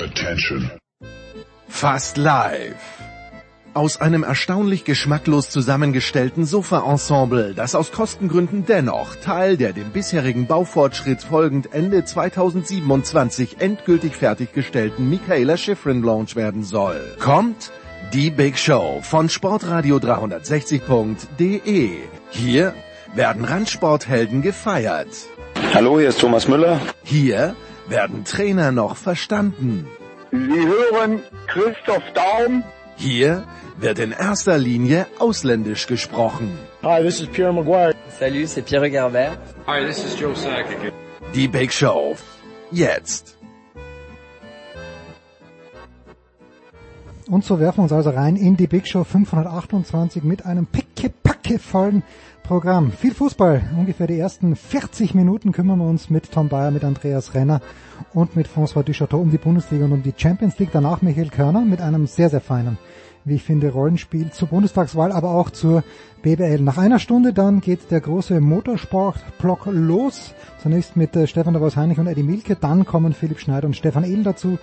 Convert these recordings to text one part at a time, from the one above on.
Attention. Fast live. Aus einem erstaunlich geschmacklos zusammengestellten Sofa-Ensemble, das aus Kostengründen dennoch Teil der dem bisherigen Baufortschritt folgend Ende 2027 endgültig fertiggestellten Michaela Schifrin Lounge werden soll, kommt die Big Show von Sportradio 360.de. Hier werden Randsporthelden gefeiert. Hallo, hier ist Thomas Müller. Hier werden Trainer noch verstanden. Sie hören Christoph Daum. Hier wird in erster Linie ausländisch gesprochen. Hi, this is Pierre Maguire. Salut, c'est Pierre Garbert. Hi, this is Joe Sakic. Die Big Show. Jetzt. Und so werfen wir uns also rein in die Big Show 528 mit einem pickepackevollen Programm. Viel Fußball. Ungefähr die ersten 40 Minuten kümmern wir uns mit Tom Bayer, mit Andreas Renner und mit François Duchateau um die Bundesliga und um die Champions League. Danach Michael Körner mit einem sehr, sehr feinen, wie ich finde, Rollenspiel zur Bundestagswahl, aber auch zur BBL. Nach einer Stunde dann geht der große Motorsport-Block los. Zunächst mit äh, Stefan Davos Heinrich und Eddie Milke. Dann kommen Philipp Schneider und Stefan Ehlen dazu.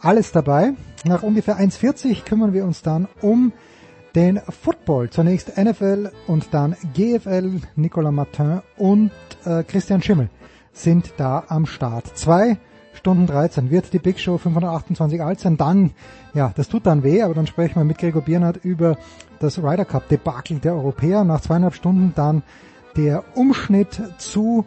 Alles dabei. Nach ungefähr 1,40 kümmern wir uns dann um den Football. Zunächst NFL und dann GFL. Nicolas Martin und äh, Christian Schimmel sind da am Start. Zwei Stunden 13 wird die Big Show 528 alt sein. Dann, ja, das tut dann weh, aber dann sprechen wir mit Gregor Biernert über das Ryder Cup Debakel der Europäer. Nach zweieinhalb Stunden dann der Umschnitt zu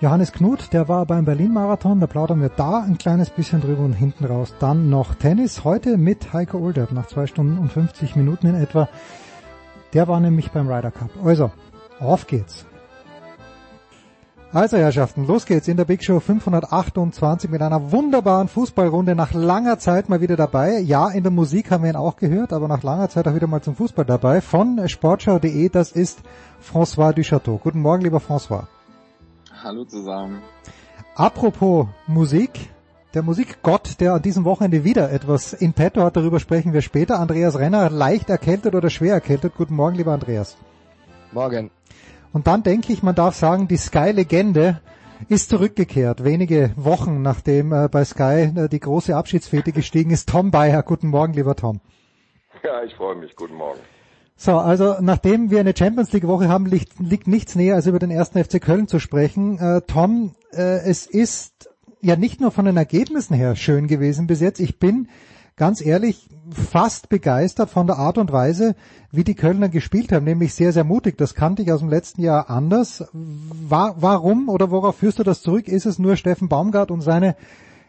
Johannes Knut, der war beim Berlin-Marathon, da plaudern wir da ein kleines bisschen drüber und hinten raus. Dann noch Tennis, heute mit Heiko Olderb nach zwei Stunden und 50 Minuten in etwa. Der war nämlich beim Ryder Cup. Also, auf geht's. Also Herrschaften, los geht's in der Big Show 528 mit einer wunderbaren Fußballrunde. Nach langer Zeit mal wieder dabei. Ja, in der Musik haben wir ihn auch gehört, aber nach langer Zeit auch wieder mal zum Fußball dabei. Von sportschau.de, das ist François Duchateau. Guten Morgen, lieber François. Hallo zusammen. Apropos Musik, der Musikgott, der an diesem Wochenende wieder etwas in petto hat, darüber sprechen wir später. Andreas Renner, leicht erkältet oder schwer erkältet. Guten Morgen, lieber Andreas. Morgen. Und dann denke ich, man darf sagen, die Sky-Legende ist zurückgekehrt. Wenige Wochen nachdem äh, bei Sky äh, die große Abschiedsfete gestiegen ist. Tom Bayer, guten Morgen, lieber Tom. Ja, ich freue mich. Guten Morgen. So, also nachdem wir eine Champions League Woche haben, liegt, liegt nichts näher, als über den ersten FC Köln zu sprechen. Äh, Tom, äh, es ist ja nicht nur von den Ergebnissen her schön gewesen bis jetzt. Ich bin ganz ehrlich fast begeistert von der Art und Weise, wie die Kölner gespielt haben, nämlich sehr, sehr mutig. Das kannte ich aus dem letzten Jahr anders. War, warum oder worauf führst du das zurück? Ist es nur Steffen Baumgart und seine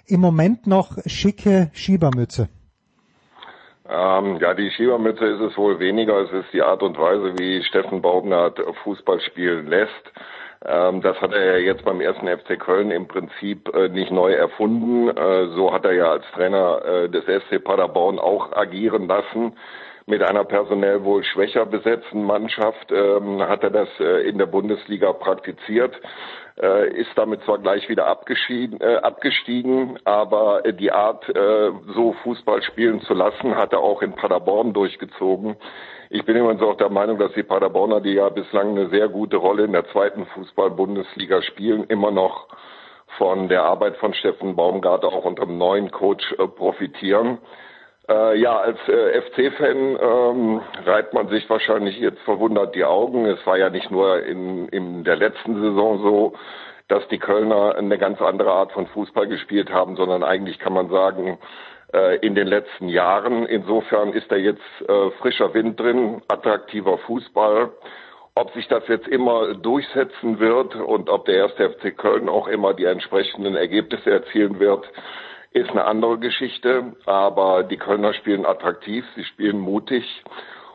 im Moment noch schicke Schiebermütze? Ähm, ja, die Schiebermütze ist es wohl weniger. Es ist die Art und Weise, wie Steffen Baumgart Fußball spielen lässt. Ähm, das hat er ja jetzt beim ersten FC Köln im Prinzip äh, nicht neu erfunden. Äh, so hat er ja als Trainer äh, des SC Paderborn auch agieren lassen. Mit einer personell wohl schwächer besetzten Mannschaft ähm, hat er das äh, in der Bundesliga praktiziert ist damit zwar gleich wieder abgeschieden, äh, abgestiegen, aber äh, die Art, äh, so Fußball spielen zu lassen, hat er auch in Paderborn durchgezogen. Ich bin übrigens auch der Meinung, dass die Paderborner, die ja bislang eine sehr gute Rolle in der zweiten Fußball-Bundesliga spielen, immer noch von der Arbeit von Steffen Baumgart auch unter dem neuen Coach äh, profitieren. Äh, ja, als äh, FC-Fan ähm, reibt man sich wahrscheinlich jetzt verwundert die Augen. Es war ja nicht nur in, in der letzten Saison so, dass die Kölner eine ganz andere Art von Fußball gespielt haben, sondern eigentlich kann man sagen, äh, in den letzten Jahren. Insofern ist da jetzt äh, frischer Wind drin, attraktiver Fußball. Ob sich das jetzt immer durchsetzen wird und ob der erste FC Köln auch immer die entsprechenden Ergebnisse erzielen wird, ist eine andere Geschichte, aber die Kölner spielen attraktiv, sie spielen mutig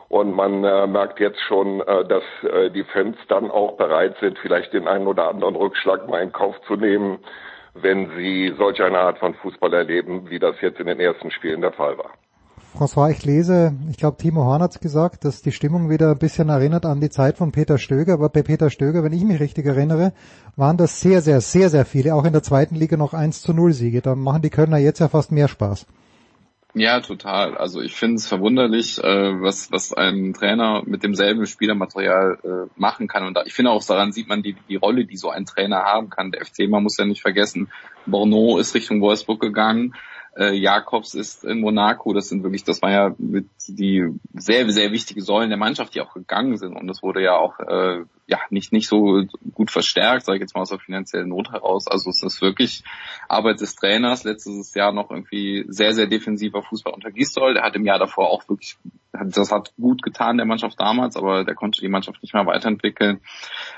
und man äh, merkt jetzt schon, äh, dass äh, die Fans dann auch bereit sind, vielleicht den einen oder anderen Rückschlag mal in Kauf zu nehmen, wenn sie solch eine Art von Fußball erleben, wie das jetzt in den ersten Spielen der Fall war. François, ich lese, ich glaube Timo Horn hat's gesagt, dass die Stimmung wieder ein bisschen erinnert an die Zeit von Peter Stöger, aber bei Peter Stöger, wenn ich mich richtig erinnere, waren das sehr, sehr, sehr, sehr viele, auch in der zweiten Liga noch 1 zu 0 Siege. Da machen die Kölner jetzt ja fast mehr Spaß. Ja, total. Also ich finde es verwunderlich, äh, was, was ein Trainer mit demselben Spielermaterial äh, machen kann. Und da, ich finde auch daran sieht man die, die Rolle, die so ein Trainer haben kann. Der FC, man muss ja nicht vergessen, Borneau ist Richtung Wolfsburg gegangen. Äh, Jakobs ist in Monaco. Das sind wirklich, das war ja mit die sehr, sehr wichtige Säulen der Mannschaft, die auch gegangen sind. Und das wurde ja auch äh, ja nicht nicht so gut verstärkt, sage ich jetzt mal aus der finanziellen Not heraus. Also es ist wirklich Arbeit des Trainers. Letztes Jahr noch irgendwie sehr, sehr defensiver Fußball unter Gisdol. Der hat im Jahr davor auch wirklich, das hat gut getan der Mannschaft damals, aber der konnte die Mannschaft nicht mehr weiterentwickeln.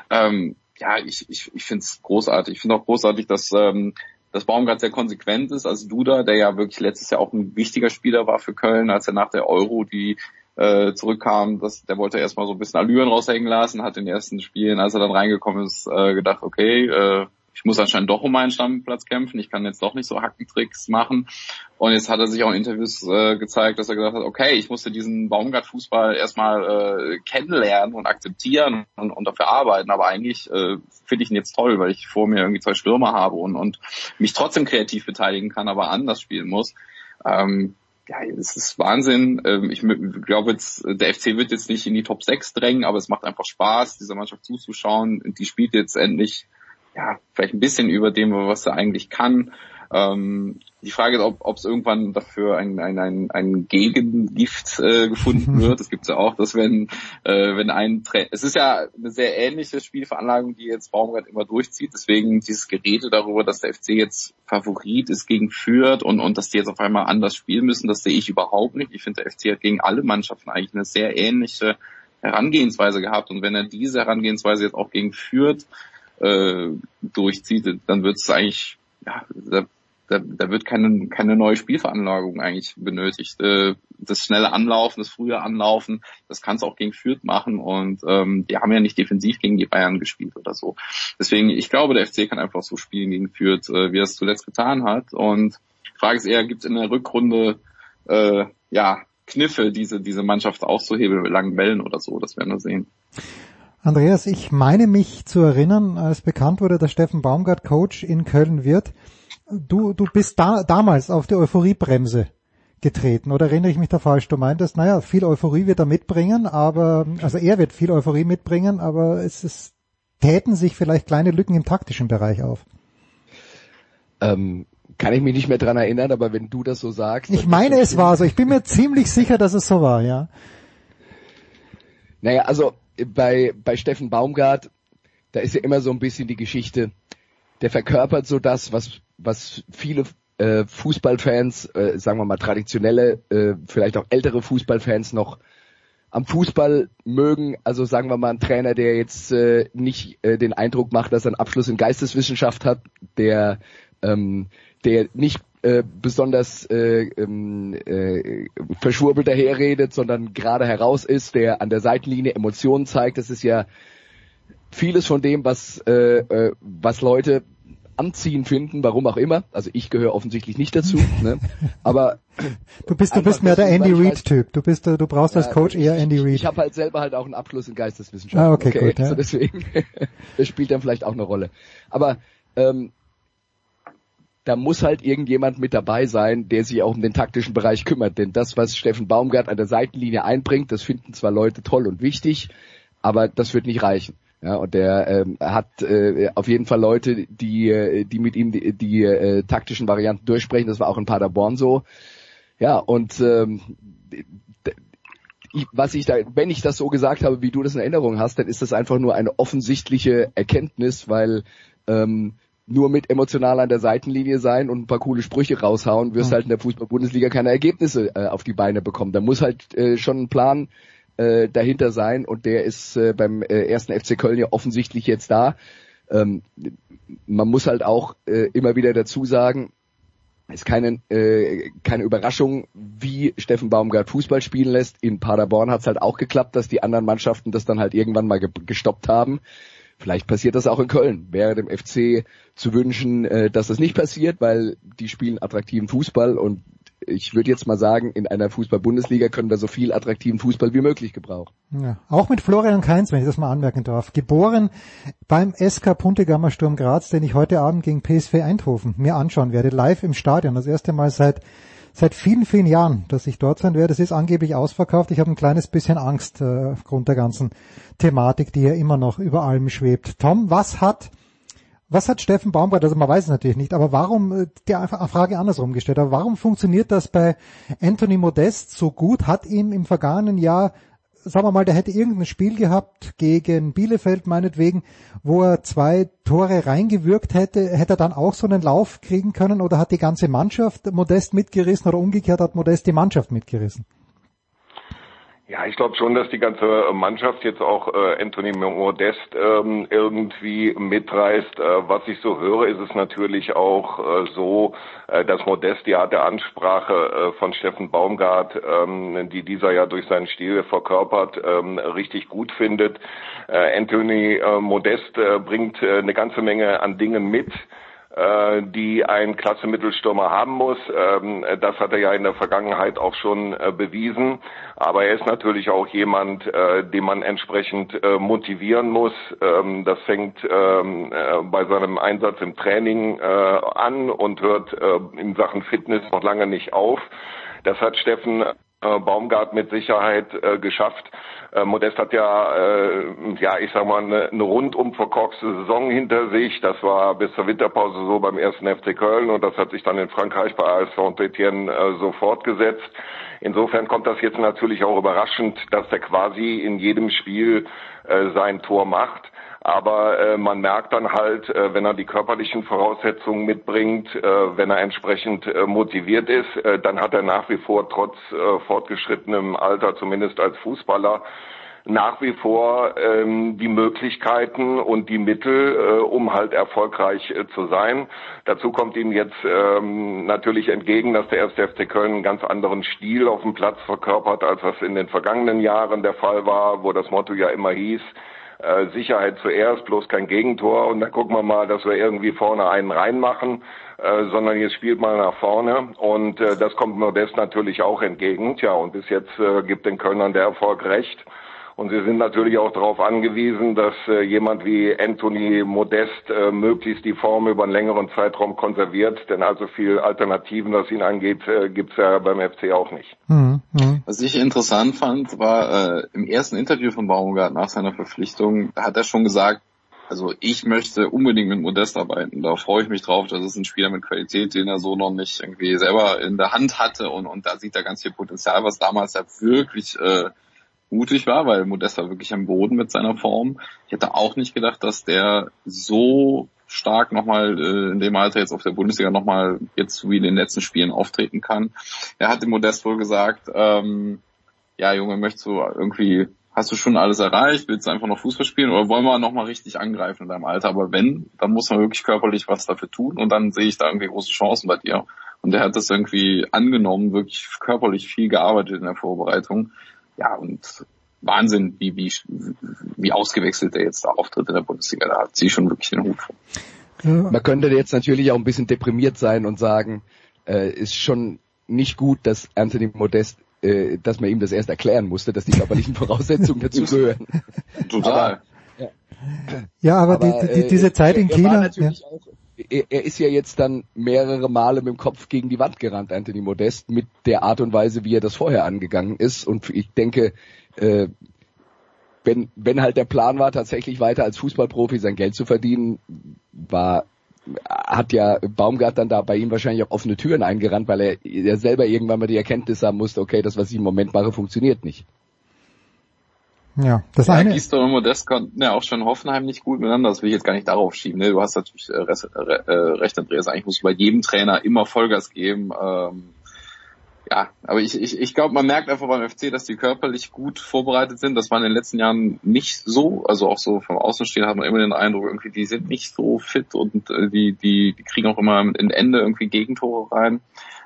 Ähm, ja, ich, ich, ich finde es großartig. Ich finde auch großartig, dass ähm, dass Baumgart sehr konsequent ist. Also Duda, der ja wirklich letztes Jahr auch ein wichtiger Spieler war für Köln, als er nach der Euro die äh, zurückkam, das, der wollte erstmal so ein bisschen Allüren raushängen lassen, hat in den ersten Spielen, als er dann reingekommen ist, äh, gedacht, okay, äh, ich muss anscheinend doch um meinen Stammplatz kämpfen, ich kann jetzt doch nicht so Hackentricks machen. Und jetzt hat er sich auch in Interviews äh, gezeigt, dass er gesagt hat, okay, ich musste diesen Baumgart-Fußball erstmal äh, kennenlernen und akzeptieren und, und dafür arbeiten, aber eigentlich äh, finde ich ihn jetzt toll, weil ich vor mir irgendwie zwei Stürmer habe und, und mich trotzdem kreativ beteiligen kann, aber anders spielen muss. Ähm, ja, es ist Wahnsinn. Ähm, ich glaube jetzt, der FC wird jetzt nicht in die Top 6 drängen, aber es macht einfach Spaß, dieser Mannschaft zuzuschauen. Die spielt jetzt endlich ja, vielleicht ein bisschen über dem, was er eigentlich kann. Ähm, die Frage ist, ob es irgendwann dafür ein, ein, ein, ein Gegengift äh, gefunden wird. Es gibt ja auch, dass wenn, äh, wenn ein Tra es ist ja eine sehr ähnliche Spielveranlagung, die jetzt Baumgart immer durchzieht. Deswegen dieses Gerede darüber, dass der FC jetzt Favorit ist gegen Fürth und, und dass die jetzt auf einmal anders spielen müssen, das sehe ich überhaupt nicht. Ich finde, der FC hat gegen alle Mannschaften eigentlich eine sehr ähnliche Herangehensweise gehabt. Und wenn er diese Herangehensweise jetzt auch gegen Fürth äh, durchzieht, dann wird es eigentlich, ja, da, da, da wird keine, keine neue Spielveranlagung eigentlich benötigt. Äh, das schnelle Anlaufen, das frühe Anlaufen, das kann es auch gegen Fürth machen und ähm, die haben ja nicht defensiv gegen die Bayern gespielt oder so. Deswegen, ich glaube, der FC kann einfach so spielen gegen Fürth, äh, wie er es zuletzt getan hat. Und die Frage ist eher, gibt es in der Rückrunde äh, ja Kniffe, diese, diese Mannschaft auszuhebeln mit langen Bällen oder so, das werden wir sehen. Andreas, ich meine mich zu erinnern, als bekannt wurde, dass Steffen Baumgart Coach in Köln wird. Du, du bist da, damals auf die Euphoriebremse getreten, oder erinnere ich mich da falsch? Du meintest, naja, viel Euphorie wird er mitbringen, aber, also er wird viel Euphorie mitbringen, aber es ist, täten sich vielleicht kleine Lücken im taktischen Bereich auf. Ähm, kann ich mich nicht mehr dran erinnern, aber wenn du das so sagst. Ich meine, es war so. Ich bin mir ziemlich sicher, dass es so war, ja. Naja, also bei, bei Steffen Baumgart, da ist ja immer so ein bisschen die Geschichte, der verkörpert so das, was, was viele äh, Fußballfans, äh, sagen wir mal traditionelle, äh, vielleicht auch ältere Fußballfans noch am Fußball mögen. Also sagen wir mal ein Trainer, der jetzt äh, nicht äh, den Eindruck macht, dass er einen Abschluss in Geisteswissenschaft hat, der ähm, der nicht äh, besonders äh, ähm, äh, verschwurbelt daherredet, sondern gerade heraus ist, der an der Seitenlinie Emotionen zeigt. Das ist ja vieles von dem, was, äh, äh, was Leute anziehen finden, warum auch immer. Also ich gehöre offensichtlich nicht dazu. ne? Aber du bist du bist mehr der Andy Reid Typ. Du bist du brauchst als Coach ich, eher Andy Reid. Ich habe halt selber halt auch einen Abschluss in Geisteswissenschaften. Ah, okay, okay gut. Ja. Deswegen das spielt dann vielleicht auch eine Rolle. Aber ähm, da muss halt irgendjemand mit dabei sein, der sich auch um den taktischen Bereich kümmert. Denn das, was Steffen Baumgart an der Seitenlinie einbringt, das finden zwar Leute toll und wichtig, aber das wird nicht reichen. Ja, und der ähm, hat äh, auf jeden Fall Leute, die, äh, die mit ihm die, die äh, taktischen Varianten durchsprechen. Das war auch in Paderborn so. Ja, und ähm, was ich da, wenn ich das so gesagt habe, wie du das in Erinnerung hast, dann ist das einfach nur eine offensichtliche Erkenntnis, weil ähm, nur mit emotional an der Seitenlinie sein und ein paar coole Sprüche raushauen, wirst mhm. halt in der Fußball-Bundesliga keine Ergebnisse äh, auf die Beine bekommen. Da muss halt äh, schon ein Plan äh, dahinter sein und der ist äh, beim äh, ersten FC Köln ja offensichtlich jetzt da. Ähm, man muss halt auch äh, immer wieder dazu sagen, ist keine, äh, keine Überraschung, wie Steffen Baumgart Fußball spielen lässt. In Paderborn hat es halt auch geklappt, dass die anderen Mannschaften das dann halt irgendwann mal ge gestoppt haben. Vielleicht passiert das auch in Köln. Wäre dem FC zu wünschen, äh, dass das nicht passiert, weil die spielen attraktiven Fußball und ich würde jetzt mal sagen, in einer Fußball-Bundesliga können wir so viel attraktiven Fußball wie möglich gebrauchen. Ja, auch mit Florian Kainz, wenn ich das mal anmerken darf. Geboren beim SK Puntegammer Sturm Graz, den ich heute Abend gegen PSV Eindhoven mir anschauen werde, live im Stadion. Das erste Mal seit seit vielen, vielen Jahren, dass ich dort sein werde. Es ist angeblich ausverkauft. Ich habe ein kleines bisschen Angst äh, aufgrund der ganzen Thematik, die ja immer noch über allem schwebt. Tom, was hat Was hat Steffen Baumgart, also man weiß es natürlich nicht, aber warum, äh, die Frage andersrum gestellt, aber warum funktioniert das bei Anthony Modest so gut? Hat ihm im vergangenen Jahr, sagen wir mal, der hätte irgendein Spiel gehabt gegen Bielefeld meinetwegen, wo er zwei Tore reingewirkt hätte, hätte er dann auch so einen Lauf kriegen können oder hat die ganze Mannschaft Modest mitgerissen oder umgekehrt hat Modest die Mannschaft mitgerissen? Ja, ich glaube schon, dass die ganze Mannschaft jetzt auch äh, Anthony Modest ähm, irgendwie mitreißt. Äh, was ich so höre, ist es natürlich auch äh, so, äh, dass Modest die Art der Ansprache äh, von Steffen Baumgart, ähm, die dieser ja durch seinen Stil verkörpert, ähm, richtig gut findet. Äh, Anthony äh, Modest äh, bringt äh, eine ganze Menge an Dingen mit äh, die ein klasse Mittelstürmer haben muss. Ähm, das hat er ja in der Vergangenheit auch schon äh, bewiesen. Aber er ist natürlich auch jemand, äh, den man entsprechend motivieren muss. Ähm, das fängt ähm, bei seinem Einsatz im Training an und hört in Sachen Fitness noch lange nicht auf. Das hat Steffen Baumgart mit Sicherheit geschafft. Äh, Modest hat ja, äh, ja, ich sag mal, eine, eine rundum verkorkste Saison hinter sich. Das war bis zur Winterpause so beim ersten FC Köln und das hat sich dann in Frankreich bei AS Saint-Étienne äh, so fortgesetzt. Insofern kommt das jetzt natürlich auch überraschend, dass er quasi in jedem Spiel äh, sein Tor macht. Aber äh, man merkt dann halt, äh, wenn er die körperlichen Voraussetzungen mitbringt, äh, wenn er entsprechend äh, motiviert ist, äh, dann hat er nach wie vor trotz äh, fortgeschrittenem Alter, zumindest als Fußballer, nach wie vor ähm, die Möglichkeiten und die Mittel, äh, um halt erfolgreich äh, zu sein. Dazu kommt ihm jetzt ähm, natürlich entgegen, dass der erste FC Köln einen ganz anderen Stil auf dem Platz verkörpert, als das in den vergangenen Jahren der Fall war, wo das Motto ja immer hieß, äh, Sicherheit zuerst, bloß kein Gegentor und dann gucken wir mal, dass wir irgendwie vorne einen reinmachen, äh, sondern jetzt spielt man nach vorne und äh, das kommt Modest natürlich auch entgegen. Tja, und bis jetzt äh, gibt den Kölnern der Erfolg recht. Und sie sind natürlich auch darauf angewiesen, dass äh, jemand wie Anthony Modest äh, möglichst die Form über einen längeren Zeitraum konserviert, denn also viel Alternativen, was ihn angeht, äh, gibt's ja beim FC auch nicht. Mhm. Mhm. Was ich interessant fand, war äh, im ersten Interview von Baumgart nach seiner Verpflichtung, hat er schon gesagt, also ich möchte unbedingt mit Modest arbeiten. Da freue ich mich drauf. Das ist ein Spieler mit Qualität, den er so noch nicht irgendwie selber in der Hand hatte und, und da sieht er ganz viel Potenzial, was damals ja wirklich äh, mutig war, weil Modest war wirklich am Boden mit seiner Form. Ich hätte auch nicht gedacht, dass der so stark nochmal äh, in dem Alter jetzt auf der Bundesliga nochmal jetzt wie in den letzten Spielen auftreten kann. Er hat dem Modest wohl gesagt, ähm, ja Junge, möchtest du irgendwie, hast du schon alles erreicht, willst du einfach noch Fußball spielen oder wollen wir nochmal richtig angreifen in deinem Alter? Aber wenn, dann muss man wirklich körperlich was dafür tun und dann sehe ich da irgendwie große Chancen bei dir. Und er hat das irgendwie angenommen, wirklich körperlich viel gearbeitet in der Vorbereitung ja, und Wahnsinn, wie, wie, wie ausgewechselt er jetzt da auftritt in der Bundesliga. Da hat sie schon wirklich den Hut vor. Man könnte jetzt natürlich auch ein bisschen deprimiert sein und sagen, äh, ist schon nicht gut, dass Anthony Modest, äh, dass man ihm das erst erklären musste, dass die körperlichen Voraussetzungen dazu gehören. Total. Aber, ja. ja, aber, aber die, die, diese Zeit in China. Ja. Auch, er, ist ja jetzt dann mehrere Male mit dem Kopf gegen die Wand gerannt, Anthony Modest, mit der Art und Weise, wie er das vorher angegangen ist. Und ich denke, äh, wenn, wenn halt der Plan war, tatsächlich weiter als Fußballprofi sein Geld zu verdienen, war hat ja Baumgart dann da bei ihm wahrscheinlich auch offene Türen eingerannt, weil er, er selber irgendwann mal die Erkenntnis haben musste, okay, das, was ich im Moment mache, funktioniert nicht. Ja, das ja, eine. Gisdol und Modest konnten ja auch schon Hoffenheim nicht gut miteinander. Das will ich jetzt gar nicht darauf schieben. Ne? Du hast natürlich äh, äh, recht, Andreas. Eigentlich musst du bei jedem Trainer immer Vollgas geben. Ähm, ja, aber ich, ich, ich glaube, man merkt einfach beim FC, dass die körperlich gut vorbereitet sind. Das war in den letzten Jahren nicht so. Also auch so vom Außenstehen hat man immer den Eindruck, irgendwie, die sind nicht so fit und äh, die, die, die kriegen auch immer in Ende irgendwie Gegentore rein.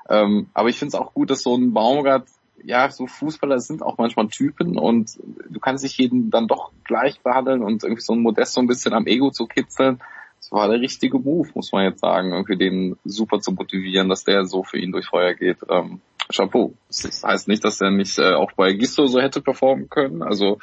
Ähm, aber ich finde es auch gut, dass so ein Baumgart ja, so Fußballer sind auch manchmal Typen und du kannst nicht jeden dann doch gleich behandeln und irgendwie so ein Modest so ein bisschen am Ego zu kitzeln. Das war der richtige Move, muss man jetzt sagen, irgendwie den super zu motivieren, dass der so für ihn durch Feuer geht. Ähm, Chapeau. Das heißt nicht, dass er nicht äh, auch bei Gisto so hätte performen können. Also,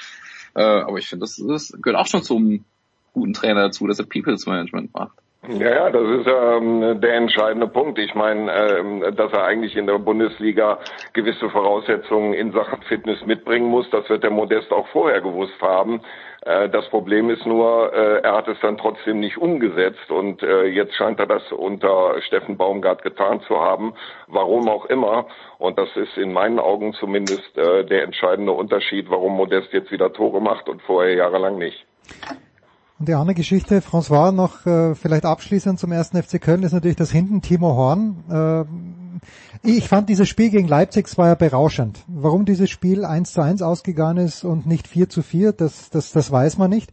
äh, aber ich finde, das, das gehört auch schon zum guten Trainer dazu, dass er People's Management macht. Ja, ja, das ist ähm, der entscheidende Punkt. Ich meine, ähm, dass er eigentlich in der Bundesliga gewisse Voraussetzungen in Sachen Fitness mitbringen muss, das wird der Modest auch vorher gewusst haben. Äh, das Problem ist nur, äh, er hat es dann trotzdem nicht umgesetzt und äh, jetzt scheint er das unter Steffen Baumgart getan zu haben, warum auch immer. Und das ist in meinen Augen zumindest äh, der entscheidende Unterschied, warum Modest jetzt wieder Tore macht und vorher jahrelang nicht. Und die andere Geschichte, François, noch äh, vielleicht abschließend zum ersten FC Köln, ist natürlich das hinten Timo Horn. Äh, ich fand dieses Spiel gegen Leipzig war ja berauschend. Warum dieses Spiel 1 zu 1 ausgegangen ist und nicht 4 zu 4, das, das, das weiß man nicht.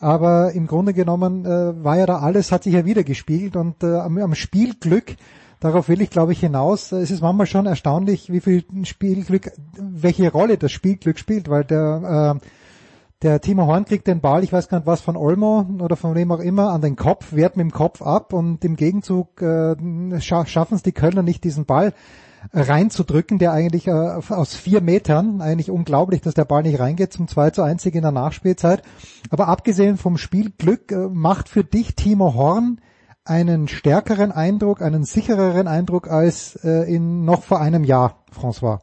Aber im Grunde genommen äh, war ja da alles, hat sich ja wieder gespiegelt und äh, am, am Spielglück Darauf will ich, glaube ich, hinaus. Es ist manchmal schon erstaunlich, wie viel Spielglück, welche Rolle das Spielglück spielt, weil der äh, der Timo Horn kriegt den Ball, ich weiß gar nicht was von Olmo oder von wem auch immer, an den Kopf, wehrt mit dem Kopf ab und im Gegenzug äh, scha schaffen es die Kölner nicht, diesen Ball reinzudrücken, der eigentlich äh, aus vier Metern, eigentlich unglaublich, dass der Ball nicht reingeht zum 2 zu 1 in der Nachspielzeit. Aber abgesehen vom Spielglück äh, macht für dich Timo Horn einen stärkeren Eindruck, einen sichereren Eindruck als äh, in noch vor einem Jahr, François.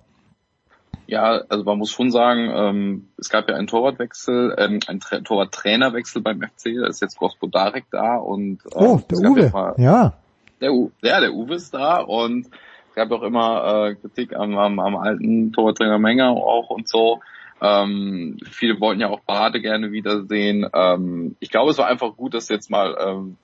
Ja, also man muss schon sagen, ähm, es gab ja einen Torwartwechsel, ähm, einen Tra Torwarttrainerwechsel beim FC, da ist jetzt Gospodarek da und ähm, Oh, der Uwe, immer, ja. Der, U ja, der Uwe ist da und es gab auch immer äh, Kritik am, am, am alten Torwarttrainer Menger auch und so. Ähm, viele wollten ja auch Bade gerne wiedersehen. Ähm, ich glaube, es war einfach gut, dass jetzt mal ähm,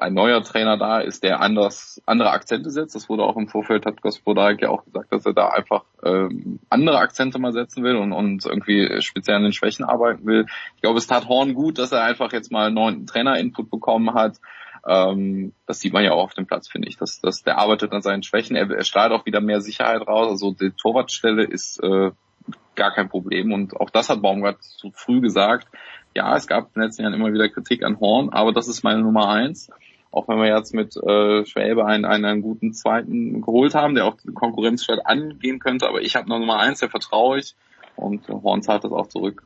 ein neuer Trainer da ist, der anders, andere Akzente setzt. Das wurde auch im Vorfeld, hat Gospodarek ja auch gesagt, dass er da einfach ähm, andere Akzente mal setzen will und, und irgendwie speziell an den Schwächen arbeiten will. Ich glaube, es tat Horn gut, dass er einfach jetzt mal einen neuen Trainer-Input bekommen hat. Ähm, das sieht man ja auch auf dem Platz, finde ich. Dass, dass der arbeitet an seinen Schwächen. Er, er strahlt auch wieder mehr Sicherheit raus. Also die Torwartstelle ist äh, gar kein Problem. Und auch das hat Baumgart zu früh gesagt. Ja, es gab in den letzten Jahren immer wieder Kritik an Horn, aber das ist meine Nummer eins auch wenn wir jetzt mit äh, Schwäbe einen, einen, guten zweiten geholt haben, der auch die Konkurrenz statt angehen könnte, aber ich habe noch Nummer eins, der vertraue ich und Horn zahlt das auch zurück.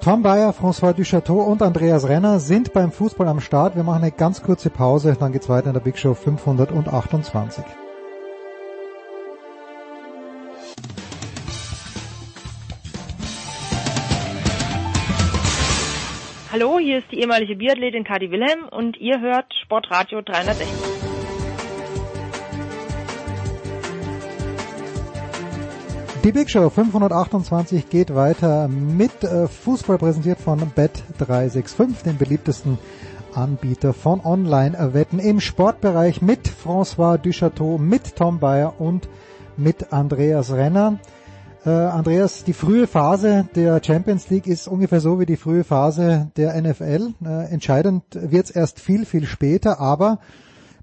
Tom Bayer, François Duchateau und Andreas Renner sind beim Fußball am Start. Wir machen eine ganz kurze Pause, dann geht's weiter in der Big Show 528. Hallo, hier ist die ehemalige Biathletin Kadi Wilhelm und ihr hört Sportradio 360. Die Big Show 528 geht weiter mit äh, Fußball präsentiert von Bet365, dem beliebtesten Anbieter von Online-Wetten im Sportbereich mit François Duchateau, mit Tom Bayer und mit Andreas Renner. Äh, Andreas, die frühe Phase der Champions League ist ungefähr so wie die frühe Phase der NFL. Äh, entscheidend wird's erst viel, viel später, aber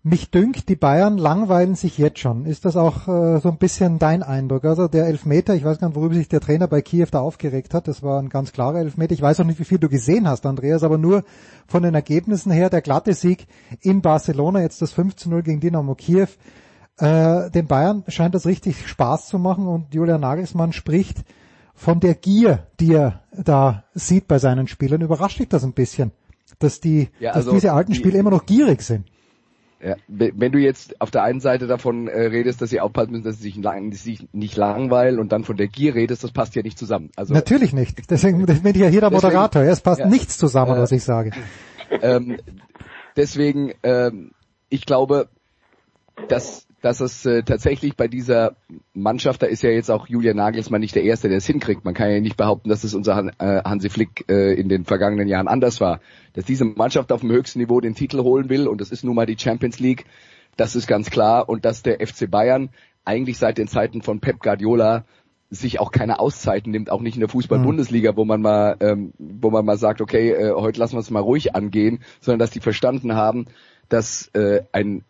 mich dünkt, die Bayern langweilen sich jetzt schon. Ist das auch äh, so ein bisschen dein Eindruck? Also der Elfmeter, ich weiß gar nicht, worüber sich der Trainer bei Kiew da aufgeregt hat. Das war ein ganz klarer Elfmeter. Ich weiß auch nicht, wie viel du gesehen hast, Andreas, aber nur von den Ergebnissen her, der glatte Sieg in Barcelona, jetzt das 5 zu 0 gegen Dynamo Kiew. Äh, den Bayern scheint das richtig Spaß zu machen und Julian Nagelsmann spricht von der Gier, die er da sieht bei seinen Spielern. Überrascht dich das ein bisschen, dass die, ja, also dass diese alten Spieler immer noch gierig sind? Ja, wenn du jetzt auf der einen Seite davon äh, redest, dass sie aufpassen müssen, dass sie sich, lang, sich, nicht langweilen und dann von der Gier redest, das passt ja nicht zusammen. Also Natürlich nicht. Deswegen bin ich ja hier der Moderator. Deswegen, es passt ja, nichts zusammen, äh, was ich sage. Ähm, deswegen, ähm, ich glaube, dass dass es äh, tatsächlich bei dieser Mannschaft, da ist ja jetzt auch Julian Nagelsmann nicht der Erste, der es hinkriegt. Man kann ja nicht behaupten, dass es unser Han, äh, Hansi Flick äh, in den vergangenen Jahren anders war. Dass diese Mannschaft auf dem höchsten Niveau den Titel holen will und das ist nun mal die Champions League, das ist ganz klar. Und dass der FC Bayern eigentlich seit den Zeiten von Pep Guardiola sich auch keine Auszeiten nimmt, auch nicht in der Fußball-Bundesliga, wo man mal, ähm, wo man mal sagt, okay, äh, heute lassen wir es mal ruhig angehen, sondern dass die verstanden haben, dass äh, ein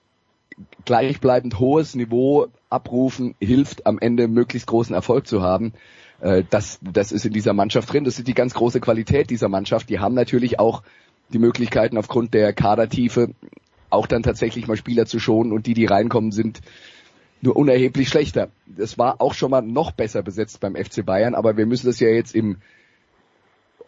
gleichbleibend hohes Niveau abrufen hilft, am Ende möglichst großen Erfolg zu haben. Äh, das, das ist in dieser Mannschaft drin. Das ist die ganz große Qualität dieser Mannschaft. Die haben natürlich auch die Möglichkeiten aufgrund der Kadertiefe auch dann tatsächlich mal Spieler zu schonen und die, die reinkommen, sind nur unerheblich schlechter. Das war auch schon mal noch besser besetzt beim FC Bayern, aber wir müssen das ja jetzt im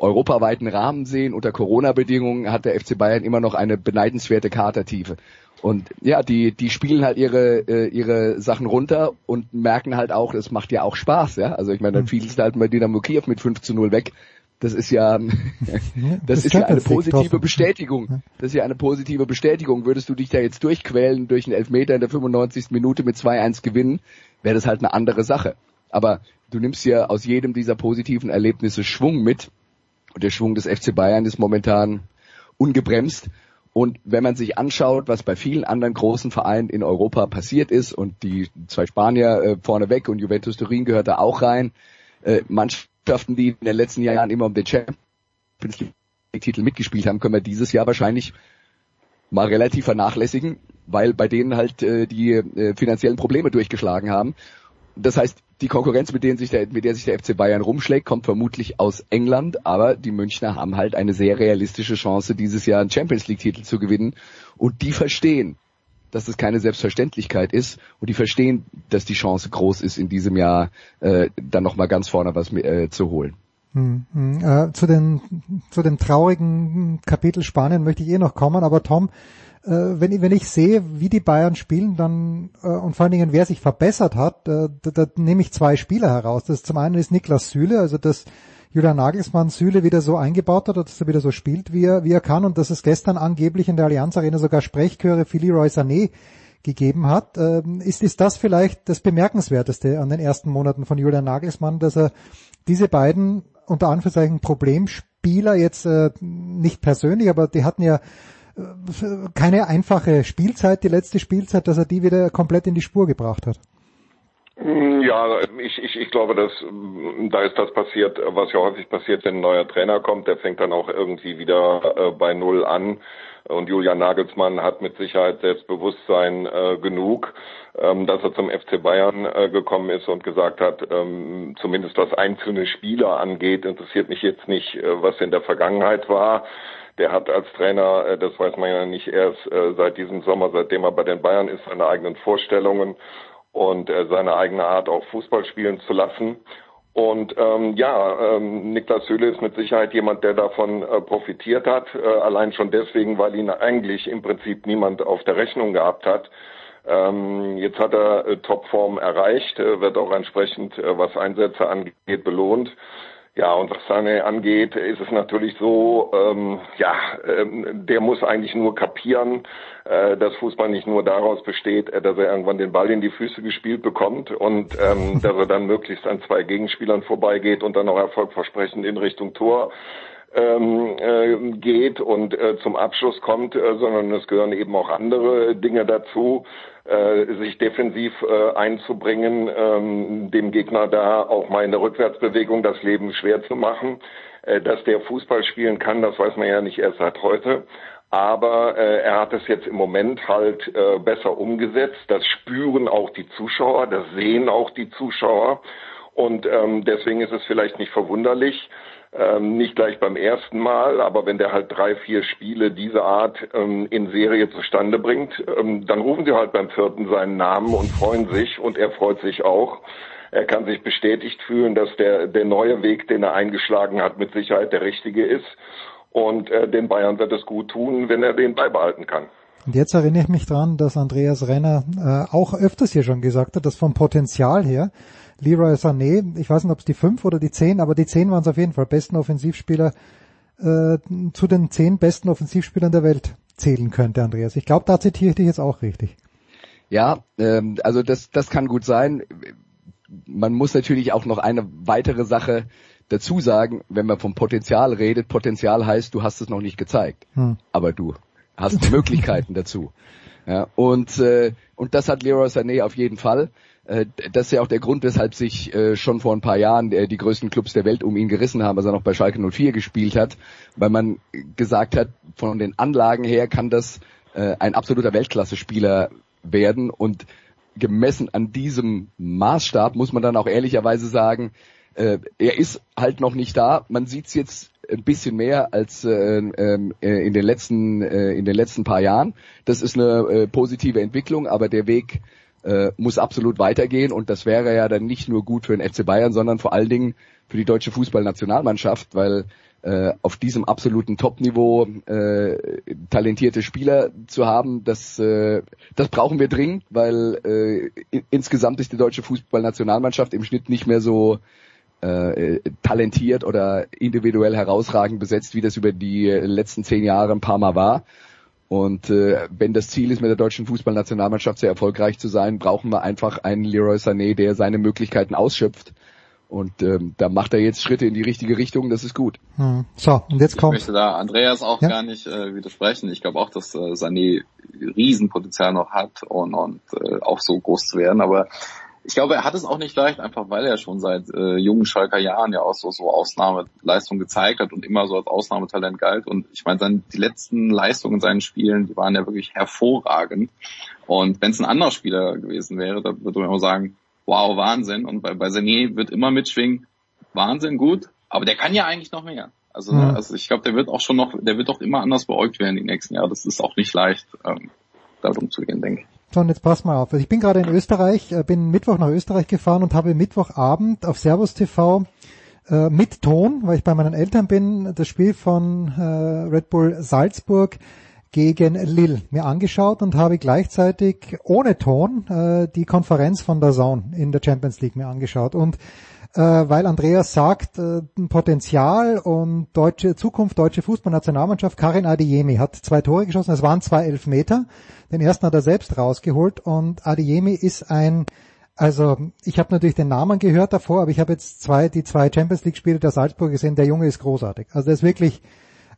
europaweiten Rahmen sehen, unter Corona-Bedingungen hat der FC Bayern immer noch eine beneidenswerte Katertiefe. Und ja, die, die spielen halt ihre, äh, ihre Sachen runter und merken halt auch, es macht ja auch Spaß, ja. Also ich meine, dann fiel es halt mal Dynamo Kiew mit 5 zu 0 weg. Das ist ja, das, ist ja eine positive Bestätigung. Das ist ja eine positive Bestätigung. Würdest du dich da jetzt durchquälen durch einen Elfmeter in der 95. Minute mit 2-1 gewinnen, wäre das halt eine andere Sache. Aber du nimmst ja aus jedem dieser positiven Erlebnisse Schwung mit. Und der Schwung des FC Bayern ist momentan ungebremst. Und wenn man sich anschaut, was bei vielen anderen großen Vereinen in Europa passiert ist, und die zwei Spanier äh, vorneweg und Juventus Turin gehört da auch rein, äh, Mannschaften, die in den letzten Jahren immer um den Champions League-Titel mitgespielt haben, können wir dieses Jahr wahrscheinlich mal relativ vernachlässigen, weil bei denen halt äh, die äh, finanziellen Probleme durchgeschlagen haben. Das heißt, die Konkurrenz, mit, denen sich der, mit der sich der FC Bayern rumschlägt, kommt vermutlich aus England, aber die Münchner haben halt eine sehr realistische Chance, dieses Jahr einen Champions League-Titel zu gewinnen. Und die verstehen, dass das keine Selbstverständlichkeit ist und die verstehen, dass die Chance groß ist, in diesem Jahr äh, dann nochmal ganz vorne was äh, zu holen. Hm, hm. Äh, zu, den, zu dem traurigen Kapitel Spanien möchte ich eh noch kommen, aber Tom, wenn, ich, wenn ich sehe, wie die Bayern spielen, dann äh, und vor allen Dingen wer sich verbessert hat, äh, da, da nehme ich zwei Spieler heraus. Das zum einen ist Niklas Süle, also dass Julian Nagelsmann Süle wieder so eingebaut hat, dass er wieder so spielt, wie er, wie er kann und dass es gestern angeblich in der Allianz Arena sogar Sprechchöre für Leroy Sané gegeben hat. Ähm, ist, ist das vielleicht das Bemerkenswerteste an den ersten Monaten von Julian Nagelsmann, dass er diese beiden unter Anführungszeichen Problemspieler jetzt äh, nicht persönlich, aber die hatten ja keine einfache Spielzeit, die letzte Spielzeit, dass er die wieder komplett in die Spur gebracht hat. Ja, ich, ich, ich glaube, dass da ist das passiert, was ja häufig passiert, wenn ein neuer Trainer kommt, der fängt dann auch irgendwie wieder äh, bei Null an. Und Julian Nagelsmann hat mit Sicherheit Selbstbewusstsein äh, genug, ähm, dass er zum FC Bayern äh, gekommen ist und gesagt hat, ähm, zumindest was einzelne Spieler angeht, interessiert mich jetzt nicht, äh, was in der Vergangenheit war. Der hat als Trainer, äh, das weiß man ja nicht erst äh, seit diesem Sommer, seitdem er bei den Bayern ist, seine eigenen Vorstellungen und äh, seine eigene Art auch Fußball spielen zu lassen. Und ähm, ja, ähm, Niklas Süle ist mit Sicherheit jemand, der davon äh, profitiert hat, äh, allein schon deswegen, weil ihn eigentlich im Prinzip niemand auf der Rechnung gehabt hat. Ähm, jetzt hat er äh, Topform erreicht, äh, wird auch entsprechend, äh, was Einsätze angeht, belohnt. Ja, und was Sané angeht, ist es natürlich so, ähm, ja, ähm, der muss eigentlich nur kapieren, äh, dass Fußball nicht nur daraus besteht, äh, dass er irgendwann den Ball in die Füße gespielt bekommt und ähm, dass er dann möglichst an zwei Gegenspielern vorbeigeht und dann auch erfolgversprechend in Richtung Tor ähm, äh, geht und äh, zum Abschluss kommt, äh, sondern es gehören eben auch andere Dinge dazu, äh, sich defensiv äh, einzubringen, ähm, dem Gegner da auch mal in der Rückwärtsbewegung das Leben schwer zu machen. Äh, dass der Fußball spielen kann, das weiß man ja nicht erst seit heute. Aber äh, er hat es jetzt im Moment halt äh, besser umgesetzt. Das spüren auch die Zuschauer, das sehen auch die Zuschauer. Und ähm, deswegen ist es vielleicht nicht verwunderlich, ähm, nicht gleich beim ersten Mal, aber wenn der halt drei, vier Spiele dieser Art ähm, in Serie zustande bringt, ähm, dann rufen sie halt beim vierten seinen Namen und freuen sich und er freut sich auch. Er kann sich bestätigt fühlen, dass der, der neue Weg, den er eingeschlagen hat, mit Sicherheit der richtige ist. Und äh, den Bayern wird es gut tun, wenn er den beibehalten kann. Und jetzt erinnere ich mich dran, dass Andreas Renner äh, auch öfters hier schon gesagt hat, dass vom Potenzial her Leroy Sané, ich weiß nicht, ob es die fünf oder die zehn, aber die zehn waren es auf jeden Fall, besten Offensivspieler äh, zu den zehn besten Offensivspielern der Welt zählen könnte, Andreas. Ich glaube, da zitiere ich dich jetzt auch richtig. Ja, ähm, also das, das kann gut sein. Man muss natürlich auch noch eine weitere Sache dazu sagen, wenn man vom Potenzial redet. Potenzial heißt, du hast es noch nicht gezeigt, hm. aber du hast Möglichkeiten dazu. Ja, und, äh, und das hat Leroy Sané auf jeden Fall. Äh, das ist ja auch der Grund, weshalb sich äh, schon vor ein paar Jahren äh, die größten Clubs der Welt um ihn gerissen haben, als er noch bei Schalke 04 gespielt hat, weil man gesagt hat, von den Anlagen her kann das ein absoluter Weltklasse-Spieler werden und gemessen an diesem Maßstab muss man dann auch ehrlicherweise sagen, er ist halt noch nicht da. Man sieht es jetzt ein bisschen mehr als ähm, in den letzten in den letzten paar Jahren. Das ist eine positive Entwicklung, aber der Weg äh, muss absolut weitergehen und das wäre ja dann nicht nur gut für den FC Bayern, sondern vor allen Dingen für die deutsche Fußballnationalmannschaft, weil äh, auf diesem absoluten Top-Niveau äh, talentierte Spieler zu haben, das, äh, das brauchen wir dringend, weil äh, insgesamt ist die deutsche Fußballnationalmannschaft im Schnitt nicht mehr so äh, talentiert oder individuell herausragend besetzt, wie das über die letzten zehn Jahre ein paar Mal war. Und äh, wenn das Ziel ist, mit der deutschen Fußballnationalmannschaft sehr erfolgreich zu sein, brauchen wir einfach einen Leroy Sané, der seine Möglichkeiten ausschöpft. Und ähm, da macht er jetzt Schritte in die richtige Richtung, das ist gut. Hm. So, und jetzt kommt. Ich möchte da Andreas auch ja? gar nicht äh, widersprechen. Ich glaube auch, dass äh, Sané Riesenpotenzial noch hat und, und äh, auch so groß zu werden. Aber ich glaube, er hat es auch nicht leicht, einfach weil er schon seit äh, jungen Schalker Jahren ja auch so, so Ausnahmeleistung gezeigt hat und immer so als Ausnahmetalent galt. Und ich meine, seine, die letzten Leistungen in seinen Spielen, die waren ja wirklich hervorragend. Und wenn es ein anderer Spieler gewesen wäre, da würde man auch sagen, wow, Wahnsinn. Und bei, bei Sané wird immer mitschwingen, Wahnsinn, gut, aber der kann ja eigentlich noch mehr. Also, mhm. also ich glaube, der wird auch schon noch, der wird doch immer anders beäugt werden die nächsten Jahre. Das ist auch nicht leicht, ähm, damit umzugehen, denke ich. John, jetzt pass mal auf. Also ich bin gerade in Österreich, äh, bin Mittwoch nach Österreich gefahren und habe Mittwochabend auf Servus TV äh, mit Ton, weil ich bei meinen Eltern bin, das Spiel von äh, Red Bull Salzburg gegen Lille mir angeschaut und habe gleichzeitig ohne Ton äh, die Konferenz von der Zone in der Champions League mir angeschaut. Und äh, weil Andreas sagt, äh, Potenzial und deutsche Zukunft, deutsche Fußballnationalmannschaft, Karin Adeyemi hat zwei Tore geschossen, es waren zwei Elfmeter. Den ersten hat er selbst rausgeholt und Adeyemi ist ein also ich habe natürlich den Namen gehört davor, aber ich habe jetzt zwei, die zwei Champions League Spiele der Salzburg gesehen. Der Junge ist großartig. Also der ist wirklich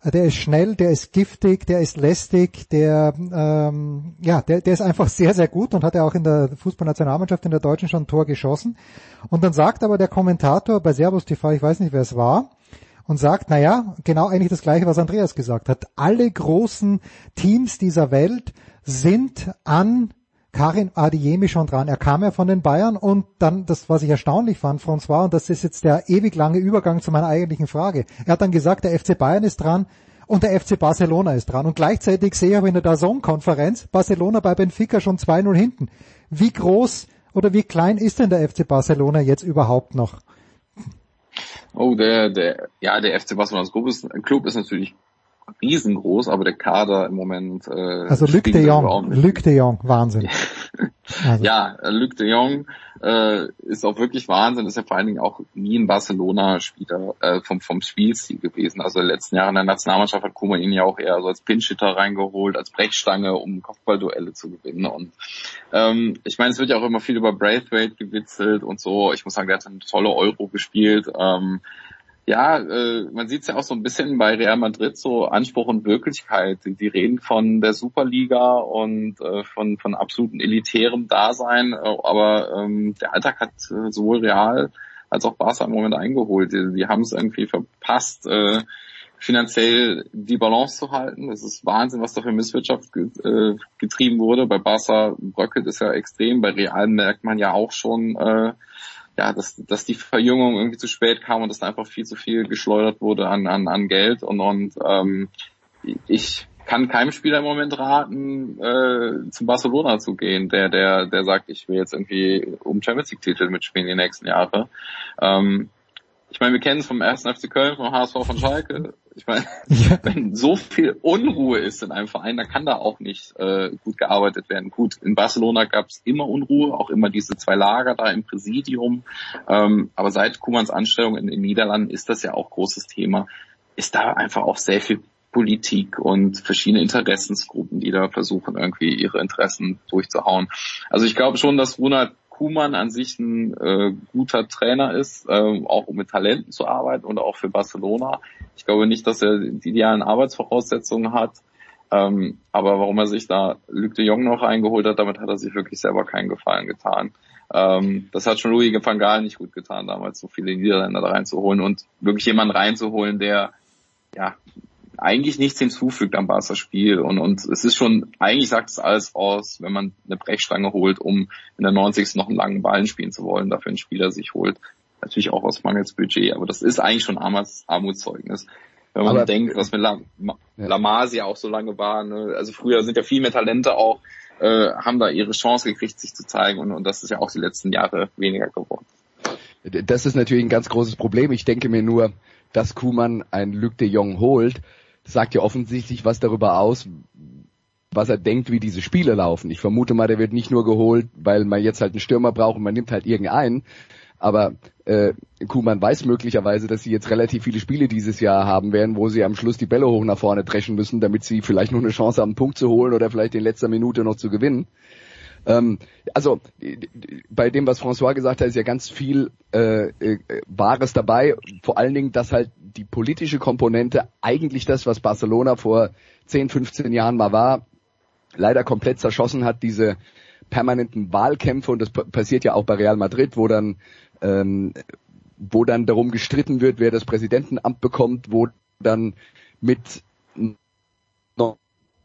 der ist schnell, der ist giftig, der ist lästig, der ähm, ja, der, der ist einfach sehr, sehr gut und hat ja auch in der Fußballnationalmannschaft in der Deutschen schon ein Tor geschossen. Und dann sagt aber der Kommentator bei Servus TV, ich weiß nicht, wer es war, und sagt, na ja, genau eigentlich das gleiche, was Andreas gesagt hat. Alle großen Teams dieser Welt sind an Karim Adiemi schon dran. Er kam ja von den Bayern und dann, das, was ich erstaunlich fand, François, und das ist jetzt der ewig lange Übergang zu meiner eigentlichen Frage. Er hat dann gesagt, der FC Bayern ist dran und der FC Barcelona ist dran. Und gleichzeitig sehe ich aber in der Dazon-Konferenz Barcelona bei Benfica schon 2-0 hinten. Wie groß oder wie klein ist denn der FC Barcelona jetzt überhaupt noch? Oh, der, der, ja, der FC Barcelona Club ist, Club ist natürlich riesengroß, aber der Kader im Moment. Äh, also Luc de Jong, Luc de Jong, Wahnsinn. also. Ja, Luc de Jong äh, ist auch wirklich Wahnsinn, ist ja vor allen Dingen auch nie ein Barcelona-Spieler äh, vom, vom Spielstil gewesen. Also in den letzten Jahren in der Nationalmannschaft hat Kuma ihn ja auch eher so als Pinchitter reingeholt, als Brechstange, um Kopfballduelle zu gewinnen. Und ähm, ich meine, es wird ja auch immer viel über Braithwaite gewitzelt und so. Ich muss sagen, der hat eine tolle Euro gespielt. Ähm, ja, äh, man sieht es ja auch so ein bisschen bei Real Madrid, so Anspruch und Wirklichkeit. Die, die reden von der Superliga und äh, von, von absoluten elitärem Dasein, äh, aber ähm, der Alltag hat äh, sowohl Real als auch Barca im Moment eingeholt. Die, die haben es irgendwie verpasst, äh, finanziell die Balance zu halten. Das ist Wahnsinn, was da für Misswirtschaft äh, getrieben wurde. Bei Barca bröckelt es ja extrem, bei Real merkt man ja auch schon, äh, ja, dass, dass die Verjüngung irgendwie zu spät kam und dass da einfach viel zu viel geschleudert wurde an, an, an Geld und, und ähm, ich kann keinem Spieler im Moment raten, äh, zum Barcelona zu gehen, der, der, der sagt, ich will jetzt irgendwie um Champions League Titel mitspielen die nächsten Jahre. Ähm, ich meine, wir kennen es vom ersten FC Köln, vom HSV von Schalke. Ich meine, ja. wenn so viel Unruhe ist in einem Verein, dann kann da auch nicht äh, gut gearbeitet werden. Gut, in Barcelona gab es immer Unruhe, auch immer diese zwei Lager da im Präsidium. Ähm, aber seit Kumans Anstellung in den Niederlanden ist das ja auch großes Thema. Ist da einfach auch sehr viel Politik und verschiedene Interessensgruppen, die da versuchen, irgendwie ihre Interessen durchzuhauen. Also ich glaube schon, dass Ronald Kuman an sich ein äh, guter Trainer ist, äh, auch um mit Talenten zu arbeiten und auch für Barcelona. Ich glaube nicht, dass er die idealen Arbeitsvoraussetzungen hat. Ähm, aber warum er sich da Luc de Jong noch eingeholt hat, damit hat er sich wirklich selber keinen Gefallen getan. Ähm, das hat schon Louis van Gaal nicht gut getan, damals so viele Niederländer da reinzuholen und wirklich jemanden reinzuholen, der ja eigentlich nichts hinzufügt am Barca-Spiel. Und, und es ist schon, eigentlich sagt es alles aus, wenn man eine Brechstange holt, um in der 90. noch einen langen Ballen spielen zu wollen, dafür ein Spieler sich holt. Natürlich auch aus Mangels Budget, aber das ist eigentlich schon Armuts, Armutszeugnis. Wenn man aber, denkt, was mit La, ja. Auch so lange war, ne? also früher sind ja viel mehr Talente auch, äh, haben da ihre Chance gekriegt, sich zu zeigen und, und das ist ja auch die letzten Jahre weniger geworden. das ist natürlich ein ganz großes Problem. Ich denke mir nur, dass Kuman ein Luc de Jong holt, sagt ja offensichtlich was darüber aus, was er denkt, wie diese Spiele laufen. Ich vermute mal, der wird nicht nur geholt, weil man jetzt halt einen Stürmer braucht und man nimmt halt irgendeinen. Aber äh, Kuman weiß möglicherweise, dass sie jetzt relativ viele Spiele dieses Jahr haben werden, wo sie am Schluss die Bälle hoch nach vorne dreschen müssen, damit sie vielleicht noch eine Chance haben, einen Punkt zu holen oder vielleicht in letzter Minute noch zu gewinnen. Ähm, also bei dem, was François gesagt hat, ist ja ganz viel äh, äh, Wahres dabei. Vor allen Dingen, dass halt die politische Komponente eigentlich das, was Barcelona vor 10, 15 Jahren mal war, leider komplett zerschossen hat, diese permanenten Wahlkämpfe und das passiert ja auch bei Real Madrid, wo dann ähm, wo dann darum gestritten wird, wer das Präsidentenamt bekommt, wo dann mit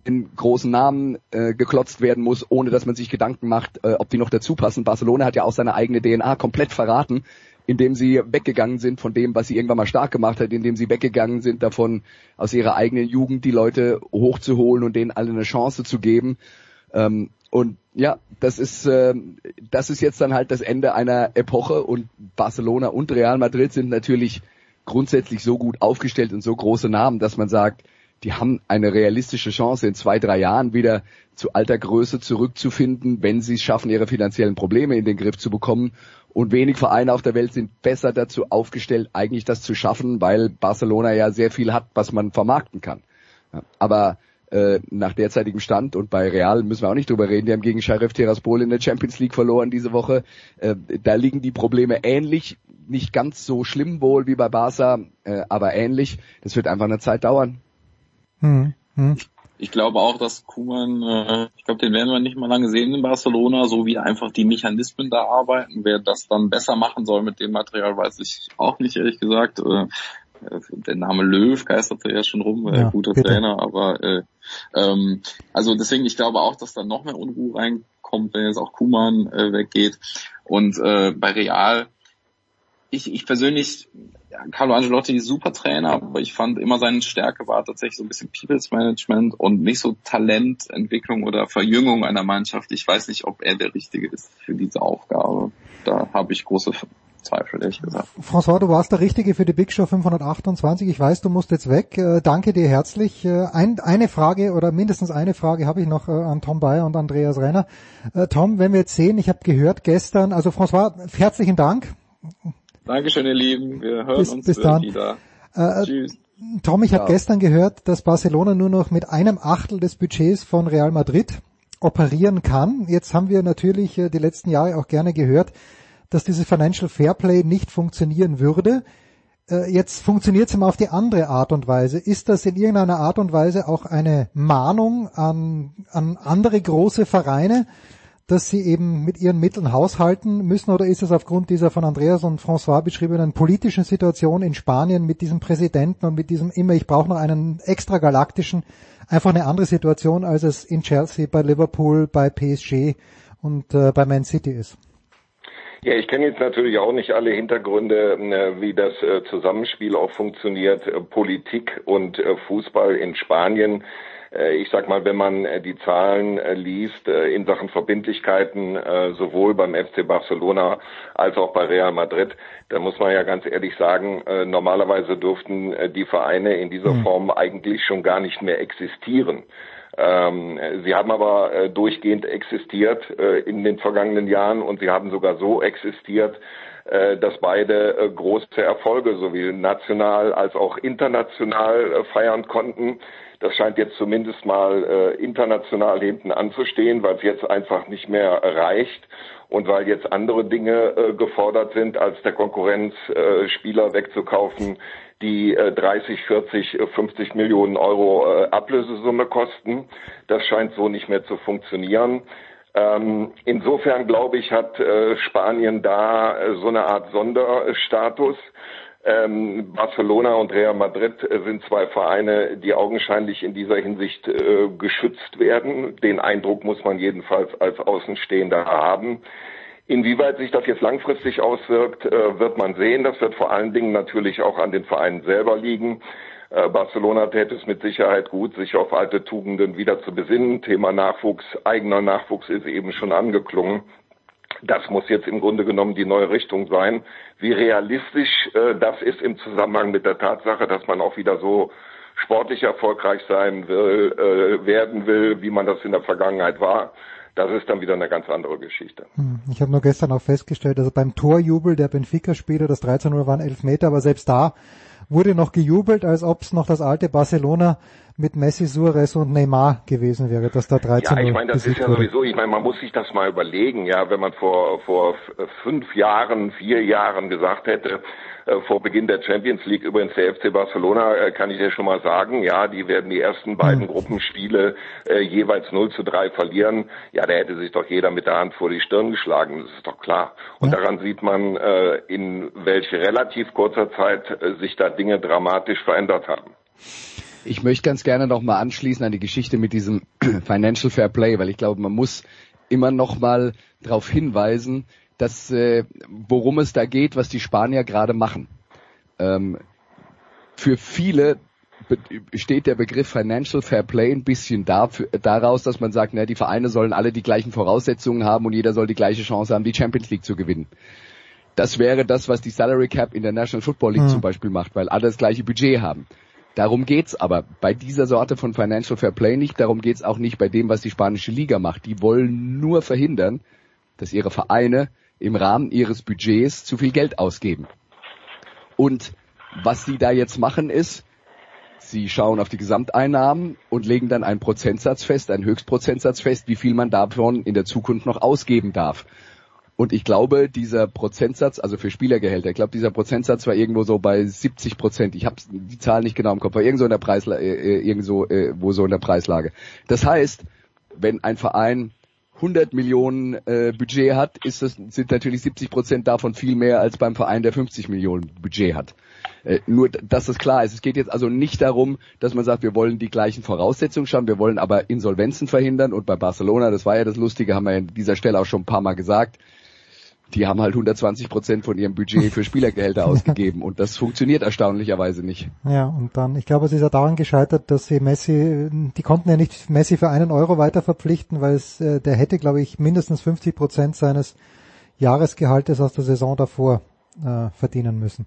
in großen Namen äh, geklotzt werden muss, ohne dass man sich Gedanken macht, äh, ob die noch dazu passen. Barcelona hat ja auch seine eigene DNA komplett verraten, indem sie weggegangen sind von dem, was sie irgendwann mal stark gemacht hat, indem sie weggegangen sind davon, aus ihrer eigenen Jugend die Leute hochzuholen und denen alle eine Chance zu geben. Ähm, und ja, das ist äh, das ist jetzt dann halt das Ende einer Epoche und Barcelona und Real Madrid sind natürlich grundsätzlich so gut aufgestellt und so große Namen, dass man sagt, die haben eine realistische Chance, in zwei, drei Jahren wieder zu alter Größe zurückzufinden, wenn sie es schaffen, ihre finanziellen Probleme in den Griff zu bekommen. Und wenig Vereine auf der Welt sind besser dazu aufgestellt, eigentlich das zu schaffen, weil Barcelona ja sehr viel hat, was man vermarkten kann. Aber äh, nach derzeitigem Stand und bei Real müssen wir auch nicht drüber reden, die haben gegen Sheriff Tiraspol in der Champions League verloren diese Woche. Äh, da liegen die Probleme ähnlich, nicht ganz so schlimm wohl wie bei Barca, äh, aber ähnlich. Das wird einfach eine Zeit dauern. Hm, hm. Ich glaube auch, dass Kuman, äh, ich glaube, den werden wir nicht mal lange sehen in Barcelona, so wie einfach die Mechanismen da arbeiten. Wer das dann besser machen soll mit dem Material, weiß ich auch nicht, ehrlich gesagt. Äh, der Name Löw geisterte ja schon rum, äh, ja, guter bitte. Trainer, aber äh, ähm, also deswegen, ich glaube auch, dass da noch mehr Unruhe reinkommt, wenn jetzt auch Kuman äh, weggeht. Und äh, bei Real, ich, ich persönlich ja, Carlo Angelotti super Trainer, aber ich fand immer seine Stärke war tatsächlich so ein bisschen People's Management und nicht so Talententwicklung oder Verjüngung einer Mannschaft. Ich weiß nicht, ob er der Richtige ist für diese Aufgabe. Da habe ich große Zweifel, ehrlich gesagt. François, du warst der Richtige für die Big Show 528. Ich weiß, du musst jetzt weg. Äh, danke dir herzlich. Äh, ein, eine Frage oder mindestens eine Frage habe ich noch äh, an Tom Bayer und Andreas Renner. Tom, wenn wir jetzt sehen, ich habe gehört gestern, also François, herzlichen Dank. Dankeschön, ihr Lieben. Wir hören bis, uns bis dann. wieder. Äh, Tschüss. Tom, ich habe gestern gehört, dass Barcelona nur noch mit einem Achtel des Budgets von Real Madrid operieren kann. Jetzt haben wir natürlich äh, die letzten Jahre auch gerne gehört, dass dieses Financial Fairplay nicht funktionieren würde. Äh, jetzt funktioniert es immer auf die andere Art und Weise. Ist das in irgendeiner Art und Weise auch eine Mahnung an, an andere große Vereine, dass sie eben mit ihren Mitteln haushalten müssen oder ist es aufgrund dieser von Andreas und François beschriebenen politischen Situation in Spanien mit diesem Präsidenten und mit diesem immer, ich brauche noch einen extra galaktischen, einfach eine andere Situation, als es in Chelsea, bei Liverpool, bei PSG und äh, bei Man City ist? Ja, ich kenne jetzt natürlich auch nicht alle Hintergründe, äh, wie das äh, Zusammenspiel auch funktioniert, äh, Politik und Fußball in Spanien. Äh, ich sag mal, wenn man äh, die Zahlen äh, liest in Sachen Verbindlichkeiten, sowohl beim FC Barcelona als auch bei Real Madrid, da muss man ja ganz ehrlich sagen, normalerweise dürften die Vereine in dieser hm. Form eigentlich schon gar nicht mehr existieren. Ähm, sie haben aber durchgehend existiert in den vergangenen Jahren und sie haben sogar so existiert, dass beide große Erfolge sowohl national als auch international feiern konnten. Das scheint jetzt zumindest mal äh, international hinten anzustehen, weil es jetzt einfach nicht mehr reicht und weil jetzt andere Dinge äh, gefordert sind, als der Konkurrenz äh, Spieler wegzukaufen, die äh, 30, 40, 50 Millionen Euro äh, Ablösesumme kosten. Das scheint so nicht mehr zu funktionieren. Ähm, insofern glaube ich, hat äh, Spanien da äh, so eine Art Sonderstatus. Ähm, Barcelona und Real Madrid äh, sind zwei Vereine, die augenscheinlich in dieser Hinsicht äh, geschützt werden. Den Eindruck muss man jedenfalls als Außenstehender haben. Inwieweit sich das jetzt langfristig auswirkt, äh, wird man sehen. Das wird vor allen Dingen natürlich auch an den Vereinen selber liegen. Äh, Barcelona täte es mit Sicherheit gut, sich auf alte Tugenden wieder zu besinnen. Thema Nachwuchs, eigener Nachwuchs ist eben schon angeklungen. Das muss jetzt im Grunde genommen die neue Richtung sein. Wie realistisch äh, das ist im Zusammenhang mit der Tatsache, dass man auch wieder so sportlich erfolgreich sein will, äh, werden will, wie man das in der Vergangenheit war, das ist dann wieder eine ganz andere Geschichte. Hm, ich habe nur gestern auch festgestellt, also beim Torjubel der Benfica-Spieler, das 13-0 waren 11 Meter, aber selbst da wurde noch gejubelt, als ob es noch das alte Barcelona mit Messi, Suarez und Neymar gewesen wäre, dass da 13 Ja, ich meine, das ist ja wurde. sowieso, ich meine, man muss sich das mal überlegen, ja, wenn man vor, vor fünf Jahren, vier Jahren gesagt hätte, äh, vor Beginn der Champions League übrigens der FC Barcelona, äh, kann ich dir schon mal sagen, ja, die werden die ersten beiden Mhm. Gruppenspiele äh, jeweils 0 zu 3 verlieren. Ja, da hätte sich doch jeder mit der Hand vor die Stirn geschlagen, das ist doch klar. Und Ja. daran sieht man, äh, in welche relativ kurzer Zeit äh, sich da Dinge dramatisch verändert haben. Ich möchte ganz gerne noch mal anschließen an die Geschichte mit diesem Financial Fair Play, weil ich glaube, man muss immer noch mal darauf hinweisen, dass äh, worum es da geht, was die Spanier gerade machen. Ähm, für viele steht der Begriff Financial Fair Play ein bisschen dafür, daraus, dass man sagt, na, die Vereine sollen alle die gleichen Voraussetzungen haben und jeder soll die gleiche Chance haben, die Champions League zu gewinnen. Das wäre das, was die Salary Cap in der National Football League Mhm. zum Beispiel macht, weil alle das gleiche Budget haben. Darum geht's aber bei dieser Sorte von Financial Fair Play nicht. Darum geht's auch nicht bei dem, was die spanische Liga macht. Die wollen nur verhindern, dass ihre Vereine im Rahmen ihres Budgets zu viel Geld ausgeben. Und was sie da jetzt machen ist, sie schauen auf die Gesamteinnahmen und legen dann einen Prozentsatz fest, einen Höchstprozentsatz fest, wie viel man davon in der Zukunft noch ausgeben darf. Und ich glaube, dieser Prozentsatz, also für Spielergehälter, ich glaube, dieser Prozentsatz war irgendwo so bei 70 Prozent. Ich habe die Zahl nicht genau im Kopf, war irgendwo in der Preislage, äh, äh, irgendwo äh, wo so in der Preislage. Das heißt, wenn ein Verein 100 Millionen äh, Budget hat, ist das, sind natürlich 70 Prozent davon viel mehr als beim Verein, der 50 Millionen Budget hat. Äh, nur, dass das klar ist. Es geht jetzt also nicht darum, dass man sagt, wir wollen die gleichen Voraussetzungen schaffen, wir wollen aber Insolvenzen verhindern. Und bei Barcelona, das war ja das Lustige, haben wir an dieser Stelle auch schon ein paar Mal gesagt, die haben halt 120 Prozent von ihrem Budget für Spielergehälter ausgegeben. Und das funktioniert erstaunlicherweise nicht. Ja, und dann, ich glaube, es ist ja daran gescheitert, dass sie Messi, die konnten ja nicht Messi für einen Euro weiter verpflichten, weil es, äh, der hätte, glaube ich, mindestens 50 Prozent seines Jahresgehaltes aus der Saison davor äh, verdienen müssen.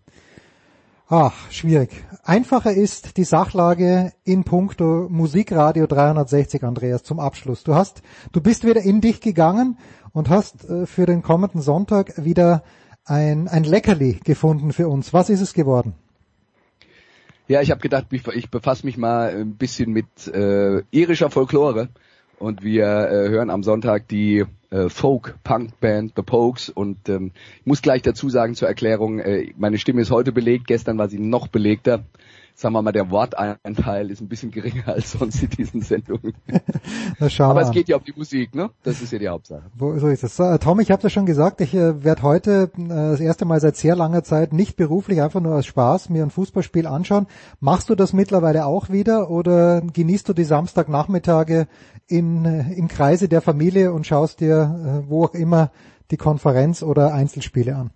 Ach, schwierig. Einfacher ist die Sachlage in puncto Musikradio 360, Andreas, zum Abschluss. Du hast, du bist wieder in dich gegangen und hast äh, für den kommenden Sonntag wieder ein, ein Leckerli gefunden für uns. Was ist es geworden? Ja, ich habe gedacht, ich, befasse mich mal ein bisschen mit äh, irischer Folklore und wir äh, hören am Sonntag die äh, Folk-Punk-Band The Pokes und ähm, ich muss gleich dazu sagen zur Erklärung, äh, meine Stimme ist heute belegt, gestern war sie noch belegter. Sagen wir mal, der Worteinteil ist ein bisschen geringer als sonst in diesen Sendungen. Na, Aber es geht ja um die Musik, ne? Das ist ja die Hauptsache. Wo, so ist es. So, äh, Tom, ich habe das schon gesagt, ich äh, werde heute äh, das erste Mal seit sehr langer Zeit nicht beruflich, einfach nur aus Spaß mir ein Fußballspiel anschauen. Machst du das mittlerweile auch wieder oder genießt du die Samstagnachmittage in, äh, im Kreise der Familie und schaust dir äh, wo auch immer die Konferenz oder Einzelspiele an?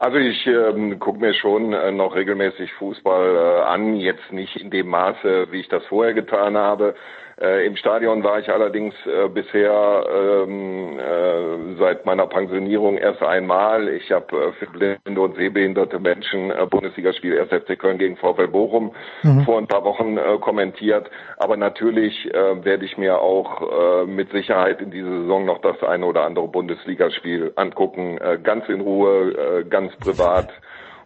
Also ich ähm, gucke mir schon äh, noch regelmäßig Fußball äh, an, jetzt nicht in dem Maße, wie ich das vorher getan habe. Äh, Im Stadion war ich allerdings äh, bisher ähm, äh, seit meiner Pensionierung erst einmal. Ich habe äh, für blinde und sehbehinderte Menschen äh, Bundesligaspiel 1. FC Köln gegen VfL Bochum Mhm. vor ein paar Wochen äh, kommentiert. Aber natürlich werde ich mir auch mit Sicherheit in dieser Saison noch das eine oder andere Bundesligaspiel angucken, ganz in Ruhe, ganz privat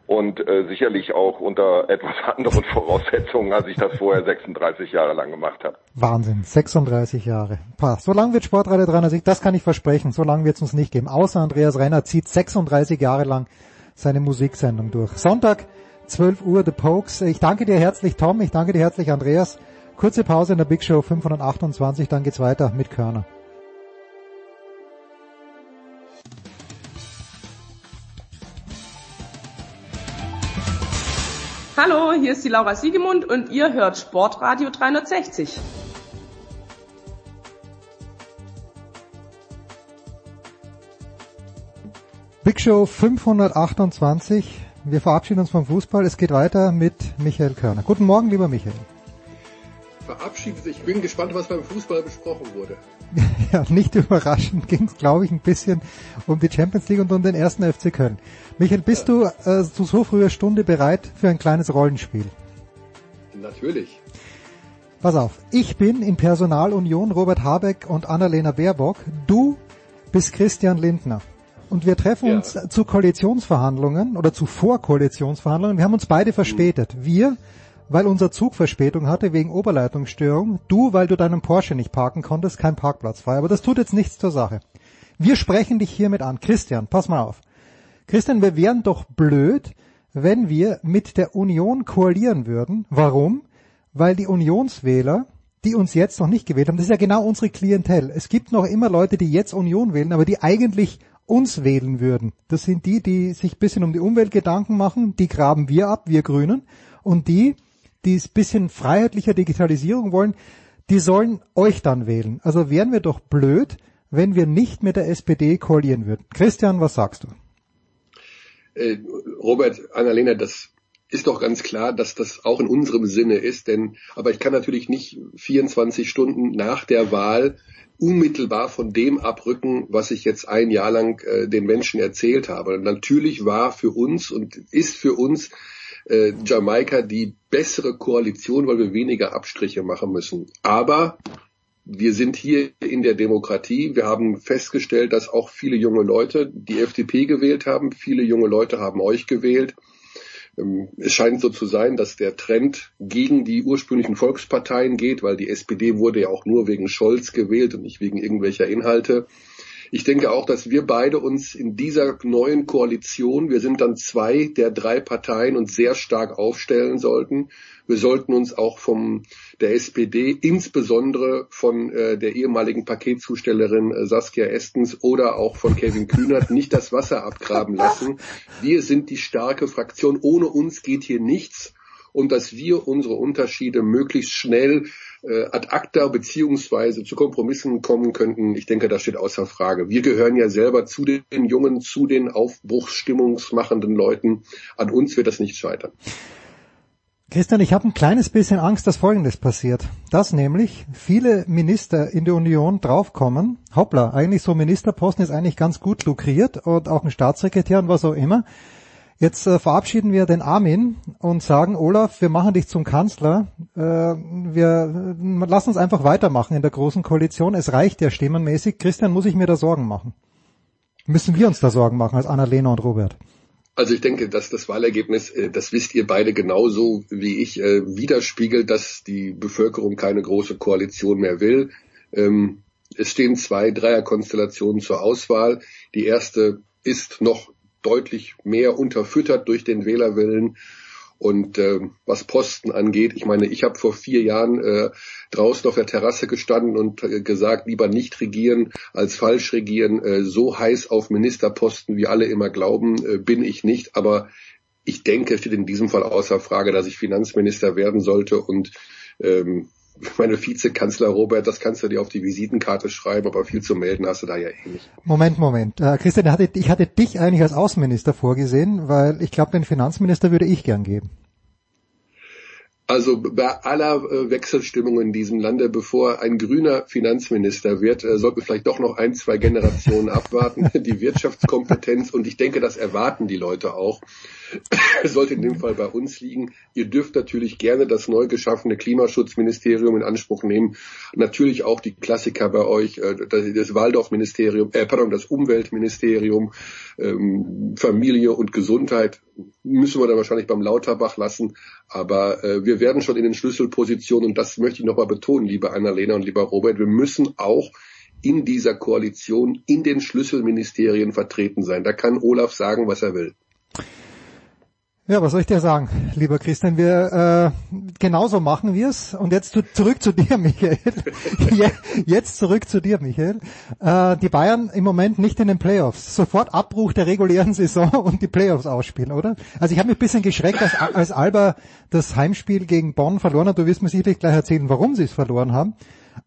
und äh, sicherlich auch unter etwas anderen Voraussetzungen, als ich das vorher 36 Jahre lang gemacht habe. Wahnsinn, 36 Jahre. Pah, so lang wird Sportradio 360, das kann ich versprechen, so lang wird es uns nicht geben. Außer Andreas Renner zieht 36 Jahre lang seine Musiksendung durch. Sonntag, 12 Uhr, The Pokes. Ich danke dir herzlich, Tom, ich danke dir herzlich, Andreas. Kurze Pause in der Big Show 528, dann geht's weiter mit Körner. Hallo, hier ist die Laura Siegemund und ihr hört Sportradio 360. Big Show 528. Wir verabschieden uns vom Fußball. Es geht weiter mit Michael Körner. Guten Morgen, lieber Michael. Verabschiedet sich. Ich bin gespannt, was beim Fußball besprochen wurde. ja, nicht überraschend ging es, glaube ich, ein bisschen um die Champions League und um den ersten FC Köln. Michael, bist ja. du äh, zu so früher Stunde bereit für ein kleines Rollenspiel? Natürlich. Pass auf, ich bin in Personalunion Robert Habeck und Annalena Baerbock. Du bist Christian Lindner. Und wir treffen ja. uns zu Koalitionsverhandlungen oder zu Vorkoalitionsverhandlungen. Wir haben uns beide verspätet. Wir weil unser Zug Verspätung hatte wegen Oberleitungsstörung, du, weil du deinen Porsche nicht parken konntest, kein Parkplatz frei. Aber das tut jetzt nichts zur Sache. Wir sprechen dich hiermit an. Christian, pass mal auf. Christian, wir wären doch blöd, wenn wir mit der Union koalieren würden. Warum? Weil die Unionswähler, die uns jetzt noch nicht gewählt haben, das ist ja genau unsere Klientel. Es gibt noch immer Leute, die jetzt Union wählen, aber die eigentlich uns wählen würden. Das sind die, die sich bisschen um die Umwelt Gedanken machen, die graben wir ab, wir Grünen. Und die, die es bisschen freiheitlicher Digitalisierung wollen, die sollen euch dann wählen. Also wären wir doch blöd, wenn wir nicht mit der SPD koalieren würden. Christian, was sagst du? Äh, Robert, Annalena, das ist doch ganz klar, dass das auch in unserem Sinne ist, denn, aber ich kann natürlich nicht 24 Stunden nach der Wahl unmittelbar von dem abrücken, was ich jetzt ein Jahr lang äh, den Menschen erzählt habe. natürlich war für uns und ist für uns äh, Jamaika die bessere Koalition, weil wir weniger Abstriche machen müssen. Aber wir sind hier in der Demokratie. Wir haben festgestellt, dass auch viele junge Leute die FDP gewählt haben. Viele junge Leute haben euch gewählt. Ähm, es scheint so zu sein, dass der Trend gegen die ursprünglichen Volksparteien geht, weil die SPD wurde ja auch nur wegen Scholz gewählt und nicht wegen irgendwelcher Inhalte. Ich denke auch, dass wir beide uns in dieser neuen Koalition, wir sind dann zwei der drei Parteien, uns sehr stark aufstellen sollten. Wir sollten uns auch vom der SPD, insbesondere von äh, der ehemaligen Paketzustellerin äh, Saskia Estens oder auch von Kevin Kühnert nicht das Wasser abgraben lassen. Wir sind die starke Fraktion. Ohne uns geht hier nichts und dass wir unsere Unterschiede möglichst schnell äh, ad acta beziehungsweise zu Kompromissen kommen könnten, ich denke, das steht außer Frage. Wir gehören ja selber zu den Jungen, zu den aufbruchsstimmungsmachenden Leuten. An uns wird das nicht scheitern. Christian, ich habe ein kleines bisschen Angst, dass Folgendes passiert. Dass nämlich viele Minister in der Union draufkommen, hoppla, eigentlich so Ministerposten ist eigentlich ganz gut lukriert und auch ein Staatssekretär und was auch immer. Jetzt äh, verabschieden wir den Armin und sagen, Olaf, wir machen dich zum Kanzler. Äh, wir äh, lass uns einfach weitermachen in der großen Koalition. Es reicht ja stimmenmäßig. Christian, muss ich mir da Sorgen machen? Müssen wir uns da Sorgen machen als Annalena und Robert? Also ich denke, dass das Wahlergebnis, äh, das wisst ihr beide genauso wie ich, äh, widerspiegelt, dass die Bevölkerung keine große Koalition mehr will. Ähm, es stehen zwei Dreierkonstellationen zur Auswahl. Die erste ist noch deutlich mehr unterfüttert durch den Wählerwillen. Und äh, was Posten angeht, ich meine, ich habe vor vier Jahren äh, draußen auf der Terrasse gestanden und äh, gesagt, lieber nicht regieren als falsch regieren. Äh, so heiß auf Ministerposten, wie alle immer glauben, äh, bin ich nicht. Aber ich denke, es steht in diesem Fall außer Frage, dass ich Finanzminister werden sollte und ähm, meine Vizekanzler Robert, das kannst du dir auf die Visitenkarte schreiben, aber viel zu melden hast du da ja eh nicht. Moment, Moment. Äh, Christian, hatte, ich hatte dich eigentlich als Außenminister vorgesehen, weil ich glaube, den Finanzminister würde ich gern geben. Also bei aller äh, Wechselstimmung in diesem Lande, bevor ein grüner Finanzminister wird, äh, sollten wir vielleicht doch noch ein, zwei Generationen abwarten. Die Wirtschaftskompetenz und ich denke, das erwarten die Leute auch. Sollte in dem Fall bei uns liegen. Ihr dürft natürlich gerne das neu geschaffene Klimaschutzministerium in Anspruch nehmen. Natürlich auch die Klassiker bei euch, äh, das Waldorfministerium, äh, pardon, das Umweltministerium, ähm, Familie und Gesundheit müssen wir dann wahrscheinlich beim Lauterbach lassen. Aber äh, wir werden schon in den Schlüsselpositionen, und das möchte ich nochmal betonen, liebe Annalena und lieber Robert, wir müssen auch in dieser Koalition in den Schlüsselministerien vertreten sein. Da kann Olaf sagen, was er will. Ja, was soll ich dir sagen, lieber Christian? Wir äh, genauso machen wir es. Und jetzt zu, zurück zu dir, Michael. jetzt zurück zu dir, Michael. Äh, die Bayern im Moment nicht in den Playoffs. Sofort Abbruch der regulären Saison und die Playoffs ausspielen, oder? Also ich habe mich ein bisschen geschreckt, als, als Alba das Heimspiel gegen Bonn verloren hat. Du wirst mir sicherlich gleich erzählen, warum sie es verloren haben.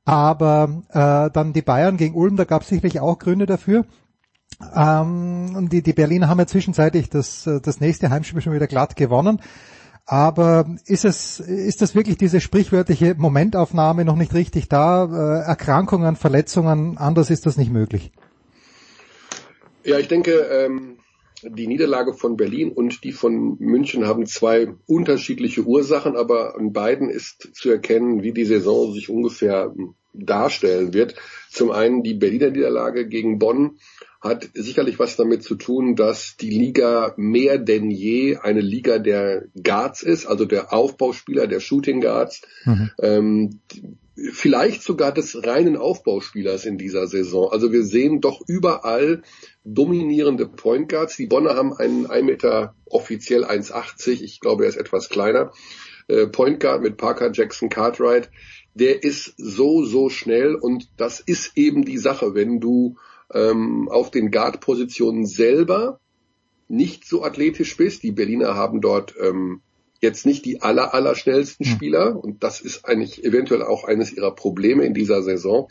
Aber äh, dann die Bayern gegen Ulm, da gab es sicherlich auch Gründe dafür. Ähm, die, die Berliner haben ja zwischenzeitlich das, äh, das nächste Heimspiel schon wieder glatt gewonnen. Aber ist es, ist das wirklich diese sprichwörtliche Momentaufnahme noch nicht richtig da? Äh, Erkrankungen, Verletzungen, anders ist das nicht möglich. Ja, ich denke, ähm, die Niederlage von Berlin und die von München haben zwei unterschiedliche Ursachen, aber an beiden ist zu erkennen, wie die Saison sich ungefähr darstellen wird. Zum einen die Berliner Niederlage gegen Bonn hat sicherlich was damit zu tun, dass die Liga mehr denn je eine Liga der Guards ist, also der Aufbauspieler, der Shooting Guards. Mhm. Ähm, vielleicht sogar des reinen Aufbauspielers in dieser Saison. Also wir sehen doch überall dominierende Point Guards. Die Bonner haben einen 1 Meter offiziell 1,80, ich glaube er ist etwas kleiner, äh, Point Guard mit Parker Jackson Cartwright. Der ist so, so schnell und das ist eben die Sache, wenn du ähm, auf den Guard-Positionen selber nicht so athletisch bist. Die Berliner haben dort ähm, jetzt nicht die aller, aller schnellsten hm. Spieler und das ist eigentlich eventuell auch eines ihrer Probleme in dieser Saison.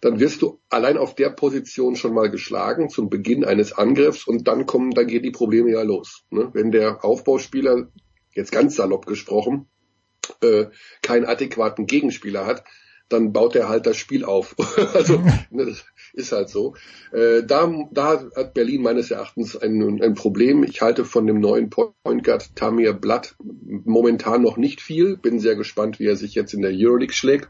Dann wirst du allein auf der Position schon mal geschlagen zum Beginn eines Angriffs und dann kommen, dann gehen die Probleme ja los. Ne? Wenn der Aufbauspieler, jetzt ganz salopp gesprochen, äh, keinen adäquaten Gegenspieler hat, dann baut er halt das Spiel auf. also ne, ist halt so. Äh, da, da hat Berlin meines Erachtens ein, ein Problem. Ich halte von dem neuen Point Guard Tamir Blatt momentan noch nicht viel. Bin sehr gespannt, wie er sich jetzt in der Euroleague schlägt.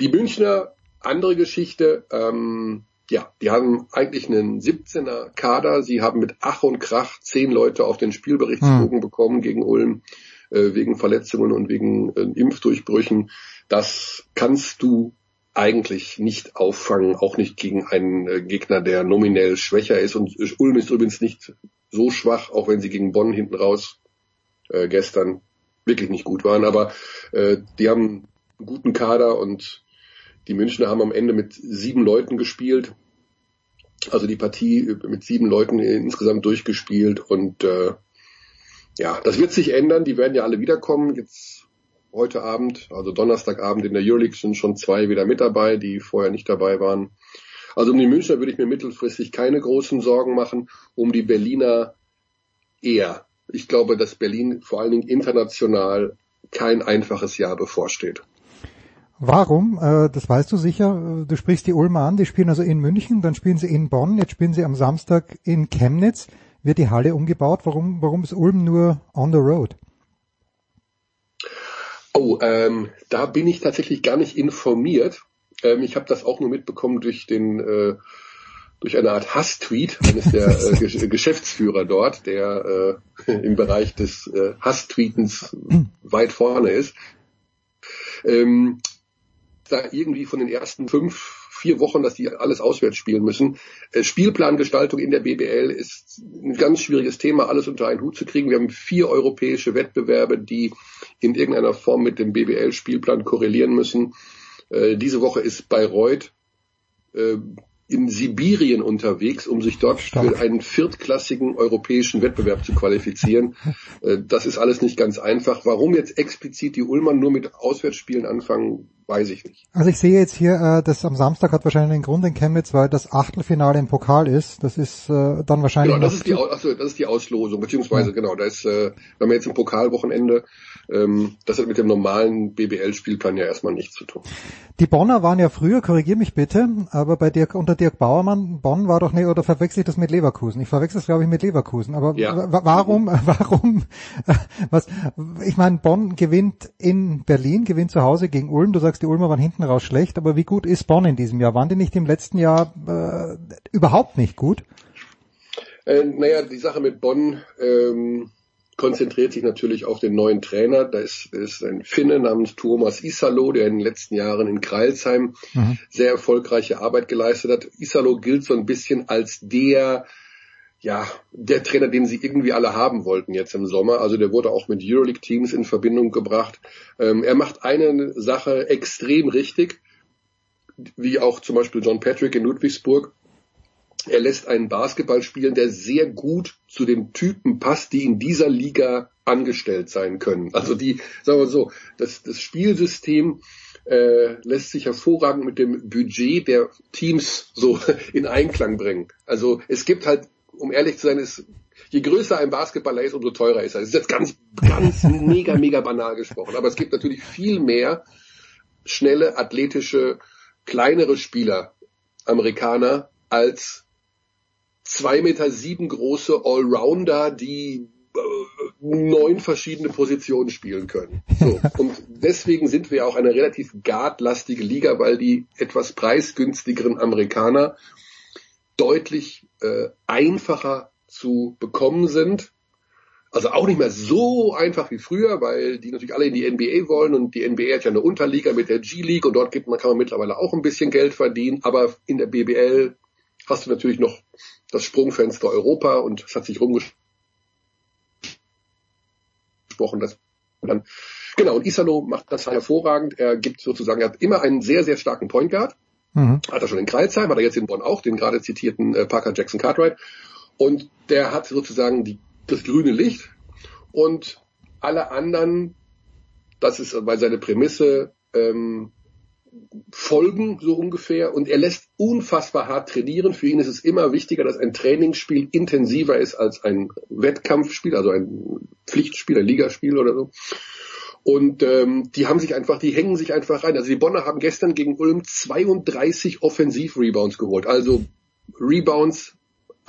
Die Münchner, andere Geschichte. Ähm, ja, die haben eigentlich einen 17er Kader. Sie haben mit Ach und Krach zehn Leute auf den Spielberichtsbogen hm. bekommen gegen Ulm äh, wegen Verletzungen und wegen äh, Impfdurchbrüchen. Das kannst du eigentlich nicht auffangen, auch nicht gegen einen äh, Gegner, der nominell schwächer ist. Und Ulm ist übrigens nicht so schwach, auch wenn sie gegen Bonn hinten raus äh, gestern wirklich nicht gut waren. Aber äh, die haben einen guten Kader und die Münchner haben am Ende mit sieben Leuten gespielt. Also die Partie mit sieben Leuten insgesamt durchgespielt und äh, ja, das wird sich ändern. Die werden ja alle wiederkommen. Jetzt heute Abend, also Donnerstagabend in der Euroleague sind schon zwei wieder mit dabei, die vorher nicht dabei waren. Also um die Münchner würde ich mir mittelfristig keine großen Sorgen machen. Um die Berliner eher. Ich glaube, dass Berlin vor allen Dingen international kein einfaches Jahr bevorsteht. Warum? Äh, das weißt du sicher. Du sprichst die Ulmer an, die spielen also in München, dann spielen sie in Bonn, jetzt spielen sie am Samstag in Chemnitz. Wird die Halle umgebaut? Warum, warum ist Ulm nur on the road? Oh, ähm, da bin ich tatsächlich gar nicht informiert. Ähm, ich habe das auch nur mitbekommen durch den äh, durch eine Art Hass-Tweet eines der äh, Geschäftsführer dort, der äh, im Bereich des äh, Hass-Tweetens weit vorne ist. Ähm, da irgendwie von den ersten fünf vier Wochen, dass die alles auswärts spielen müssen. Äh, Spielplangestaltung in der BBL ist ein ganz schwieriges Thema, alles unter einen Hut zu kriegen. Wir haben vier europäische Wettbewerbe, die in irgendeiner Form mit dem BBL-Spielplan korrelieren müssen. Äh, diese Woche ist Bayreuth äh, in Sibirien unterwegs, um sich dort für einen viertklassigen europäischen Wettbewerb zu qualifizieren. Das ist alles nicht ganz einfach. Warum jetzt explizit die Ulmer nur mit Auswärtsspielen anfangen, weiß ich nicht. Also ich sehe jetzt hier, äh, das am Samstag hat wahrscheinlich einen Grund in Chemnitz, weil das Achtelfinale im Pokal ist. Das ist äh, dann wahrscheinlich. Genau, das ist die, also, das ist die Auslosung, beziehungsweise ja. genau, da ist, äh, wenn man jetzt im Pokalwochenende, ähm, das hat mit dem normalen BBL-Spielplan ja erstmal nichts zu tun. Die Bonner waren ja früher, korrigier mich bitte, aber bei Dirk, unter Dirk Bauermann, Bonn war doch nicht, oder verwechsel ich das mit Leverkusen? Ich verwechsel es glaube ich mit Leverkusen, aber ja. warum, warum, was, ich meine, Bonn gewinnt in Berlin, gewinnt zu Hause gegen Ulm, du sagst, die Ulmer waren hinten raus schlecht, aber wie gut ist Bonn in diesem Jahr? Waren die nicht im letzten Jahr äh, überhaupt nicht gut? Äh, naja, die Sache mit Bonn ähm, konzentriert sich natürlich auf den neuen Trainer. Da ist, ist ein Finne namens Thomas Isalo, der in den letzten Jahren in Kreilsheim mhm. sehr erfolgreiche Arbeit geleistet hat. Isalo gilt so ein bisschen als der ja, der Trainer, den sie irgendwie alle haben wollten jetzt im Sommer. Also der wurde auch mit Euroleague-Teams in Verbindung gebracht. Ähm, er macht eine Sache extrem richtig, wie auch zum Beispiel John Patrick in Ludwigsburg. Er lässt einen Basketball spielen, der sehr gut zu den Typen passt, die in dieser Liga angestellt sein können. Also die, sagen wir so, das, das Spielsystem äh, lässt sich hervorragend mit dem Budget der Teams so in Einklang bringen. Also es gibt halt um ehrlich zu sein, ist je größer ein Basketballer ist, umso teurer ist er. Das ist jetzt ganz, ganz mega, mega banal gesprochen. Aber es gibt natürlich viel mehr schnelle, athletische, kleinere Spieler, Amerikaner, als zwei Meter sieben große Allrounder, die äh, neun verschiedene Positionen spielen können. So. Und deswegen sind wir auch eine relativ guardlastige Liga, weil die etwas preisgünstigeren Amerikaner deutlich äh, einfacher zu bekommen sind. Also auch nicht mehr so einfach wie früher, weil die natürlich alle in die NBA wollen und die NBA hat ja eine Unterliga mit der G-League und dort gibt man, kann man mittlerweile auch ein bisschen Geld verdienen, aber in der BBL hast du natürlich noch das Sprungfenster Europa und es hat sich rumgesprochen, dass dann genau und Isalo macht das hervorragend. Er gibt sozusagen, er hat immer einen sehr sehr starken Point Guard. Mhm. Hat er schon in Kreilsheim, hat er jetzt in Bonn auch, den gerade zitierten äh, Parker Jackson Cartwright. Und der hat sozusagen die, das grüne Licht und alle anderen, das ist bei seiner Prämisse, ähm, folgen so ungefähr und er lässt unfassbar hart trainieren. Für ihn ist es immer wichtiger, dass ein Trainingsspiel intensiver ist als ein Wettkampfspiel, also ein Pflichtspiel, ein Ligaspiel oder so. Und ähm, die haben sich einfach, die hängen sich einfach rein. Also die Bonner haben gestern gegen Ulm 32 Offensiv-Rebounds geholt. Also Rebounds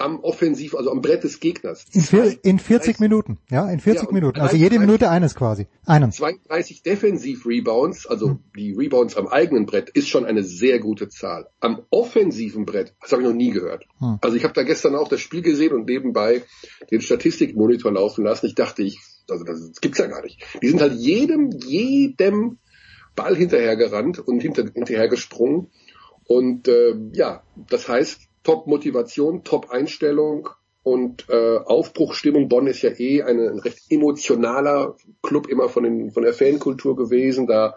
am Offensiv, also am Brett des Gegners. In, vier, in 40 Minuten, ja, in 40 ja, Minuten. Also jede Minute eines quasi. Einen. 32 Defensiv-Rebounds, also hm. die Rebounds am eigenen Brett, ist schon eine sehr gute Zahl. Am offensiven Brett, das habe ich noch nie gehört. Hm. Also ich habe da gestern auch das Spiel gesehen und nebenbei den Statistikmonitor laufen lassen. Ich dachte, ich, also das, gibt's ja gar nicht. Die sind halt jedem, jedem Ball hinterhergerannt und hinter, hinterhergesprungen. Und äh, ja, das heißt, Top-Motivation, Top-Einstellung und äh, Aufbruchstimmung. Bonn ist ja eh eine, ein recht emotionaler Club immer von, den, von der Fankultur gewesen. Da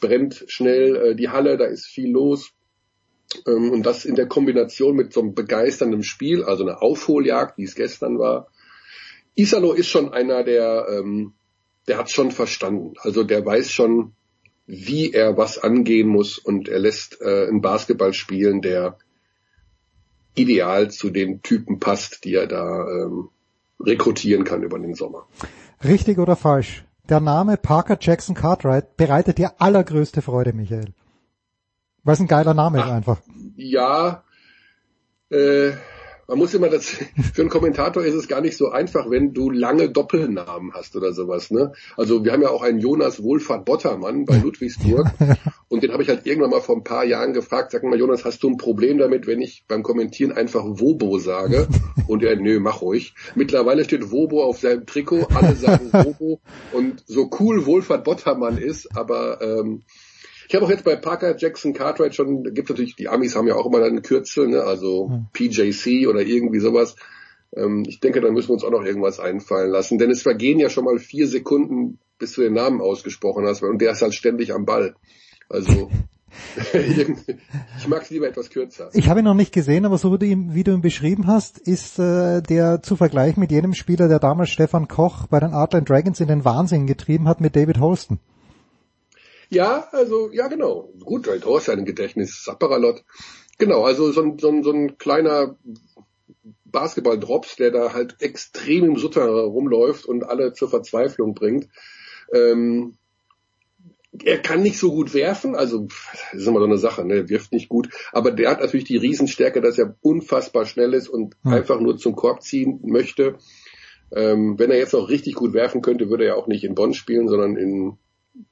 brennt schnell äh, die Halle, da ist viel los. Ähm, und das in der Kombination mit so einem begeisternden Spiel, also eine Aufholjagd, wie es gestern war. Isalo ist schon einer, der, ähm, der hat schon verstanden. Also der weiß schon, wie er was angehen muss und er lässt äh, einen Basketball spielen, der ideal zu den Typen passt, die er da ähm, rekrutieren kann über den Sommer. Richtig oder falsch? Der Name Parker Jackson Cartwright bereitet dir allergrößte Freude, Michael. Es ein geiler Name Ach, ist einfach. Ja, äh, man muss immer das, für einen Kommentator ist es gar nicht so einfach, wenn du lange Doppelnamen hast oder sowas, ne? Also wir haben ja auch einen Jonas Wohlfahrt Bottermann bei Ludwigsburg und den habe ich halt irgendwann mal vor ein paar Jahren gefragt, sag mal Jonas, hast du ein Problem damit, wenn ich beim Kommentieren einfach Wobo sage? Und er, nö, mach ruhig. Mittlerweile steht Wobo auf seinem Trikot, alle sagen Wobo und so cool Wohlfahrt Bottermann ist, aber ähm, ich habe auch jetzt bei Parker Jackson Cartwright schon, da gibt natürlich, die Amis haben ja auch immer eine Kürzel, ne? also hm. PJC oder irgendwie sowas. Ähm, ich denke, da müssen wir uns auch noch irgendwas einfallen lassen, denn es vergehen ja schon mal vier Sekunden, bis du den Namen ausgesprochen hast, und der ist halt ständig am Ball. Also ich mag es lieber etwas kürzer. Ich habe ihn noch nicht gesehen, aber so wie du ihn, wie du ihn beschrieben hast, ist äh, der zu vergleichen mit jenem Spieler, der damals Stefan Koch bei den Artland Dragons in den Wahnsinn getrieben hat mit David Holston. Ja, also, ja genau. Gut, du hast ja ein Gedächtnis, Sapperalot. Genau, also so ein, so ein, so ein kleiner Basketball-Drops, der da halt extrem im Sutter rumläuft und alle zur Verzweiflung bringt. Ähm, er kann nicht so gut werfen, also das ist immer so eine Sache, ne? er wirft nicht gut, aber der hat natürlich die Riesenstärke, dass er unfassbar schnell ist und hm. einfach nur zum Korb ziehen möchte. Ähm, wenn er jetzt noch richtig gut werfen könnte, würde er auch nicht in Bonn spielen, sondern in,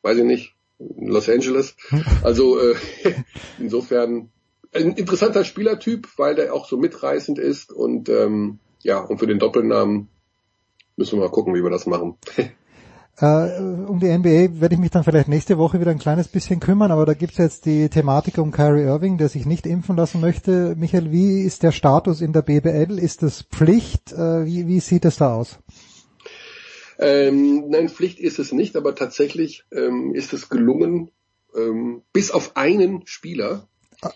weiß ich nicht, Los Angeles. Also äh, insofern ein interessanter Spielertyp, weil der auch so mitreißend ist und ähm, ja, und für den Doppelnamen müssen wir mal gucken, wie wir das machen. Äh, um die NBA werde ich mich dann vielleicht nächste Woche wieder ein kleines bisschen kümmern, aber da gibt's jetzt die Thematik um Kyrie Irving, der sich nicht impfen lassen möchte. Michael, wie ist der Status in der BBL? Ist das Pflicht? Äh, wie, wie sieht es da aus? Ähm, nein, Pflicht ist es nicht, aber tatsächlich ähm, ist es gelungen, ähm, bis auf einen Spieler.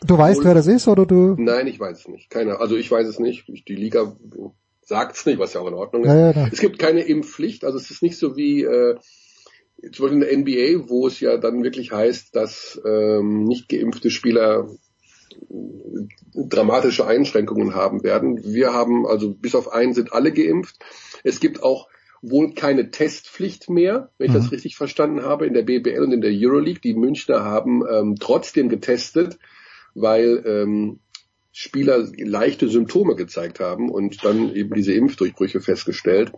Du weißt, wer das ist, oder du? Nein, ich weiß es nicht. Keiner. Also ich weiß es nicht. Die Liga sagt es nicht, was ja auch in Ordnung ist. Ja, ja, es gibt keine Impfpflicht. Also es ist nicht so wie äh, zum Beispiel in der NBA, wo es ja dann wirklich heißt, dass ähm, nicht geimpfte Spieler dramatische Einschränkungen haben werden. Wir haben also bis auf einen sind alle geimpft. Es gibt auch wohl keine Testpflicht mehr, wenn ich mhm. das richtig verstanden habe, in der BBL und in der Euroleague. Die Münchner haben ähm, trotzdem getestet, weil ähm, Spieler leichte Symptome gezeigt haben und dann eben diese Impfdurchbrüche festgestellt.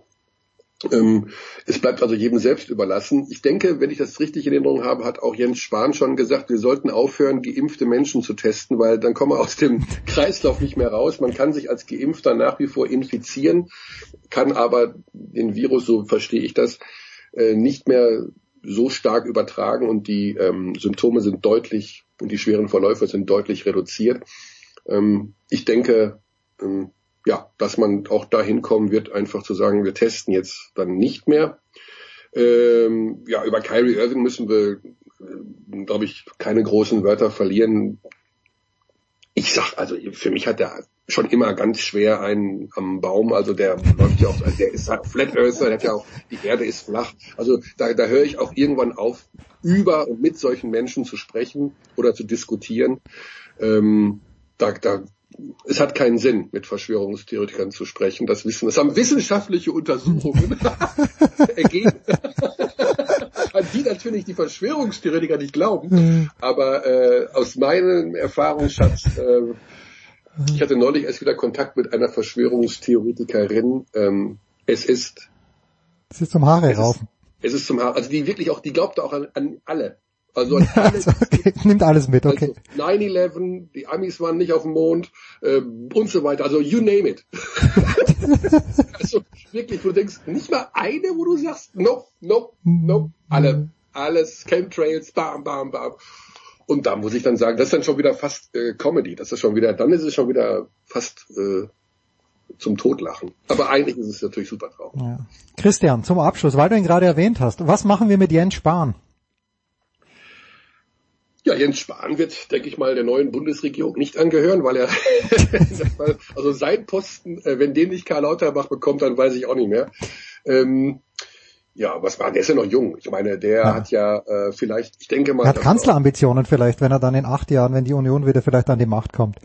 Ähm, es bleibt also jedem selbst überlassen. Ich denke, wenn ich das richtig in Erinnerung habe, hat auch Jens Spahn schon gesagt, wir sollten aufhören, geimpfte Menschen zu testen, weil dann kommen wir aus dem Kreislauf nicht mehr raus. Man kann sich als Geimpfter nach wie vor infizieren, kann aber den Virus, so verstehe ich das, äh, nicht mehr so stark übertragen und die ähm, Symptome sind deutlich und die schweren Verläufe sind deutlich reduziert. Ähm, ich denke, ja, dass man auch dahin kommen wird, einfach zu sagen, wir testen jetzt dann nicht mehr. Ähm, ja, über Kyrie Irving müssen wir, äh, glaube ich, keine großen Wörter verlieren. Ich sag, also für mich hat der schon immer ganz schwer einen am Baum, also der läuft ja auch, also der ist halt Flat Earther, der hat ja auch, die Erde ist flach. Also da, da höre ich auch irgendwann auf, über und mit solchen Menschen zu sprechen oder zu diskutieren. Ähm, da, da es hat keinen Sinn, mit Verschwörungstheoretikern zu sprechen. Das wissen, das haben wissenschaftliche Untersuchungen ergeben. An die natürlich die Verschwörungstheoretiker nicht glauben. Mhm. Aber äh, aus meinem Erfahrungsschatz, äh, ich hatte neulich erst wieder Kontakt mit einer Verschwörungstheoretikerin. Ähm, es ist es ist zum Haare raufen. Es ist zum Haare, also die wirklich auch, die glaubte auch an, an alle. Also alles, okay. nimmt alles mit, okay. Also 9-11, die Amis waren nicht auf dem Mond äh, und so weiter. Also you name it. also wirklich, wo du denkst, nicht mal eine, wo du sagst, nope, nope, nope, alle, alles, Chemtrails, bam, bam, bam. Und da muss ich dann sagen, das ist dann schon wieder fast äh, Comedy. Das ist schon wieder, dann ist es schon wieder fast äh, zum Totlachen. Aber eigentlich ist es natürlich super traurig. Ja. Christian, zum Abschluss, weil du ihn gerade erwähnt hast, was machen wir mit Jens Spahn? Ja, Jens Spahn wird, denke ich mal, der neuen Bundesregierung nicht angehören, weil er, also sein Posten, äh, wenn den nicht Karl Lauterbach bekommt, dann weiß ich auch nicht mehr. Ähm, ja, was war, der ist ja noch jung. Ich meine, der ja. hat ja äh, vielleicht, ich denke mal. Er hat Kanzlerambitionen vielleicht, wenn er dann in acht Jahren, wenn die Union wieder vielleicht an die Macht kommt.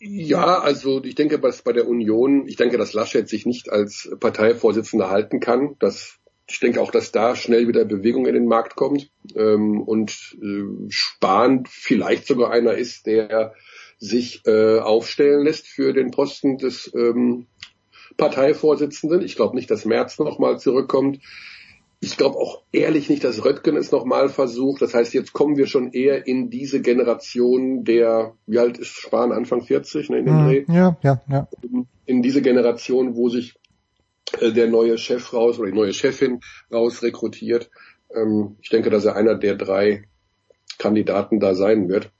Ja, also ich denke, was bei der Union, ich denke, dass Laschet sich nicht als Parteivorsitzender halten kann. Das ich denke auch, dass da schnell wieder Bewegung in den Markt kommt ähm, und äh, Spahn vielleicht sogar einer ist, der sich äh, aufstellen lässt für den Posten des ähm, Parteivorsitzenden. Ich glaube nicht, dass Merz nochmal zurückkommt. Ich glaube auch ehrlich nicht, dass Röttgen es nochmal versucht. Das heißt, jetzt kommen wir schon eher in diese Generation der, wie alt ist Spahn, Anfang 40, ne, in dem Dreh? Ja, ja, ja. In diese Generation, wo sich äh, der neue Chef raus oder die neue Chefin raus rekrutiert. Ähm, ich denke, dass er einer der drei Kandidaten da sein wird.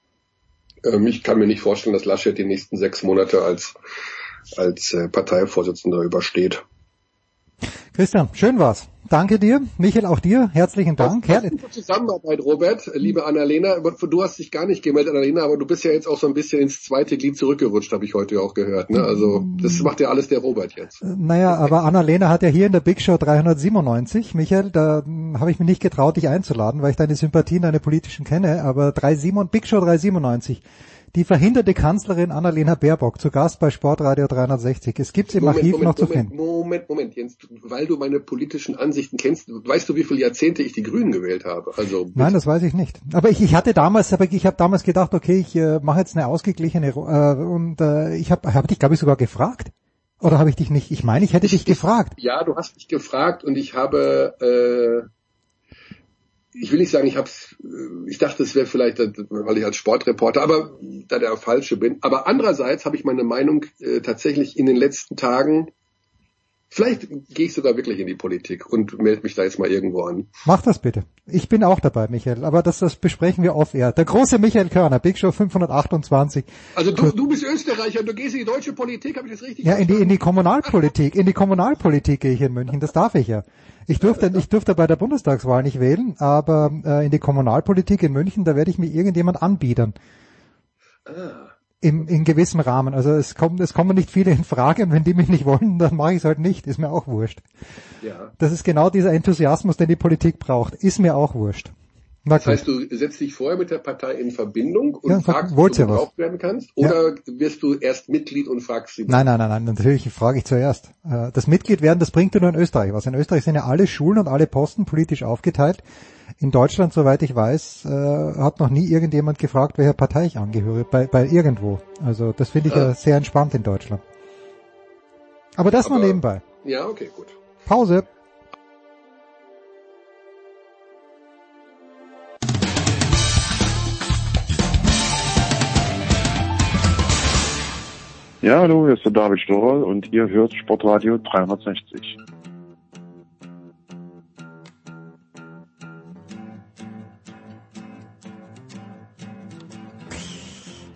Ähm, ich kann mir nicht vorstellen, dass Laschet die nächsten sechs Monate als, als äh, Parteivorsitzender übersteht. Christian, schön war's. Danke dir. Michael, auch dir. Herzlichen Dank. Gute Zusammenarbeit, Robert. Liebe Annalena. Du hast dich gar nicht gemeldet, Annalena, aber du bist ja jetzt auch so ein bisschen ins zweite Glied zurückgerutscht, habe ich heute auch gehört. Ne? Also das macht ja alles der Robert jetzt. Äh, naja, aber Annalena hat ja hier in der Big Show 397, Michael, da habe ich mich nicht getraut, dich einzuladen, weil ich deine Sympathien, deine politischen kenne, aber 37, Big Show 397 die verhinderte Kanzlerin Annalena Baerbock zu Gast bei Sportradio 360. Es gibt im Moment, Archiv Moment, noch zu Moment, finden. Moment, Moment, Jens, weil du meine politischen Ansichten kennst, weißt du, wie viele Jahrzehnte ich die Grünen gewählt habe? Also Nein, das weiß ich nicht. Aber ich, ich hatte damals, aber ich habe damals gedacht, okay, ich äh, mache jetzt eine ausgeglichene äh, und äh, ich habe hab dich, glaube ich, sogar gefragt. Oder habe ich dich nicht? Ich meine, ich hätte ich, dich gefragt. Ja, du hast mich gefragt und ich habe äh, ich will nicht sagen, ich hab's, äh, ich dachte, es wäre vielleicht, weil ich als Sportreporter, aber da der falsche bin. Aber andererseits habe ich meine Meinung äh, tatsächlich in den letzten Tagen Vielleicht gehe ich sogar wirklich in die Politik und melde mich da jetzt mal irgendwo an. Mach das bitte. Ich bin auch dabei, Michael, aber das, das besprechen wir off-air. Der große Michael Körner, Big Show 528. Also du, du bist Österreicher und du gehst in die deutsche Politik, habe ich das richtig Ja, in die, in die Kommunalpolitik, in die Kommunalpolitik gehe ich in München, das darf ich ja. Ich durfte, ich durfte bei der Bundestagswahl nicht wählen, aber äh, in die Kommunalpolitik in München, da werde ich mir irgendjemand anbiedern. Ah im, in gewissem Rahmen. Also es kommt, es kommen nicht viele in Frage und wenn die mich nicht wollen, dann mache ich es halt nicht. Ist mir auch wurscht. Ja. Das ist genau dieser Enthusiasmus, den die Politik braucht. Ist mir auch wurscht. Das heißt, du setzt dich vorher mit der Partei in Verbindung und ja, fragst, ob du gebraucht werden kannst? Oder ja. wirst du erst Mitglied und fragst sie? Nein, nein, nein, nein, natürlich frage ich zuerst. Äh, das Mitglied werden, das bringt nur in Österreich was. In Österreich sind ja alle Schulen und alle Posten politisch aufgeteilt. In Deutschland, soweit ich weiß, äh, hat noch nie irgendjemand gefragt, welcher Partei ich angehöre, bei, bei irgendwo. Also das finde ich ah. ja sehr entspannt in Deutschland. Aber das Aber, nur nebenbei. Ja, okay, gut. Pause. Ja, hallo, hier ist der David Storl und ihr hört Sportradio 360.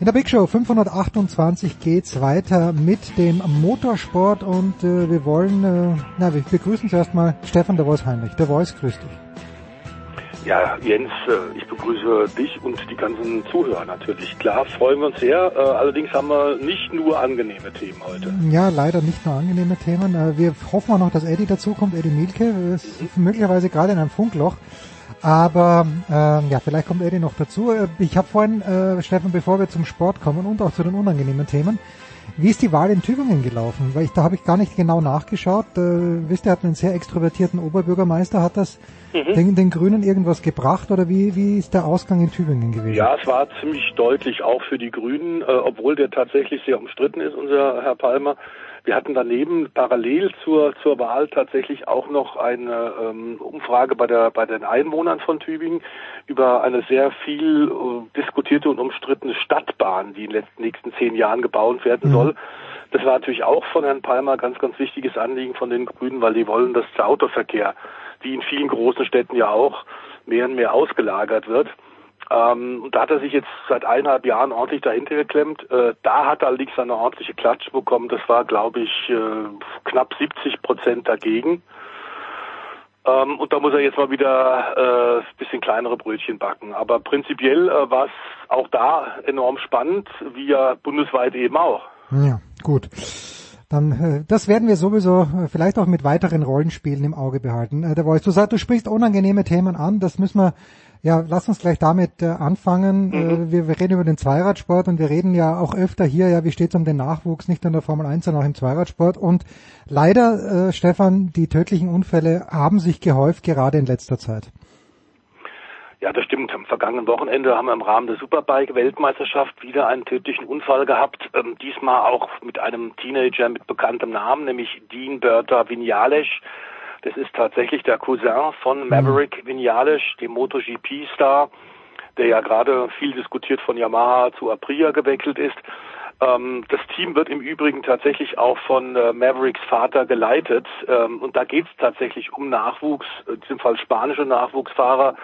In der Big Show 528 geht's weiter mit dem Motorsport und äh, wir wollen, äh, na, wir begrüßen zuerst mal Stefan der Voice Heinrich. Der Voice, grüß dich. Ja, Jens, äh, ich begrüße dich und die ganzen Zuhörer natürlich. Klar, freuen wir uns sehr. Äh, allerdings haben wir nicht nur angenehme Themen heute. Ja, leider nicht nur angenehme Themen. Äh, wir hoffen auch noch, dass Eddie dazukommt. Eddie Mielke ist mhm. möglicherweise gerade in einem Funkloch. Aber äh, ja, vielleicht kommt Eddie noch dazu. Ich habe vorhin, äh, Steffen, bevor wir zum Sport kommen und auch zu den unangenehmen Themen, wie ist die Wahl in Tübingen gelaufen? Weil ich, da habe ich gar nicht genau nachgeschaut. Äh, wisst ihr, hat einen sehr extrovertierten Oberbürgermeister. Hat das mhm. den, den, Grünen irgendwas gebracht oder wie, wie ist der Ausgang in Tübingen gewesen? Ja, es war ziemlich deutlich auch für die Grünen, äh, obwohl der tatsächlich sehr umstritten ist, unser Herr Palmer. Wir hatten daneben parallel zur, zur Wahl tatsächlich auch noch eine ähm, Umfrage bei, der, bei den Einwohnern von Tübingen über eine sehr viel äh, diskutierte und umstrittene Stadtbahn, die in den letzten, nächsten zehn Jahren gebaut werden mhm. soll. Das war natürlich auch von Herrn Palmer ganz, ganz wichtiges Anliegen von den Grünen, weil die wollen, dass der Autoverkehr, wie in vielen großen Städten ja auch, mehr und mehr ausgelagert wird. Ähm, und da hat er sich jetzt seit eineinhalb Jahren ordentlich dahinter geklemmt. Äh, da hat er allerdings eine ordentliche Klatsche bekommen. Das war, glaube ich, äh, knapp 70 Prozent dagegen. Ähm, und da muss er jetzt mal wieder äh, bisschen kleinere Brötchen backen. Aber prinzipiell äh, war es auch da enorm spannend, wie ja bundesweit eben auch. Ja, gut. Dann, äh, das werden wir sowieso äh, vielleicht auch mit weiteren Rollenspielen im Auge behalten. Äh, der Voice, du sagst, du sprichst unangenehme Themen an. Das müssen wir ja, lass uns gleich damit äh, anfangen. Mhm. Äh, wir, wir reden über den Zweiradsport und wir reden ja auch öfter hier, ja, wie steht es um den Nachwuchs, nicht nur in der Formel 1, sondern auch im Zweiradsport. Und leider, äh, Stefan, die tödlichen Unfälle haben sich gehäuft, gerade in letzter Zeit. Ja, das stimmt. Am vergangenen Wochenende haben wir im Rahmen der Superbike-Weltmeisterschaft wieder einen tödlichen Unfall gehabt. Ähm, diesmal auch mit einem Teenager mit bekanntem Namen, nämlich Dean Bertha Vinales. Das ist tatsächlich der Cousin von mhm. Maverick Vinales, dem MotoGP-Star, der ja gerade viel diskutiert von Yamaha zu Aprilia gewechselt ist. Ähm, das Team wird im Übrigen tatsächlich auch von äh, Mavericks Vater geleitet. Ähm, und da geht es tatsächlich um Nachwuchs, in diesem Fall spanische Nachwuchsfahrer,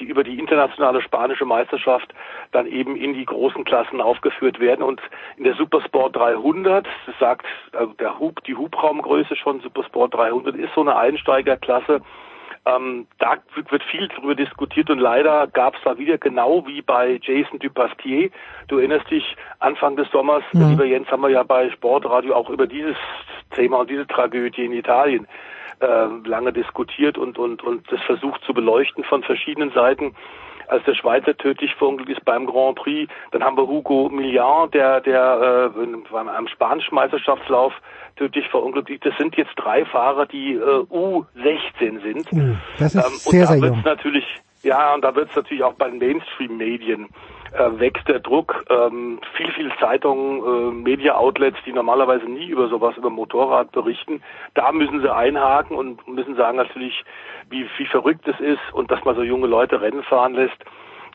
die über die internationale spanische Meisterschaft dann eben in die großen Klassen aufgeführt werden. Und in der Supersport 300, das sagt also der Hub, die Hubraumgröße schon Supersport 300 ist so eine Einsteigerklasse. Ähm, da wird viel darüber diskutiert und leider gab es da wieder genau wie bei Jason Dupasquier. Du erinnerst dich, Anfang des Sommers, mhm. lieber Jens, haben wir ja bei Sportradio auch über dieses Thema und diese Tragödie in Italien äh, lange diskutiert und, und, und das versucht zu beleuchten von verschiedenen Seiten. Als der Schweizer tödlich verunglückt ist beim Grand Prix, dann haben wir Hugo Millian, der, der äh, einem spanischen Meisterschaftslauf tödlich verunglückt ist. Das sind jetzt drei Fahrer, die äh, U16 sind. Uh, das ist ähm, sehr, sehr jung. Natürlich, ja, und da wird es natürlich auch bei den Mainstream-Medien äh, wächst der Druck. Ähm, viel, viel Zeitungen, äh, Media-Outlets, die normalerweise nie über sowas, über Motorrad berichten, da müssen sie einhaken und müssen sagen natürlich, wie, wie verrückt es ist und dass man so junge Leute Rennen fahren lässt.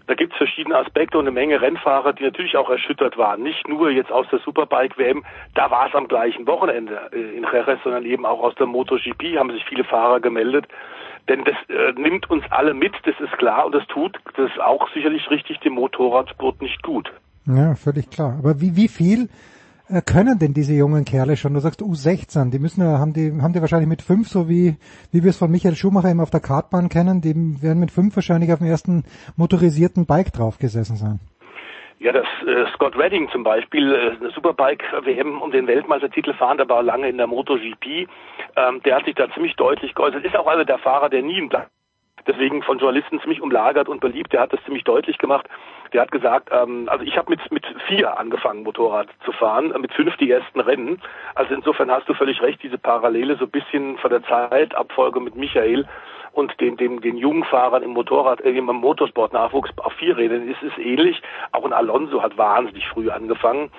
Da gibt es verschiedene Aspekte und eine Menge Rennfahrer, die natürlich auch erschüttert waren. Nicht nur jetzt aus der Superbike-WM, da war es am gleichen Wochenende äh, in Jerez, sondern eben auch aus der MotoGP haben sich viele Fahrer gemeldet. Denn das äh, nimmt uns alle mit, das ist klar, und das tut, das ist auch sicherlich richtig, dem Motorradsport nicht gut. Ja, völlig klar. Aber wie, wie viel äh, können denn diese jungen Kerle schon? Du sagst U16, die müssen ja, haben die, haben die wahrscheinlich mit fünf, so wie, wie wir es von Michael Schumacher eben auf der Kartbahn kennen, die werden mit fünf wahrscheinlich auf dem ersten motorisierten Bike draufgesessen sein. Ja, das äh, Scott Redding zum Beispiel, äh, eine Superbike-WM um den Weltmeistertitel fahren, der war lange in der MotoGP. Ähm, der hat sich da ziemlich deutlich geäußert. Ist auch also der Fahrer, der nie ein deswegen von Journalisten ziemlich umlagert und beliebt. Der hat das ziemlich deutlich gemacht. Der hat gesagt, ähm, also ich habe mit mit vier angefangen Motorrad zu fahren, äh, mit fünf die ersten Rennen. Also insofern hast du völlig recht, diese Parallele so ein bisschen von der Zeitabfolge mit Michael und den, den, den jungen Fahrern im Motorrad, äh, im Motorsport-Nachwuchs auf Vierrädern ist es ähnlich. Auch ein Alonso hat wahnsinnig früh angefangen.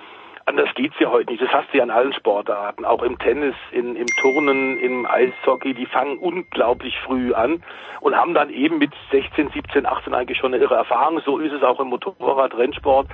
Anders geht's ja heute nicht. Das hast du ja in allen Sportarten, auch im Tennis, in, im Turnen, im Eishockey. Die fangen unglaublich früh an und haben dann eben mit 16, 17, 18 eigentlich schon eine irre Erfahrung. So ist es auch im Motorrad-Rennsport.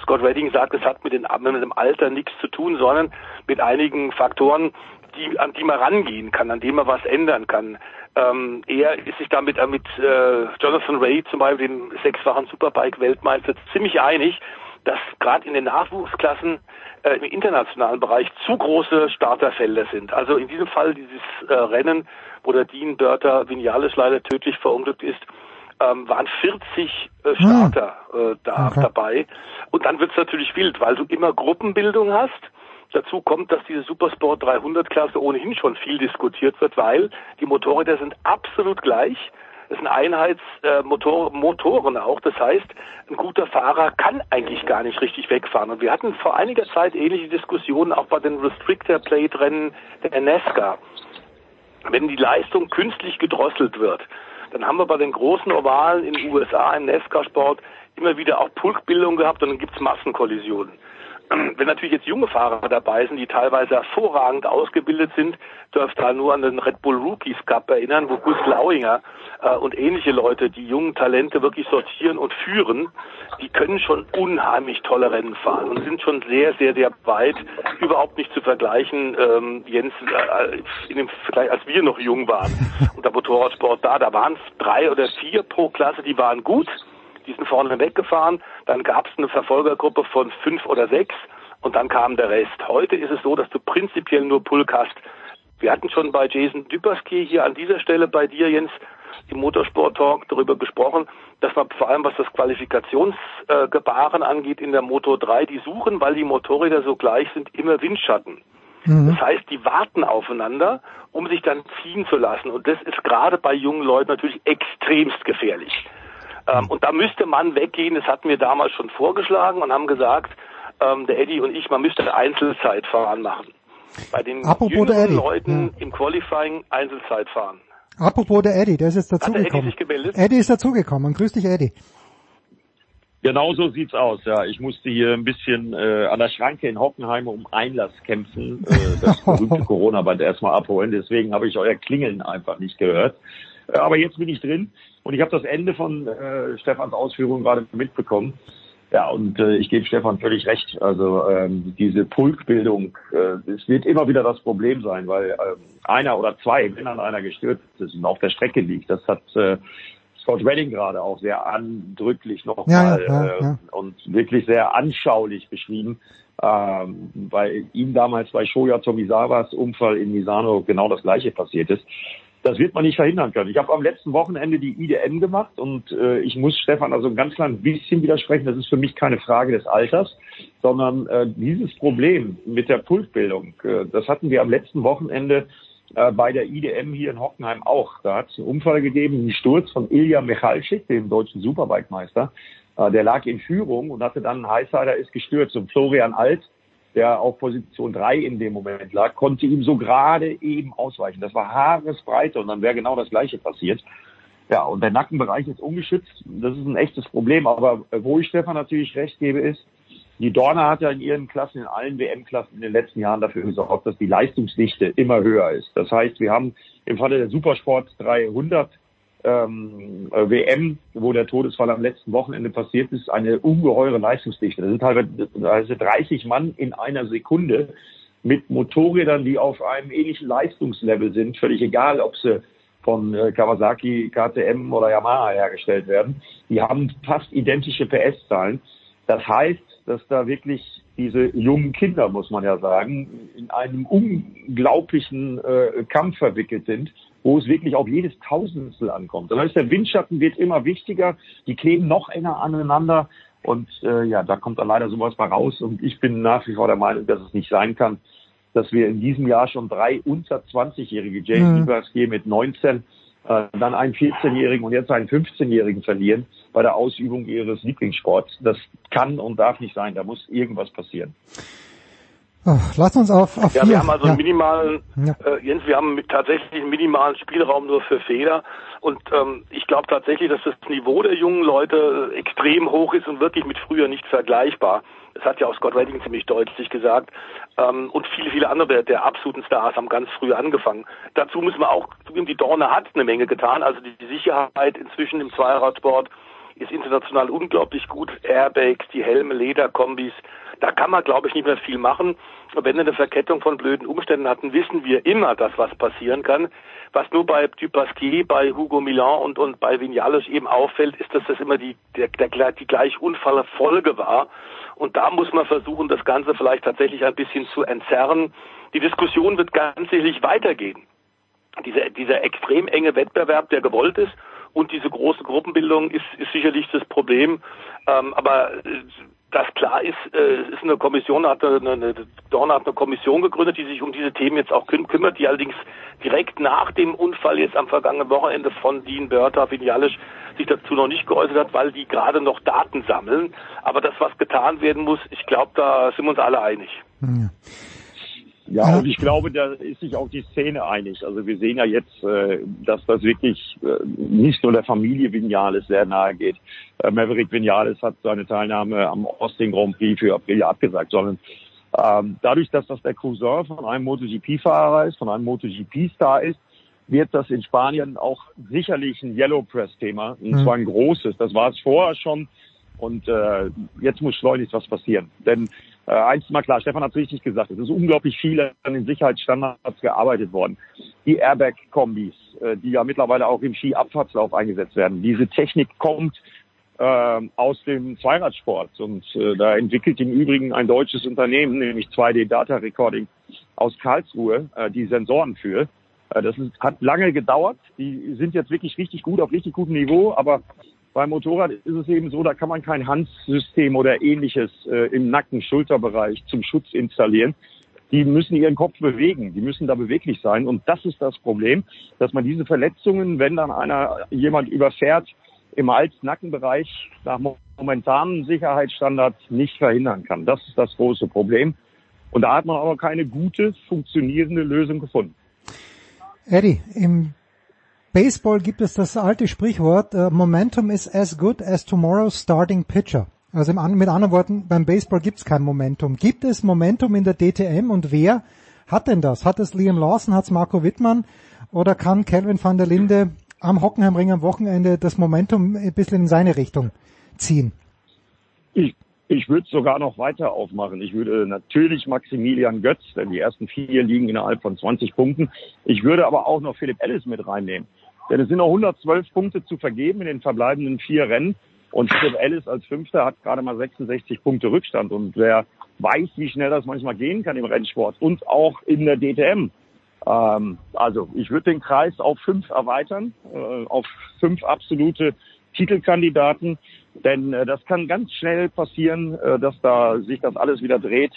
Scott Redding sagt, es hat mit, den, mit dem Alter nichts zu tun, sondern mit einigen Faktoren, die, an die man rangehen kann, an denen man was ändern kann. Ähm, er ist sich damit äh, mit äh, Jonathan Ray zum Beispiel, dem sechsfachen Superbike-Weltmeister, ziemlich einig, dass gerade in den Nachwuchsklassen äh, im internationalen Bereich zu große Starterfelder sind. Also in diesem Fall dieses äh, Rennen, wo der Dean Börter Vinales leider tödlich verunglückt ist, ähm, waren 40 äh, Starter äh, da okay. dabei. Und dann wird es natürlich wild, weil du immer Gruppenbildung hast Dazu kommt, dass diese Supersport 300 Klasse ohnehin schon viel diskutiert wird, weil die Motorräder sind absolut gleich. Es sind Einheitsmotoren äh, auch. Das heißt, ein guter Fahrer kann eigentlich gar nicht richtig wegfahren. Und wir hatten vor einiger Zeit ähnliche Diskussionen auch bei den Restrictor Plate Rennen der NASCAR. Wenn die Leistung künstlich gedrosselt wird, dann haben wir bei den großen Ovalen in den USA im NASCAR-Sport immer wieder auch Pulkbildung gehabt und dann gibt's Massenkollisionen. Wenn natürlich jetzt junge Fahrer dabei sind, die teilweise hervorragend ausgebildet sind, dürfte da nur an den Red Bull Rookies Cup erinnern, wo Gus Lauinger äh, und ähnliche Leute die jungen Talente wirklich sortieren und führen, die können schon unheimlich tolle Rennen fahren und sind schon sehr, sehr, sehr weit, überhaupt nicht zu vergleichen, ähm, Jens, äh, in dem Vergleich, als wir noch jung waren. Und der Motorradsport da, da waren es drei oder vier pro Klasse, die waren gut die sind vorne weggefahren, dann gab es eine Verfolgergruppe von fünf oder sechs und dann kam der Rest. Heute ist es so, dass du prinzipiell nur Pulk hast. Wir hatten schon bei Jason Düperski hier an dieser Stelle bei dir, Jens, im Motorsport Talk darüber gesprochen, dass man vor allem was das Qualifikationsgebaren äh, angeht in der Motor 3, die suchen, weil die Motorräder so gleich sind, immer Windschatten. Mhm. Das heißt, die warten aufeinander, um sich dann ziehen zu lassen. Und das ist gerade bei jungen Leuten natürlich extremst gefährlich. Ähm, und da müsste man weggehen, das hatten wir damals schon vorgeschlagen und haben gesagt, ähm, der Eddie und ich, man müsste Einzelzeitfahren machen. Bei den Apropos jüngeren Leuten ja. im Qualifying Einzelzeit fahren. Apropos der Eddie, der ist jetzt dazugekommen. Eddie, Eddie ist dazugekommen. Grüß dich, Eddie. Genau so sieht's aus, ja. Ich musste hier ein bisschen äh, an der Schranke in Hockenheim um Einlass kämpfen, äh, das berühmte Corona-Band erstmal abholen. Deswegen habe ich euer Klingeln einfach nicht gehört. Äh, aber jetzt bin ich drin und ich habe das Ende von äh, Stefans Ausführungen gerade mitbekommen. Ja, und äh, ich gebe Stefan völlig recht. Also ähm, diese Pulkbildung, äh, es wird immer wieder das Problem sein, weil äh, einer oder zwei, wenn dann einer gestürzt ist und auf der Strecke liegt, das hat äh, Scott Redding gerade auch sehr andrücklich nochmal ja, ja, ja, ja. äh, und wirklich sehr anschaulich beschrieben, ähm, weil ihm damals bei Shoya Tomisawas Unfall in Misano genau das gleiche passiert ist das wird man nicht verhindern können. Ich habe am letzten Wochenende die IDM gemacht und äh, ich muss Stefan also ein ganz klein bisschen widersprechen. Das ist für mich keine Frage des Alters, sondern äh, dieses Problem mit der Pulsbildung, äh, das hatten wir am letzten Wochenende äh, bei der IDM hier in Hockenheim auch. Da hat es einen Unfall gegeben, einen Sturz von Ilja Michalczyk, dem deutschen Superbike-Meister. Äh, der lag in Führung und hatte dann einen Highsider, ist gestürzt. Und Florian Alt, der auf Position 3 in dem Moment lag, konnte ihm so gerade eben ausweichen. Das war Haaresbreite und dann wäre genau das Gleiche passiert. Ja, und der Nackenbereich ist ungeschützt. Das ist ein echtes Problem. Aber wo ich Stefan natürlich recht gebe, ist, die Dorna hat ja in ihren Klassen, in allen WM-Klassen in den letzten Jahren dafür gesorgt, dass die Leistungsdichte immer höher ist. Das heißt, wir haben im Falle der Supersport 300 ähm, äh, WM, wo der Todesfall am letzten Wochenende passiert ist, eine ungeheure Leistungsdichte. Das sind teilweise 30 Mann in einer Sekunde mit Motorrädern, die auf einem ähnlichen Leistungslevel sind, völlig egal, ob sie von äh, Kawasaki, KTM oder Yamaha hergestellt werden. Die haben fast identische PS-Zahlen. Das heißt, dass da wirklich diese jungen Kinder, muss man ja sagen, in einem unglaublichen äh, Kampf verwickelt sind wo es wirklich auf jedes Tausendstel ankommt. Das heißt, der Windschatten wird immer wichtiger, die kleben noch enger aneinander und äh, ja, da kommt dann leider sowas mal raus und ich bin nach wie vor der Meinung, dass es nicht sein kann, dass wir in diesem Jahr schon drei unter 20-jährige James mhm. Liberski mit 19 äh, dann einen 14-Jährigen und jetzt einen 15-Jährigen verlieren bei der Ausübung ihres Lieblingssports. Das kann und darf nicht sein. Da muss irgendwas passieren. Oh, lass uns auf, auf Ja, vier. wir haben also ja. einen minimalen, Ja. äh, Jens, wir haben tatsächlich einen minimalen Spielraum nur für Fehler. Und ähm, ich glaube tatsächlich, dass das Niveau der jungen Leute äh, extrem hoch ist und wirklich mit früher nicht vergleichbar. Das hat ja auch Scott Redding ziemlich deutlich gesagt. Ähm, und viele, viele andere der, der absoluten Stars haben ganz früh angefangen. Dazu müssen wir auch zugeben, die Dorne hat eine Menge getan. Also die, die Sicherheit inzwischen im Zweiradsport ist international unglaublich gut. Airbags, die Helme, Lederkombis. Da kann man, glaube ich, nicht mehr viel machen. Wenn wir eine Verkettung von blöden Umständen hatten, wissen wir immer, dass was passieren kann. Was nur bei Dupasquier, bei Hugo Milan und, und bei Vinales eben auffällt, ist, dass das immer die, der, der, die gleich Unfallfolge war. Und da muss man versuchen, das Ganze vielleicht tatsächlich ein bisschen zu entzerren. Die Diskussion wird ganz sicherlich weitergehen. Dieser, dieser extrem enge Wettbewerb, der gewollt ist, und diese große Gruppenbildung ist, ist sicherlich das Problem. Ähm, aber äh, das klar ist, äh, ist eine Kommission, hat eine, eine, Dorn hat eine Kommission gegründet, die sich um diese Themen jetzt auch küm kümmert, die allerdings direkt nach dem Unfall jetzt am vergangenen Wochenende von Dean Börter, Vinjalisch, sich dazu noch nicht geäußert hat, weil die gerade noch Daten sammeln. Aber das, was getan werden muss, ich glaube, da sind wir uns alle einig. Ja. Ja, und ich glaube, da ist sich auch die Szene einig. Also wir sehen ja jetzt, äh, dass das wirklich äh, nicht nur der Familie Vinales sehr nahe geht. Äh, Maverick Vinales hat seine Teilnahme am Austin Grand Prix für April abgesagt, sondern ähm, dadurch, dass das der Cousin von einem MotoGP-Fahrer ist, von einem MotoGP-Star ist, wird das in Spanien auch sicherlich ein Yellow Press-Thema, und Mhm. zwar ein großes. Das war es vorher schon. Und äh, jetzt muss schleunigst was passieren. Denn äh, eins ist mal klar, Stefan hat es richtig gesagt, es ist unglaublich viel an den Sicherheitsstandards gearbeitet worden. Die Airbag-Kombis, äh, die ja mittlerweile auch im Skiabfahrtslauf eingesetzt werden. Diese Technik kommt äh, aus dem Zweiradsport und äh, da entwickelt im Übrigen ein deutsches Unternehmen, nämlich 2D Data Recording aus Karlsruhe, äh, die Sensoren für. Äh, das ist, hat lange gedauert. Die sind jetzt wirklich richtig gut, auf richtig gutem Niveau, aber beim Motorrad ist es eben so, da kann man kein Handsystem oder ähnliches äh, im Nacken-Schulterbereich zum Schutz installieren. Die müssen ihren Kopf bewegen, die müssen da beweglich sein. Und das ist das Problem, dass man diese Verletzungen, wenn dann einer jemand überfährt, im Hals-Nackenbereich nach momentanen Sicherheitsstandards nicht verhindern kann. Das ist das große Problem. Und da hat man aber keine gute, funktionierende Lösung gefunden. Eddie, im Baseball gibt es das alte Sprichwort, äh, Momentum is as good as tomorrow's starting pitcher. Also im, mit anderen Worten, beim Baseball gibt es kein Momentum. Gibt es Momentum in der DTM und wer hat denn das? Hat es Liam Lawson, hat es Marco Wittmann oder kann Calvin van der Linde am Hockenheimring am Wochenende das Momentum ein bisschen in seine Richtung ziehen? Ich, ich würde sogar noch weiter aufmachen. Ich würde natürlich Maximilian Götz, denn die ersten vier liegen innerhalb von 20 Punkten. Ich würde aber auch noch Philipp Ellis mit reinnehmen. Denn es sind noch 112 Punkte zu vergeben in den verbleibenden vier Rennen. Und Philipp Ellis als Fünfter hat gerade mal 66 Punkte Rückstand. Und wer weiß, wie schnell das manchmal gehen kann im Rennsport und auch in der DTM. Ähm, also ich würde den Kreis auf fünf erweitern, äh, auf fünf absolute Titelkandidaten. Denn äh, das kann ganz schnell passieren, äh, dass da sich das alles wieder dreht.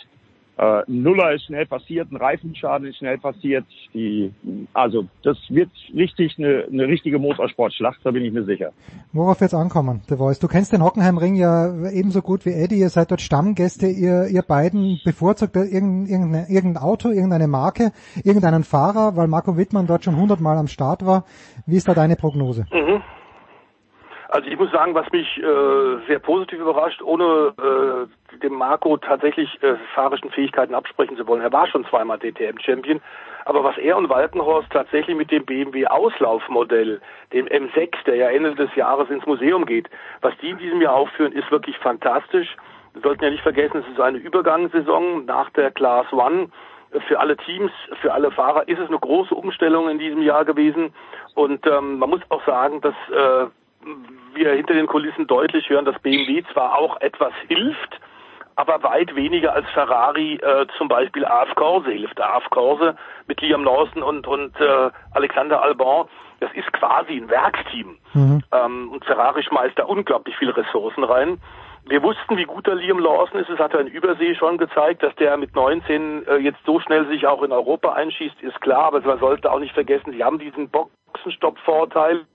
Äh, ein Nuller ist schnell passiert, ein Reifenschaden ist schnell passiert. Die, also das wird richtig eine, eine richtige Motorsportschlacht, da bin ich mir sicher. Worauf wird's ankommen, The Voice? Du kennst den Hockenheimring ja ebenso gut wie Eddie, ihr seid dort Stammgäste, ihr, ihr beiden bevorzugt irgendein, irgendein, irgendein Auto, irgendeine Marke, irgendeinen Fahrer, weil Marco Wittmann dort schon hundertmal am Start war. Wie ist da deine Prognose? Mhm. Also ich muss sagen, was mich äh, sehr positiv überrascht, ohne äh, dem Marco tatsächlich äh, fahrischen Fähigkeiten absprechen zu wollen. Er war schon zweimal DTM-Champion, aber was er und Walkenhorst tatsächlich mit dem BMW Auslaufmodell, dem M6, der ja Ende des Jahres ins Museum geht, was die in diesem Jahr aufführen, ist wirklich fantastisch. Wir sollten ja nicht vergessen, es ist eine Übergangssaison nach der Class One für alle Teams, für alle Fahrer ist es eine große Umstellung in diesem Jahr gewesen. Und ähm, man muss auch sagen, dass äh, wir hinter den Kulissen deutlich hören, dass BMW zwar auch etwas hilft, aber weit weniger als Ferrari äh, zum Beispiel AF Corse hilft. AF Corse mit Liam Lawson und, und äh, Alexander Albon, das ist quasi ein Werksteam. Mhm. Ähm, und Ferrari schmeißt da unglaublich viele Ressourcen rein. Wir wussten, wie gut der Liam Lawson ist. Es hat er in Übersee schon gezeigt, dass der mit 19 äh, jetzt so schnell sich auch in Europa einschießt, ist klar. Aber man sollte auch nicht vergessen, sie haben diesen Boxenstopp-Vorteil,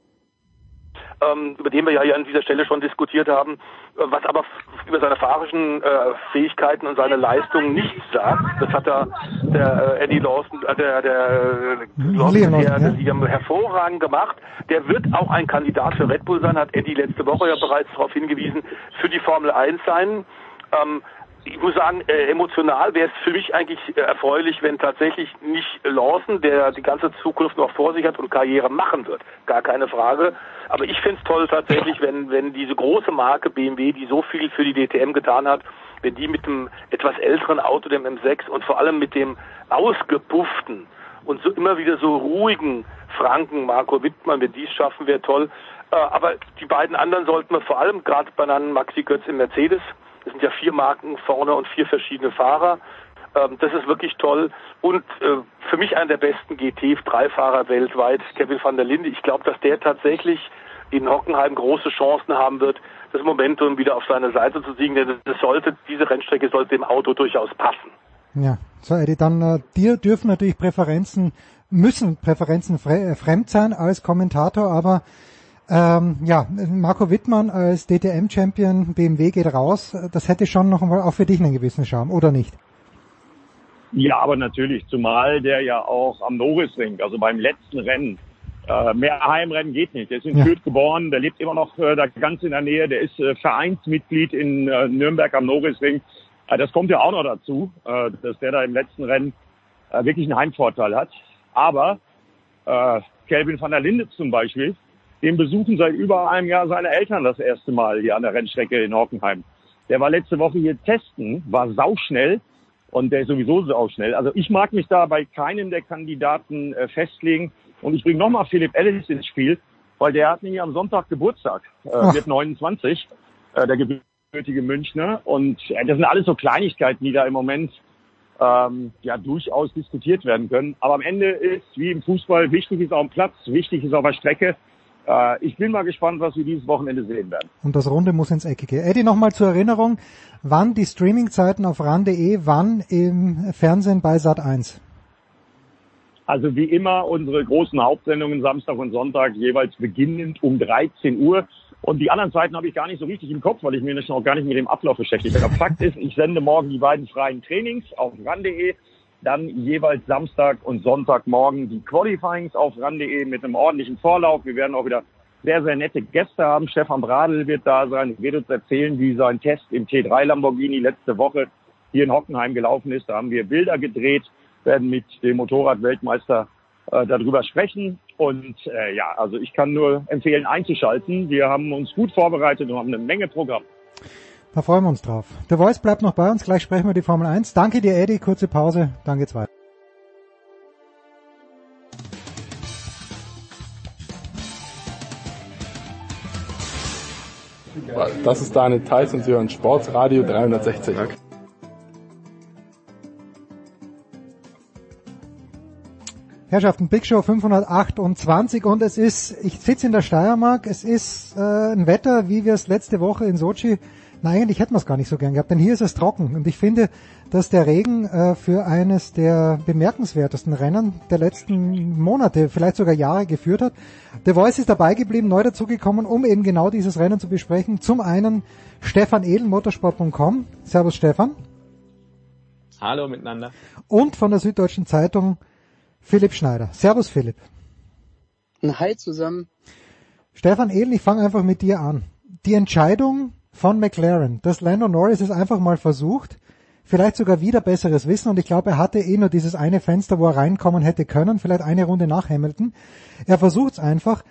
ähm, über den wir ja hier an dieser Stelle schon diskutiert haben, äh, was aber über seine fahrischen äh, Fähigkeiten und seine Leistungen nichts sagt. Das hat da der äh, Eddie Lawson, äh, der, der äh, Lawson, der, der Liam hervorragend gemacht. Der wird auch ein Kandidat für Red Bull sein, hat Eddie letzte Woche ja bereits darauf hingewiesen, für die Formel 1 sein. Ähm, ich muss sagen, äh, emotional wäre es für mich eigentlich äh, erfreulich, wenn tatsächlich nicht Lawson, der die ganze Zukunft noch vor sich hat und Karriere machen wird. Gar keine Frage. Aber ich finde es toll tatsächlich, wenn, wenn diese große Marke BMW, die so viel für die DTM getan hat, wenn die mit dem etwas älteren Auto, dem M6 und vor allem mit dem ausgepufften und so immer wieder so ruhigen Franken, Marco Wittmann, wenn dies schaffen, wäre toll. Äh, aber die beiden anderen sollten wir vor allem, gerade bei einem Maxi Götz im Mercedes, es sind ja vier Marken vorne und vier verschiedene Fahrer. Ähm, das ist wirklich toll. Und äh, für mich einer der besten GT3-Fahrer weltweit, Kevin van der Linde. Ich glaube, dass der tatsächlich in Hockenheim große Chancen haben wird, das Momentum wieder auf seine Seite zu ziehen. Denn das sollte, diese Rennstrecke sollte dem Auto durchaus passen. Ja, so Eddie, dann äh, dir dürfen natürlich Präferenzen, müssen Präferenzen fre äh, fremd sein als Kommentator, aber ähm, ja, Marco Wittmann als DTM-Champion, BMW geht raus. Das hätte schon noch einmal auch für dich einen gewissen Charme, oder nicht? Ja, aber natürlich, zumal der ja auch am Norrisring, also beim letzten Rennen, äh, mehr Heimrennen geht nicht. Der ist in ja. Fürth geboren, der lebt immer noch äh, da ganz in der Nähe, der ist äh, Vereinsmitglied in äh, Nürnberg am Norrisring. Äh, das kommt ja auch noch dazu, äh, dass der da im letzten Rennen äh, wirklich einen Heimvorteil hat. Aber äh, Kelvin van der Linde zum Beispiel, den besuchen seit über einem Jahr seine Eltern das erste Mal hier an der Rennstrecke in Hockenheim. Der war letzte Woche hier testen, war sauschnell und der ist sowieso sauschnell. Also ich mag mich da bei keinem der Kandidaten äh, festlegen. Und ich bringe nochmal Philipp Ellis ins Spiel, weil der hat nämlich am Sonntag Geburtstag, äh, wird 29, äh, der gebürtige Münchner. Und äh, das sind alles so Kleinigkeiten, die da im Moment ähm, ja durchaus diskutiert werden können. Aber am Ende ist, wie im Fußball, wichtig ist auf dem Platz, wichtig ist auf der Strecke. Äh, ich bin mal gespannt, was wir dieses Wochenende sehen werden. Und das Runde muss ins Eckige. Eddie, nochmal zur Erinnerung, wann die Streamingzeiten auf ran.de, wann im Fernsehen bei Sat 1? Also wie immer unsere großen Hauptsendungen Samstag und Sonntag jeweils beginnend um 13 Uhr. Und die anderen Zeiten habe ich gar nicht so richtig im Kopf, weil ich mir noch gar nicht mit dem Ablauf beschäftigt habe. Fakt ist, ich sende morgen die beiden freien Trainings auf ran.de dann jeweils Samstag und Sonntagmorgen die Qualifyings auf ran.de mit einem ordentlichen Vorlauf. Wir werden auch wieder sehr, sehr nette Gäste haben. Stefan Bradl wird da sein, wird uns erzählen, wie sein Test im T3 Lamborghini letzte Woche hier in Hockenheim gelaufen ist. Da haben wir Bilder gedreht, werden mit dem Motorradweltmeister äh, darüber sprechen. Und äh, ja, also ich kann nur empfehlen, einzuschalten. Wir haben uns gut vorbereitet und haben eine Menge Programm. Da freuen wir uns drauf. Der Voice bleibt noch bei uns, gleich sprechen wir die Formel 1. Danke dir, Eddie, kurze Pause, dann geht's weiter. Das ist Daniel Theiss und Sie hören Sportsradio 360. Herrschaften, Big Show 528 und es ist, ich sitze in der Steiermark, es ist äh, ein Wetter, wie wir es letzte Woche in Sochi Nein, eigentlich hätten wir es gar nicht so gern gehabt, denn hier ist es trocken. Und ich finde, dass der Regen äh, für eines der bemerkenswertesten Rennen der letzten Monate, vielleicht sogar Jahre geführt hat. Der Voice ist dabei geblieben, neu dazugekommen, um eben genau dieses Rennen zu besprechen. Zum einen Stefan Edel, motorsport.com. Servus Stefan. Hallo miteinander. Und von der Süddeutschen Zeitung Philipp Schneider. Servus Philipp. Hi zusammen. Stefan Edel, ich fange einfach mit dir an. Die Entscheidung von McLaren, dass Lando Norris es einfach mal versucht, vielleicht sogar wieder besseres Wissen und ich glaube, er hatte eh nur dieses eine Fenster, wo er reinkommen hätte können, vielleicht eine Runde nach Hamilton. Er versucht es einfach.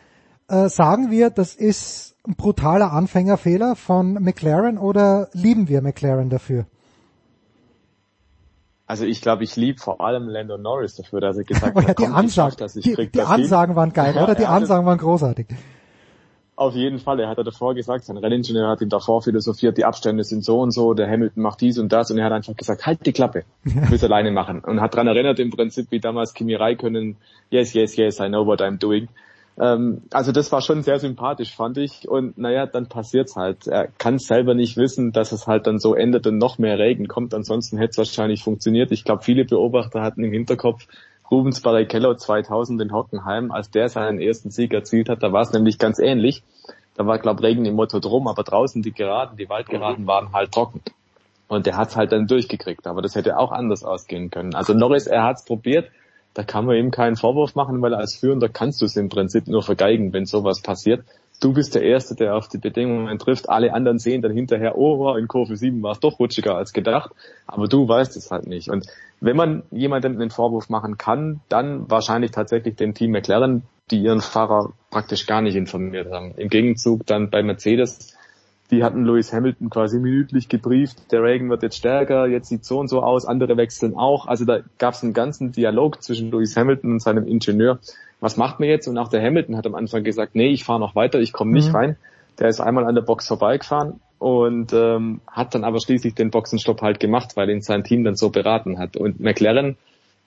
Äh, sagen wir, das ist ein brutaler Anfängerfehler von McLaren oder lieben wir McLaren dafür? Also ich glaube, ich liebe vor allem Lando Norris dafür, dass er gesagt hat, ja, die, Ansag, dass ich die, die Ansagen waren geil, oder? Die Ansagen waren großartig. Auf jeden Fall, er hat ja davor gesagt, sein Renningenieur hat ihm davor philosophiert, die Abstände sind so und so, der Hamilton macht dies und das und er hat einfach gesagt, halt die Klappe, ich will alleine machen und hat dran erinnert im Prinzip, wie damals Kimi Räikkönen, yes, yes, yes, I know what I'm doing. Ähm, also das war schon sehr sympathisch, fand ich und naja, dann passiert's halt. Er kann selber nicht wissen, dass es halt dann so endet und noch mehr Regen kommt, ansonsten hätte es wahrscheinlich funktioniert. Ich glaube, viele Beobachter hatten im Hinterkopf, Rubens Barrichello 2000 in Hockenheim, als der seinen ersten Sieg erzielt hat, da war es nämlich ganz ähnlich. Da war, glaub Regen im Motodrom, aber draußen die Geraden, die Waldgeraden mhm. waren halt trocken. Und der hat's halt dann durchgekriegt, aber das hätte auch anders ausgehen können. Also Norris, er hat's probiert, da kann man ihm keinen Vorwurf machen, weil als Führender kannst du es im Prinzip nur vergeigen, wenn sowas passiert. Du bist der Erste, der auf die Bedingungen trifft. Alle anderen sehen dann hinterher, oh, in Kurve 7 war es doch rutschiger als gedacht. Aber du weißt es halt nicht. Und wenn man jemandem einen Vorwurf machen kann, dann wahrscheinlich tatsächlich dem Team McLaren, die ihren Fahrer praktisch gar nicht informiert haben. Im Gegenzug dann bei Mercedes, die hatten Lewis Hamilton quasi minütlich gebrieft, der Reagan wird jetzt stärker, jetzt sieht so und so aus, andere wechseln auch. Also da gab es einen ganzen Dialog zwischen Lewis Hamilton und seinem Ingenieur. Was macht man jetzt? Und auch der Hamilton hat am Anfang gesagt, nee, ich fahre noch weiter, ich komme nicht mhm. rein. Der ist einmal an der Box vorbeigefahren und ähm, hat dann aber schließlich den Boxenstopp halt gemacht, weil ihn sein Team dann so beraten hat. Und McLaren,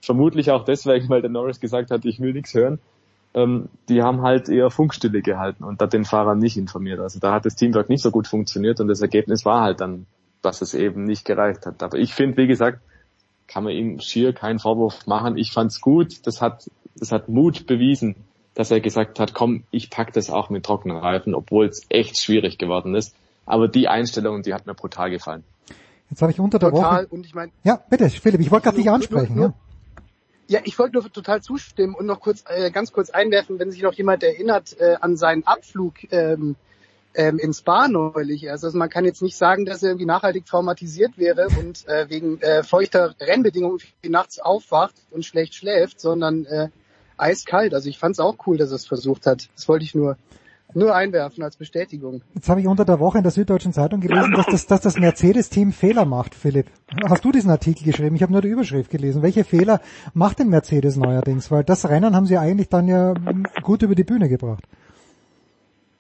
vermutlich auch deswegen, weil der Norris gesagt hat, ich will nichts hören, ähm, die haben halt eher Funkstille gehalten und da den Fahrer nicht informiert. Also da hat das Teamwork nicht so gut funktioniert und das Ergebnis war halt dann, dass es eben nicht gereicht hat. Aber ich finde, wie gesagt, kann man ihm schier keinen Vorwurf machen. Ich fand's gut. Das hat, das hat Mut bewiesen, dass er gesagt hat, komm, ich pack das auch mit trockenen Reifen, obwohl es echt schwierig geworden ist. Aber die Einstellung, die hat mir brutal gefallen. Jetzt habe ich unter der Total, Woche. Und ich mein, ja, bitte, Philipp, ich wollte gerade dich ansprechen. Nur, nur, ja. Ja, ich wollte nur total zustimmen und noch kurz, äh, ganz kurz einwerfen, wenn sich noch jemand erinnert äh, an seinen Abflug ähm, ähm, ins Spa neulich. Also, also man kann jetzt nicht sagen, dass er irgendwie nachhaltig traumatisiert wäre und äh, wegen äh, feuchter Rennbedingungen nachts aufwacht und schlecht schläft, sondern äh, eiskalt. Also ich fand es auch cool, dass er es versucht hat. Das wollte ich nur nur einwerfen als Bestätigung. Jetzt habe ich unter der Woche in der Süddeutschen Zeitung gelesen, dass das, dass das Mercedes-Team Fehler macht, Philipp. Hast du diesen Artikel geschrieben? Ich habe nur die Überschrift gelesen. Welche Fehler macht denn Mercedes neuerdings? Weil das Rennen haben sie eigentlich dann ja gut über die Bühne gebracht.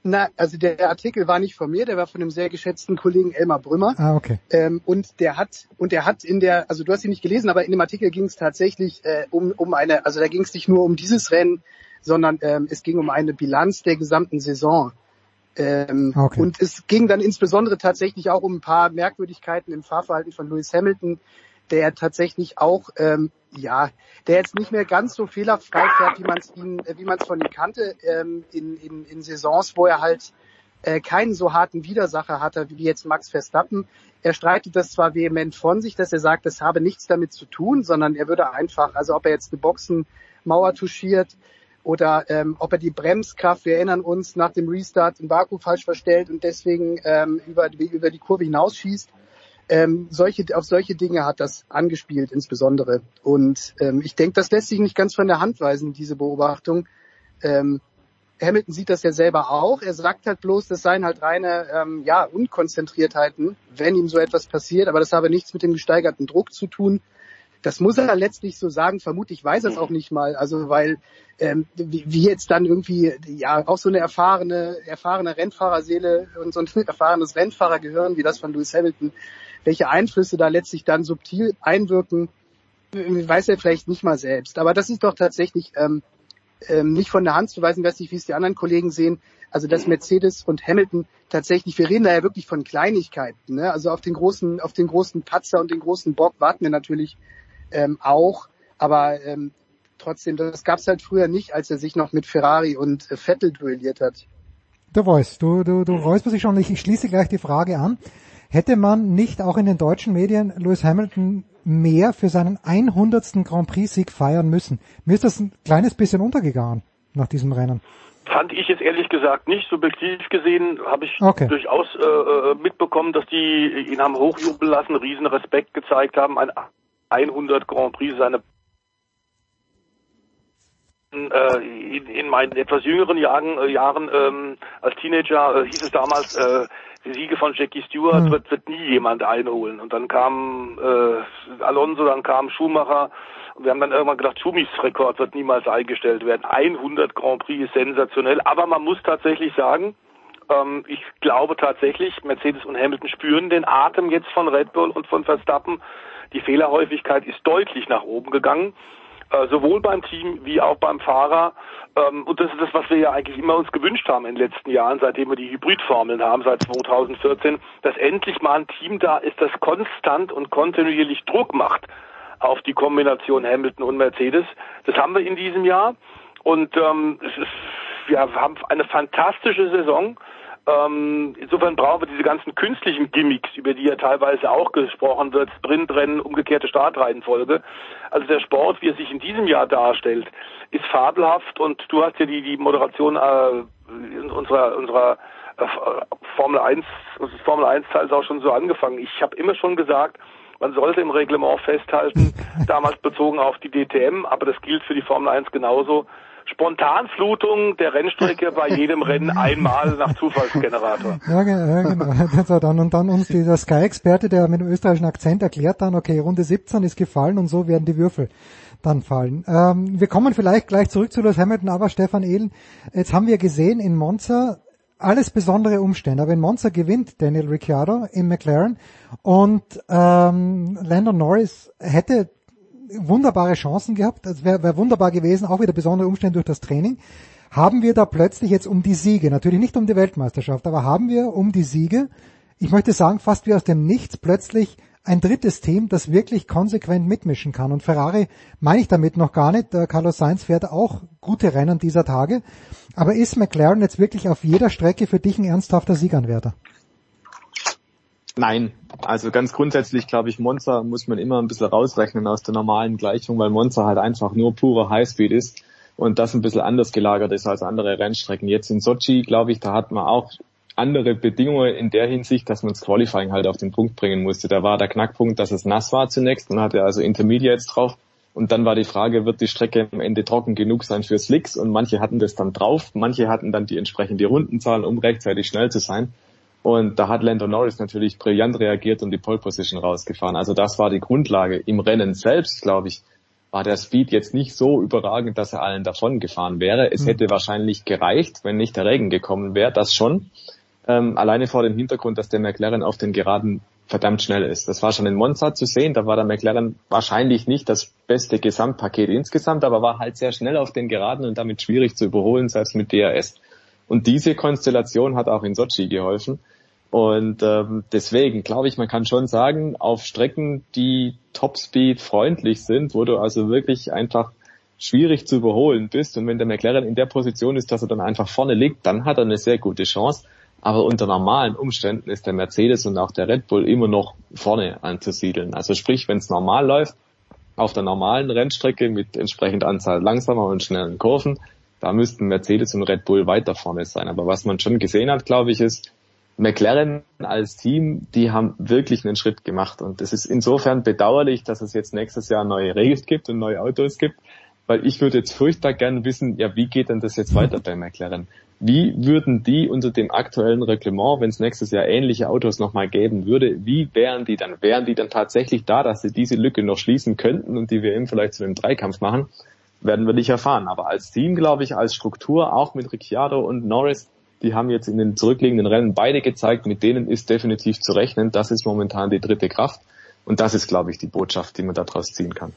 Na, also der Artikel war nicht von mir, der war von einem sehr geschätzten Kollegen Elmar Brümmer. Ah, okay. Ähm, und der hat und der hat in der, also du hast ihn nicht gelesen, aber in dem Artikel ging es tatsächlich äh, um um eine, also da ging es nicht nur um dieses Rennen, sondern ähm, es ging um eine Bilanz der gesamten Saison. Ähm, okay. Und es ging dann insbesondere tatsächlich auch um ein paar Merkwürdigkeiten im Fahrverhalten von Lewis Hamilton, der tatsächlich auch, ähm, ja, der jetzt nicht mehr ganz so fehlerfrei fährt, wie man es wie man es von ihm kannte ähm, in, in, in Saisons, wo er halt äh, keinen so harten Widersacher hatte wie jetzt Max Verstappen. Er streitet das zwar vehement von sich, dass er sagt, das habe nichts damit zu tun, sondern er würde einfach, also ob er jetzt eine Boxenmauer touchiert, oder ähm, ob er die Bremskraft, wir erinnern uns, nach dem Restart in Baku falsch verstellt und deswegen ähm, über, über die Kurve hinausschießt. Ähm, solche, auf solche Dinge hat das angespielt insbesondere. Und ähm, ich denke, das lässt sich nicht ganz von der Hand weisen, diese Beobachtung. Ähm, Hamilton sieht das ja selber auch. Er sagt halt bloß, das seien halt reine ähm, ja, Unkonzentriertheiten, wenn ihm so etwas passiert, aber das habe nichts mit dem gesteigerten Druck zu tun. Das muss er letztlich so sagen. Vermutlich weiß er es auch nicht mal. Also weil ähm, wie, jetzt dann irgendwie ja auch so eine erfahrene erfahrene Rennfahrerseele und so ein erfahrenes Rennfahrer gehören wie das von Lewis Hamilton, welche Einflüsse da letztlich dann subtil einwirken, weiß er vielleicht nicht mal selbst. Aber das ist doch tatsächlich ähm, ähm, nicht von der Hand zu weisen. Weiß nicht, wie es die anderen Kollegen sehen. Also dass Mercedes und Hamilton tatsächlich, wir reden da ja wirklich von Kleinigkeiten. Ne? Also auf den großen, auf den großen Patzer und den großen Bock warten wir natürlich ähm, auch. Aber ähm, trotzdem, das gab es halt früher nicht, als er sich noch mit Ferrari und äh, Vettel duelliert hat. Der Voice, du, du, du räusperst dich schon. Ich, ich schließe gleich die Frage an. Hätte man nicht auch in den deutschen Medien Lewis Hamilton mehr für seinen 100. Grand Prix-Sieg feiern müssen? Mir ist das ein kleines bisschen untergegangen nach diesem Rennen. Fand ich jetzt ehrlich gesagt nicht. Subjektiv gesehen habe ich okay. durchaus äh, äh mitbekommen, dass die ihn haben hochjubeln lassen, riesen Respekt gezeigt haben. Ein 100 Grand Prix seine äh, in, in meinen etwas jüngeren Jahren, äh, Jahren ähm, als Teenager äh, hieß es damals, äh, die Siege von Jackie Stewart mhm. wird, wird nie jemand einholen. Und dann kam äh, Alonso, dann kam Schumacher. Und wir haben dann irgendwann gedacht, Schumis Rekord wird niemals eingestellt werden. 100 Grand Prix ist sensationell. Aber man muss tatsächlich sagen, ähm, ich glaube tatsächlich, Mercedes und Hamilton spüren den Atem jetzt von Red Bull und von Verstappen. Die Fehlerhäufigkeit ist deutlich nach oben gegangen, äh, sowohl beim Team wie auch beim Fahrer. Ähm, und das ist das, was wir ja eigentlich immer uns gewünscht haben in den letzten Jahren, seitdem wir die Hybridformeln haben, seit 2014, dass endlich mal ein Team da ist, das konstant und kontinuierlich Druck macht auf die Kombination Hamilton und Mercedes. Das haben wir in diesem Jahr und ähm, es ist, wir haben eine fantastische Saison. Ähm, insofern brauchen wir diese ganzen künstlichen Gimmicks, über die ja teilweise auch gesprochen wird, Sprintrennen, umgekehrte Startreihenfolge. Also der Sport, wie er sich in diesem Jahr darstellt, ist fabelhaft und du hast ja die, die Moderation äh, unserer, unserer äh, Formel 1, unseres Formel 1 Teils auch schon so angefangen. Ich habe immer schon gesagt, man sollte im Reglement festhalten, damals bezogen auf die DTM, aber das gilt für die Formel 1 genauso. Spontanflutung der Rennstrecke bei jedem Rennen einmal nach Zufallsgenerator. Ja, ja genau. Das war dann, und dann uns dieser Sky-Experte, der mit dem österreichischen Akzent erklärt dann, okay, Runde 17 ist gefallen und so werden die Würfel dann fallen. Ähm, wir kommen vielleicht gleich zurück zu Lewis Hamilton, aber Stefan Ehlen, jetzt haben wir gesehen in Monza, alles besondere Umstände. Aber in Monza gewinnt Daniel Ricciardo im McLaren und ähm, Landon Norris hätte wunderbare Chancen gehabt. Es wäre wär wunderbar gewesen, auch wieder besondere Umstände durch das Training. Haben wir da plötzlich jetzt um die Siege, natürlich nicht um die Weltmeisterschaft, aber haben wir um die Siege, ich möchte sagen, fast wie aus dem Nichts plötzlich ein drittes Team, das wirklich konsequent mitmischen kann. Und Ferrari meine ich damit noch gar nicht. Carlos Sainz fährt auch gute Rennen dieser Tage. Aber ist McLaren jetzt wirklich auf jeder Strecke für dich ein ernsthafter Sieganwärter? Nein, also ganz grundsätzlich glaube ich, Monza muss man immer ein bisschen rausrechnen aus der normalen Gleichung, weil Monza halt einfach nur pure Highspeed ist und das ein bisschen anders gelagert ist als andere Rennstrecken. Jetzt in Sochi, glaube ich, da hat man auch andere Bedingungen in der Hinsicht, dass man das Qualifying halt auf den Punkt bringen musste. Da war der Knackpunkt, dass es nass war zunächst. Man hatte also Intermediates drauf. Und dann war die Frage, wird die Strecke am Ende trocken genug sein für Slicks? Und manche hatten das dann drauf. Manche hatten dann die entsprechende Rundenzahlen, um rechtzeitig schnell zu sein. Und da hat Lando Norris natürlich brillant reagiert und die Pole Position rausgefahren. Also das war die Grundlage. Im Rennen selbst, glaube ich, war der Speed jetzt nicht so überragend, dass er allen davon gefahren wäre. Es mhm. hätte wahrscheinlich gereicht, wenn nicht der Regen gekommen wäre, das schon. Ähm, alleine vor dem Hintergrund, dass der McLaren auf den Geraden verdammt schnell ist. Das war schon in Monza zu sehen, da war der McLaren wahrscheinlich nicht das beste Gesamtpaket insgesamt, aber war halt sehr schnell auf den Geraden und damit schwierig zu überholen, selbst mit DRS. Und diese Konstellation hat auch in Sochi geholfen. Und ähm, deswegen glaube ich, man kann schon sagen, auf Strecken, die Topspeed freundlich sind, wo du also wirklich einfach schwierig zu überholen bist und wenn der McLaren in der Position ist, dass er dann einfach vorne liegt, dann hat er eine sehr gute Chance. Aber unter normalen Umständen ist der Mercedes und auch der Red Bull immer noch vorne anzusiedeln. Also sprich, wenn es normal läuft, auf der normalen Rennstrecke mit entsprechend Anzahl langsamer und schnellen Kurven, da müssten Mercedes und Red Bull weiter vorne sein. Aber was man schon gesehen hat, glaube ich, ist, McLaren als Team, die haben wirklich einen Schritt gemacht. Und es ist insofern bedauerlich, dass es jetzt nächstes Jahr neue Regeln gibt und neue Autos gibt, weil ich würde jetzt furchtbar gern wissen, ja, wie geht denn das jetzt weiter bei McLaren? Wie würden die unter dem aktuellen Reglement, wenn es nächstes Jahr ähnliche Autos nochmal geben würde, wie wären die dann? Wären die dann tatsächlich da, dass sie diese Lücke noch schließen könnten und die WM vielleicht zu einem Dreikampf machen? Werden wir nicht erfahren. Aber als Team, glaube ich, als Struktur, auch mit Ricciardo und Norris, die haben jetzt in den zurückliegenden Rennen beide gezeigt, mit denen ist definitiv zu rechnen. Das ist momentan die dritte Kraft. Und das ist, glaube ich, die Botschaft, die man daraus ziehen kann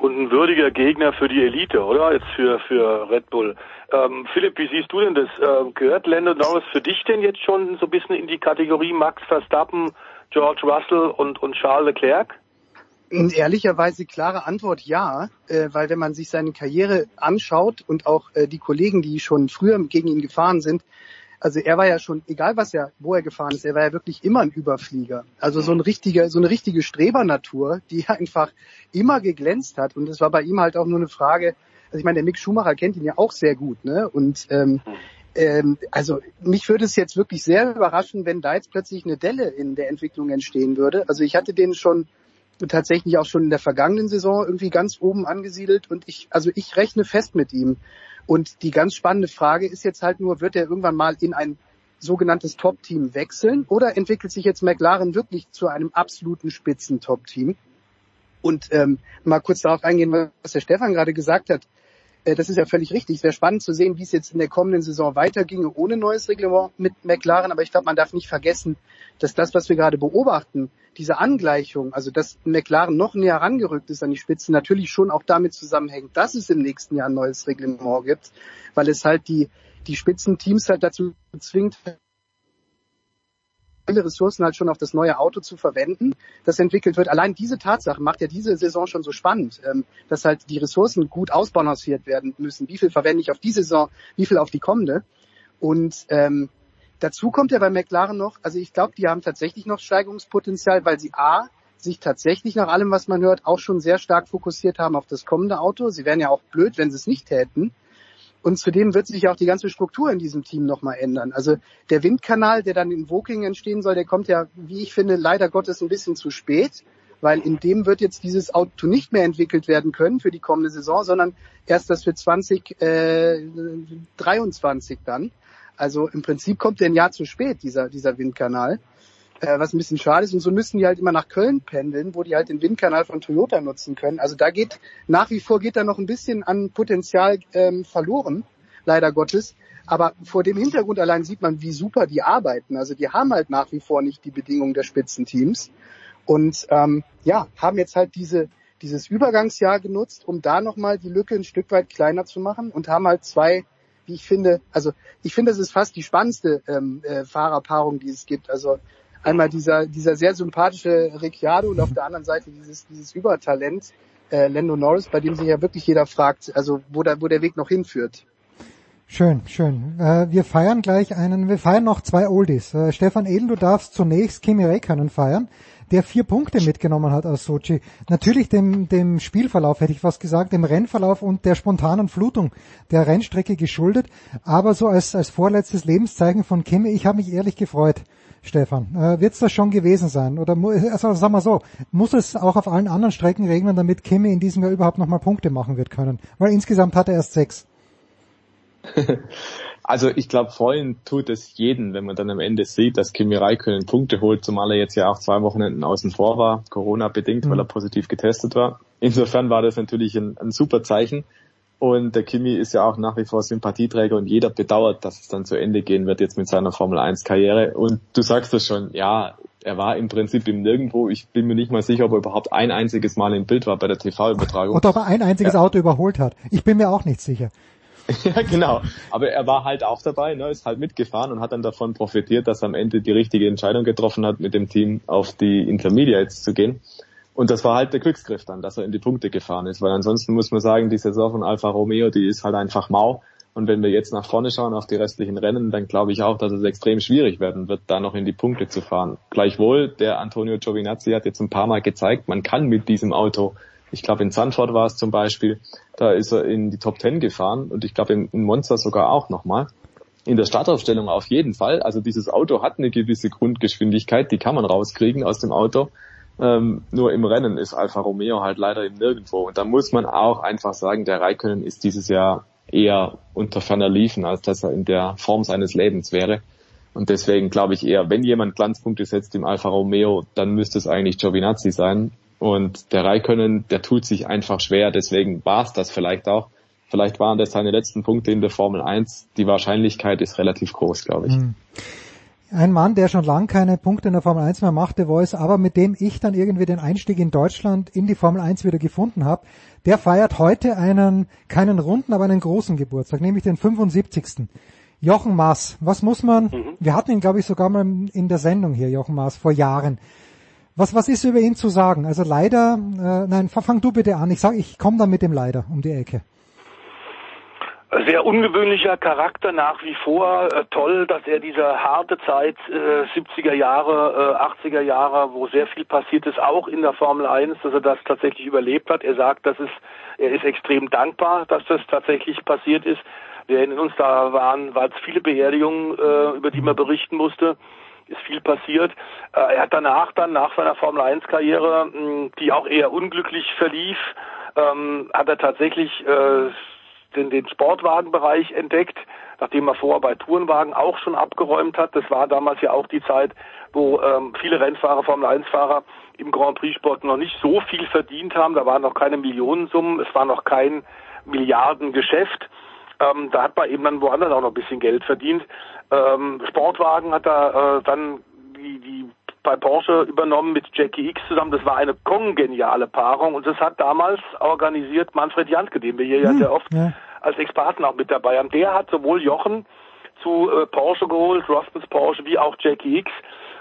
und ein würdiger Gegner für die Elite, oder? Jetzt für, für Red Bull. Ähm, Philipp, wie siehst du denn das? Ähm, gehört Lando Norris für dich denn jetzt schon so ein bisschen in die Kategorie Max Verstappen, George Russell und, und Charles Leclerc? Ehrlicherweise klare Antwort ja, äh, weil wenn man sich seine Karriere anschaut und auch äh, die Kollegen, die schon früher gegen ihn gefahren sind, also er war ja schon, egal was er, wo er gefahren ist, er war ja wirklich immer ein Überflieger. Also so ein richtiger, so eine richtige Strebernatur, die einfach immer geglänzt hat. Und es war bei ihm halt auch nur eine Frage, also ich meine, der Mick Schumacher kennt ihn ja auch sehr gut, ne? Und ähm, ähm, also mich würde es jetzt wirklich sehr überraschen, wenn da jetzt plötzlich eine Delle in der Entwicklung entstehen würde. Also ich hatte den schon tatsächlich auch schon in der vergangenen Saison irgendwie ganz oben angesiedelt und ich, also ich rechne fest mit ihm. Und die ganz spannende Frage ist jetzt halt nur, wird er irgendwann mal in ein sogenanntes Top-Team wechseln oder entwickelt sich jetzt McLaren wirklich zu einem absoluten Spitzen-Top-Team? Und ähm, mal kurz darauf eingehen, was der Stefan gerade gesagt hat. Äh, das ist ja völlig richtig. Es wäre spannend zu sehen, wie es jetzt in der kommenden Saison weiterginge ohne neues Reglement mit McLaren. Aber ich glaube, man darf nicht vergessen, dass das, was wir gerade beobachten, diese Angleichung, also dass McLaren noch näher rangerückt ist an die Spitze, natürlich schon auch damit zusammenhängt, dass es im nächsten Jahr ein neues Reglement gibt, weil es halt die, die Spitzenteams halt dazu zwingt, viele Ressourcen halt schon auf das neue Auto zu verwenden, das entwickelt wird. Allein diese Tatsache macht ja diese Saison schon so spannend, ähm, dass halt die Ressourcen gut ausbalanciert werden müssen. Wie viel verwende ich auf die Saison, wie viel auf die kommende? Und ähm, dazu kommt ja bei McLaren noch, also ich glaube, die haben tatsächlich noch Steigerungspotenzial, weil sie A, sich tatsächlich nach allem, was man hört, auch schon sehr stark fokussiert haben auf das kommende Auto. Sie wären ja auch blöd, wenn sie es nicht täten. Und zudem wird sich auch die ganze Struktur in diesem Team nochmal ändern. Also der Windkanal, der dann in Woking entstehen soll, der kommt ja, wie ich finde, leider Gottes ein bisschen zu spät, weil in dem wird jetzt dieses Auto nicht mehr entwickelt werden können für die kommende Saison, sondern erst das für 2023 dann. Also im Prinzip kommt der ein Jahr zu spät, dieser, dieser Windkanal äh, was ein bisschen schade ist. Und so müssen die halt immer nach Köln pendeln, wo die halt den Windkanal von Toyota nutzen können. Also da geht nach wie vor geht da noch ein bisschen an Potenzial ähm, verloren, leider Gottes. Aber vor dem Hintergrund allein sieht man, wie super die arbeiten. Also die haben halt nach wie vor nicht die Bedingungen der Spitzenteams und ähm, ja haben jetzt halt diese dieses Übergangsjahr genutzt, um da nochmal die Lücke ein Stück weit kleiner zu machen und haben halt zwei wie ich finde, also ich finde, das ist fast die spannendste ähm, äh, Fahrerpaarung, die es gibt. Also einmal dieser, dieser sehr sympathische Ricciardo und auf der anderen Seite dieses, dieses Übertalent äh, Lando Norris, bei dem sich ja wirklich jeder fragt, also wo, da, wo der Weg noch hinführt. Schön, schön. Äh, wir feiern gleich einen, wir feiern noch zwei Oldies. Äh, Stefan Edel, du darfst zunächst Kimi Räikkönen feiern, der vier Punkte mitgenommen hat aus Sochi. Natürlich dem, dem Spielverlauf, hätte ich fast gesagt, dem Rennverlauf und der spontanen Flutung der Rennstrecke geschuldet. Aber so als, als vorletztes Lebenszeichen von Kimi, ich habe mich ehrlich gefreut. Stefan. Äh, Wird es das schon gewesen sein? Oder also sagen wir so, muss es auch auf allen anderen Strecken regnen, damit Kimi in diesem Jahr überhaupt nochmal Punkte machen wird können? Weil insgesamt hat er erst sechs. Also ich glaube, freuen tut es jeden, wenn man dann am Ende sieht, dass Kimi Räikkönen Punkte holt, zumal er jetzt ja auch zwei Wochenenden außen vor war, Corona-bedingt, mhm. weil er positiv getestet war. Insofern war das natürlich ein, ein super Zeichen. Und der Kimi ist ja auch nach wie vor Sympathieträger und jeder bedauert, dass es dann zu Ende gehen wird jetzt mit seiner Formel 1 Karriere. Und du sagst es schon, ja, er war im Prinzip im Nirgendwo. Ich bin mir nicht mal sicher, ob er überhaupt ein einziges Mal im Bild war bei der TV-Übertragung. Oder ob er ein einziges ja. Auto überholt hat. Ich bin mir auch nicht sicher. ja, genau. Aber er war halt auch dabei, ne, ist halt mitgefahren und hat dann davon profitiert, dass er am Ende die richtige Entscheidung getroffen hat, mit dem Team auf die Intermediates zu gehen. Und das war halt der Glücksgriff dann, dass er in die Punkte gefahren ist, weil ansonsten muss man sagen, die Saison von Alfa Romeo, die ist halt einfach mau. Und wenn wir jetzt nach vorne schauen auf die restlichen Rennen, dann glaube ich auch, dass es extrem schwierig werden wird, da noch in die Punkte zu fahren. Gleichwohl, der Antonio Giovinazzi hat jetzt ein paar Mal gezeigt, man kann mit diesem Auto, ich glaube in Sanford war es zum Beispiel, da ist er in die Top Ten gefahren und ich glaube in, in Monza sogar auch nochmal. In der Startaufstellung auf jeden Fall. Also dieses Auto hat eine gewisse Grundgeschwindigkeit, die kann man rauskriegen aus dem Auto. Ähm, nur im Rennen ist Alfa Romeo halt leider im Nirgendwo. Und da muss man auch einfach sagen, der Raikönnen ist dieses Jahr eher unter ferner Liefen, als dass er in der Form seines Lebens wäre. Und deswegen glaube ich eher, wenn jemand Glanzpunkte setzt im Alfa Romeo, dann müsste es eigentlich Giovinazzi sein. Und der Raikönnen, der tut sich einfach schwer, deswegen war es das vielleicht auch. Vielleicht waren das seine letzten Punkte in der Formel 1. Die Wahrscheinlichkeit ist relativ groß, glaube ich. Mhm. Ein Mann, der schon lange keine Punkte in der Formel 1 mehr machte, Voice, aber mit dem ich dann irgendwie den Einstieg in Deutschland in die Formel 1 wieder gefunden habe, der feiert heute einen, keinen runden, aber einen großen Geburtstag, nämlich den 75. Jochen Maas, was muss man, mhm. wir hatten ihn glaube ich sogar mal in der Sendung hier, Jochen Maas, vor Jahren. Was, was ist über ihn zu sagen? Also leider, äh, nein, fang du bitte an. Ich sag, ich komme dann mit dem leider um die Ecke. Sehr ungewöhnlicher Charakter nach wie vor. Äh, toll, dass er diese harte Zeit äh, 70er Jahre, äh, 80er Jahre, wo sehr viel passiert ist, auch in der Formel 1, dass er das tatsächlich überlebt hat. Er sagt, dass es, er ist extrem dankbar, dass das tatsächlich passiert ist. Wir erinnern uns, da waren, waren es viele Beerdigungen, äh, über die man berichten musste. Ist viel passiert. Äh, er hat danach dann, nach seiner Formel 1 Karriere, die auch eher unglücklich verlief, ähm, hat er tatsächlich äh, den, den Sportwagenbereich entdeckt, nachdem er vorher bei Tourenwagen auch schon abgeräumt hat. Das war damals ja auch die Zeit, wo ähm, viele Rennfahrer, Formel-1-Fahrer im Grand Prix-Sport noch nicht so viel verdient haben. Da waren noch keine Millionensummen, es war noch kein Milliardengeschäft. Ähm, da hat man eben dann woanders auch noch ein bisschen Geld verdient. Ähm, Sportwagen hat er äh, dann die, die bei Porsche übernommen mit Jackie X zusammen. Das war eine kongeniale Paarung und das hat damals organisiert Manfred Jantke, den wir hier hm, ja sehr oft ja. Als Experten auch mit dabei haben. Der hat sowohl Jochen zu äh, Porsche geholt, Rostens Porsche, wie auch Jackie X.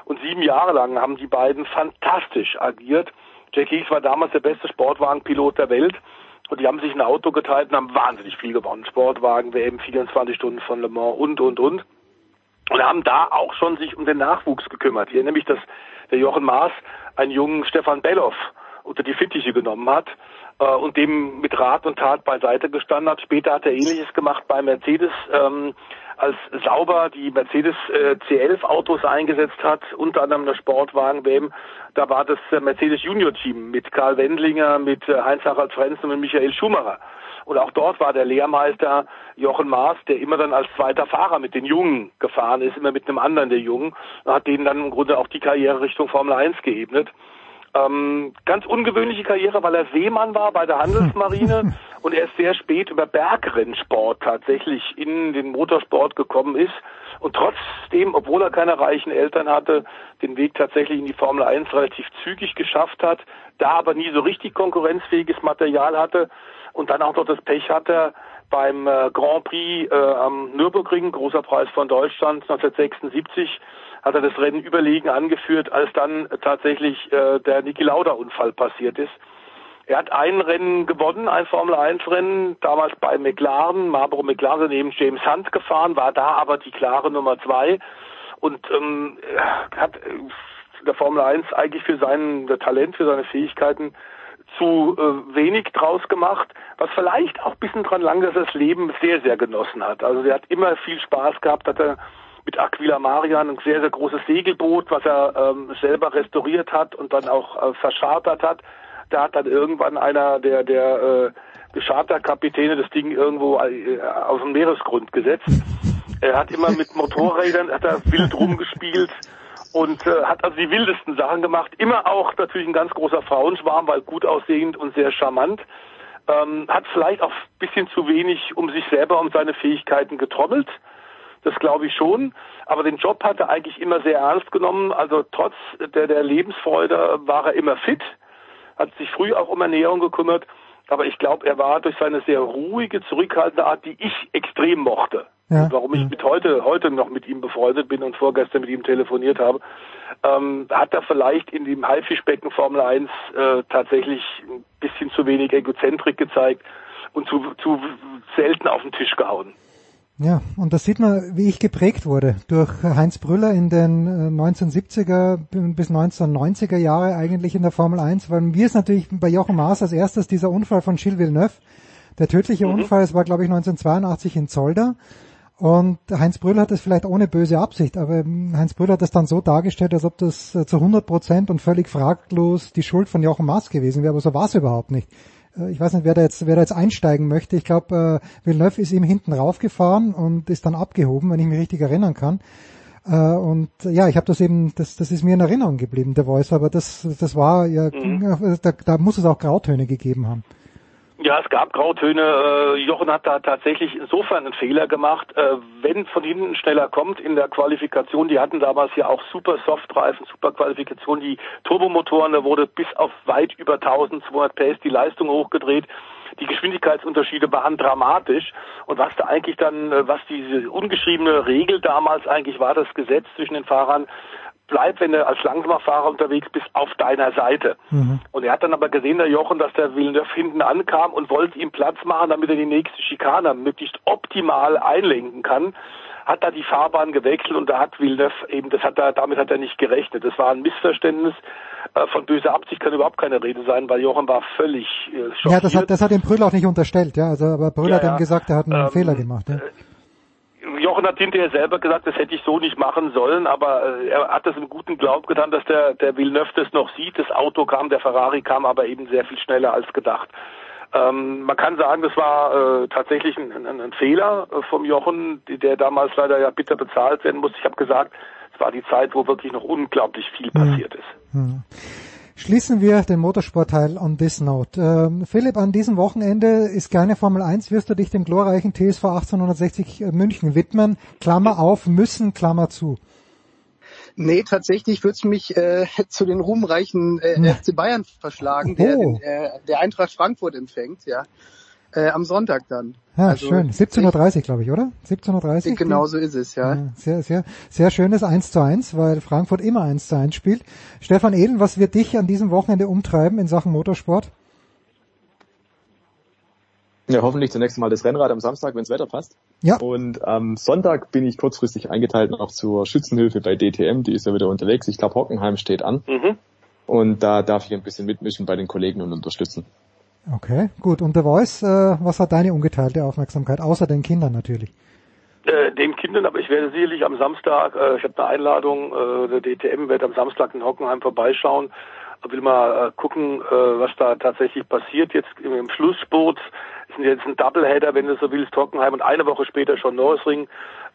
Und sieben Jahre lang haben die beiden fantastisch agiert. Jack Heath war damals der beste Sportwagenpilot der Welt. Und die haben sich ein Auto geteilt und haben wahnsinnig viel gewonnen. Sportwagen, WM, 24 Stunden von Le Mans und, und, und. Und haben da auch schon sich um den Nachwuchs gekümmert. Hier nämlich, dass der Jochen Maas einen jungen Stefan Belloff unter die Fittiche genommen hat äh, und dem mit Rat und Tat beiseite gestanden hat. Später hat er ähnliches gemacht bei Mercedes, ähm, als sauber die Mercedes äh, C11 Autos eingesetzt hat, unter anderem der Sportwagen WM. Da war das äh, Mercedes Junior Team mit Karl Wendlinger, mit äh, Heinz-Harald Frenzen und Michael Schumacher. Und auch dort war der Lehrmeister Jochen Maas, der immer dann als zweiter Fahrer mit den Jungen gefahren ist, immer mit einem anderen der Jungen, und hat denen dann im Grunde auch die Karriere Richtung Formel 1 geebnet. Ähm, ganz ungewöhnliche Karriere, weil er Seemann war bei der Handelsmarine und er ist sehr spät über Bergrennsport tatsächlich in den Motorsport gekommen ist und trotzdem, obwohl er keine reichen Eltern hatte, den Weg tatsächlich in die Formel 1 relativ zügig geschafft hat, da aber nie so richtig konkurrenzfähiges Material hatte und dann auch noch das Pech hatte, beim äh, Grand Prix äh, am Nürburgring, großer Preis von Deutschland 1976, hat er das Rennen überlegen angeführt, als dann tatsächlich äh, der Niki Lauda Unfall passiert ist. Er hat ein Rennen gewonnen, ein Formel 1 Rennen, damals bei McLaren, Marlboro McLaren neben James Hunt gefahren, war da aber die klare Nummer zwei und ähm, hat äh, der Formel 1 eigentlich für sein Talent, für seine Fähigkeiten zu äh, wenig draus gemacht, was vielleicht auch ein bisschen dran lang, dass er das Leben sehr, sehr genossen hat. Also er hat immer viel Spaß gehabt, hat er mit Aquila Marian ein sehr, sehr großes Segelboot, was er ähm, selber restauriert hat und dann auch äh, verschartert hat. Da hat dann irgendwann einer der, der äh, Charterkapitäne das Ding irgendwo äh, auf den Meeresgrund gesetzt. Er hat immer mit Motorrädern, hat er wild rumgespielt und äh, hat also die wildesten Sachen gemacht. Immer auch natürlich ein ganz großer Frauenschwarm, weil gut aussehend und sehr charmant. Ähm, hat vielleicht auch ein bisschen zu wenig um sich selber und seine Fähigkeiten getrommelt das glaube ich schon. Aber den Job hat er eigentlich immer sehr ernst genommen. Also trotz der, der Lebensfreude war er immer fit, hat sich früh auch um Ernährung gekümmert. Aber ich glaube, er war durch seine sehr ruhige, zurückhaltende Art, die ich extrem mochte. Ja. Warum ich mit heute, heute noch mit ihm befreundet bin und vorgestern mit ihm telefoniert habe, ähm, hat er vielleicht in dem Haifischbecken Formel 1 äh, tatsächlich ein bisschen zu wenig Egozentrik gezeigt und zu, zu selten auf den Tisch gehauen. Ja, und da sieht man, wie ich geprägt wurde durch Heinz Brüller in den 1970er äh, bis 1990er Jahre eigentlich in der Formel 1, weil mir ist natürlich bei Jochen Maas als erstes dieser Unfall von Gilles Villeneuve, der tödliche mhm. Unfall, es war glaube ich 1982 in Zolder. Und Heinz Brüller hat das vielleicht ohne böse Absicht, aber Heinz Brüller hat das dann so dargestellt, als ob das äh, zu 100 Prozent und völlig fraglos die Schuld von Jochen Maas gewesen wäre, aber so war es überhaupt nicht. Äh, ich weiß nicht, wer da jetzt, wer da jetzt einsteigen möchte. Ich glaube, äh, Villeneuve ist ihm hinten raufgefahren und ist dann abgehoben, wenn ich mich richtig erinnern kann. Äh, und ja, ich habe das eben, das, das ist mir in Erinnerung geblieben, der Voice, aber das, das war ja, mhm. da, da muss es auch Grautöne gegeben haben. Ja, es gab Grautöne. Äh, Jochen hat da tatsächlich insofern einen Fehler gemacht. Äh, wenn von hinten schneller kommt in der Qualifikation, die hatten damals ja auch super Softreifen, super Qualifikation, die Turbomotoren, da wurde bis auf weit über 1200 PS die Leistung hochgedreht. Die Geschwindigkeitsunterschiede waren dramatisch. Und was da eigentlich dann, äh, was diese ungeschriebene Regel damals eigentlich war, das Gesetz zwischen den Fahrern, bleib, wenn du als langsamer Fahrer unterwegs bist, auf deiner Seite. Mhm. Und er hat dann aber gesehen, der Jochen, dass der Villeneuve hinten ankam und wollte ihm Platz machen, damit er die nächste Schikane möglichst optimal einlenken kann hat da die Fahrbahn gewechselt und da hat Villeneuve eben, das hat er, damit hat er nicht gerechnet. Das war ein Missverständnis. Äh, von böser Absicht kann überhaupt keine Rede sein, weil Jochen war völlig äh, schockiert. Ja, das hat, das hat dem Brüller auch nicht unterstellt, ja. Also, aber Brüller ja, hat dann gesagt, er hat einen ähm, Fehler gemacht. Ja. Jochen hat hinterher selber gesagt, das hätte ich so nicht machen sollen, aber äh, er hat das im guten Glaub getan, dass der, der Villeneuve das noch sieht. Das Auto kam, der Ferrari kam aber eben sehr viel schneller als gedacht. Ähm, man kann sagen, das war äh, tatsächlich ein, ein, ein Fehler äh, vom Jochen, der damals leider ja bitter bezahlt werden musste. Ich habe gesagt, es war die Zeit, wo wirklich noch unglaublich viel mhm. passiert ist. Mhm. Schließen wir den Motorsportteil on this note. Ähm, Philipp, an diesem Wochenende ist keine Formel 1. Wirst du dich dem glorreichen TSV 1860 äh, München widmen? Klammer auf, müssen, Klammer zu. Nee, tatsächlich würde es mich äh, zu den ruhmreichen äh, FC Bayern verschlagen, der, oh. den, äh, der Eintracht Frankfurt empfängt, ja. Äh, am Sonntag dann. Ja, also, schön. 17.30 Uhr, glaube ich, oder? 17.30 Uhr? Genau so ist es, ja. ja. Sehr, sehr, sehr schönes 1 zu 1, weil Frankfurt immer 1 zu 1 spielt. Stefan Ehlen, was wird dich an diesem Wochenende umtreiben in Sachen Motorsport? Ja, hoffentlich zunächst mal das Rennrad am Samstag, wenn das Wetter passt. Ja. Und am Sonntag bin ich kurzfristig eingeteilt noch zur Schützenhilfe bei DTM, die ist ja wieder unterwegs. Ich glaube, Hockenheim steht an. Mhm. Und da darf ich ein bisschen mitmischen bei den Kollegen und unterstützen. Okay, gut. Und der Voice, äh, was hat deine ungeteilte Aufmerksamkeit, außer den Kindern natürlich? Äh, den Kindern, aber ich werde sicherlich am Samstag, äh, ich habe eine Einladung, äh, der DTM wird am Samstag in Hockenheim vorbeischauen, will mal äh, gucken, äh, was da tatsächlich passiert. Jetzt im, Schlussspurt sind jetzt ein Doubleheader, wenn du so willst, Hockenheim und eine Woche später schon Norrisring.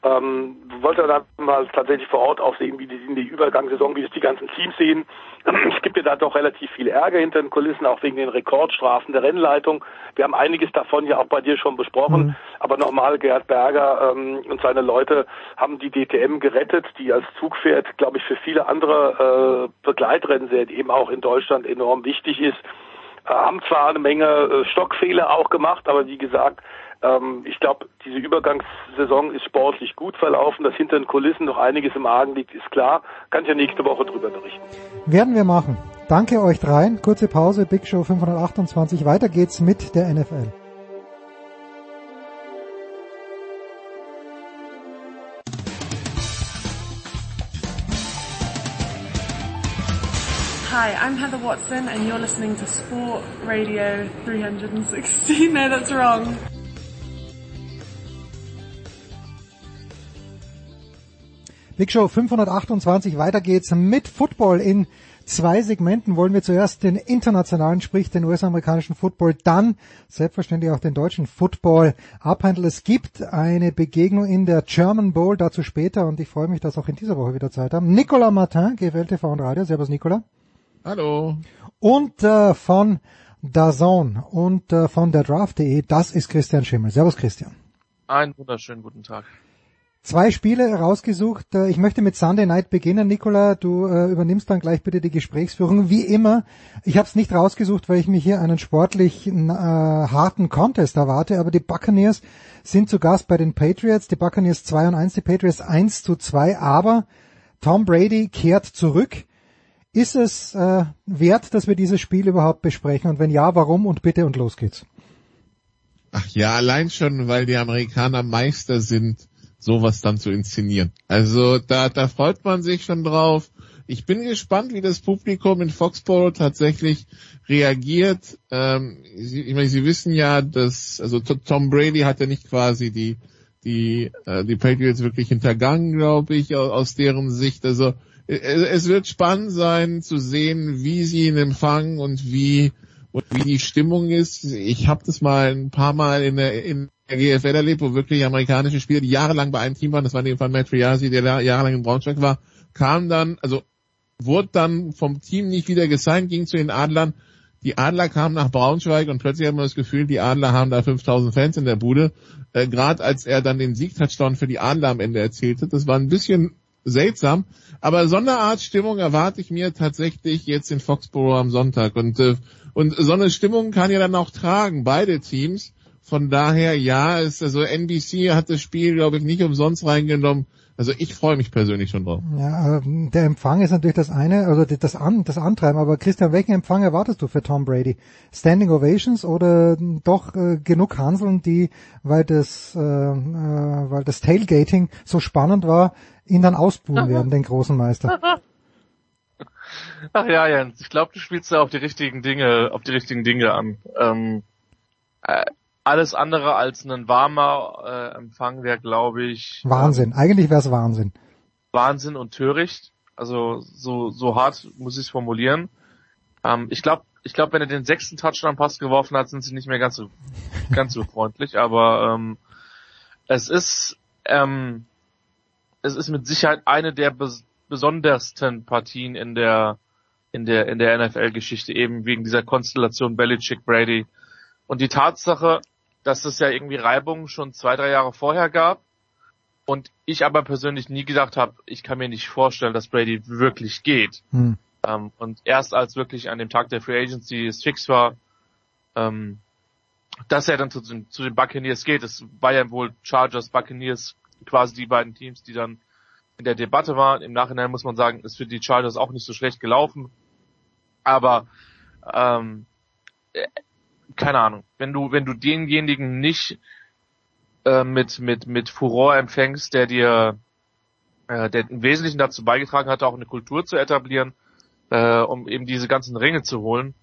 Ähm, wollte dann mal tatsächlich vor Ort auch sehen, wie die in die Übergangssaison, wie es die ganzen Teams sehen. Es gibt ja da doch relativ viel Ärger hinter den Kulissen, auch wegen den Rekordstrafen der Rennleitung. Wir haben einiges davon ja auch bei dir schon besprochen. Mhm. Aber nochmal, Gerhard Berger ähm, und seine Leute haben die DTM gerettet, die als Zugpferd, glaube ich, für viele andere äh, Begleitrennen eben auch in Deutschland enorm wichtig ist. Äh, haben zwar eine Menge äh, Stockfehler auch gemacht, aber wie gesagt, ähm, ich glaube, diese Übergangssaison ist sportlich gut verlaufen. Dass hinter den Kulissen noch einiges im Argen liegt, ist klar. Kann ich ja nächste Woche drüber berichten. Werden wir machen. Danke euch dreien. Kurze Pause, Big Show 528. Weiter geht's mit der NFL. Hi, I'm Heather Watson and you're listening to Sport Radio 360. No, that's wrong. Big Show 528, weiter geht's mit Football. In zwei Segmenten wollen wir zuerst den internationalen, sprich den US-amerikanischen Football, dann selbstverständlich auch den deutschen Football abhandeln. Es gibt eine Begegnung in der German Bowl, dazu später und ich freue mich, dass auch in dieser Woche wieder Zeit haben. Nicolas Martin, GFL TV und Radio. Servus Nicolas. Hallo. Und äh, von Dazone und äh, von der Draft.de, das ist Christian Schimmel. Servus Christian. Einen wunderschönen guten Tag. Zwei Spiele rausgesucht. Äh, ich möchte mit Sunday Night beginnen. Nicola, du äh, übernimmst dann gleich bitte die Gesprächsführung. Wie immer, ich habe es nicht rausgesucht, weil ich mir hier einen sportlich äh, harten Contest erwarte, aber die Buccaneers sind zu Gast bei den Patriots. Die Buccaneers 2 und 1, die Patriots 1 zu 2, aber Tom Brady kehrt zurück. Ist es äh, wert, dass wir dieses Spiel überhaupt besprechen? Und wenn ja, warum? Und bitte und los geht's. Ach ja, allein schon, weil die Amerikaner Meister sind sowas dann zu inszenieren. Also da, da freut man sich schon drauf. Ich bin gespannt, wie das Publikum in Foxborough tatsächlich reagiert. Ähm, Sie, ich meine, Sie wissen ja, dass also Tom Brady hat ja nicht quasi die die äh, die Patriots wirklich hintergangen, glaube ich, aus, aus deren Sicht. Also es, es wird spannend sein zu sehen, wie sie ihn empfangen und wie und wie die Stimmung ist. Ich habe das mal ein paar Mal in der in GFL erlebt, wo wirklich amerikanische Spieler, die jahrelang bei einem Team waren, das war in dem Fall Matt Triasi, der jahrelang in Braunschweig war, kam dann, also wurde dann vom Team nicht wieder gesigned, ging zu den Adlern. Die Adler kamen nach Braunschweig und plötzlich hat man das Gefühl, die Adler haben da 5000 Fans in der Bude. Äh, Gerade als er dann den Siegtouchdown für die Adler am Ende erzählte, das war ein bisschen seltsam. Aber so eine Art Stimmung erwarte ich mir tatsächlich jetzt in Foxborough am Sonntag. Und, äh, und so eine Stimmung kann ja dann auch tragen, beide Teams. Von daher, ja, ist also NBC hat das Spiel, glaube ich, nicht umsonst reingenommen. Also ich freue mich persönlich schon drauf. Ja, ähm, der Empfang ist natürlich das eine, also das, An, das Antreiben. Aber Christian, welchen Empfang erwartest du für Tom Brady? Standing Ovations oder doch äh, genug Hanseln, die, weil das, äh, äh, weil das Tailgating so spannend war, ihn dann ausbuhen werden, den großen Meister? Ach ja, Jens, ich glaube, du spielst da auf die richtigen Dinge, auf die richtigen Dinge an. Ähm, äh, alles andere als ein warmer äh, Empfang wäre, glaube ich. Wahnsinn. Ähm, Eigentlich wäre es Wahnsinn. Wahnsinn und töricht. Also so so hart muss ich es formulieren. Ähm, ich glaube, ich glaube, wenn er den sechsten Touchdown-Pass geworfen hat, sind sie nicht mehr ganz so ganz so freundlich. Aber ähm, es ist ähm, es ist mit Sicherheit eine der bes besondersten Partien in der in der in der NFL-Geschichte eben wegen dieser Konstellation Belichick Brady und die Tatsache, dass es ja irgendwie Reibungen schon zwei, drei Jahre vorher gab. Und ich aber persönlich nie gedacht habe, ich kann mir nicht vorstellen, dass Brady wirklich geht. Hm. Ähm, und erst als wirklich an dem Tag der Free Agency es fix war, ähm, dass er dann zu, zu den Buccaneers geht. Es war ja wohl Chargers, Buccaneers, quasi die beiden Teams, die dann in der Debatte waren. Im Nachhinein muss man sagen, ist für die Chargers auch nicht so schlecht gelaufen. Aber ähm, äh, keine Ahnung, wenn du wenn du denjenigen nicht äh, mit mit mit Furor empfängst, der dir äh, der im Wesentlichen dazu beigetragen hat, auch eine Kultur zu etablieren, äh, um eben diese ganzen Ringe zu holen,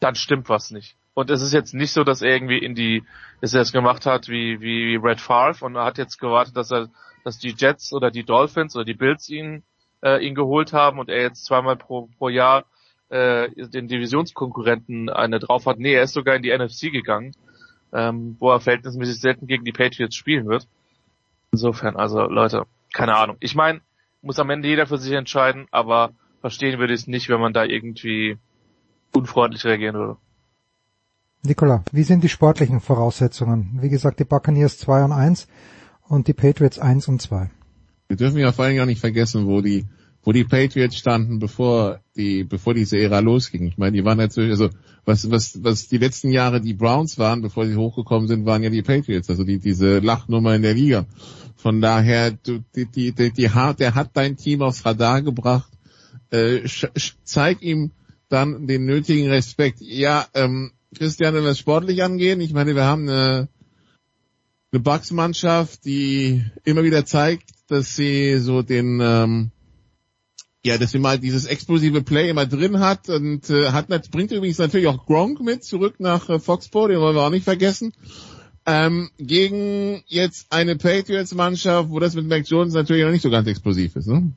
dann stimmt was nicht. Und es ist jetzt nicht so, dass er irgendwie in die, dass er es gemacht hat wie, wie Red Favre und er hat jetzt gewartet, dass er, dass die Jets oder die Dolphins oder die Bills ihn, äh, ihn geholt haben und er jetzt zweimal pro, pro Jahr äh, den Divisionskonkurrenten eine drauf hat. Nee, er ist sogar in die NFC gegangen, ähm, wo er verhältnismäßig selten gegen die Patriots spielen wird. Insofern, also Leute, keine Ahnung. Ich meine, muss am Ende jeder für sich entscheiden, aber verstehen würde ich es nicht, wenn man da irgendwie unfreundlich reagieren würde. Nikola, wie sind die sportlichen Voraussetzungen? Wie gesagt, die Buccaneers 2 und 1 und die Patriots 1 und 2. Wir dürfen ja vor allem gar nicht vergessen, wo die, wo die Patriots standen, bevor die, bevor diese Ära losging. Ich meine, die waren natürlich, also, was, was, was die letzten Jahre die Browns waren, bevor sie hochgekommen sind, waren ja die Patriots, also die, diese Lachnummer in der Liga. Von daher, du, die, die, die, die, der hat dein Team aufs Radar gebracht. Äh, zeig ihm dann den nötigen Respekt. Ja, ähm, Christian, wenn wir es sportlich angehen, ich meine, wir haben eine, eine Bucks-Mannschaft, die immer wieder zeigt, dass sie so den, ähm, ja, dass sie mal dieses explosive Play immer drin hat und äh, hat bringt übrigens natürlich auch Gronk mit zurück nach äh, Foxborough, den wollen wir auch nicht vergessen. Ähm, gegen jetzt eine Patriots-Mannschaft, wo das mit Mac Jones natürlich noch nicht so ganz explosiv ist, ne?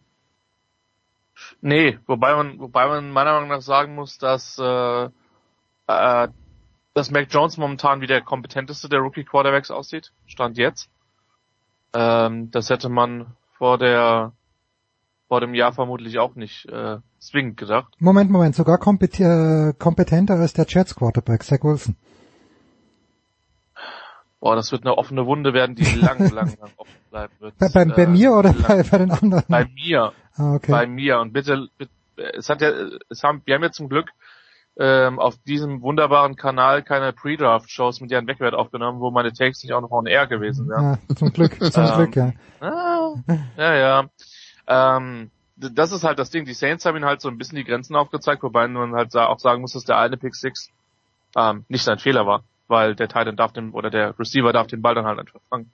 Nee, wobei man, wobei man meiner Meinung nach sagen muss, dass äh, äh, dass Mac Jones momentan wie der kompetenteste der Rookie Quarterbacks aussieht, stand jetzt. Ähm, das hätte man vor der vor dem Jahr vermutlich auch nicht äh, zwingend gedacht. Moment, Moment, sogar kompet äh, kompetenter als der Jets Quarterback, Zach Wilson. Boah, das wird eine offene Wunde werden, die lang, lang, lang offen bleiben wird. Bei, bei, bei äh, mir oder bei, bei den anderen? Bei mir. Ah, okay. Bei mir. Und bitte, bitte es hat ja, es haben, wir haben ja zum Glück ähm, auf diesem wunderbaren Kanal keine Pre-Draft-Shows mit Jan Beckwert aufgenommen, wo meine Takes nicht auch noch on air gewesen wären. Ja, zum Glück, zum ähm, Glück, ja. Ah, ja, ja. Ähm, das ist halt das Ding. Die Saints haben ihn halt so ein bisschen die Grenzen aufgezeigt, wobei man halt auch sagen muss, dass der eine Pick Six ähm, nicht sein Fehler war, weil der Titan darf den oder der Receiver darf den Ball dann halt einfach fangen.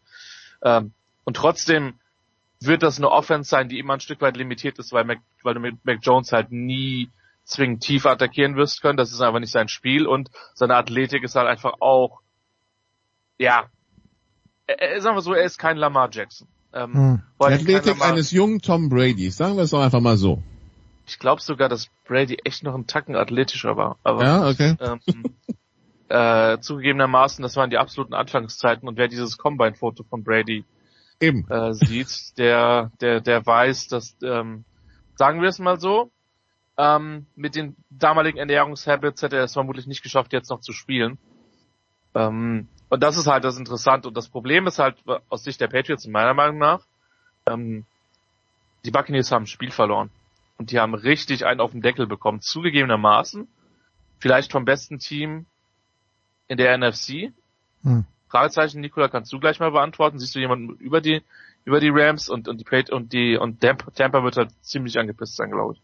Ähm, und trotzdem wird das eine Offense sein, die immer ein Stück weit limitiert ist, weil Mac, weil du mit Mac Jones halt nie zwingend tief attackieren wirst können. Das ist einfach nicht sein Spiel und seine Athletik ist halt einfach auch, ja, er, sagen wir so, er ist kein Lamar Jackson. Ähm, hm. Die Athletik eines jungen Tom Brady, sagen wir es doch einfach mal so. Ich glaube sogar, dass Brady echt noch einen Tacken athletischer war. Aber, ja, okay. Ähm, äh, zugegebenermaßen, das waren die absoluten Anfangszeiten und wer dieses Combine-Foto von Brady Eben. Äh, sieht, der, der, der weiß, dass, ähm, sagen wir es mal so, ähm, mit den damaligen Ernährungshabits hätte er es vermutlich nicht geschafft, jetzt noch zu spielen. Ähm, und das ist halt das Interessante. Und das Problem ist halt aus Sicht der Patriots meiner Meinung nach, ähm, die Buccaneers haben ein Spiel verloren. Und die haben richtig einen auf den Deckel bekommen. Zugegebenermaßen, vielleicht vom besten Team in der NFC. Hm. Fragezeichen, Nikola, kannst du gleich mal beantworten? Siehst du jemanden über die über die Rams und, und die und die und Tampa wird halt ziemlich angepisst sein, glaube ich.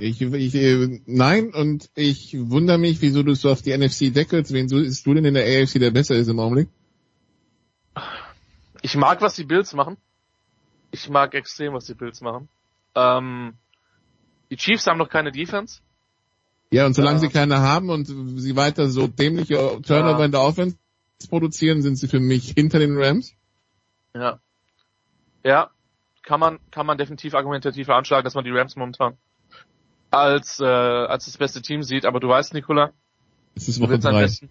Ich, ich, äh, nein, und ich wundere mich, wieso du so auf die NFC deckelst. Wen ist du denn in der AFC, der besser ist im Augenblick? Ich mag, was die Bills machen. Ich mag extrem, was die Bills machen. Ähm, die Chiefs haben noch keine Defense. Ja, und solange äh, sie keine haben und sie weiter so dämliche Turnover ja. in der Offense produzieren, sind sie für mich hinter den Rams. Ja. Ja, kann man, kann man definitiv argumentativ anschlagen, dass man die Rams momentan als, äh, als das beste Team sieht, aber du weißt, Nikola, es ist Woche drei. Besten,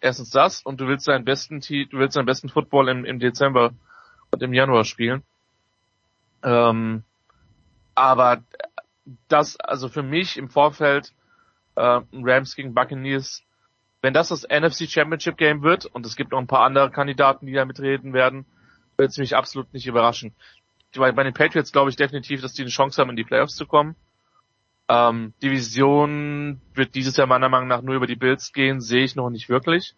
erstens das und du willst deinen besten du willst deinen besten Football im, im Dezember und im Januar spielen. Ähm, aber das, also für mich im Vorfeld äh, Rams gegen Buccaneers, wenn das das NFC Championship Game wird und es gibt noch ein paar andere Kandidaten, die da mitreden werden, wird es mich absolut nicht überraschen. Bei, bei den Patriots glaube ich definitiv, dass die eine Chance haben, in die Playoffs zu kommen. Ähm, Division wird dieses Jahr meiner Meinung nach nur über die Bills gehen, sehe ich noch nicht wirklich.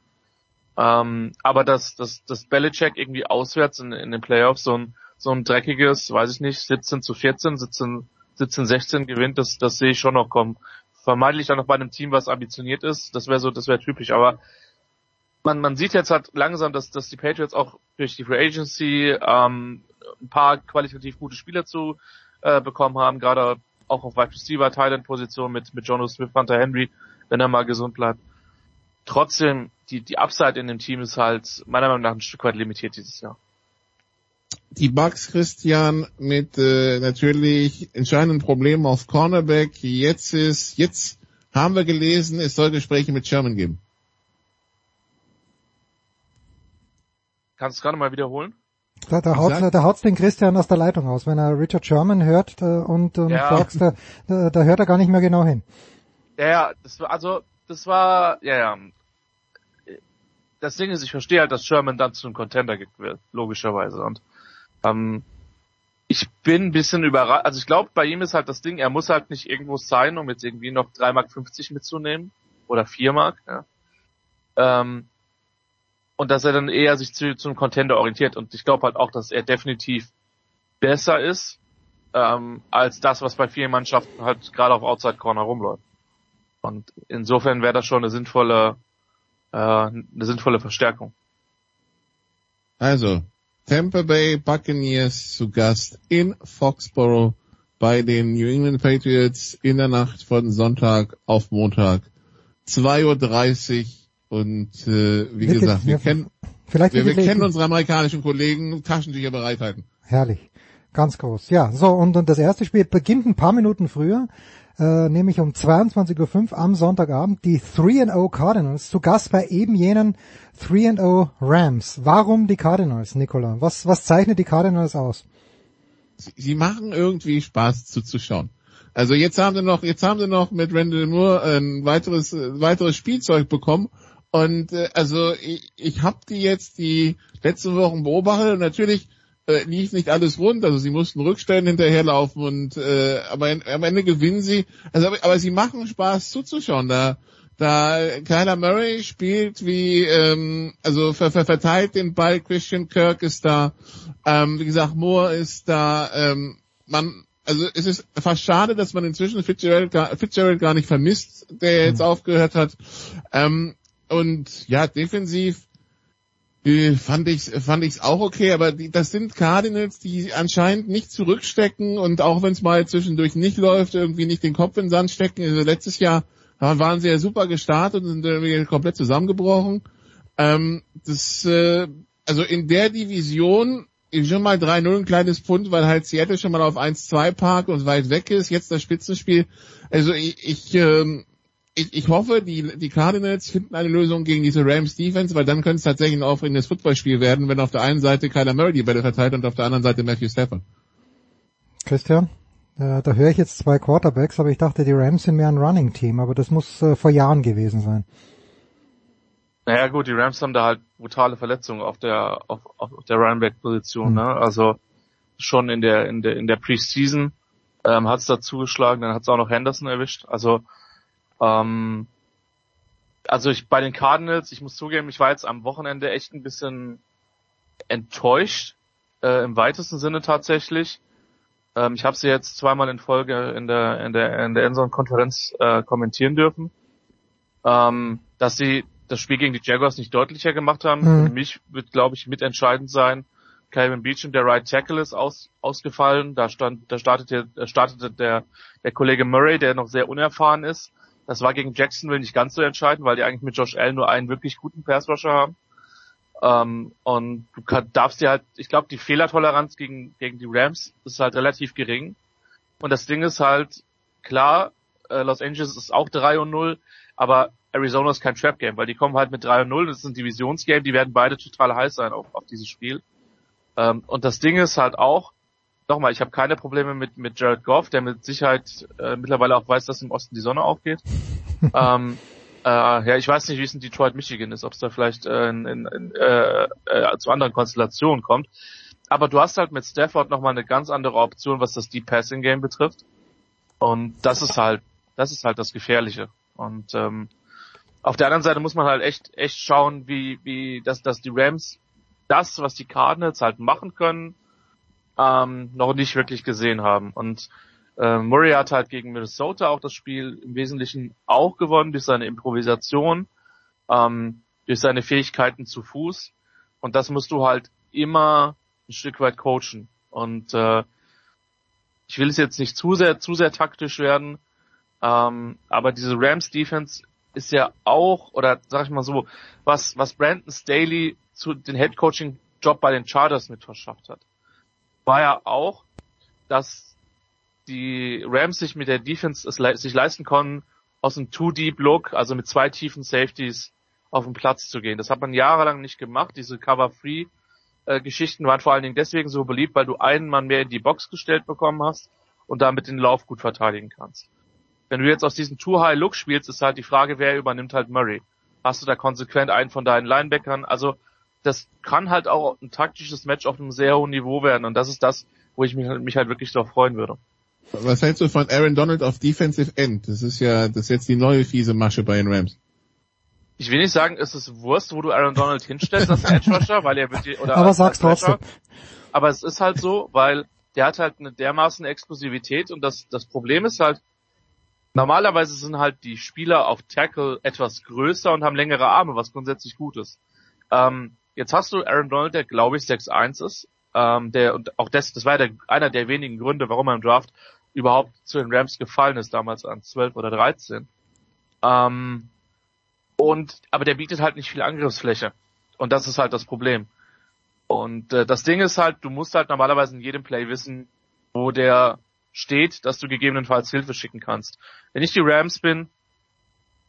Ähm, aber dass, dass, dass Belichick irgendwie auswärts in, in den Playoffs so ein, so ein dreckiges, weiß ich nicht, 17 zu 14, 17, 17, 16 gewinnt, das, das sehe ich schon noch kommen. Vermeintlich dann noch bei einem Team, was ambitioniert ist, das wäre so, das wäre typisch, aber man, man sieht jetzt halt langsam, dass, dass die Patriots auch durch die Free Agency ähm, ein paar qualitativ gute Spieler zu äh, bekommen haben, gerade auch auf Wide Receiver, Thailand Position mit, mit Jono Smith, Hunter Henry, wenn er mal gesund bleibt. Trotzdem, die, die Upside in dem Team ist halt meiner Meinung nach ein Stück weit limitiert dieses Jahr. Die Bucks, Christian, mit äh, natürlich entscheidenden Problemen auf Cornerback. Jetzt ist, jetzt haben wir gelesen, es soll Gespräche mit Sherman geben. Kannst du es gerade mal wiederholen? Da, da, haut's, da haut's den Christian aus der Leitung aus. Wenn er Richard Sherman hört äh, und, und Ja. Fox, da, da, hört er gar nicht mehr genau hin. Ja, ja, das war, also, das war, ja, ja. Das Ding ist, ich verstehe halt, dass Sherman dann zu einem Contender wird, logischerweise. Und ähm, ich bin ein bisschen überrascht. Also ich glaube, bei ihm ist halt das Ding, er muss halt nicht irgendwo sein, um jetzt irgendwie noch 3,50 Mark mitzunehmen. Oder 4 Mark, ja. Ähm, und dass er dann eher sich zu, zu einem Contender orientiert. Und ich glaube halt auch, dass er definitiv besser ist, ähm, als das, was bei vielen Mannschaften halt gerade auf Outside Corner rumläuft. Und insofern wäre das schon eine sinnvolle, äh, eine sinnvolle Verstärkung. Also, Tampa Bay Buccaneers zu Gast in Foxborough bei den New England Patriots in der Nacht von Sonntag auf Montag. 2.30 Uhr und äh, wie Wird gesagt, wir kennen vielleicht wir, wir kennen unsere amerikanischen Kollegen, Taschentücher bereithalten. Herrlich. Ganz groß. Ja, so, und, und das erste Spiel beginnt ein paar Minuten früher, äh, nämlich um 22.05 Uhr am Sonntagabend. Die 3-0 Cardinals zu Gast bei eben jenen 3-0 Rams. Warum die Cardinals, Nicola? Was, was zeichnet die Cardinals aus? Sie, sie machen irgendwie Spaß zuzuschauen. Also jetzt haben sie noch, jetzt haben sie noch mit Randall Moore ein weiteres, äh, weiteres Spielzeug bekommen. Und äh, also ich, ich habe die jetzt die letzten Wochen beobachtet und natürlich äh, lief nicht alles rund. Also sie mussten Rückstellen hinterherlaufen und äh, aber in, am Ende gewinnen sie. Also aber, aber sie machen Spaß zuzuschauen. Da da Kyler Murray spielt wie ähm, also ver, ver, verteilt den Ball. Christian Kirk ist da. Ähm, wie gesagt Moore ist da. Ähm, man also es ist fast schade, dass man inzwischen Fitzgerald gar, Fitzgerald gar nicht vermisst, der jetzt aufgehört hat. Ähm, und ja, defensiv fand ich fand ich's auch okay, aber die, das sind Cardinals, die anscheinend nicht zurückstecken und auch wenn es mal zwischendurch nicht läuft, irgendwie nicht den Kopf in den Sand stecken. Also letztes Jahr ja, waren sie ja super gestartet und sind irgendwie komplett zusammengebrochen. Ähm, das äh, also in der Division schon mal 3-0 ein kleines Pfund, weil halt Seattle schon mal auf 1-2 parkt und weit weg ist. Jetzt das Spitzenspiel. Also ich, ich, ähm, ich, ich hoffe, die, die Cardinals finden eine Lösung gegen diese Rams Defense, weil dann könnte es tatsächlich ein aufregendes Footballspiel werden, wenn auf der einen Seite Kyler Murray die Bälle verteilt und auf der anderen Seite Matthew Stafford. Christian? Äh, da höre ich jetzt zwei Quarterbacks, aber ich dachte, die Rams sind mehr ein Running-Team, aber das muss äh, vor Jahren gewesen sein. Naja gut, die Rams haben da halt brutale Verletzungen auf der auf, auf der Runback-Position. Ne? Also schon in der in der in der Preseason ähm, hat es da zugeschlagen, dann hat es auch noch Henderson erwischt. Also ähm, also ich bei den Cardinals, ich muss zugeben, ich war jetzt am Wochenende echt ein bisschen enttäuscht äh, im weitesten Sinne tatsächlich. Ähm, ich habe sie jetzt zweimal in Folge in der in der in der Endzone-Konferenz äh, kommentieren dürfen, ähm, dass sie das Spiel gegen die Jaguars nicht deutlicher gemacht haben. Mhm. Für mich wird, glaube ich, mitentscheidend sein. Calvin Beecham, der Right Tackle, ist aus, ausgefallen. Da stand, da startete, da startete der, der Kollege Murray, der noch sehr unerfahren ist. Das war gegen Jacksonville nicht ganz so entscheidend, weil die eigentlich mit Josh Allen nur einen wirklich guten Pass-Rusher haben. Ähm, und du kann, darfst dir halt, ich glaube, die Fehlertoleranz gegen, gegen die Rams ist halt relativ gering. Und das Ding ist halt, klar, äh, Los Angeles ist auch 3 und 0, aber Arizona ist kein Trap-Game, weil die kommen halt mit 3 und 0, das ist ein Divisionsgame, die werden beide total heiß sein auf, auf dieses Spiel. Ähm, und das Ding ist halt auch, nochmal, ich habe keine Probleme mit, mit Jared Goff, der mit Sicherheit äh, mittlerweile auch weiß, dass im Osten die Sonne aufgeht. ähm, äh, ja, ich weiß nicht, wie es in Detroit, Michigan ist, ob es da vielleicht äh, in, in, äh, äh, zu anderen Konstellationen kommt. Aber du hast halt mit Stafford nochmal eine ganz andere Option, was das Deep Passing Game betrifft. Und das ist halt, das ist halt das Gefährliche. Und ähm, auf der anderen Seite muss man halt echt, echt schauen, wie, wie, dass, dass die Rams das, was die Cardinals halt machen können, ähm, noch nicht wirklich gesehen haben. Und äh, Murray hat halt gegen Minnesota auch das Spiel im Wesentlichen auch gewonnen durch seine Improvisation, ähm, durch seine Fähigkeiten zu Fuß. Und das musst du halt immer ein Stück weit coachen. Und äh, ich will es jetzt nicht zu sehr, zu sehr taktisch werden, ähm, aber diese Rams Defense ist ja auch, oder sag ich mal so, was, was Brandon Staley zu den Head Coaching Job bei den Chargers mit verschafft hat, war ja auch, dass die Rams sich mit der Defense es le sich leisten konnten, aus einem Two-Deep-Look, also mit zwei tiefen Safeties, auf den Platz zu gehen. Das hat man jahrelang nicht gemacht. Diese Cover-Free-Geschichten waren vor allen Dingen deswegen so beliebt, weil du einen Mann mehr in die Box gestellt bekommen hast und damit den Lauf gut verteidigen kannst. Wenn du jetzt aus diesem Too-High-Look spielst, ist halt die Frage, wer übernimmt halt Murray. Hast du da konsequent einen von deinen Linebackern? Also das kann halt auch ein taktisches Match auf einem sehr hohen Niveau werden und das ist das, wo ich mich, mich halt wirklich darauf freuen würde. Was hältst du von Aaron Donald auf Defensive End? Das ist ja, das ist jetzt die neue fiese Masche bei den Rams. Ich will nicht sagen, es ist Wurst, wo du Aaron Donald hinstellst als Edge Rusher, weil er wird die, oder Aber als, sag's trotzdem. Aber es ist halt so, weil der hat halt eine dermaßen Explosivität und das, das Problem ist halt, normalerweise sind halt die Spieler auf Tackle etwas größer und haben längere Arme, was grundsätzlich gut ist. Ähm, jetzt hast du Aaron Donald, der glaube ich 6'1 ist, ähm, der, und auch das, das war der, einer der wenigen Gründe, warum er im Draft überhaupt zu den Rams gefallen ist, damals an 12 oder 13. Ähm, und, aber der bietet halt nicht viel Angriffsfläche. Und das ist halt das Problem. Und äh, das Ding ist halt, du musst halt normalerweise in jedem Play wissen, wo der steht, dass du gegebenenfalls Hilfe schicken kannst. Wenn ich die Rams bin,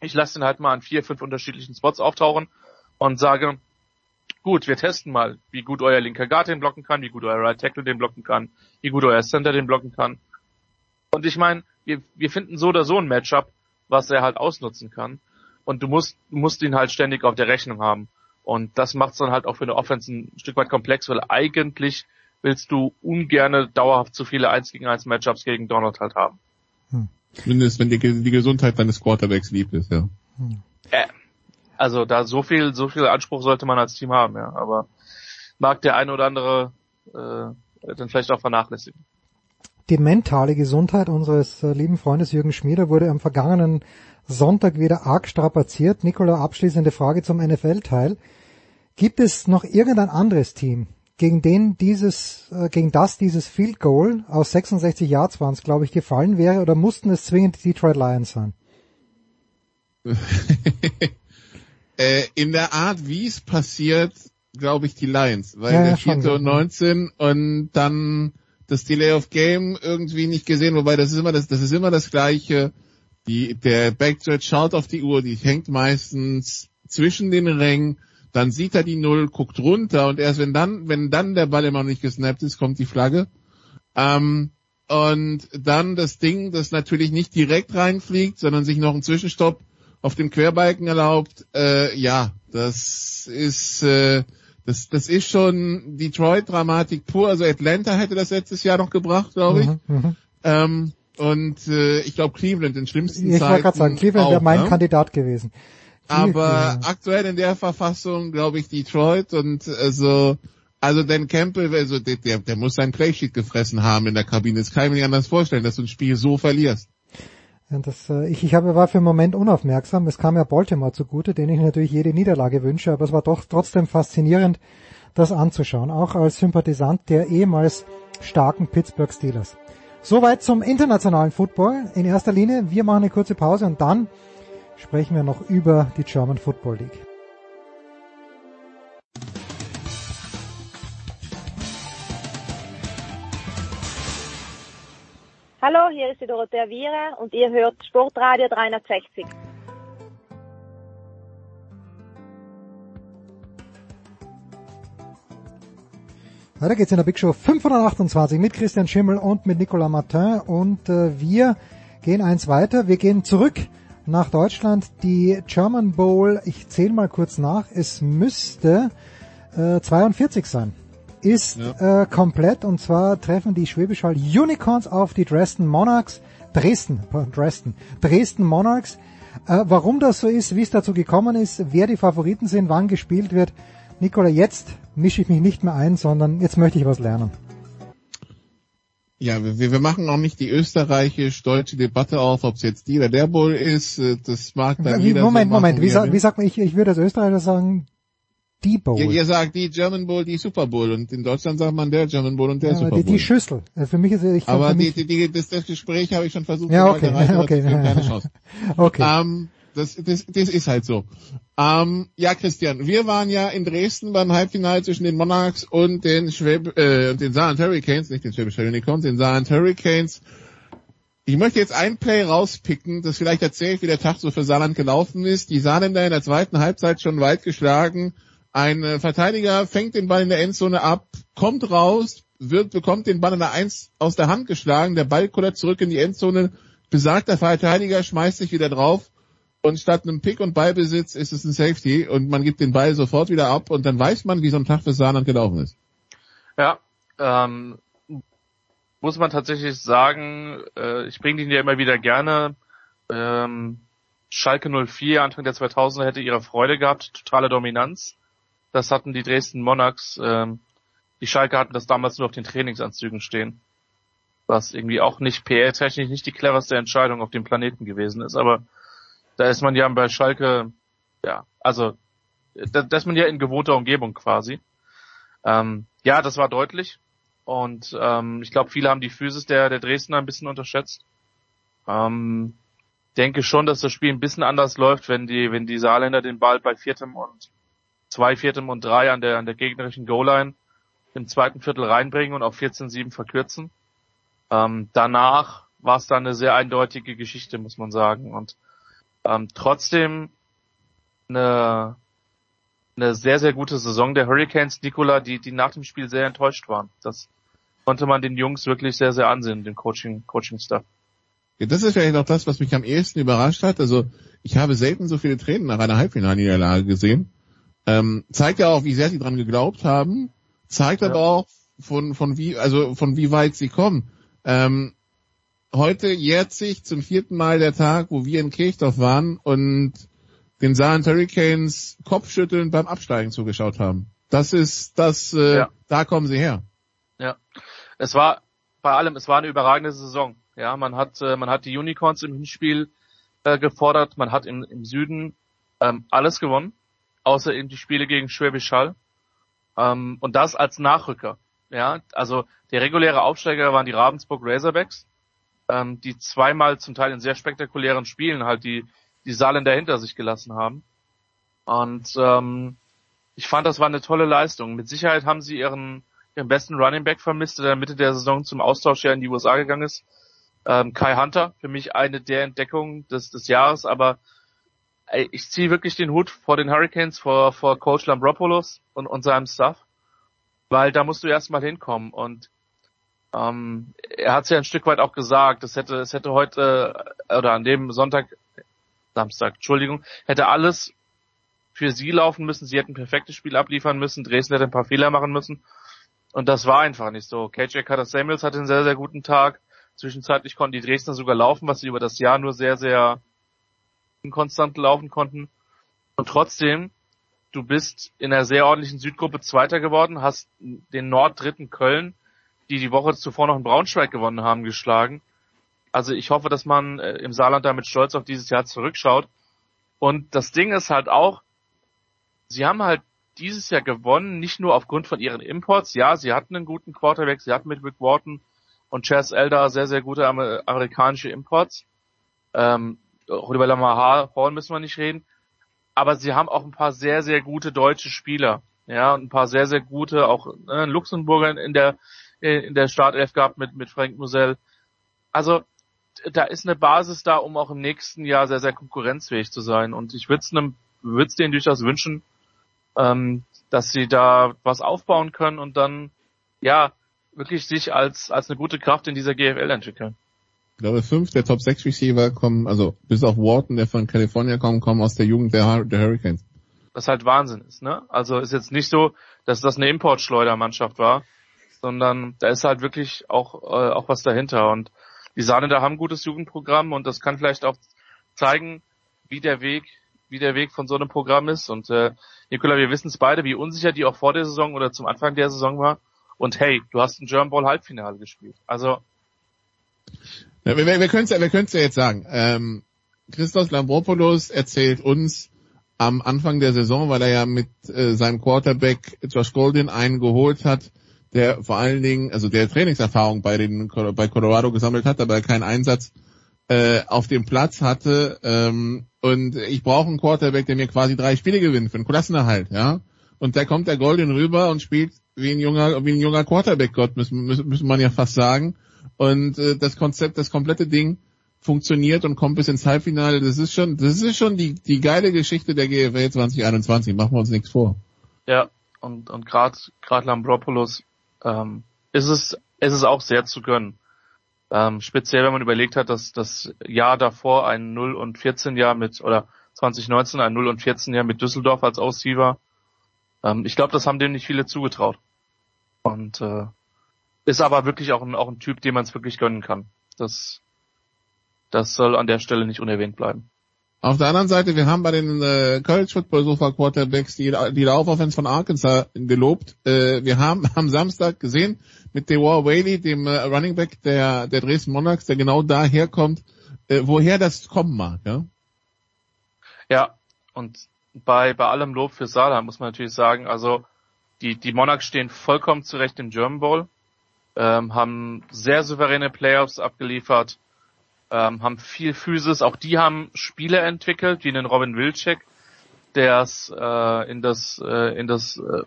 ich lasse den halt mal an vier, fünf unterschiedlichen Spots auftauchen und sage, gut, wir testen mal, wie gut euer linker Guard den blocken kann, wie gut euer Right Tackle den blocken kann, wie gut euer Center den blocken kann. Und ich meine, wir, wir finden so oder so ein Matchup, was er halt ausnutzen kann. Und du musst, du musst ihn halt ständig auf der Rechnung haben. Und das macht es dann halt auch für eine Offense ein Stück weit komplex, weil eigentlich willst du ungerne dauerhaft zu viele 1 gegen 1 Matchups gegen Donald halt haben. Zumindest wenn die, die Gesundheit deines Quarterbacks lieb ist, ja. Äh, also da so viel, so viel Anspruch sollte man als Team haben, ja. Aber mag der eine oder andere äh, dann vielleicht auch vernachlässigen. Die mentale Gesundheit unseres äh, lieben Freundes Jürgen Schmieder wurde am vergangenen Sonntag wieder arg strapaziert. Nikola, abschließende Frage zum NFL-Teil. Gibt es noch irgendein anderes Team, gegen den dieses, äh, gegen das dieses Field Goal aus 66 Yards waren es, glaube ich, gefallen wäre, oder mussten es zwingend die Detroit Lions sein? äh, in der Art, wie es passiert, glaube ich, die Lions, weil Ja, der vierte und ja. 19 und dann das Delay of Game irgendwie nicht gesehen, wobei das ist immer das, das ist immer das gleiche. Die, der Backstretch schaut auf die Uhr, die hängt meistens zwischen den Rängen, dann sieht er die Null, guckt runter und erst wenn dann, wenn dann der Ball immer noch nicht gesnappt ist, kommt die Flagge. Ähm, und dann das Ding, das natürlich nicht direkt reinfliegt, sondern sich noch einen Zwischenstopp auf dem Querbalken erlaubt. Äh, ja, das ist äh, das, das ist schon Detroit-Dramatik pur. Also Atlanta hätte das letztes Jahr noch gebracht, glaube ich. Mhm, mhm. Ähm, und äh, ich glaube Cleveland in schlimmsten Ich Zeiten. wollte gerade sagen, Cleveland wäre mein ne? Kandidat gewesen. Aber Cleveland. aktuell in der Verfassung glaube ich Detroit und also also Dan Campbell, also der, der, der muss sein Playsheet gefressen haben in der Kabine. Das kann ich mir nicht anders vorstellen, dass du ein Spiel so verlierst. Ja, das, äh, ich, ich war für einen Moment unaufmerksam. Es kam ja Baltimore zugute, denen ich natürlich jede Niederlage wünsche, aber es war doch trotzdem faszinierend, das anzuschauen. Auch als Sympathisant der ehemals starken Pittsburgh Steelers. Soweit zum internationalen Football. In erster Linie, wir machen eine kurze Pause und dann sprechen wir noch über die German Football League. Hallo, hier ist die Dorothea Viere und ihr hört Sportradio 360. Weiter geht's in der Big Show 528 mit Christian Schimmel und mit Nicolas Martin und äh, wir gehen eins weiter. Wir gehen zurück nach Deutschland. Die German Bowl, ich zähle mal kurz nach, es müsste äh, 42 sein. Ist äh, komplett und zwar treffen die Schwäbisch Hall Unicorns auf die Dresden Monarchs. Dresden, Dresden, Dresden Monarchs. Äh, warum das so ist, wie es dazu gekommen ist, wer die Favoriten sind, wann gespielt wird. Nikola, jetzt mische ich mich nicht mehr ein, sondern jetzt möchte ich was lernen. Ja, wir, wir machen auch nicht die österreichisch-deutsche Debatte auf, ob es jetzt die oder der Bull ist. Äh, Das mag dann Wie, jeder Moment, so machen, Moment, wie, sa wie sagt man, ich, ich würde als Österreicher sagen, die Bowl. Ihr, ihr sagt die German Bowl, die Super Bowl und in Deutschland sagt man der German Bowl und der Ja, Super Bowl. die, die Schüssel. Äh, Für mich ist ich glaub, aber die, die, die, das, das Gespräch habe ich schon versucht Ja, zu okay, aber okay. keine Chance. Okay. Ähm, das, das, das ist halt so. Ähm, ja, Christian, wir waren ja in Dresden beim Halbfinale zwischen den Monarchs und den Schwäb äh, und den Saarland Hurricanes, nicht den Schwäbisch Unicorns, den Saarland Hurricanes. Ich möchte jetzt ein Play rauspicken, das vielleicht erzählt, wie der Tag so für Saarland gelaufen ist. Die Saarländer in der zweiten Halbzeit schon weit geschlagen. Ein äh, Verteidiger fängt den Ball in der Endzone ab, kommt raus, wird, bekommt den Ball in der Eins aus der Hand geschlagen, der Ball kullert zurück in die Endzone, besagter Verteidiger schmeißt sich wieder drauf und statt einem Pick und Ballbesitz ist es ein Safety und man gibt den Ball sofort wieder ab und dann weiß man, wie so ein Tag für Saarland gelaufen ist. Ja, ähm, muss man tatsächlich sagen, äh, ich bringe den ja immer wieder gerne. Ähm, Schalke 04 Anfang der 2000er hätte ihre Freude gehabt, totale Dominanz. Das hatten die Dresden Monarchs. Ähm, die Schalke hatten das damals nur auf den Trainingsanzügen stehen. Was irgendwie auch nicht PR-technisch nicht die cleverste Entscheidung auf dem Planeten gewesen ist. Aber da ist man ja bei Schalke, ja, also da, da ist man ja in gewohnter Umgebung quasi. Ähm, ja, das war deutlich. Und ähm, ich glaube, viele haben die Physis der, der Dresdner ein bisschen unterschätzt. Ähm, denke schon, dass das Spiel ein bisschen anders läuft, wenn die, wenn die Saarländer den Ball bei viertem und zwei, viertem und drei an der, an der gegnerischen Goal-Line im zweiten Viertel reinbringen und auf 14-7 verkürzen. Ähm, danach war es dann eine sehr eindeutige Geschichte, muss man sagen. Und ähm, trotzdem eine, eine sehr, sehr gute Saison der Hurricanes, Nicola, die, die nach dem Spiel sehr enttäuscht waren. Das konnte man den Jungs wirklich sehr, sehr ansehen, den Coaching, Coaching-Staff. Ja, das ist vielleicht auch das, was mich am ehesten überrascht hat. Also ich habe selten so viele Tränen nach einer Halbfinalniederlage gesehen. Ähm, zeigt ja auch, wie sehr sie dran geglaubt haben. Zeigt aber auch von, von wie, also von wie weit sie kommen. Ähm, heute jährt sich zum vierten Mal der Tag, wo wir in Kirchdorf waren und den Saarland Hurricanes Kopfschütteln beim Absteigen zugeschaut haben. Das ist das, äh, Ja. da kommen sie her. Ja, es war bei allem, es war eine überragende Saison. Ja, man hat, äh, man hat die Unicorns im Hinspiel äh, gefordert, man hat im, im Süden ähm, alles gewonnen, außer eben die Spiele gegen Schwäbisch Hall. Ähm, und das als Nachrücker. Ja, also der reguläre Aufsteiger waren die Ravensburg Razorbacks, ähm, die zweimal zum Teil in sehr spektakulären Spielen halt die, die Saarländer hinter sich gelassen haben. Und ähm, ich fand, das war eine tolle Leistung. Mit Sicherheit haben sie ihren, ihren besten Running Back vermisst, der Mitte der Saison zum Austausch ja in die USA gegangen ist. Ähm, Kai Hunter, für mich eine der Entdeckungen des, des Jahres, aber ich ziehe wirklich den Hut vor den Hurricanes, vor, vor Coach Lambropoulos und, und seinem Staff, weil da musst du erstmal hinkommen und ähm, er hat es ja ein Stück weit auch gesagt, es hätte, es hätte heute äh, oder an dem Sonntag, Samstag, Entschuldigung, hätte alles für sie laufen müssen, sie hätten ein perfektes Spiel abliefern müssen, Dresden hätte ein paar Fehler machen müssen und das war einfach nicht so. KJ Carter Samuels hatte einen sehr, sehr guten Tag. Zwischenzeitlich konnten die Dresdner sogar laufen, was sie über das Jahr nur sehr, sehr inkonstant laufen konnten. Und trotzdem, du bist in einer sehr ordentlichen Südgruppe Zweiter geworden, hast den Norddritten Köln, die die Woche zuvor noch in Braunschweig gewonnen haben, geschlagen. Also ich hoffe, dass man äh, im Saarland damit stolz auf dieses Jahr zurückschaut. Und das Ding ist halt auch, sie haben halt dieses Jahr gewonnen, nicht nur aufgrund von ihren Imports. Ja, sie hatten einen guten Quarterback, sie hatten mit Rick Wharton und Chaz Elder sehr, sehr gute Amer amerikanische Imports. Ähm, auch über Lamar Hall müssen wir nicht reden. Aber sie haben auch ein paar sehr, sehr gute deutsche Spieler. Ja, und ein paar sehr, sehr gute, auch äh, Luxemburger in der, in der Startelf gehabt mit, mit Frank Musell. Also, da ist eine Basis da, um auch im nächsten Jahr sehr, sehr konkurrenzfähig zu sein. Und ich würde es würd's denen durchaus wünschen, ähm, dass sie da was aufbauen können und dann, ja, wirklich sich als, als eine gute Kraft in dieser GFL entwickeln. Glaube, fünf der Top 6 Receiver kommen, also bis auf Wharton, der von California kommt, kommen aus der Jugend der, der Hurricanes. Was halt Wahnsinn ist, ne? Also ist jetzt nicht so, dass das eine Importschleudermannschaft war, sondern da ist halt wirklich auch, äh, auch was dahinter. Und die Saarländer haben ein gutes Jugendprogramm und das kann vielleicht auch zeigen, wie der Weg, wie der Weg von so einem Programm ist. Und äh, Nikola, wir wissen es beide, wie unsicher die auch vor der Saison oder zum Anfang der Saison war. Und hey, du hast ein German Ball Halbfinale gespielt. Also wir, wir können es ja, wir können's ja jetzt sagen. Ähm, Christos Lambropoulos erzählt uns am Anfang der Saison, weil er ja mit äh, seinem Quarterback Josh Golden einen geholt hat, der vor allen Dingen, also der Trainingserfahrung bei den bei Colorado gesammelt hat, aber keinen Einsatz äh, auf dem Platz hatte. Ähm, und ich brauche einen Quarterback, der mir quasi drei Spiele gewinnt für einen Klassenerhalt, ja. Und da kommt der Golden rüber und spielt wie ein junger, wie ein junger Quarterback-Gott, müssen, müssen, müssen man ja fast sagen. Und äh, das Konzept, das komplette Ding funktioniert und kommt bis ins Halbfinale. Das ist schon, das ist schon die, die geile Geschichte der GFL 2021. Machen wir uns nichts vor. Ja, und, und gerade grad Lambropoulos ähm, ist es, ist es auch sehr zu gönnen. Ähm, speziell wenn man überlegt hat, dass das Jahr davor ein 0 und 14 Jahr mit, oder 2019 ein 0 und 14 Jahr mit Düsseldorf als Aussieger. Ähm, ich glaube, das haben dem nicht viele zugetraut. Und äh, ist aber wirklich auch ein, auch ein Typ, dem man es wirklich gönnen kann. Das, das soll an der Stelle nicht unerwähnt bleiben. Auf der anderen Seite, wir haben bei den äh, College Football Sofa Quarterbacks die, die Laufoffense von Arkansas gelobt. Äh, wir haben am Samstag gesehen mit Dewar Whaley, dem äh, Running Back der, der Dresden Monarchs, der genau daher kommt, äh, woher das kommen mag, ja? Ja, und bei, bei allem Lob für Sala muss man natürlich sagen, also die, die Monarchs stehen vollkommen zurecht im German Bowl, ähm, haben sehr souveräne Playoffs abgeliefert, ähm, haben viel Physis. Auch die haben Spiele entwickelt, wie den Robin Wilczek, der es äh, in das, äh, in das, äh,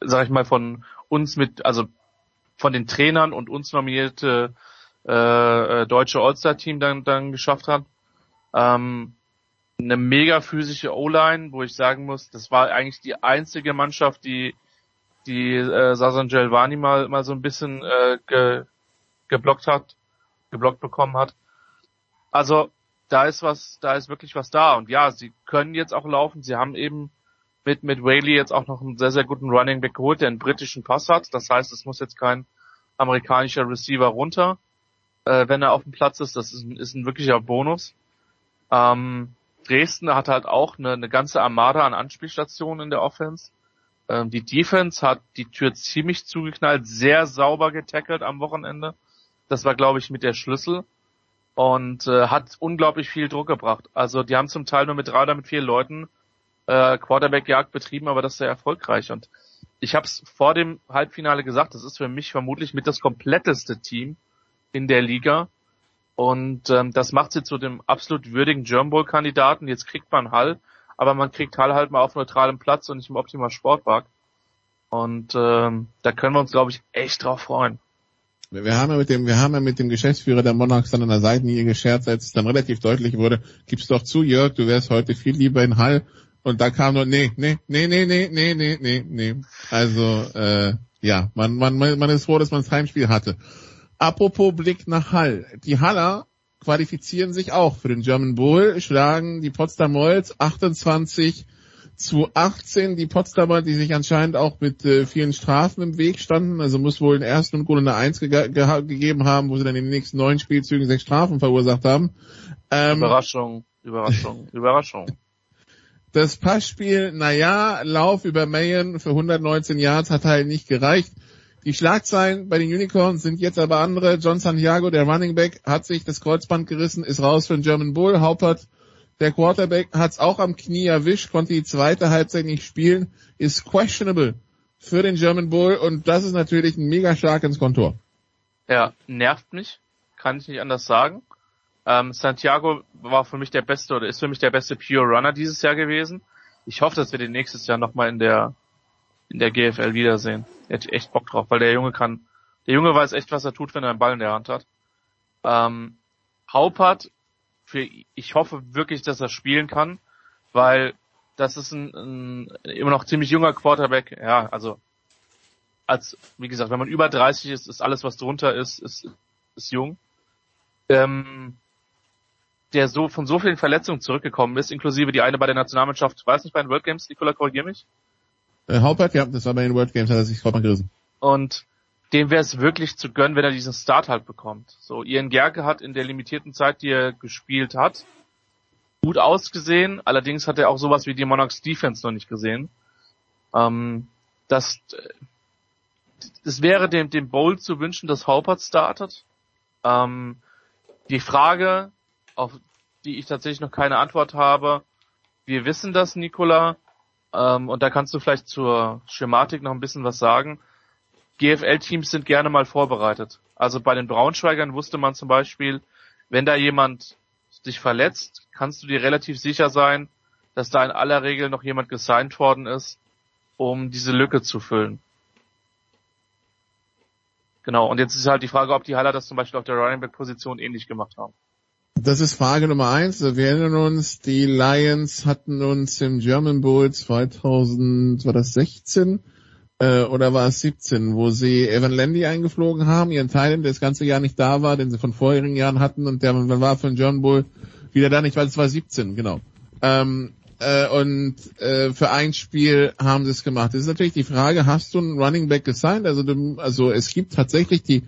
sag ich mal, von uns mit, also von den Trainern und uns nominierte äh, äh deutsche All-Star-Team dann, dann geschafft hat. Ähm, eine mega physische O-Line, wo ich sagen muss, das war eigentlich die einzige Mannschaft, die die äh, Sasan Gelvani mal mal so ein bisschen äh, ge, geblockt hat, geblockt bekommen hat. Also da ist was, da ist wirklich was da. Und ja, sie können jetzt auch laufen. Sie haben eben mit, mit Whaley jetzt auch noch einen sehr, sehr guten Running Back geholt, der einen britischen Pass hat. Das heißt, es muss jetzt kein amerikanischer Receiver runter, äh, wenn er auf dem Platz ist. Das ist ein, ist ein wirklicher Bonus. Ähm, Dresden hat halt auch eine, eine ganze Armada an Anspielstationen in der Offense. Ähm, die Defense hat die Tür ziemlich zugeknallt, sehr sauber getackelt am Wochenende. Das war, glaube ich, mit der Schlüssel und äh, hat unglaublich viel Druck gebracht. Also die haben zum Teil nur mit drei oder mit vier Leuten äh, Quarterback-Jagd betrieben, aber das sehr erfolgreich. Und ich habe es vor dem Halbfinale gesagt, das ist für mich vermutlich mit das kompletteste Team in der Liga. Und ähm, das macht sie zu dem absolut würdigen German Bowl-Kandidaten. Jetzt kriegt man Hall, aber man kriegt Hall halt mal auf neutralem Platz und nicht im Optimal Sportpark. Und ähm, da können wir uns, glaube ich, echt drauf freuen wir haben ja mit dem, wir haben ja mit dem Geschäftsführer der Monarchs dann an der Seitenlinie gescherzt, als es dann relativ deutlich wurde, gib's doch zu, Jörg, du wärst heute viel lieber in Hall. Und da kam nur, nee, nee, nee, nee, nee, nee, nee, nee, nee. Also, äh, ja, man, man, man ist froh, dass man das Heimspiel hatte. Apropos Blick nach Hall. Die Haller qualifizieren sich auch für den German Bowl, schlagen die Potsdam Royals 28 zu 18 die Potsdamer, die sich anscheinend auch mit äh, vielen Strafen im Weg standen. Also muss wohl in ersten und Goal eine Eins ge ge gegeben haben, wo sie dann in den nächsten neun Spielzügen sechs Strafen verursacht haben. Ähm, Überraschung, Überraschung, Überraschung. Das Passspiel, naja, Lauf über Mayen für 119 Yards hat halt nicht gereicht. Die Schlagzeilen bei den Unicorns sind jetzt aber andere. John Santiago, der Running Back, hat sich das Kreuzband gerissen, ist raus für den German Bull. Haupert der Quarterback hat es auch am Knie erwischt, konnte die zweite Halbzeit nicht spielen, ist questionable für den German Bull und das ist natürlich ein mega Schlag ins Kontor. Ja, nervt mich, kann ich nicht anders sagen. Ähm, Santiago war für mich der beste oder ist für mich der beste Pure Runner dieses Jahr gewesen. Ich hoffe, dass wir den nächstes Jahr nochmal in der in der GFL wiedersehen. Hätte ich echt Bock drauf, weil der Junge kann, der Junge weiß echt, was er tut, wenn er einen Ball in der Hand hat. Ähm, Haupert für, ich hoffe wirklich, dass er spielen kann, weil das ist ein, ein immer noch ziemlich junger Quarterback. Ja, also als, wie gesagt, wenn man über 30 ist, ist alles, was drunter ist, ist, ist jung. Ähm, der so von so vielen Verletzungen zurückgekommen ist, inklusive die eine bei der Nationalmannschaft, weiß nicht, bei den World Games, Nikola, korrigier mich? Äh, Haupert, ja, das war bei den World Games, hat er sich Kreuzband gerissen. Und dem wäre es wirklich zu gönnen, wenn er diesen Start halt bekommt. So, Ian Gerke hat in der limitierten Zeit, die er gespielt hat, gut ausgesehen. Allerdings hat er auch sowas wie die Monarchs Defense noch nicht gesehen. Ähm, das, es wäre dem, dem Bowl zu wünschen, dass Haupert startet. Ähm, die Frage, auf die ich tatsächlich noch keine Antwort habe, wir wissen das, Nicola, ähm, und da kannst du vielleicht zur Schematik noch ein bisschen was sagen. GFL-Teams sind gerne mal vorbereitet. Also bei den Braunschweigern wusste man zum Beispiel, wenn da jemand sich verletzt, kannst du dir relativ sicher sein, dass da in aller Regel noch jemand gesigned worden ist, um diese Lücke zu füllen. Genau, und jetzt ist halt die Frage, ob die Haller das zum Beispiel auf der Running Back Position ähnlich gemacht haben. Das ist Frage Nummer eins. Wir erinnern uns, die Lions hatten uns im German Bowl 2000, war das 16 äh, oder war es 17, wo sie Evan Landy eingeflogen haben, ihren Teil, der das ganze Jahr nicht da war, den sie von vorherigen Jahren hatten und der war für den German Bowl wieder da nicht, weil es war 17, genau. Ähm, äh, und äh, für ein Spiel haben sie es gemacht. Das ist natürlich die Frage, hast du einen Running Back gesigned? Also, du, also es gibt tatsächlich die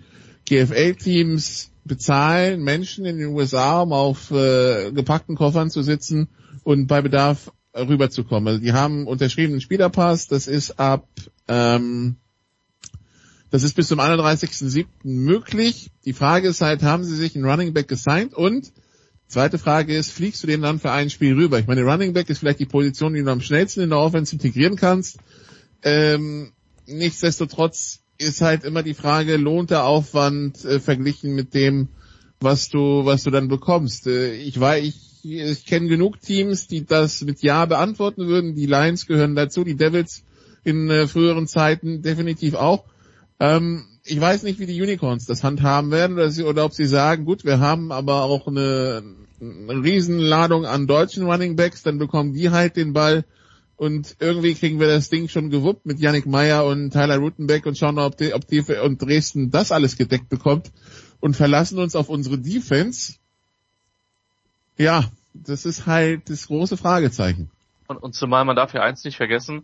GFL-Teams bezahlen Menschen in den USA, um auf äh, gepackten Koffern zu sitzen und bei Bedarf rüberzukommen. Also die haben unterschriebenen Spielerpass, das ist ab ähm, das ist bis zum 31.07. möglich. Die Frage ist halt, haben sie sich einen Running Back gesigned und Zweite Frage ist, fliegst du den dann für ein Spiel rüber? Ich meine, Running Back ist vielleicht die Position, die du am schnellsten in der Offense integrieren kannst. Ähm, nichtsdestotrotz ist halt immer die Frage, lohnt der Aufwand äh, verglichen mit dem, was du, was du dann bekommst. Äh, ich weiß, ich, ich kenne genug Teams, die das mit Ja beantworten würden. Die Lions gehören dazu, die Devils in äh, früheren Zeiten definitiv auch. Ähm, ich weiß nicht, wie die Unicorns das handhaben werden oder, sie, oder ob sie sagen, gut, wir haben aber auch eine, eine Riesenladung an deutschen Running Backs, dann bekommen die halt den Ball und irgendwie kriegen wir das Ding schon gewuppt mit Yannick Meyer und Tyler Rutenbeck und schauen, ob die, ob die und Dresden das alles gedeckt bekommt und verlassen uns auf unsere Defense. Ja, das ist halt das große Fragezeichen. Und, und zumal man darf ja eins nicht vergessen,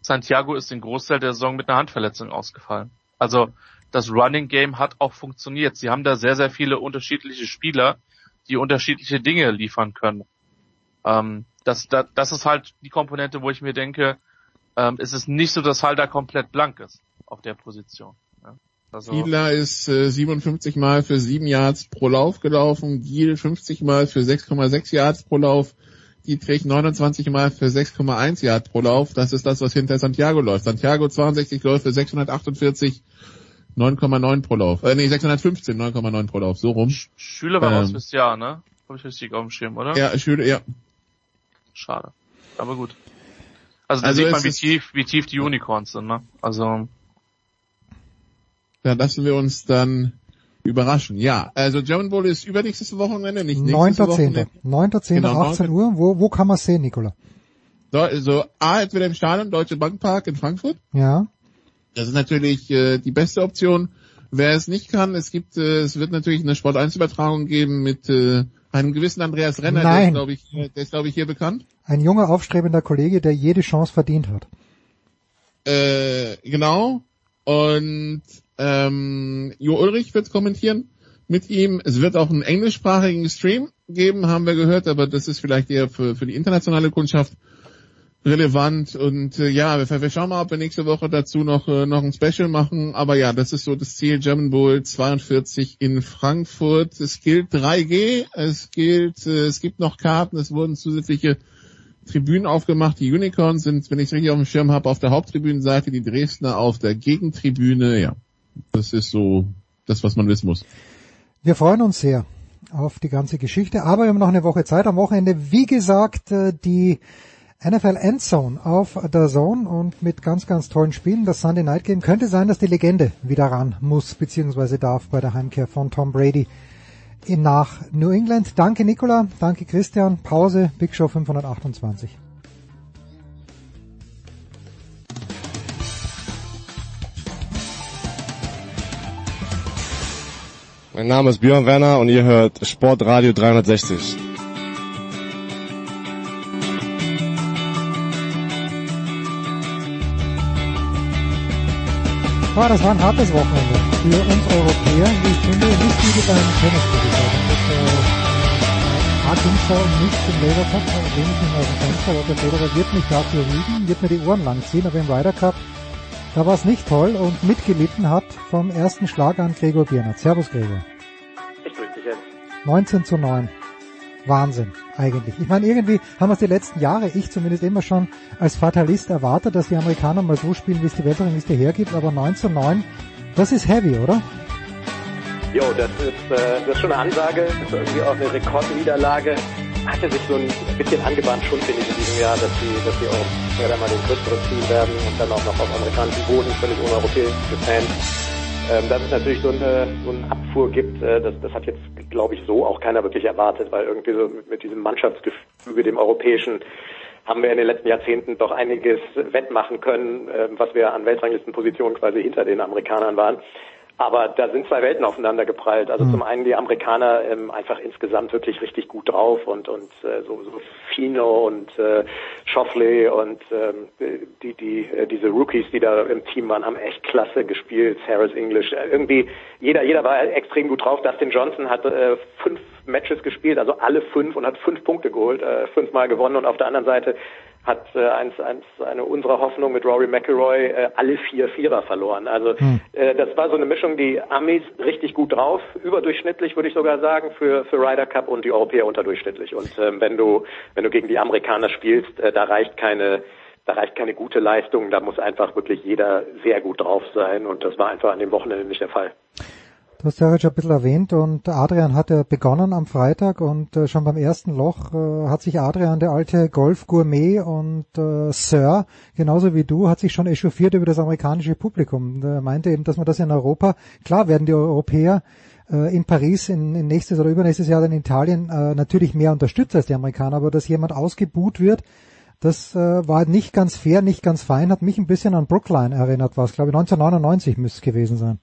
Santiago ist den Großteil der Saison mit einer Handverletzung ausgefallen. Also das Running Game hat auch funktioniert. Sie haben da sehr, sehr viele unterschiedliche Spieler, die unterschiedliche Dinge liefern können. Ähm, das, das, das ist halt die Komponente, wo ich mir denke, ähm, es ist nicht so, dass Halder komplett blank ist auf der Position. Ja. Also, Fiedler ist äh, 57 Mal für 7 Yards pro Lauf gelaufen, Giel 50 Mal für 6,6 Yards pro Lauf, Dietrich 29 Mal für 6,1 Yards pro Lauf. Das ist das, was hinter Santiago läuft. Santiago 62 Läufe, 648 9,9 pro Lauf. Äh, nee, 615, 9,9 pro Lauf, so rum. Sch Schüler war ähm, raus fürs Jahr, ne? Hab ich richtig auf dem Schirm, oder? Ja, Schüler, ja. Schade. Aber gut. Also da also sieht man, wie tief, wie tief die Unicorns sind, ne? Also. Da lassen wir uns dann überraschen. Ja, also German Bowl ist übernächstes Wochenende, nicht nächstes 9.10. Wochenende. 9.10. Genau, 18 Uhr. Wo, wo kann man sehen, Nicola? So, also A, entweder im Stadion, Deutsche Bankpark in Frankfurt. Ja. Das ist natürlich äh, die beste Option. Wer es nicht kann, es gibt, äh, es wird natürlich eine Sport 1 Übertragung geben mit äh, einem gewissen Andreas Renner, Nein. der ist, glaube ich, der ist, glaube ich, hier bekannt. Ein junger, aufstrebender Kollege, der jede Chance verdient hat. Äh, genau. Und ähm, Jo Ulrich wird kommentieren mit ihm. Es wird auch einen englischsprachigen Stream geben, haben wir gehört, aber das ist vielleicht eher für, für die internationale Kundschaft relevant und äh, ja, wir, wir schauen mal, ob wir nächste Woche dazu noch äh, noch ein Special machen, aber ja, das ist so das Ziel German Bowl 42 in Frankfurt. Es gilt 3G, es gilt äh, es gibt noch Karten, es wurden zusätzliche Tribünen aufgemacht. Die Unicorns sind, wenn ich es richtig auf dem Schirm habe, auf der Haupttribünenseite, die Dresdner auf der Gegentribüne. Ja, das ist so das, was man wissen muss. Wir freuen uns sehr auf die ganze Geschichte, aber wir haben noch eine Woche Zeit am Wochenende. Wie gesagt, äh, die NFL Endzone auf der Zone und mit ganz, ganz tollen Spielen. Das Sunday Night Game könnte sein, dass die Legende wieder ran muss bzw. darf bei der Heimkehr von Tom Brady nach New England. Danke Nicola, danke Christian. Pause, Big Show 528. Mein Name ist Björn Werner und ihr hört Sportradio 360. Ja, das war ein hartes Wochenende für uns Europäer. Ich finde nicht wie beim Tennis, würde ich sagen. Das, äh, da um nichts im Labour Cup, da lehne ich mich mal aus dem Fenster, aber der Federer wird mich dafür rügen, wird mir die Ohren langziehen, aber im Ryder Cup, da war es nicht toll und mitgelitten hat vom ersten Schlag an Gregor Biernat. Servus Gregor. Ich grüße dich jetzt. 19 zu 9. Wahnsinn, eigentlich. Ich meine, irgendwie haben wir es die letzten Jahre, ich zumindest immer schon als Fatalist erwartet, dass die Amerikaner mal so spielen, wie es die Weltrangliste hergibt, aber 9 zu 9, das ist heavy, oder? Jo, das ist, äh, das ist schon eine Ansage, das ist irgendwie auch eine Rekordniederlage. Hatte sich so ein bisschen angebahnt schon, finde ich, in diesem Jahr, dass die, dass die Europäer da mal den größeren ziehen werden und dann auch noch auf amerikanischem Boden, völlig ohne europäische Fans. Ähm, dass es natürlich so eine, so eine Abfuhr gibt, äh, das, das hat jetzt, glaube ich, so auch keiner wirklich erwartet, weil irgendwie so mit, mit diesem Mannschaftsgefüge, dem europäischen, haben wir in den letzten Jahrzehnten doch einiges wettmachen können, äh, was wir an Weltranglistenpositionen quasi hinter den Amerikanern waren. Aber da sind zwei Welten aufeinander geprallt. Also zum einen die Amerikaner ähm, einfach insgesamt wirklich richtig gut drauf und und äh, so, so Fino und äh, Schoffley und ähm, die die äh, diese Rookies, die da im Team waren, haben echt klasse gespielt. Harris English, äh, irgendwie jeder jeder war extrem gut drauf. Dustin Johnson hat äh, fünf Matches gespielt, also alle fünf und hat fünf Punkte geholt, äh, fünfmal gewonnen und auf der anderen Seite hat äh, eins, eins, eine unserer Hoffnung mit Rory McIlroy äh, alle vier Vierer verloren. Also hm. äh, das war so eine Mischung, die Amis richtig gut drauf, überdurchschnittlich würde ich sogar sagen für für Ryder Cup und die Europäer unterdurchschnittlich. Und ähm, wenn du wenn du gegen die Amerikaner spielst, äh, da reicht keine da reicht keine gute Leistung, da muss einfach wirklich jeder sehr gut drauf sein und das war einfach an dem Wochenende nicht der Fall. Du hast ja schon ein bisschen erwähnt und Adrian hat ja begonnen am Freitag und äh, schon beim ersten Loch äh, hat sich Adrian, der alte Golf-Gourmet und äh, Sir, genauso wie du, hat sich schon echauffiert über das amerikanische Publikum. Er meinte eben, dass man das in Europa, klar werden die Europäer äh, in Paris in, in nächstes oder übernächstes Jahr dann in Italien äh, natürlich mehr unterstützt als die Amerikaner, aber dass jemand ausgebuht wird, das äh, war nicht ganz fair, nicht ganz fein, hat mich ein bisschen an Brookline erinnert, was glaube ich 1999 müsste es gewesen sein.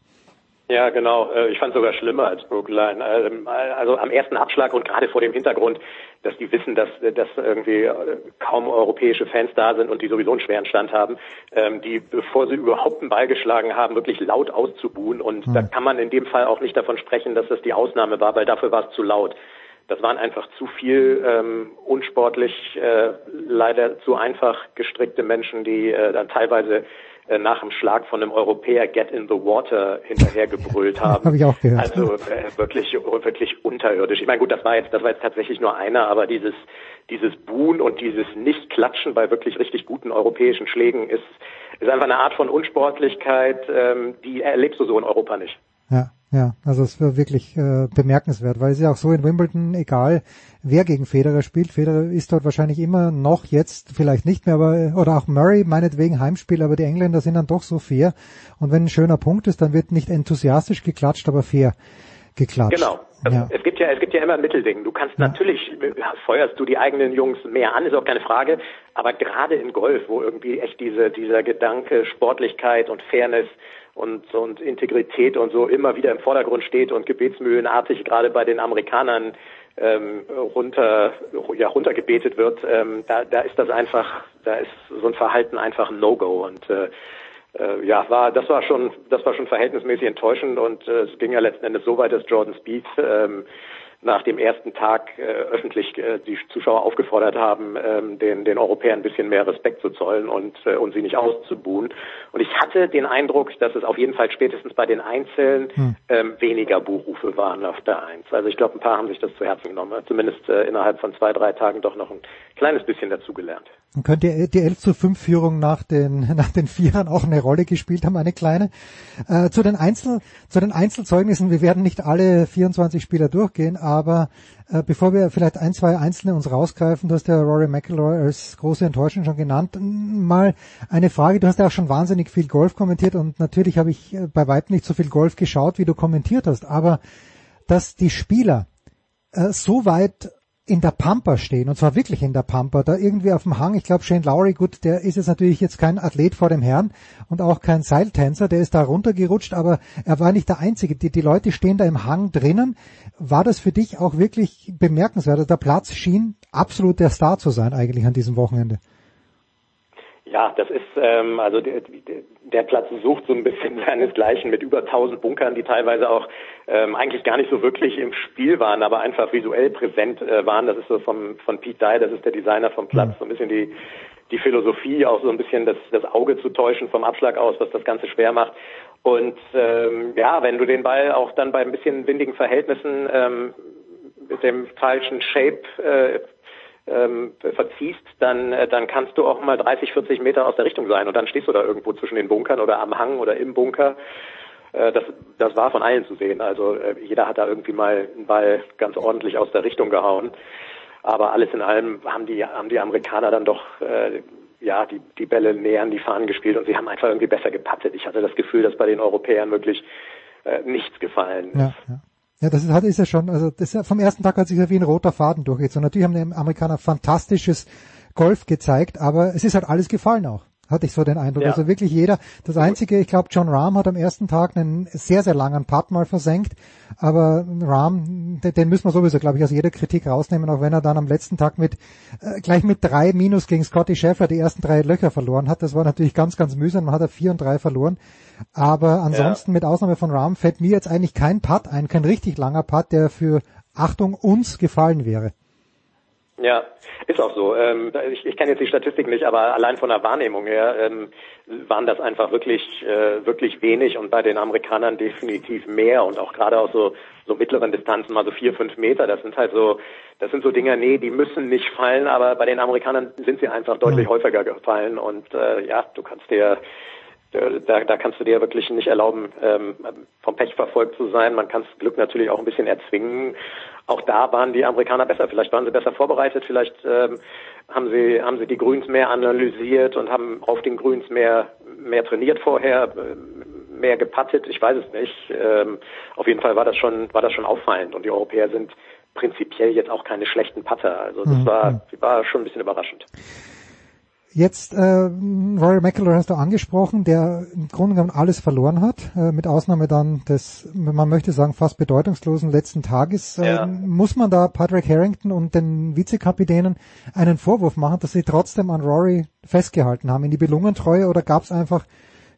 Ja, genau. Äh, ich fand sogar schlimmer als Brookline. Ähm, also am ersten Abschlag und gerade vor dem Hintergrund, dass die wissen, dass, dass irgendwie äh, kaum europäische Fans da sind und die sowieso einen schweren Stand haben, ähm, die, bevor sie überhaupt einen Ball geschlagen haben, wirklich laut auszubuhen. Und mhm. da kann man in dem Fall auch nicht davon sprechen, dass das die Ausnahme war, weil dafür war es zu laut. Das waren einfach zu viel ähm, unsportlich, äh, leider zu einfach gestrickte Menschen, die äh, dann teilweise äh, nach dem Schlag von einem Europäer Get in the Water hinterhergebrüllt haben. Habe ich auch gehört. Also äh, wirklich, wirklich unterirdisch. Ich meine, gut, das war jetzt, das war jetzt tatsächlich nur einer, aber dieses, dieses Buhen und dieses Nicht-Klatschen bei wirklich richtig guten europäischen Schlägen ist, ist einfach eine Art von Unsportlichkeit, ähm, die erlebst du so in Europa nicht. Ja, ja, also es war wirklich äh, bemerkenswert, weil es ist ja auch so in Wimbledon, egal wer gegen Federer spielt, Federer ist dort wahrscheinlich immer noch jetzt, vielleicht nicht mehr, aber oder auch Murray meinetwegen Heimspiel, aber die Engländer sind dann doch so fair und wenn ein schöner Punkt ist, dann wird nicht enthusiastisch geklatscht, aber fair geklatscht. Genau. Also ja. Es gibt ja, es gibt ja immer ein Mittelding. Du kannst ja. natürlich, feuerst du die eigenen Jungs mehr an, ist auch keine Frage. Aber gerade in Golf, wo irgendwie echt diese, dieser Gedanke Sportlichkeit und Fairness und, und Integrität und so immer wieder im Vordergrund steht und gebetsmühlenartig gerade bei den Amerikanern ähm, runter, ja, runtergebetet wird, ähm, da, da ist das einfach, da ist so ein Verhalten einfach ein No-Go und äh, äh, ja, war das war schon das war schon verhältnismäßig enttäuschend und äh, es ging ja letzten Endes so weit, dass Jordan Speed ähm, nach dem ersten Tag äh, öffentlich äh, die Zuschauer aufgefordert haben, ähm, den, den Europäern ein bisschen mehr Respekt zu zollen und, äh, und sie nicht auszubuhen. Und ich hatte den Eindruck, dass es auf jeden Fall spätestens bei den Einzelnen hm. ähm, weniger Buchrufe waren auf der Eins. Also ich glaube, ein paar haben sich das zu Herzen genommen. Zumindest äh, innerhalb von zwei, drei Tagen doch noch ein kleines bisschen dazugelernt. Und könnte die 11 zu 5 Führung nach den, nach den Vierern auch eine Rolle gespielt haben, eine kleine? Äh, zu den Einzel, zu den Einzelzeugnissen, wir werden nicht alle 24 Spieler durchgehen, aber äh, bevor wir vielleicht ein, zwei Einzelne uns rausgreifen, du hast ja Rory McIlroy als große Enttäuschung schon genannt, mal eine Frage, du hast ja auch schon wahnsinnig viel Golf kommentiert und natürlich habe ich äh, bei weitem nicht so viel Golf geschaut, wie du kommentiert hast, aber dass die Spieler äh, so weit in der Pampa stehen, und zwar wirklich in der Pampa, da irgendwie auf dem Hang, ich glaube Shane Lowry, gut, der ist jetzt natürlich jetzt kein Athlet vor dem Herrn und auch kein Seiltänzer, der ist da runtergerutscht, aber er war nicht der Einzige. Die, die Leute stehen da im Hang drinnen. War das für dich auch wirklich bemerkenswert? Also der Platz schien absolut der Star zu sein eigentlich an diesem Wochenende. Ja, das ist ähm, also der, der Platz sucht so ein bisschen seinesgleichen mit über 1000 Bunkern, die teilweise auch ähm, eigentlich gar nicht so wirklich im Spiel waren, aber einfach visuell präsent äh, waren. Das ist so vom von Pete Dye, das ist der Designer vom Platz, so ein bisschen die die Philosophie, auch so ein bisschen das, das Auge zu täuschen vom Abschlag aus, was das Ganze schwer macht. Und ähm, ja, wenn du den Ball auch dann bei ein bisschen windigen Verhältnissen ähm, mit dem falschen Shape äh, ähm, verziehst, dann, äh, dann kannst du auch mal 30, 40 Meter aus der Richtung sein und dann stehst du da irgendwo zwischen den Bunkern oder am Hang oder im Bunker. Äh, das, das war von allen zu sehen. Also äh, jeder hat da irgendwie mal einen Ball ganz ordentlich aus der Richtung gehauen. Aber alles in allem haben die, haben die Amerikaner dann doch äh, ja, die, die Bälle näher an die Fahnen gespielt und sie haben einfach irgendwie besser gepattet. Ich hatte das Gefühl, dass bei den Europäern wirklich äh, nichts gefallen Ja, ja. Ja, das ist, hat, ist ja schon, also das vom ersten Tag hat sich ja wie ein roter Faden durchgezogen. Natürlich haben die Amerikaner fantastisches Golf gezeigt, aber es ist halt alles gefallen auch hatte ich so den Eindruck. Ja. Also wirklich jeder. Das Einzige, ich glaube, John Rahm hat am ersten Tag einen sehr, sehr langen Putt mal versenkt. Aber Rahm, den, den müssen wir sowieso, glaube ich, aus jeder Kritik rausnehmen, auch wenn er dann am letzten Tag mit äh, gleich mit drei Minus gegen Scotty Scheffler die ersten drei Löcher verloren hat. Das war natürlich ganz, ganz mühsam. Man hat er vier und drei verloren. Aber ansonsten, ja. mit Ausnahme von Rahm, fällt mir jetzt eigentlich kein Putt ein, kein richtig langer Putt, der für Achtung uns gefallen wäre. Ja, ist auch so. Ähm, ich, ich kenne jetzt die Statistik nicht, aber allein von der Wahrnehmung her ähm, waren das einfach wirklich äh, wirklich wenig und bei den Amerikanern definitiv mehr und auch gerade aus so so mittleren Distanzen, mal so vier, fünf Meter. Das sind halt so, das sind so Dinger, nee, die müssen nicht fallen, aber bei den Amerikanern sind sie einfach deutlich mhm. häufiger gefallen und äh, ja, du kannst dir da, da kannst du dir wirklich nicht erlauben, ähm, vom Pech verfolgt zu sein. Man kann das Glück natürlich auch ein bisschen erzwingen. Auch da waren die Amerikaner besser. Vielleicht waren sie besser vorbereitet. Vielleicht ähm, haben sie haben sie die Grüns mehr analysiert und haben auf den Grüns mehr mehr trainiert vorher, mehr gepattet. Ich weiß es nicht. Ähm, auf jeden Fall war das schon war das schon auffallend. Und die Europäer sind prinzipiell jetzt auch keine schlechten Patter. Also das mhm. war war schon ein bisschen überraschend. Jetzt äh, Rory McIlroy hast du angesprochen, der im Grunde genommen alles verloren hat, äh, mit Ausnahme dann des, man möchte sagen, fast bedeutungslosen letzten Tages. Äh, ja. Muss man da Patrick Harrington und den Vizekapitänen einen Vorwurf machen, dass sie trotzdem an Rory festgehalten haben in die Belungentreue oder gab es einfach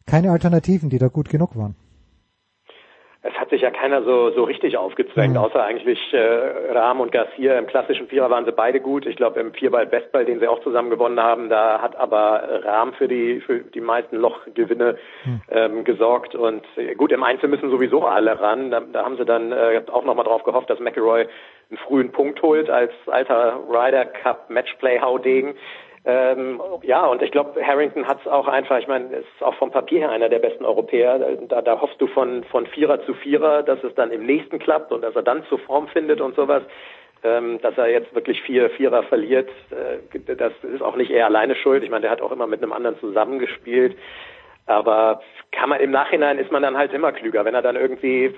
keine Alternativen, die da gut genug waren? Sich ja keiner so, so richtig aufgezwängt, mhm. außer eigentlich äh, Rahm und Garcia. Im klassischen Vierer waren sie beide gut. Ich glaube, im Vierball-Bestball, den sie auch zusammen gewonnen haben, da hat aber Rahm für die, für die meisten Lochgewinne mhm. ähm, gesorgt. Und äh, gut, im Einzel müssen sowieso alle ran. Da, da haben sie dann äh, auch nochmal drauf gehofft, dass McElroy einen frühen Punkt holt als alter Ryder Cup Matchplay-Haudegen. Ähm, ja, und ich glaube, Harrington hat es auch einfach, ich meine, ist auch vom Papier her einer der besten Europäer. Da, da hoffst du von, von Vierer zu Vierer, dass es dann im nächsten klappt und dass er dann zur Form findet und sowas. Ähm, dass er jetzt wirklich vier Vierer verliert, äh, das ist auch nicht er alleine schuld. Ich meine, der hat auch immer mit einem anderen zusammengespielt. Aber kann man im Nachhinein ist man dann halt immer klüger. Wenn er dann irgendwie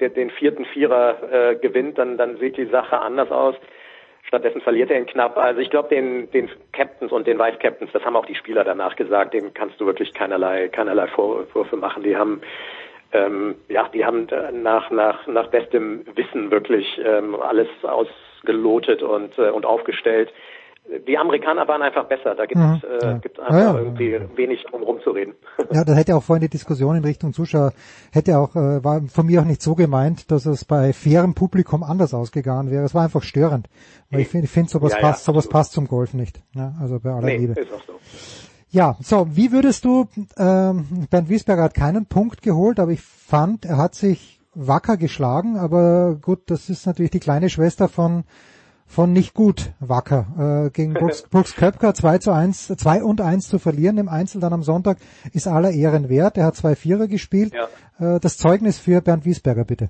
den, vierten Vierer äh, gewinnt, dann, dann sieht die Sache anders aus. Stattdessen verliert er ihn knapp. Also ich glaube, den, den Captains und den Vice Captains, das haben auch die Spieler danach gesagt, dem kannst du wirklich keinerlei, keinerlei Vorwürfe machen. Die haben ähm, ja, die haben nach, nach, nach bestem Wissen wirklich ähm, alles ausgelotet und, äh, und aufgestellt die Amerikaner waren einfach besser. Da gibt es mhm, äh, ja. gibt's einfach ja, ja. irgendwie wenig um rumzureden. Ja, da hätte auch vorhin die Diskussion in Richtung Zuschauer, hätte auch, äh, war von mir auch nicht so gemeint, dass es bei fairem Publikum anders ausgegangen wäre. Es war einfach störend. Weil ich finde, ich finde sowas passt, sowas passt zum Golf nicht. Ja, also bei aller nee, Liebe. Ist auch so. Ja, so, wie würdest du, ähm, Bernd Wiesberger hat keinen Punkt geholt, aber ich fand, er hat sich wacker geschlagen, aber gut, das ist natürlich die kleine Schwester von von nicht gut Wacker äh, gegen Brooks, Brooks Köpker 2 zu 1, 2 und 1 zu verlieren im Einzel dann am Sonntag ist aller Ehren wert. Er hat zwei Vierer gespielt. Ja. Äh, das Zeugnis für Bernd Wiesberger bitte.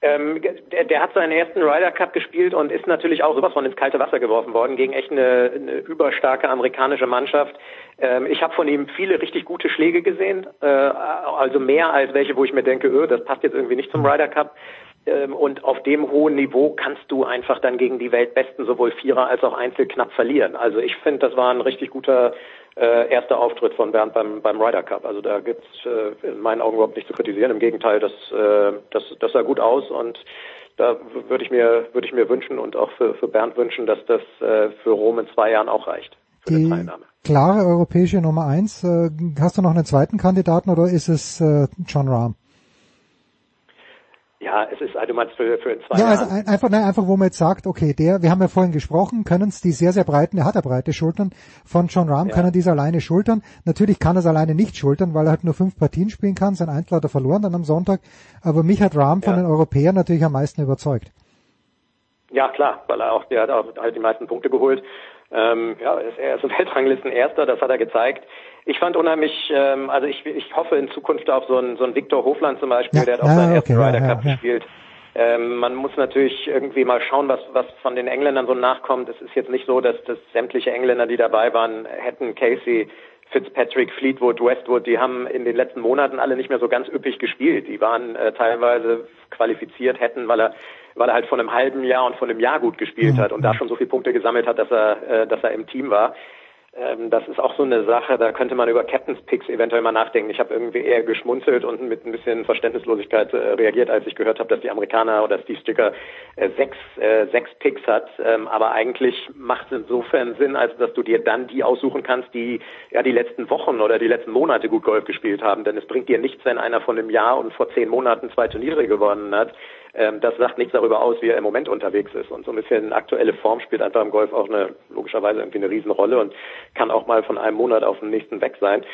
Ähm, der, der hat seinen ersten Ryder Cup gespielt und ist natürlich auch sowas von ins kalte Wasser geworfen worden gegen echt eine, eine überstarke amerikanische Mannschaft. Ähm, ich habe von ihm viele richtig gute Schläge gesehen, äh, also mehr als welche, wo ich mir denke, öh, das passt jetzt irgendwie nicht zum Ryder Cup. Ähm, und auf dem hohen Niveau kannst du einfach dann gegen die Weltbesten sowohl Vierer als auch Einzel knapp verlieren. Also ich finde, das war ein richtig guter äh, erster Auftritt von Bernd beim, beim Ryder Cup. Also da gibt's äh, in meinen Augen überhaupt nicht zu kritisieren. Im Gegenteil, das, äh, das, das sah gut aus und da würde ich mir würde ich mir wünschen und auch für, für Bernd wünschen, dass das äh, für Rom in zwei Jahren auch reicht. für eine Die Teilnahme. klare europäische Nummer eins. Äh, hast du noch einen zweiten Kandidaten oder ist es äh, John Rahm? Ja, es ist, also meinst für, für zwei Ja, also ein, einfach, nein, einfach, wo man jetzt sagt, okay, der, wir haben ja vorhin gesprochen, können es die sehr, sehr breiten, er hat ja breite Schultern von John Rahm, Ja. können dies alleine schultern. Natürlich kann er es alleine nicht schultern, weil er halt nur fünf Partien spielen kann. Sein Einzel hat er verloren dann am Sonntag. Aber mich hat Rahm von Ja. den Europäern natürlich am meisten überzeugt. Ja, klar, weil er auch, der hat auch halt die meisten Punkte geholt. Ähm, ja, er ist- er ist ein Weltranglisten Erster, das hat er gezeigt. Ich fand unheimlich, ähm, also ich, ich hoffe in Zukunft auf so einen, so einen Viktor Hofland zum Beispiel, Ja, der hat auch ja, seinen ersten Ryder Cup ja. gespielt. Ähm, man muss natürlich irgendwie mal schauen, was, was von den Engländern so nachkommt. Es ist jetzt nicht so, dass, dass sämtliche Engländer, die dabei waren, hätten Casey, Fitzpatrick, Fleetwood, Westwood, die haben in den letzten Monaten alle nicht mehr so ganz üppig gespielt. Die waren äh, teilweise qualifiziert, hätten, weil er weil er halt von einem halben Jahr und von einem Jahr gut gespielt hat und da schon so viele Punkte gesammelt hat, dass er, äh, dass er im Team war. Ähm, das ist auch so eine Sache, da könnte man über Captain's Picks eventuell mal nachdenken. Ich habe irgendwie eher geschmunzelt und mit ein bisschen Verständnislosigkeit äh, reagiert, als ich gehört habe, dass die Amerikaner oder Steve Sticker äh, sechs, äh, sechs Picks hat. Ähm, aber eigentlich macht es insofern Sinn, als dass du dir dann die aussuchen kannst, die ja die letzten Wochen oder die letzten Monate gut Golf gespielt haben. Denn es bringt dir nichts, wenn einer von einem Jahr und vor zehn Monaten zwei Turniere gewonnen hat. Ähm, das sagt nichts darüber aus, wie er im Moment unterwegs ist. Und so ein bisschen aktuelle Form spielt einfach im Golf auch eine logischerweise irgendwie eine Riesenrolle und kann auch mal von einem Monat auf den nächsten weg sein.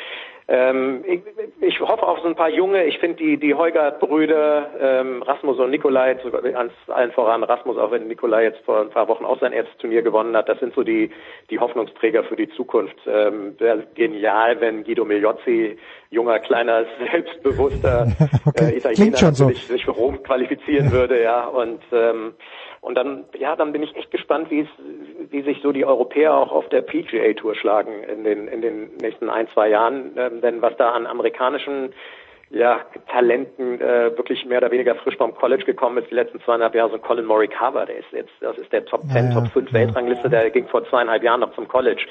Ähm, ich, ich hoffe auf so ein paar junge. Ich finde die die Heugart-Brüder ähm, Rasmus und Nikolai, sogar ans allen voran Rasmus, auch wenn Nikolai jetzt vor ein paar Wochen auch sein erstes Turnier gewonnen hat. Das sind so die die Hoffnungsträger für die Zukunft. Ähm, Wäre genial, wenn Guido Migliozzi, junger, kleiner, selbstbewusster Okay, äh, Italiener so. sich für Rom qualifizieren würde, ja. Und ähm, und dann, ja, dann bin ich echt gespannt, wie es, wie sich so die Europäer auch auf der PGA Tour schlagen in den in den nächsten ein zwei Jahren, ähm, denn was da an amerikanischen ja, Talenten äh, wirklich mehr oder weniger frisch vom College gekommen ist, die letzten zweieinhalb Jahre, so ein Colin Morikawa, der ist jetzt, das ist der Top 10, Ja, ja, Top 5 Weltrangliste, der ging vor zweieinhalb Jahren noch zum College.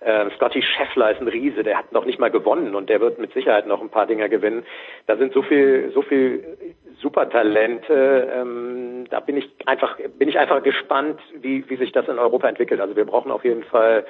Äh, Scotty Scheffler ist ein Riese, der hat noch nicht mal gewonnen und der wird mit Sicherheit noch ein paar Dinger gewinnen. Da sind so viel, so viel Supertalente. Ähm, da bin ich einfach, bin ich einfach gespannt, wie, wie sich das in Europa entwickelt. Also wir brauchen auf jeden Fall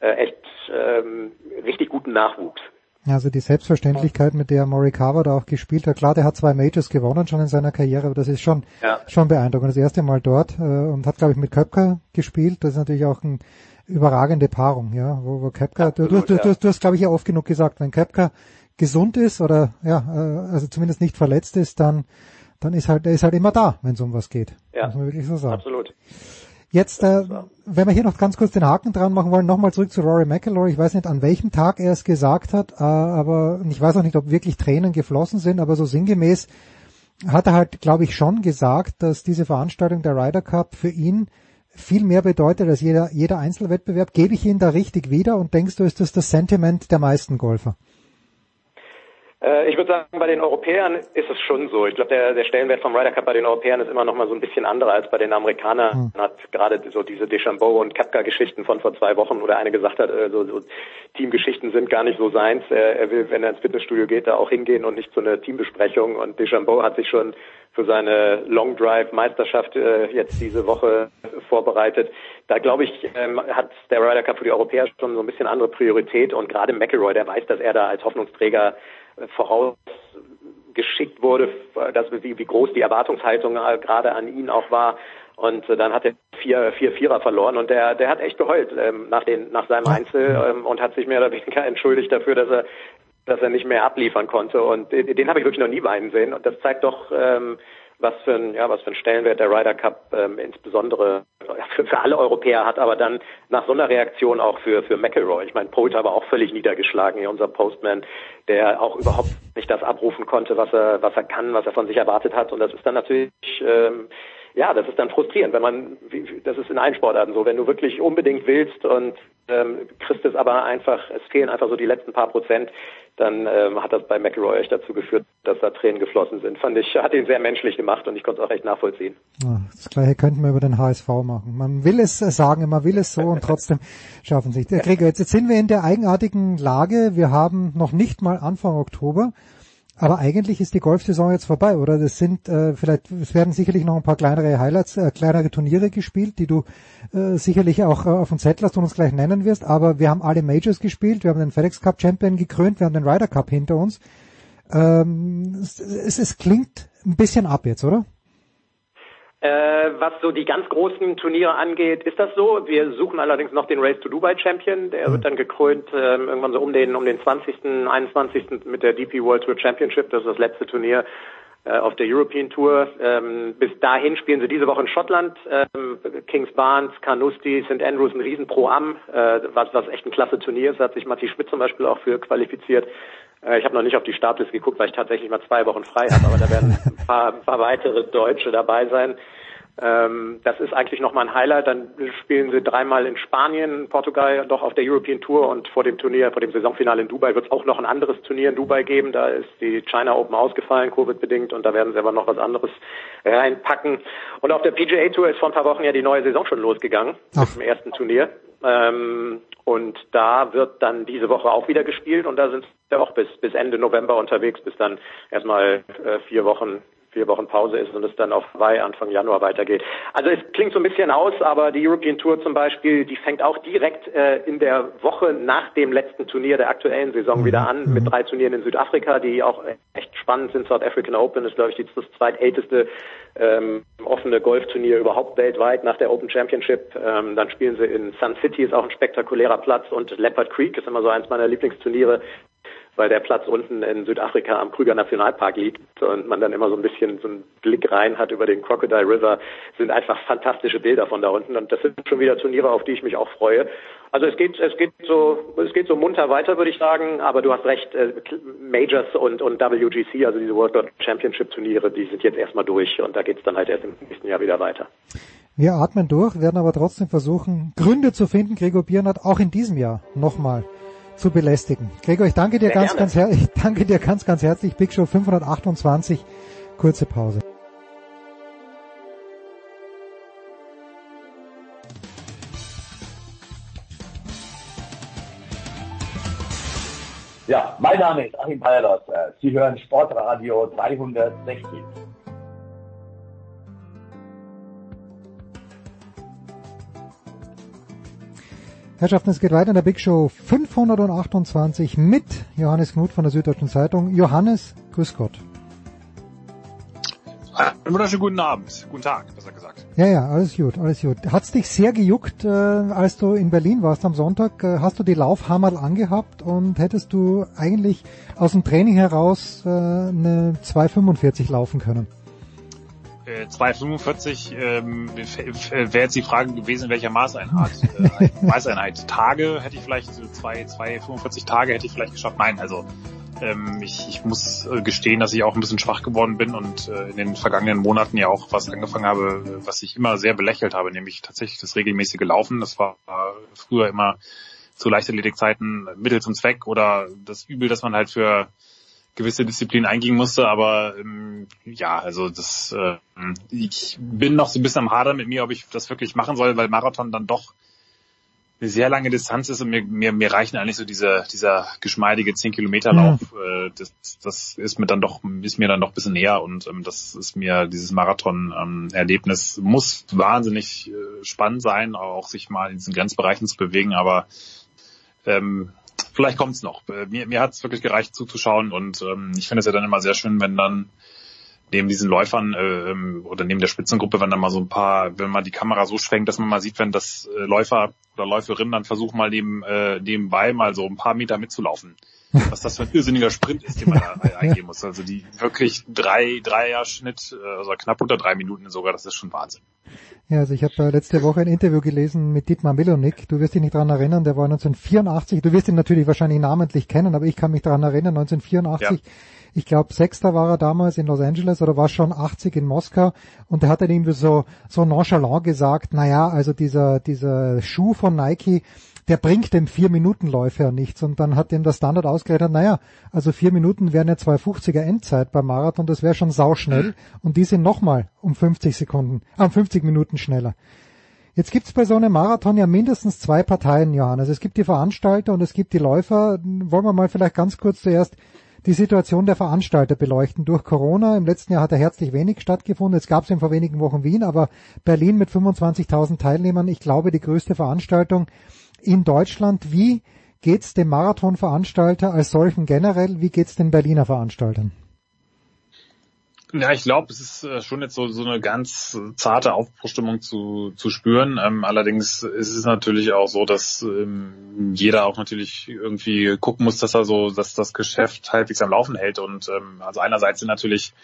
äh, echt ähm, richtig guten Nachwuchs. Also die Selbstverständlichkeit, mit der Morikawa da auch gespielt hat. Klar, der hat zwei Majors gewonnen schon in seiner Karriere, aber das ist schon, Ja. schon beeindruckend. Das erste Mal dort äh, und hat, glaube ich, mit Köpker gespielt. Das ist natürlich auch eine überragende Paarung, ja, wo, wo du, du, Absolut, du, ja. du, hast- du hast, glaube ich, ja oft genug gesagt, wenn Köpker gesund ist oder ja, äh, also zumindest nicht verletzt ist, dann dann ist halt, er ist halt immer da, wenn es um was geht. Ja, Muss man wirklich so sagen. absolut. Jetzt, äh, wenn wir hier noch ganz kurz den Haken dran machen wollen, nochmal zurück zu Rory McIlroy. Ich weiß nicht, an welchem Tag er es gesagt hat, äh, aber ich weiß auch nicht, ob wirklich Tränen geflossen sind, aber so sinngemäß hat er halt, glaube ich, schon gesagt, dass diese Veranstaltung der Ryder Cup für ihn viel mehr bedeutet als jeder, jeder Einzelwettbewerb. Gebe ich ihn da richtig wieder und denkst du, ist das das Sentiment der meisten Golfer? Äh, ich würde sagen, bei den Europäern ist es schon so. Ich glaube, der, der Stellenwert vom Ryder Cup bei den Europäern ist immer noch mal so ein bisschen anderer als bei den Amerikanern. Man hat gerade so diese Deschambeau und Kapka-Geschichten von vor zwei Wochen, wo der eine gesagt hat, äh, so, so Teamgeschichten sind gar nicht so seins. Er, er will, wenn er ins Fitnessstudio geht, da auch hingehen und nicht zu einer Teambesprechung. Und Deschambeau hat sich schon für seine Long Drive Meisterschaft äh, jetzt diese Woche vorbereitet. Da glaube ich, ähm, hat der Ryder Cup für die Europäer schon so ein bisschen andere Priorität und gerade McElroy, der weiß, dass er da als Hoffnungsträger vorausgeschickt wurde, dass wie, wie groß die Erwartungshaltung äh, gerade an ihn auch war. Und äh, dann hat er vier, vier Vierer verloren und der, der hat echt geheult ähm, nach, den, nach seinem Einzel ähm, und hat sich mehr oder weniger entschuldigt dafür, dass er dass er nicht mehr abliefern konnte. Und den, den habe ich wirklich noch nie weinen sehen. Und das zeigt doch, ähm, was für ein, ja, was für ein Stellenwert der Ryder Cup ähm, insbesondere für, für alle Europäer hat, aber dann nach so einer Reaktion auch für, für McElroy. Ich meine, Poulter war auch völlig niedergeschlagen, hier unser Postman, der auch überhaupt nicht das abrufen konnte, was er, was er kann, was er von sich erwartet hat. Und das ist dann natürlich, ähm, ja, das ist dann frustrierend, wenn man, das ist in allen Sportarten so, wenn du wirklich unbedingt willst und ähm, kriegst es aber einfach, es fehlen einfach so die letzten paar Prozent, dann ähm, hat das bei McElroy echt dazu geführt, dass da Tränen geflossen sind. Fand ich, hat ihn sehr menschlich gemacht und ich konnte es auch echt nachvollziehen. Ja, Das gleiche könnten wir über den HSV machen. Man will es äh, sagen, man will es so und trotzdem schaffen sie es. Der Krieger, jetzt, jetzt sind wir in der eigenartigen Lage, wir haben noch nicht mal Anfang Oktober. Aber eigentlich ist die Golfsaison jetzt vorbei, oder? Das sind äh, vielleicht, es werden sicherlich noch ein paar kleinere Highlights, äh, kleinere Turniere gespielt, die du äh, sicherlich auch äh, auf dem Zettel hast und uns gleich nennen wirst. Aber wir haben alle Majors gespielt, wir haben den FedEx Cup Champion gekrönt, wir haben den Ryder Cup hinter uns. Ähm, es, es, es klingt ein bisschen ab jetzt, oder? Äh, was so die ganz großen Turniere angeht, ist das so. Wir suchen allerdings noch den Race to Dubai Champion. Der wird dann gekrönt äh, irgendwann so um den um den 20., 21. mit der DP World Tour Championship. Das ist das letzte Turnier äh, auf der European Tour. Ähm, bis dahin spielen sie diese Woche in Schottland. Ähm, Kings Barnes, Carnoustie, St. Andrews, ein riesen Pro-Am, äh, was, was echt ein klasse Turnier ist. Da hat sich Matthias Schmidt zum Beispiel auch für qualifiziert. Äh, ich habe noch nicht auf die Startliste geguckt, weil ich tatsächlich mal zwei Wochen frei habe, aber da werden ein paar, ein paar weitere Deutsche dabei sein. Ähm, das ist eigentlich nochmal ein Highlight. Dann spielen sie dreimal in Spanien, Portugal, doch auf der European Tour und vor dem Turnier, vor dem Saisonfinale in Dubai wird es auch noch ein anderes Turnier in Dubai geben. Da ist die China Open ausgefallen, Covid-bedingt, und da werden sie aber noch was anderes reinpacken. Und auf der PGA Tour ist vor ein paar Wochen ja die neue Saison schon losgegangen, Ach. mit dem ersten Turnier. Ähm, und da wird dann diese Woche auch wieder gespielt und da sind wir auch bis, bis Ende November unterwegs, bis dann erstmal äh, vier Wochen vier Wochen Pause ist und es dann auf Mai Anfang Januar weitergeht. Also es klingt so ein bisschen aus, aber die European Tour zum Beispiel, die fängt auch direkt äh, in der Woche nach dem letzten Turnier der aktuellen Saison wieder an mit drei Turnieren in Südafrika, die auch echt spannend sind. South African Open ist, glaube ich, das zweitälteste ähm, offene Golfturnier überhaupt weltweit nach der Open Championship. Ähm, dann spielen sie in Sun City, ist auch ein spektakulärer Platz und Leopard Creek ist immer so eins meiner Lieblingsturniere weil der Platz unten in Südafrika am Krüger Nationalpark liegt und man dann immer so ein bisschen so einen Blick rein hat über den Crocodile River, sind einfach fantastische Bilder von da unten und das sind schon wieder Turniere, auf die ich mich auch freue. Also es geht, es geht so, es geht so munter weiter, würde ich sagen, aber du hast recht, äh, Majors und, und WGC, also diese World Championship Turniere, die sind jetzt erstmal durch und da geht's dann halt erst im nächsten Jahr wieder weiter. Wir atmen durch, werden aber trotzdem versuchen, Gründe zu finden, Gregor Biernat, auch in diesem Jahr nochmal zu belästigen. Gregor, ich danke dir Sehr ganz, gerne. ganz herzlich. Ich danke dir ganz, ganz herzlich. Big Show 528. Kurze Pause. Ja, mein Name ist Achim Pallers. Sie hören Sportradio 360. Herrschaften, es geht weiter in der Big Show 528 mit Johannes Knut von der Süddeutschen Zeitung. Johannes, grüß Gott. Einen wunderschönen guten Abend, guten Tag, besser gesagt. Ja, ja, alles gut, alles gut. Hat's dich sehr gejuckt, äh, als du in Berlin warst am Sonntag? Äh, hast du die Laufhammerl angehabt und hättest du eigentlich aus dem Training heraus äh, eine 2,45 laufen können? 2,45 ähm, wäre jetzt die Frage gewesen, in welcher Maßeinheit. äh, Maßeinheit. Tage hätte ich vielleicht, so 2,45 Tage hätte ich vielleicht geschafft. Nein, also ähm, ich, ich muss äh, gestehen, dass ich auch ein bisschen schwach geworden bin und äh, in den vergangenen Monaten ja auch was angefangen habe, was ich immer sehr belächelt habe, nämlich tatsächlich das regelmäßige Laufen. Das war früher immer zu Leichtathletikzeiten Mittel zum Zweck oder das Übel, dass man halt für gewisse Disziplin eingehen musste, aber ähm, ja, also das äh, ich bin noch so ein bisschen am Hadern mit mir, ob ich das wirklich machen soll, weil Marathon dann doch eine sehr lange Distanz ist und mir, mir, mir reichen eigentlich so diese, dieser geschmeidige 10 Kilometer Lauf. Mhm. Äh, das, das ist mir dann doch, ist mir dann doch ein bisschen näher und ähm, das ist mir, dieses Marathon-Erlebnis ähm, muss wahnsinnig äh, spannend sein, auch sich mal in diesen Grenzbereichen zu bewegen, aber ähm, vielleicht kommt's noch. Äh, mir, mir hat's wirklich gereicht zuzuschauen und ähm, ich finde es ja dann immer sehr schön, wenn dann neben diesen Läufern äh, ähm, oder neben der Spitzengruppe, wenn dann mal so ein paar, wenn man die Kamera so schwenkt, dass man mal sieht, wenn das äh, Läufer oder Läuferinnen dann versuchen mal neben, äh, nebenbei mal so ein paar Meter mitzulaufen. Was das für ein irrsinniger Sprint ist, den man da eingehen muss. Also die wirklich drei, dreier Schnitt, äh, also knapp unter drei Minuten sogar, das ist schon Wahnsinn. Ja, also ich habe äh, letzte Woche ein Interview gelesen mit Dietmar Milonik. Du wirst dich nicht daran erinnern, der war 1984. Du wirst ihn natürlich wahrscheinlich namentlich kennen, aber ich kann mich daran erinnern, 1984. Ja. Ich glaube, Sechster war er damals in Los Angeles oder war schon 80 in Moskau und er hat dann irgendwie so, so nonchalant gesagt, naja, also dieser, dieser Schuh von Nike, der bringt dem vier Minuten Läufer nichts. Und dann hat ihm der Standard ausgerechnet, naja, also vier Minuten wären ja 250er Endzeit beim Marathon, das wäre schon sauschnell. Und die sind nochmal um 50 Sekunden, äh, um 50 Minuten schneller. Jetzt gibt's bei so einem Marathon ja mindestens zwei Parteien, Johannes. Es gibt die Veranstalter und es gibt die Läufer. Wollen wir mal vielleicht ganz kurz zuerst die Situation der Veranstalter beleuchten. Durch Corona, im letzten Jahr hat er herzlich wenig stattgefunden. Jetzt gab es vor wenigen Wochen Wien, aber Berlin mit 25.000 Teilnehmern, ich glaube, die größte Veranstaltung in Deutschland. Wie geht's dem Marathonveranstalter als solchen generell? Wie geht's den Berliner Veranstaltern? Ja, ich glaube, es ist äh, schon jetzt so, so eine ganz zarte Aufbruchstimmung zu, zu spüren. Ähm, allerdings ist es natürlich auch so, dass ähm, jeder auch natürlich irgendwie gucken muss, dass er so, dass das Geschäft halbwegs am Laufen hält. Und ähm, also einerseits sind natürlich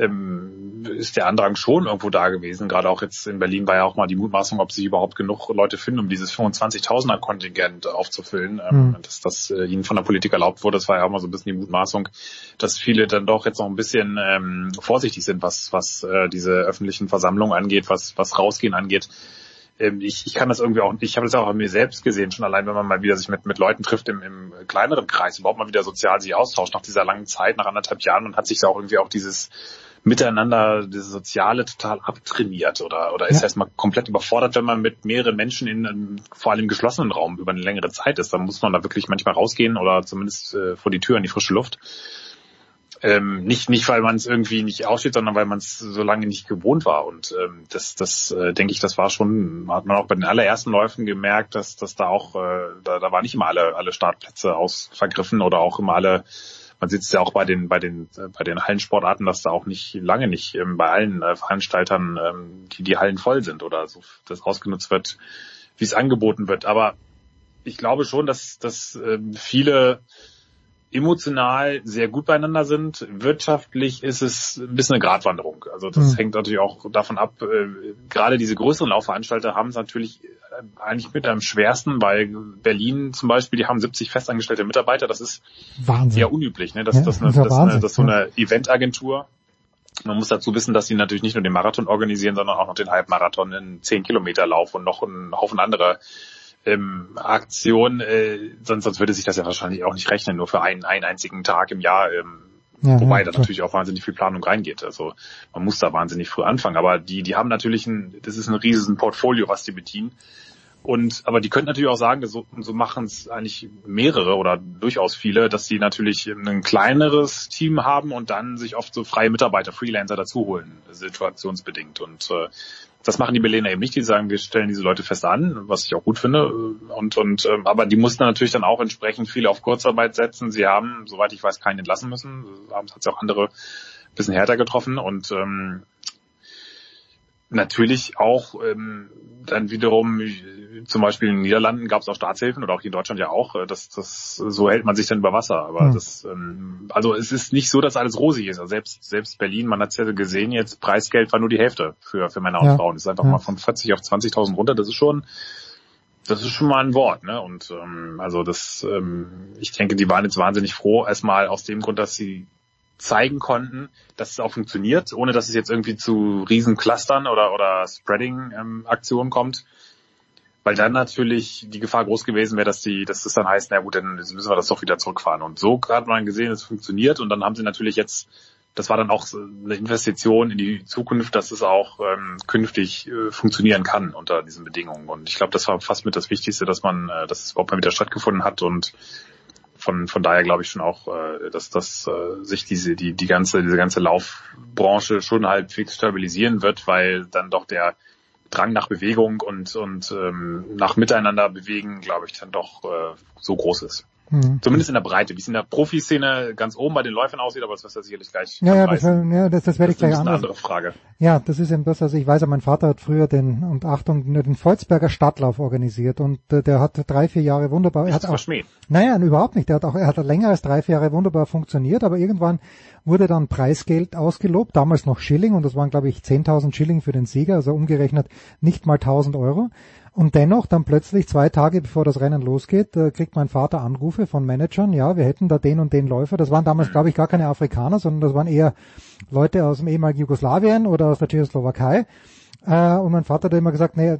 ähm, ist der Andrang schon irgendwo da gewesen. Gerade auch jetzt in Berlin war ja auch mal die Mutmaßung, ob sich überhaupt genug Leute finden, um dieses 25.000er Kontingent aufzufüllen, ähm, mhm. dass das äh, ihnen von der Politik erlaubt wurde. Das war ja auch mal so ein bisschen die Mutmaßung, dass viele dann doch jetzt noch ein bisschen ähm, vorsichtig sind, was was äh, diese öffentlichen Versammlungen angeht, was was rausgehen angeht ähm, ich, ich kann das irgendwie auch, ich habe das auch an mir selbst gesehen, schon allein, wenn man mal wieder sich mit, mit Leuten trifft im, im kleineren Kreis, überhaupt mal wieder sozial sich austauscht nach dieser langen Zeit, nach anderthalb Jahren und hat sich da auch irgendwie auch dieses Miteinander, dieses Soziale total abtrainiert oder, oder ist ja. erstmal komplett überfordert, wenn man mit mehreren Menschen in einem vor allem geschlossenen Raum über eine längere Zeit ist. Dann muss man da wirklich manchmal rausgehen oder zumindest äh, vor die Tür in die frische Luft. Ähm, nicht, nicht, weil man es irgendwie nicht aussteht, sondern weil man es so lange nicht gewohnt war. Und ähm, das, das äh, denke ich, das war schon, hat man auch bei den allerersten Läufen gemerkt, dass, dass da auch, äh, da, da war nicht immer alle, alle Startplätze ausvergriffen oder auch immer alle man sitzt ja auch bei den bei den äh, bei den Hallensportarten, dass da auch nicht lange nicht ähm, bei allen äh, Veranstaltern ähm, die die Hallen voll sind oder so das ausgenutzt wird, wie es angeboten wird. Aber ich glaube schon, dass dass ähm, viele emotional sehr gut beieinander sind. Wirtschaftlich ist es ein bisschen eine Gratwanderung. Also das mhm. hängt natürlich auch davon ab, äh, gerade diese größeren Laufveranstalter haben es natürlich eigentlich mit am schwersten, weil Berlin zum Beispiel, die haben 70 festangestellte Mitarbeiter, das ist Wahnsinn. eher unüblich. Ne? Das, ja, das, eine, das, Wahnsinn, eine, das ist so eine Eventagentur. Man muss dazu wissen, dass sie natürlich nicht nur den Marathon organisieren, sondern auch noch den Halbmarathon, einen 10 Kilometer Lauf und noch einen Haufen anderer ähm, Aktion, äh, sonst, sonst würde sich das ja wahrscheinlich auch nicht rechnen, nur für einen, einen einzigen Tag im Jahr, ähm, ja, wobei ja, da natürlich auch wahnsinnig viel Planung reingeht. Also man muss da wahnsinnig früh anfangen. Aber die, die haben natürlich ein, das ist ein riesen Portfolio, was die bedienen. Und aber die könnten natürlich auch sagen, so, so machen es eigentlich mehrere oder durchaus viele, dass sie natürlich ein kleineres Team haben und dann sich oft so freie Mitarbeiter, Freelancer dazu holen, situationsbedingt. Und äh, das machen die Berliner eben nicht. Die sagen, wir stellen diese Leute fest an, was ich auch gut finde. Und, und ähm, aber die mussten natürlich dann auch entsprechend viele auf Kurzarbeit setzen. Sie haben, soweit ich weiß, keinen entlassen müssen. Haben hat auch andere bisschen härter getroffen und ähm, natürlich auch ähm, dann wiederum zum Beispiel in den Niederlanden gab es auch Staatshilfen oder auch hier in Deutschland ja auch. Äh, das, das, so hält man sich dann über Wasser. Aber mhm. das, ähm, also es ist nicht so, dass alles rosig ist. Also selbst, selbst Berlin, man hat es ja gesehen, jetzt Preisgeld war nur die Hälfte für, für Männer ja. und Frauen. Das ist einfach ja. mal von 40 auf 20.000 runter. Das ist schon, das ist schon mal ein Wort, ne? Und ähm, also das, ähm, ich denke, die waren jetzt wahnsinnig froh, erstmal aus dem Grund, dass sie zeigen konnten, dass es auch funktioniert, ohne dass es jetzt irgendwie zu riesen Clustern oder, oder Spreading-Aktionen kommt. Weil dann natürlich die Gefahr groß gewesen wäre, dass die, dass das dann heißt, na gut, dann müssen wir das doch wieder zurückfahren. Und so hat man gesehen, es funktioniert und dann haben sie natürlich jetzt, das war dann auch eine Investition in die Zukunft, dass es auch ähm, künftig äh, funktionieren kann unter diesen Bedingungen. Und ich glaube, das war fast mit das Wichtigste, dass man, äh, dass es überhaupt mal wieder stattgefunden hat und von, von daher glaube ich schon auch, äh, dass, dass äh, sich diese, die, die ganze, diese ganze Laufbranche schon halbwegs stabilisieren wird, weil dann doch der Drang nach Bewegung und, und ähm, nach Miteinander bewegen, glaube ich, dann doch äh, so groß ist. Mhm. Zumindest in der Breite. Wie es in der Profiszene ganz oben bei den Läufern aussieht, aber das wirst du sicherlich gleich Ja, ja, das, ja das, das werde ich gleich anders. eine andere Frage. Ja, das ist eben das, also ich weiß ja, mein Vater hat früher den, und Achtung, den Volzberger Stadtlauf organisiert und äh, der hat drei, vier Jahre wunderbar, er hat auch, naja, überhaupt nicht, der hat auch, er hat länger als drei, vier Jahre wunderbar funktioniert, aber irgendwann wurde dann Preisgeld ausgelobt, damals noch Schilling und das waren glaube ich 10.000 Schilling für den Sieger, also umgerechnet nicht mal 1.000 Euro. Und dennoch, dann plötzlich zwei Tage bevor das Rennen losgeht, äh, kriegt mein Vater Anrufe von Managern, ja, wir hätten da den und den Läufer. Das waren damals, glaube ich, gar keine Afrikaner, sondern das waren eher Leute aus dem ehemaligen Jugoslawien oder aus der Tschechoslowakei. Äh, und mein Vater hat immer gesagt, nee,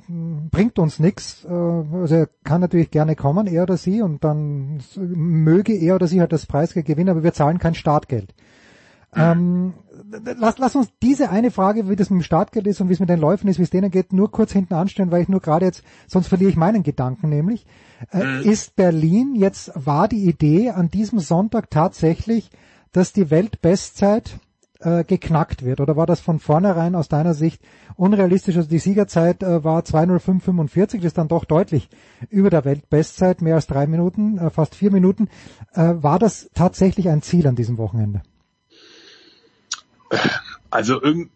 bringt uns nix. Äh, also er kann natürlich gerne kommen, er oder sie, und dann möge er oder sie halt das Preisgeld gewinnen, aber wir zahlen kein Startgeld. Ähm, lass, lass uns diese eine Frage, wie das mit dem Startgeld ist und wie es mit den Läufen ist, wie es denen geht, nur kurz hinten anstellen, weil ich nur gerade jetzt, sonst verliere ich meinen Gedanken nämlich. Äh, mhm. Ist Berlin jetzt, war die Idee an diesem Sonntag tatsächlich, dass die Weltbestzeit äh, geknackt wird? Oder war das von vornherein aus deiner Sicht unrealistisch? Also die Siegerzeit äh, war 2.05.45, das ist dann doch deutlich über der Weltbestzeit, mehr als drei Minuten, äh, fast vier Minuten. Äh, war das tatsächlich ein Ziel an diesem Wochenende? Also irgend,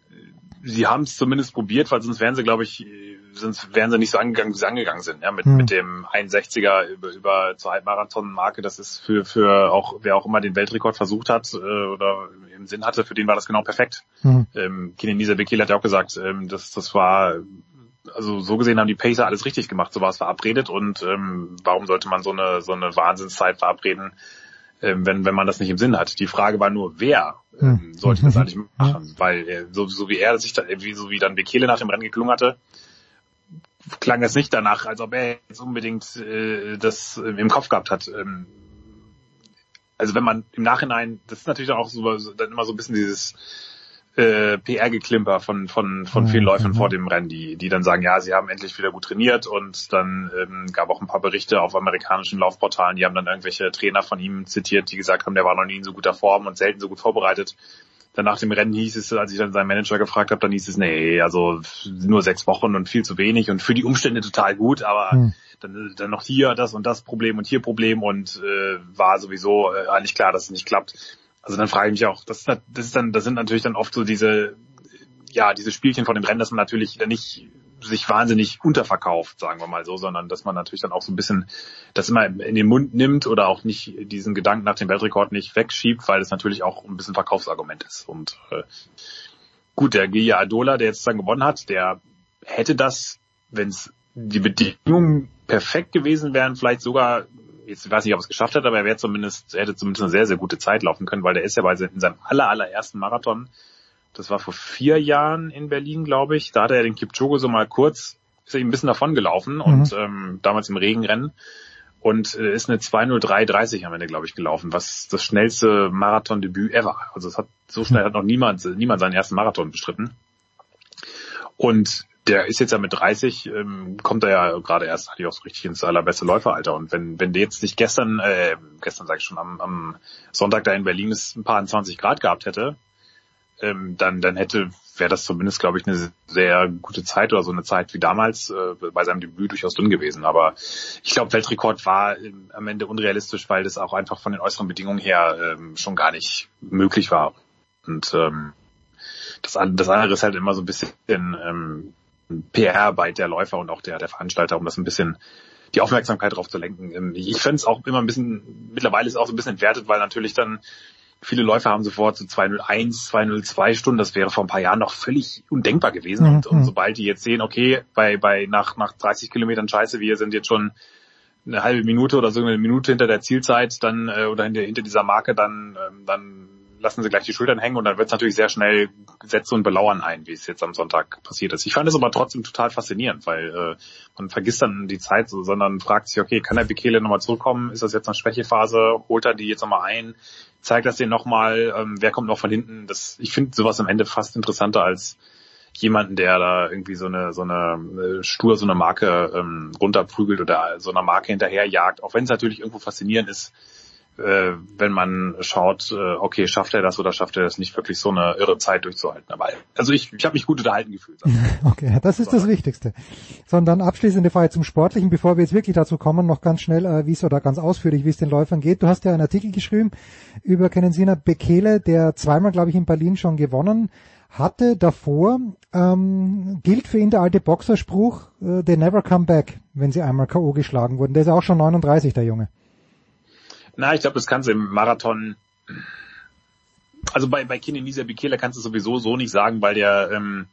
sie haben es zumindest probiert, weil sonst wären sie, glaube ich, sonst wären sie nicht so angegangen, wie sie angegangen sind. Ja, mit, Hm. mit dem 61er über, über zur Halbmarathon-Marke, das ist für, für auch, wer auch immer den Weltrekord versucht hat äh, oder im Sinn hatte, für den war das genau perfekt. Hm. Ähm, Kenenisa Bekele hat ja auch gesagt, ähm, das, das war, also so gesehen haben die Pacer alles richtig gemacht, so war es verabredet und ähm, warum sollte man so eine, so eine Wahnsinnszeit verabreden, wenn, wenn man das nicht im Sinn hat. Die Frage war nur, wer ähm, sollte das eigentlich machen, weil äh, so, so wie er sich, da, wie, so wie dann Bekele nach dem Rennen geklungen hatte, klang es nicht danach, als ob er jetzt unbedingt äh, das äh, im Kopf gehabt hat. Ähm, also wenn man im Nachhinein, das ist natürlich auch so, so dann immer so ein bisschen dieses äh, PR-Geklimper von von von vielen Mhm, Läufern mhm. vor dem Rennen, die die dann sagen, ja, sie haben endlich wieder gut trainiert und dann ähm, gab auch ein paar Berichte auf amerikanischen Laufportalen, die haben dann irgendwelche Trainer von ihm zitiert, die gesagt haben, der war noch nie in so guter Form und selten so gut vorbereitet. Dann nach dem Rennen hieß es, als ich dann seinen Manager gefragt habe, dann hieß es, nee, also nur sechs Wochen und viel zu wenig und für die Umstände total gut, aber Hm. dann, dann noch hier das und das Problem und hier Problem und äh, war sowieso äh, eigentlich klar, dass es nicht klappt. Also dann frage ich mich auch, das, das ist dann, das sind natürlich dann oft so diese, ja, diese Spielchen von dem Rennen, dass man natürlich nicht sich wahnsinnig unterverkauft, sagen wir mal so, sondern dass man natürlich dann auch so ein bisschen das immer in den Mund nimmt oder auch nicht diesen Gedanken nach dem Weltrekord nicht wegschiebt, weil es natürlich auch ein bisschen Verkaufsargument ist. Und äh, gut, der Gia Adola, der jetzt dann gewonnen hat, der hätte das, wenn es die Bedingungen perfekt gewesen wären, vielleicht sogar, jetzt weiß nicht, ob er es geschafft hat, aber er wäre zumindest, er hätte zumindest eine sehr, sehr gute Zeit laufen können, weil der ist ja bei in seinem aller, allerersten Marathon, das war vor vier Jahren in Berlin, glaube ich, da hat er den Kipchoge so mal kurz, ist er ihm ein bisschen davon gelaufen und ähm, damals im Regenrennen und äh, ist eine 2.03.30 am Ende, glaube ich, gelaufen, was das schnellste Marathon-Debüt ever. Also es hat so schnell hat noch niemand, niemand seinen ersten Marathon bestritten. Und der ist jetzt ja mit 30, ähm, kommt er ja gerade erst eigentlich auch so richtig ins allerbeste Läuferalter. Und wenn, wenn der jetzt nicht gestern, äh, gestern sage ich schon, am, am Sonntag da in Berlin es ein paar 20 Grad gehabt hätte, ähm, dann, dann hätte, wäre das zumindest, glaube ich, eine sehr gute Zeit oder so eine Zeit wie damals äh, bei seinem Debüt durchaus drin gewesen. Aber ich glaube, Weltrekord war ähm, am Ende unrealistisch, weil das auch einfach von den äußeren Bedingungen her ähm, schon gar nicht möglich war. Und ähm, das, das andere ist halt immer so ein bisschen ähm, PR-Arbeit der Läufer und auch der, der Veranstalter, um das ein bisschen die Aufmerksamkeit darauf zu lenken. Ähm, Ich, finde es auch immer ein bisschen, mittlerweile ist es auch so ein bisschen entwertet, weil natürlich dann viele Läufer haben sofort so 201, 202 Stunden, das wäre vor ein paar Jahren noch völlig undenkbar gewesen. Und, Mhm. und sobald die jetzt sehen, okay, bei, bei nach, nach 30 Kilometern Scheiße, wir sind jetzt schon eine halbe Minute oder so eine Minute hinter der Zielzeit dann äh, oder hinter, hinter dieser Marke, dann, ähm, dann lassen sie gleich die Schultern hängen und dann wird es natürlich sehr schnell gesetzt und belauern ein, wie es jetzt am Sonntag passiert ist. Ich fand es aber trotzdem total faszinierend, weil äh, man vergisst dann die Zeit so, sondern fragt sich, okay, kann der Bekele nochmal zurückkommen? Ist das jetzt eine Schwächephase? Holt er die jetzt nochmal ein? Zeigt das den nochmal? Ähm, wer kommt noch von hinten? Das, ich finde sowas am Ende fast interessanter als jemanden, der da irgendwie so eine so eine äh, stur so eine Marke ähm, runterprügelt oder so einer Marke hinterherjagt, auch wenn es natürlich irgendwo faszinierend ist, äh, wenn man schaut, äh, okay, schafft er das oder schafft er das nicht wirklich so eine irre Zeit durchzuhalten. Aber also ich, ich habe mich gut unterhalten gefühlt. Okay, das ist das Wichtigste. Sondern abschließende Frage zum Sportlichen, bevor wir jetzt wirklich dazu kommen, noch ganz schnell, äh, wie es oder ganz ausführlich, wie es den Läufern geht. Du hast ja einen Artikel geschrieben über Kenensina Bekele, der zweimal, glaube ich, in Berlin schon gewonnen hatte. Davor ähm, gilt für ihn der alte Boxerspruch, äh, they never come back, wenn sie einmal K.O. geschlagen wurden. Der ist auch schon 39, der Junge. Na, ich glaube, das kannst du im Marathon, also bei, bei Kinenisa Bekele kannst du sowieso so nicht sagen, weil der ähm,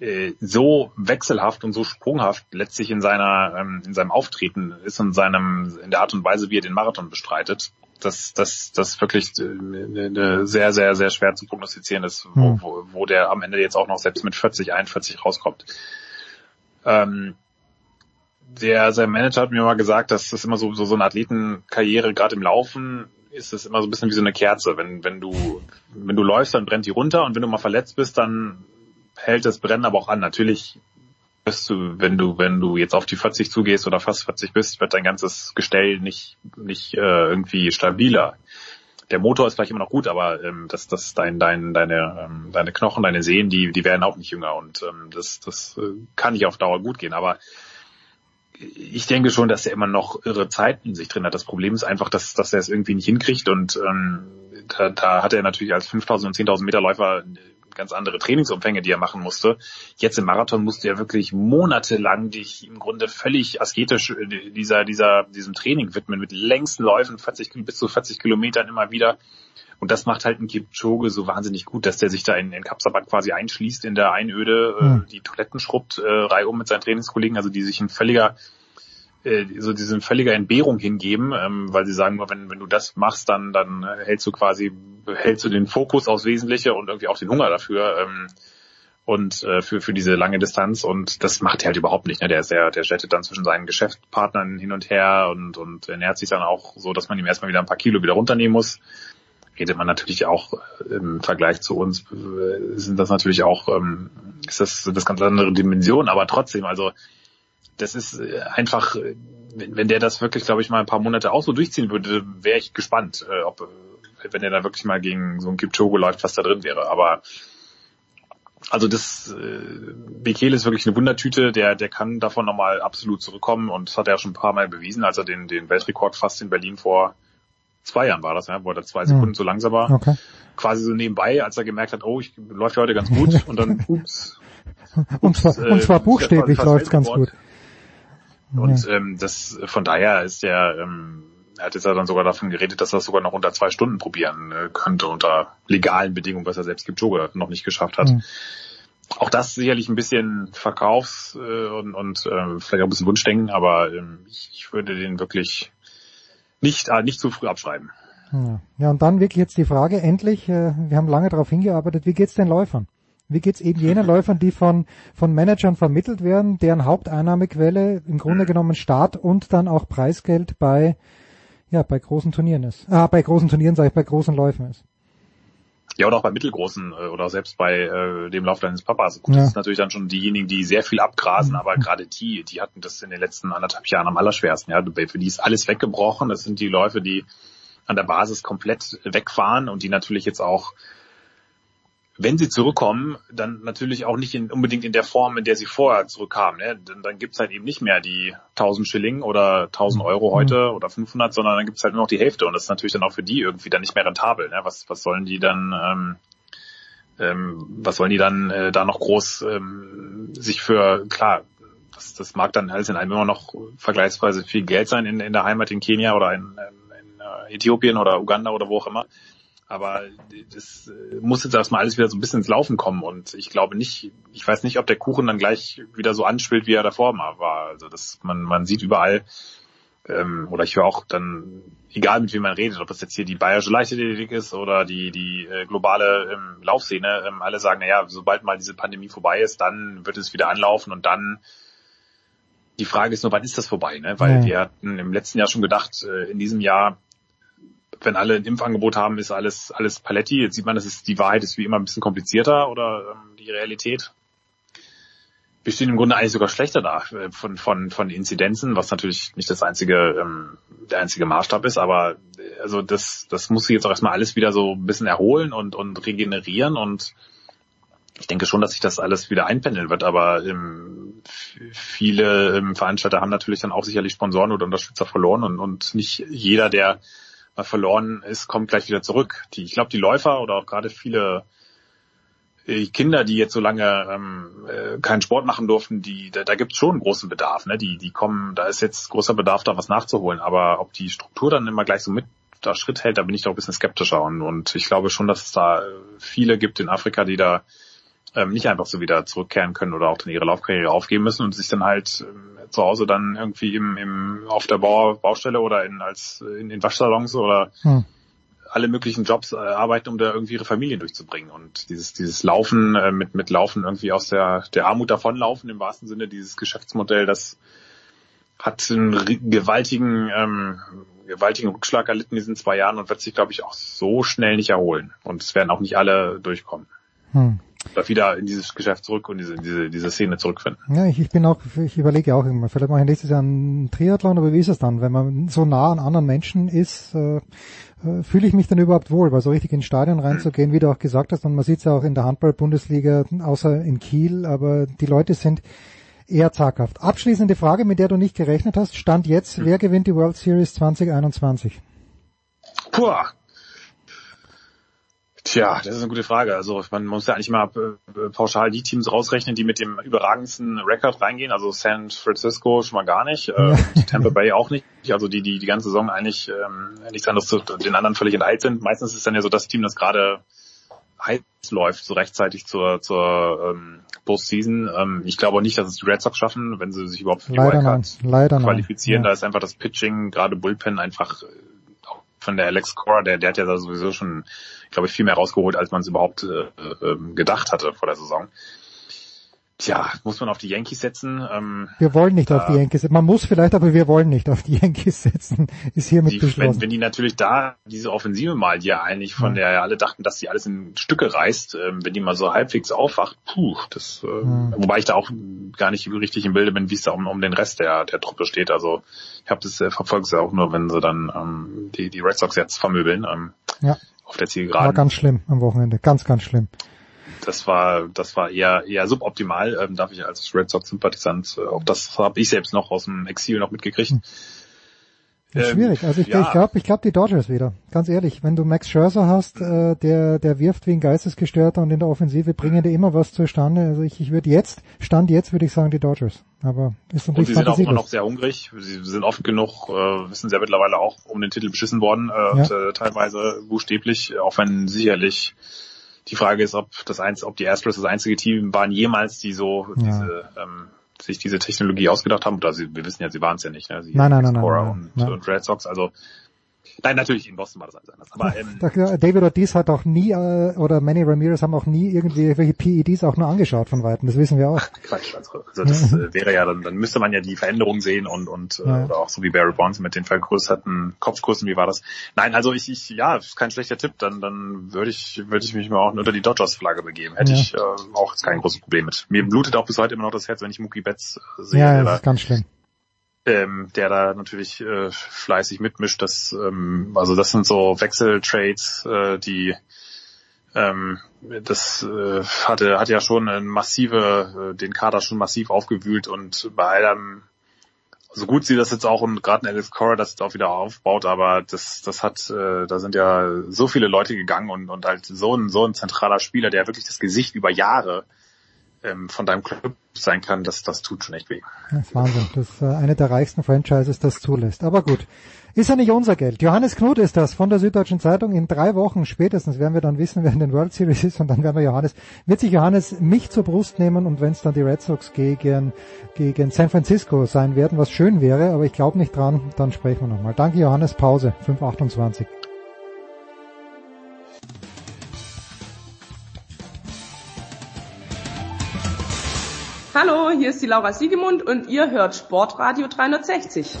äh, so wechselhaft und so sprunghaft letztlich in seiner ähm, in seinem Auftreten ist und seinem in der Art und Weise, wie er den Marathon bestreitet, dass das das wirklich äh, eine sehr sehr sehr schwer zu prognostizieren ist, wo, Hm. wo, wo der am Ende jetzt auch noch selbst mit 40 41 rauskommt. Ähm, der sein Manager hat mir mal gesagt, dass das immer so so, so eine Athletenkarriere gerade im Laufen ist es immer so ein bisschen wie so eine Kerze. Wenn wenn du wenn du läufst, dann brennt die runter und wenn du mal verletzt bist, dann hält das Brennen aber auch an. Natürlich wirst du, wenn du wenn du jetzt auf die 40 zugehst oder fast 40 bist, wird dein ganzes Gestell nicht nicht äh, irgendwie stabiler. der Motor ist vielleicht immer noch gut, aber ähm, das, das dein, dein, deine, ähm, deine Knochen, deine Sehnen, die, die werden auch nicht jünger und ähm, das, das äh, kann nicht auf Dauer gut gehen. Aber ich denke schon, dass er immer noch irre Zeit in sich drin hat. Das Problem ist einfach, dass, dass er es irgendwie nicht hinkriegt und ähm, da, da hat er natürlich als 5.000 und 10.000 Meter Läufer ganz andere Trainingsumfänge, die er machen musste. Jetzt im Marathon musste er wirklich monatelang dich im Grunde völlig asketisch äh, dieser, dieser, diesem Training widmen, mit längsten Läufen, 40, bis zu 40 Kilometern immer wieder. Und das macht halt ein Kipchoge so wahnsinnig gut, dass der sich da in, in Kapstabat quasi einschließt in der Einöde, Hm. äh, die Toiletten schrubbt, äh, reihum mit seinen Trainingskollegen, also die sich in völliger äh, so diese völliger Entbehrung hingeben, ähm, weil sie sagen, wenn, wenn du das machst, dann, dann äh, hältst du quasi, hältst du den Fokus aufs Wesentliche und irgendwie auch den Hunger dafür ähm, und äh, für, für diese lange Distanz und das macht er halt überhaupt nicht. Ne? Der ist der, der jettet dann zwischen seinen Geschäftspartnern hin und her und, und ernährt sich dann auch so, dass man ihm erstmal wieder ein paar Kilo wieder runternehmen muss. Redet man natürlich auch äh, im Vergleich zu uns, äh, sind das natürlich auch, ähm, ist das, das ganz andere Dimensionen, aber trotzdem, also das ist äh, einfach, äh, wenn, wenn der das wirklich, glaube ich, mal ein paar Monate auch so durchziehen würde, wäre ich gespannt, äh, ob, äh, wenn er da wirklich mal gegen so einen Kipchoge läuft, was da drin wäre. Aber also das äh, Bekele ist wirklich eine Wundertüte, der, der kann davon nochmal absolut zurückkommen und das hat er schon ein paar Mal bewiesen, als er den, den Weltrekord fast in Berlin vor zwei Jahren war das, ja, wo er zwei Sekunden Hm. zu langsam war. Okay. Quasi so nebenbei, als er gemerkt hat, oh, ich läuft ja heute ganz gut und dann, ups, Und zwar, äh, und zwar buchstäblich ja läuft's ganz Weltrekord. Gut. Und ähm, das von daher ist der, ähm, er hat jetzt ja dann sogar davon geredet, dass er es sogar noch unter zwei Stunden probieren äh, könnte, unter legalen Bedingungen, was er selbst Kipchoge noch nicht geschafft hat. Hm. Auch das sicherlich ein bisschen Verkaufs- äh, und, und äh, vielleicht auch ein bisschen Wunschdenken, aber ähm, ich, ich würde den wirklich nicht, äh, nicht zu früh abschreiben. Ja. ja, und dann wirklich jetzt die Frage, endlich, äh, wir haben lange darauf hingearbeitet, wie geht's den Läufern? Wie geht's eben jenen Läufern, die von, von Managern vermittelt werden, deren Haupteinnahmequelle im Grunde genommen Start und dann auch Preisgeld bei, ja, bei großen Turnieren ist. Ah, bei großen Turnieren sage ich, bei großen Läufen ist. Ja, oder auch bei mittelgroßen äh, oder selbst bei äh, dem Lauf deines Papas. Gut, Ja. das ist natürlich dann schon diejenigen, die sehr viel abgrasen, aber gerade die, die hatten das in den letzten anderthalb Jahren am allerschwersten. Ja, für die ist alles weggebrochen. Das sind die Läufe, die an der Basis komplett wegfahren und die natürlich jetzt auch, wenn sie zurückkommen, dann natürlich auch nicht in, unbedingt in der Form, in der sie vorher zurückkamen. Ne? Dann, dann gibt's halt eben nicht mehr die 1000 Schilling oder 1000 Euro heute oder 500, sondern dann gibt's halt nur noch die Hälfte und das ist natürlich dann auch für die irgendwie dann nicht mehr rentabel. Ne? Was, was sollen die dann ähm, ähm, was sollen die dann äh, da noch groß ähm, sich für, klar, das, das mag dann alles in allem immer noch vergleichsweise viel Geld sein in, in der Heimat in Kenia oder in, in, in äh, Äthiopien oder Uganda oder wo auch immer. Aber das äh, muss jetzt erstmal alles wieder so ein bisschen ins Laufen kommen und ich glaube nicht, ich weiß nicht, ob der Kuchen dann gleich wieder so anschwillt, wie er davor mal war. Also das, man, man sieht überall, ähm, oder ich höre auch dann, egal mit wem man redet, ob das jetzt hier die bayerische Leichtathletik ist oder die, die äh, globale ähm, Laufszene, ähm, alle sagen, naja, sobald mal diese Pandemie vorbei ist, dann wird es wieder anlaufen und dann die Frage ist nur, wann ist das vorbei? Ne? Weil Ja. wir hatten im letzten Jahr schon gedacht, äh, in diesem Jahr, wenn alle ein Impfangebot haben, ist alles alles Paletti. Jetzt sieht man, dass es die Wahrheit ist wie immer ein bisschen komplizierter oder ähm, die Realität. Wir stehen im Grunde eigentlich sogar schlechter da äh, von von von Inzidenzen, was natürlich nicht das einzige ähm, der einzige Maßstab ist, aber äh, also das das muss sich jetzt auch erstmal alles wieder so ein bisschen erholen und und regenerieren und ich denke schon, dass sich das alles wieder einpendeln wird, aber ähm, viele ähm, Veranstalter haben natürlich dann auch sicherlich Sponsoren oder Unterstützer verloren und, und nicht jeder, der mal verloren ist, kommt gleich wieder zurück. Die, ich glaube, die Läufer oder auch gerade viele äh, Kinder, die jetzt so lange ähm, äh, keinen Sport machen durften, die, da, da gibt es schon einen großen Bedarf. Ne? Die, die kommen, da ist jetzt großer Bedarf, da was nachzuholen. Aber ob die Struktur dann immer gleich so mit da Schritt hält, da bin ich doch ein bisschen skeptischer. Und, und ich glaube schon, dass es da äh, viele gibt in Afrika, die da ähm, nicht einfach so wieder zurückkehren können oder auch dann ihre Laufkarriere aufgeben müssen und sich dann halt ähm, zu Hause dann irgendwie im, im auf der Bau, Baustelle oder in als in, in Waschsalons oder Hm. alle möglichen Jobs äh, arbeiten, um da irgendwie ihre Familien durchzubringen. Und dieses, dieses Laufen, äh, mit, mit Laufen irgendwie aus der, der Armut davonlaufen, im wahrsten Sinne, dieses Geschäftsmodell, das hat einen gewaltigen, ähm, gewaltigen Rückschlag erlitten in diesen zwei Jahren und wird sich, glaube ich, auch so schnell nicht erholen. Und es werden auch nicht alle durchkommen. Hm. Wieder in dieses Geschäft zurück und diese, diese, diese Szene zurückfinden. Ja, ich, ich bin auch, ich überlege auch immer, vielleicht mache ich nächstes Jahr einen Triathlon, aber wie ist es dann, wenn man so nah an anderen Menschen ist, äh, äh, fühle ich mich dann überhaupt wohl, weil so richtig ins Stadion reinzugehen, wie du auch gesagt hast, und man sieht es ja auch in der Handball-Bundesliga, außer in Kiel, aber die Leute sind eher zaghaft. Abschließende Frage, mit der du nicht gerechnet hast, Stand jetzt, wer gewinnt die World Series 2021? Puh. Tja, das ist eine gute Frage. Also man muss ja eigentlich mal äh, pauschal die Teams rausrechnen, die mit dem überragendsten Rekord reingehen. Also San Francisco schon mal gar nicht, äh, Tampa Bay auch nicht. Also die, die die ganze Saison eigentlich ähm, nichts anderes zu den anderen völlig enteilt sind. Meistens ist es dann ja so das Team, das gerade heiß läuft, so rechtzeitig zur, zur ähm, Postseason. Ähm, ich glaube auch nicht, dass es die Red Sox schaffen, wenn sie sich überhaupt für die Leider Wildcard qualifizieren. Ja. Da ist einfach das Pitching, gerade Bullpen, einfach äh, von der Alex Cora, der, der hat ja da sowieso schon, glaube ich, viel mehr rausgeholt, als man es überhaupt äh, äh, gedacht hatte vor der Saison. Tja, muss man auf die Yankees setzen? Ähm, Wir wollen nicht auf da- die Yankees setzen. Man muss vielleicht, aber wir wollen nicht auf die Yankees setzen. Ist hiermit die, wenn, beschlossen. wenn die natürlich da diese Offensive mal, die ja eigentlich von der ja alle dachten, dass die alles in Stücke reißt, ähm, wenn die mal so halbwegs aufwacht, puh, das, äh, Mhm. wobei ich da auch gar nicht richtig im Bilde bin, wie es da um, um den Rest der, der Truppe steht. Also ich habe das äh, verfolgt ja auch nur, wenn sie dann ähm, die, die Red Sox jetzt vermöbeln ähm, Ja, auf der war Zielgeraden. ganz schlimm am Wochenende. Ganz, ganz schlimm. Das war das war eher eher suboptimal, ähm, darf ich als Red Sox Sympathisant. Äh, auch das habe ich selbst noch aus dem Exil noch mitgekriegt. Hm. Ist Ähm, schwierig. Also ich, ja. ich glaube, ich glaube die Dodgers wieder. Ganz ehrlich, wenn du Max Scherzer hast, äh, der der wirft wie ein Geistesgestörter und in der Offensive bringen die immer was zustande. Also ich, ich würde jetzt stand jetzt würde ich sagen die Dodgers. Aber ist Und natürlich sie sind auch immer noch sehr hungrig. Sie sind oft genug, äh, wissen sie ja mittlerweile auch um den Titel beschissen worden, äh, Ja. und, äh, teilweise buchstäblich, auch wenn sicherlich die Frage ist, ob das eins, ob die Astros das einzige Team waren jemals, die so Ja. diese ähm, sich diese Technologie ausgedacht haben. Oder sie, wir wissen ja, sie waren es ja nicht. Ne? Sie, Nein, nein, nein, Explorer nein, und, nein. und Red Sox. Also nein, natürlich in Boston war das alles anders. Aber ähm, Da- David Ortiz hat auch nie, äh, oder Manny Ramirez haben auch nie irgendwie welche PEDs auch nur angeschaut von Weitem. Das wissen wir auch. Quatsch. Also, also das äh, wäre ja dann, dann müsste man ja die Veränderung sehen und und äh, Ja. oder auch so wie Barry Bonds mit den vergrößerten Kopfkursen, wie war das? Nein, also ich, ich ja, ist kein schlechter Tipp, dann dann würde ich würde ich mich mal auch unter die Dodgers Flagge begeben. Hätte Ja. ich äh, auch jetzt kein großes Problem mit. Mir blutet auch bis heute immer noch das Herz, wenn ich Mookie Betts äh, sehe, Ja, das da, ist ganz schlimm. Ähm, der da natürlich äh, fleißig mitmischt. Das ähm, also das sind so Wechseltrades, äh, die ähm, das äh, hatte hat ja schon eine massive äh, den Kader schon massiv aufgewühlt und bei allem so gut sie das jetzt auch und gerade Alex Cora das jetzt auch wieder aufbaut, aber das das hat äh, da sind ja so viele Leute gegangen und und halt so ein so ein zentraler Spieler, der wirklich das Gesicht über Jahre ähm, von deinem Club sein kann, das das tut schon echt weh. Das ist Wahnsinn. Das ist äh, eine der reichsten Franchises, das zulässt. Aber gut. Ist ja nicht unser Geld. Johannes Knut ist das von der Süddeutschen Zeitung. In drei Wochen spätestens werden wir dann wissen, wer in den World Series ist und dann werden wir Johannes, wird sich Johannes mich zur Brust nehmen und wenn es dann die Red Sox gegen, gegen San Francisco sein werden, was schön wäre, aber ich glaube nicht dran, dann sprechen wir nochmal. Danke Johannes, Pause, 5.28. Hallo, hier ist die Laura Siegemund und ihr hört Sportradio 360.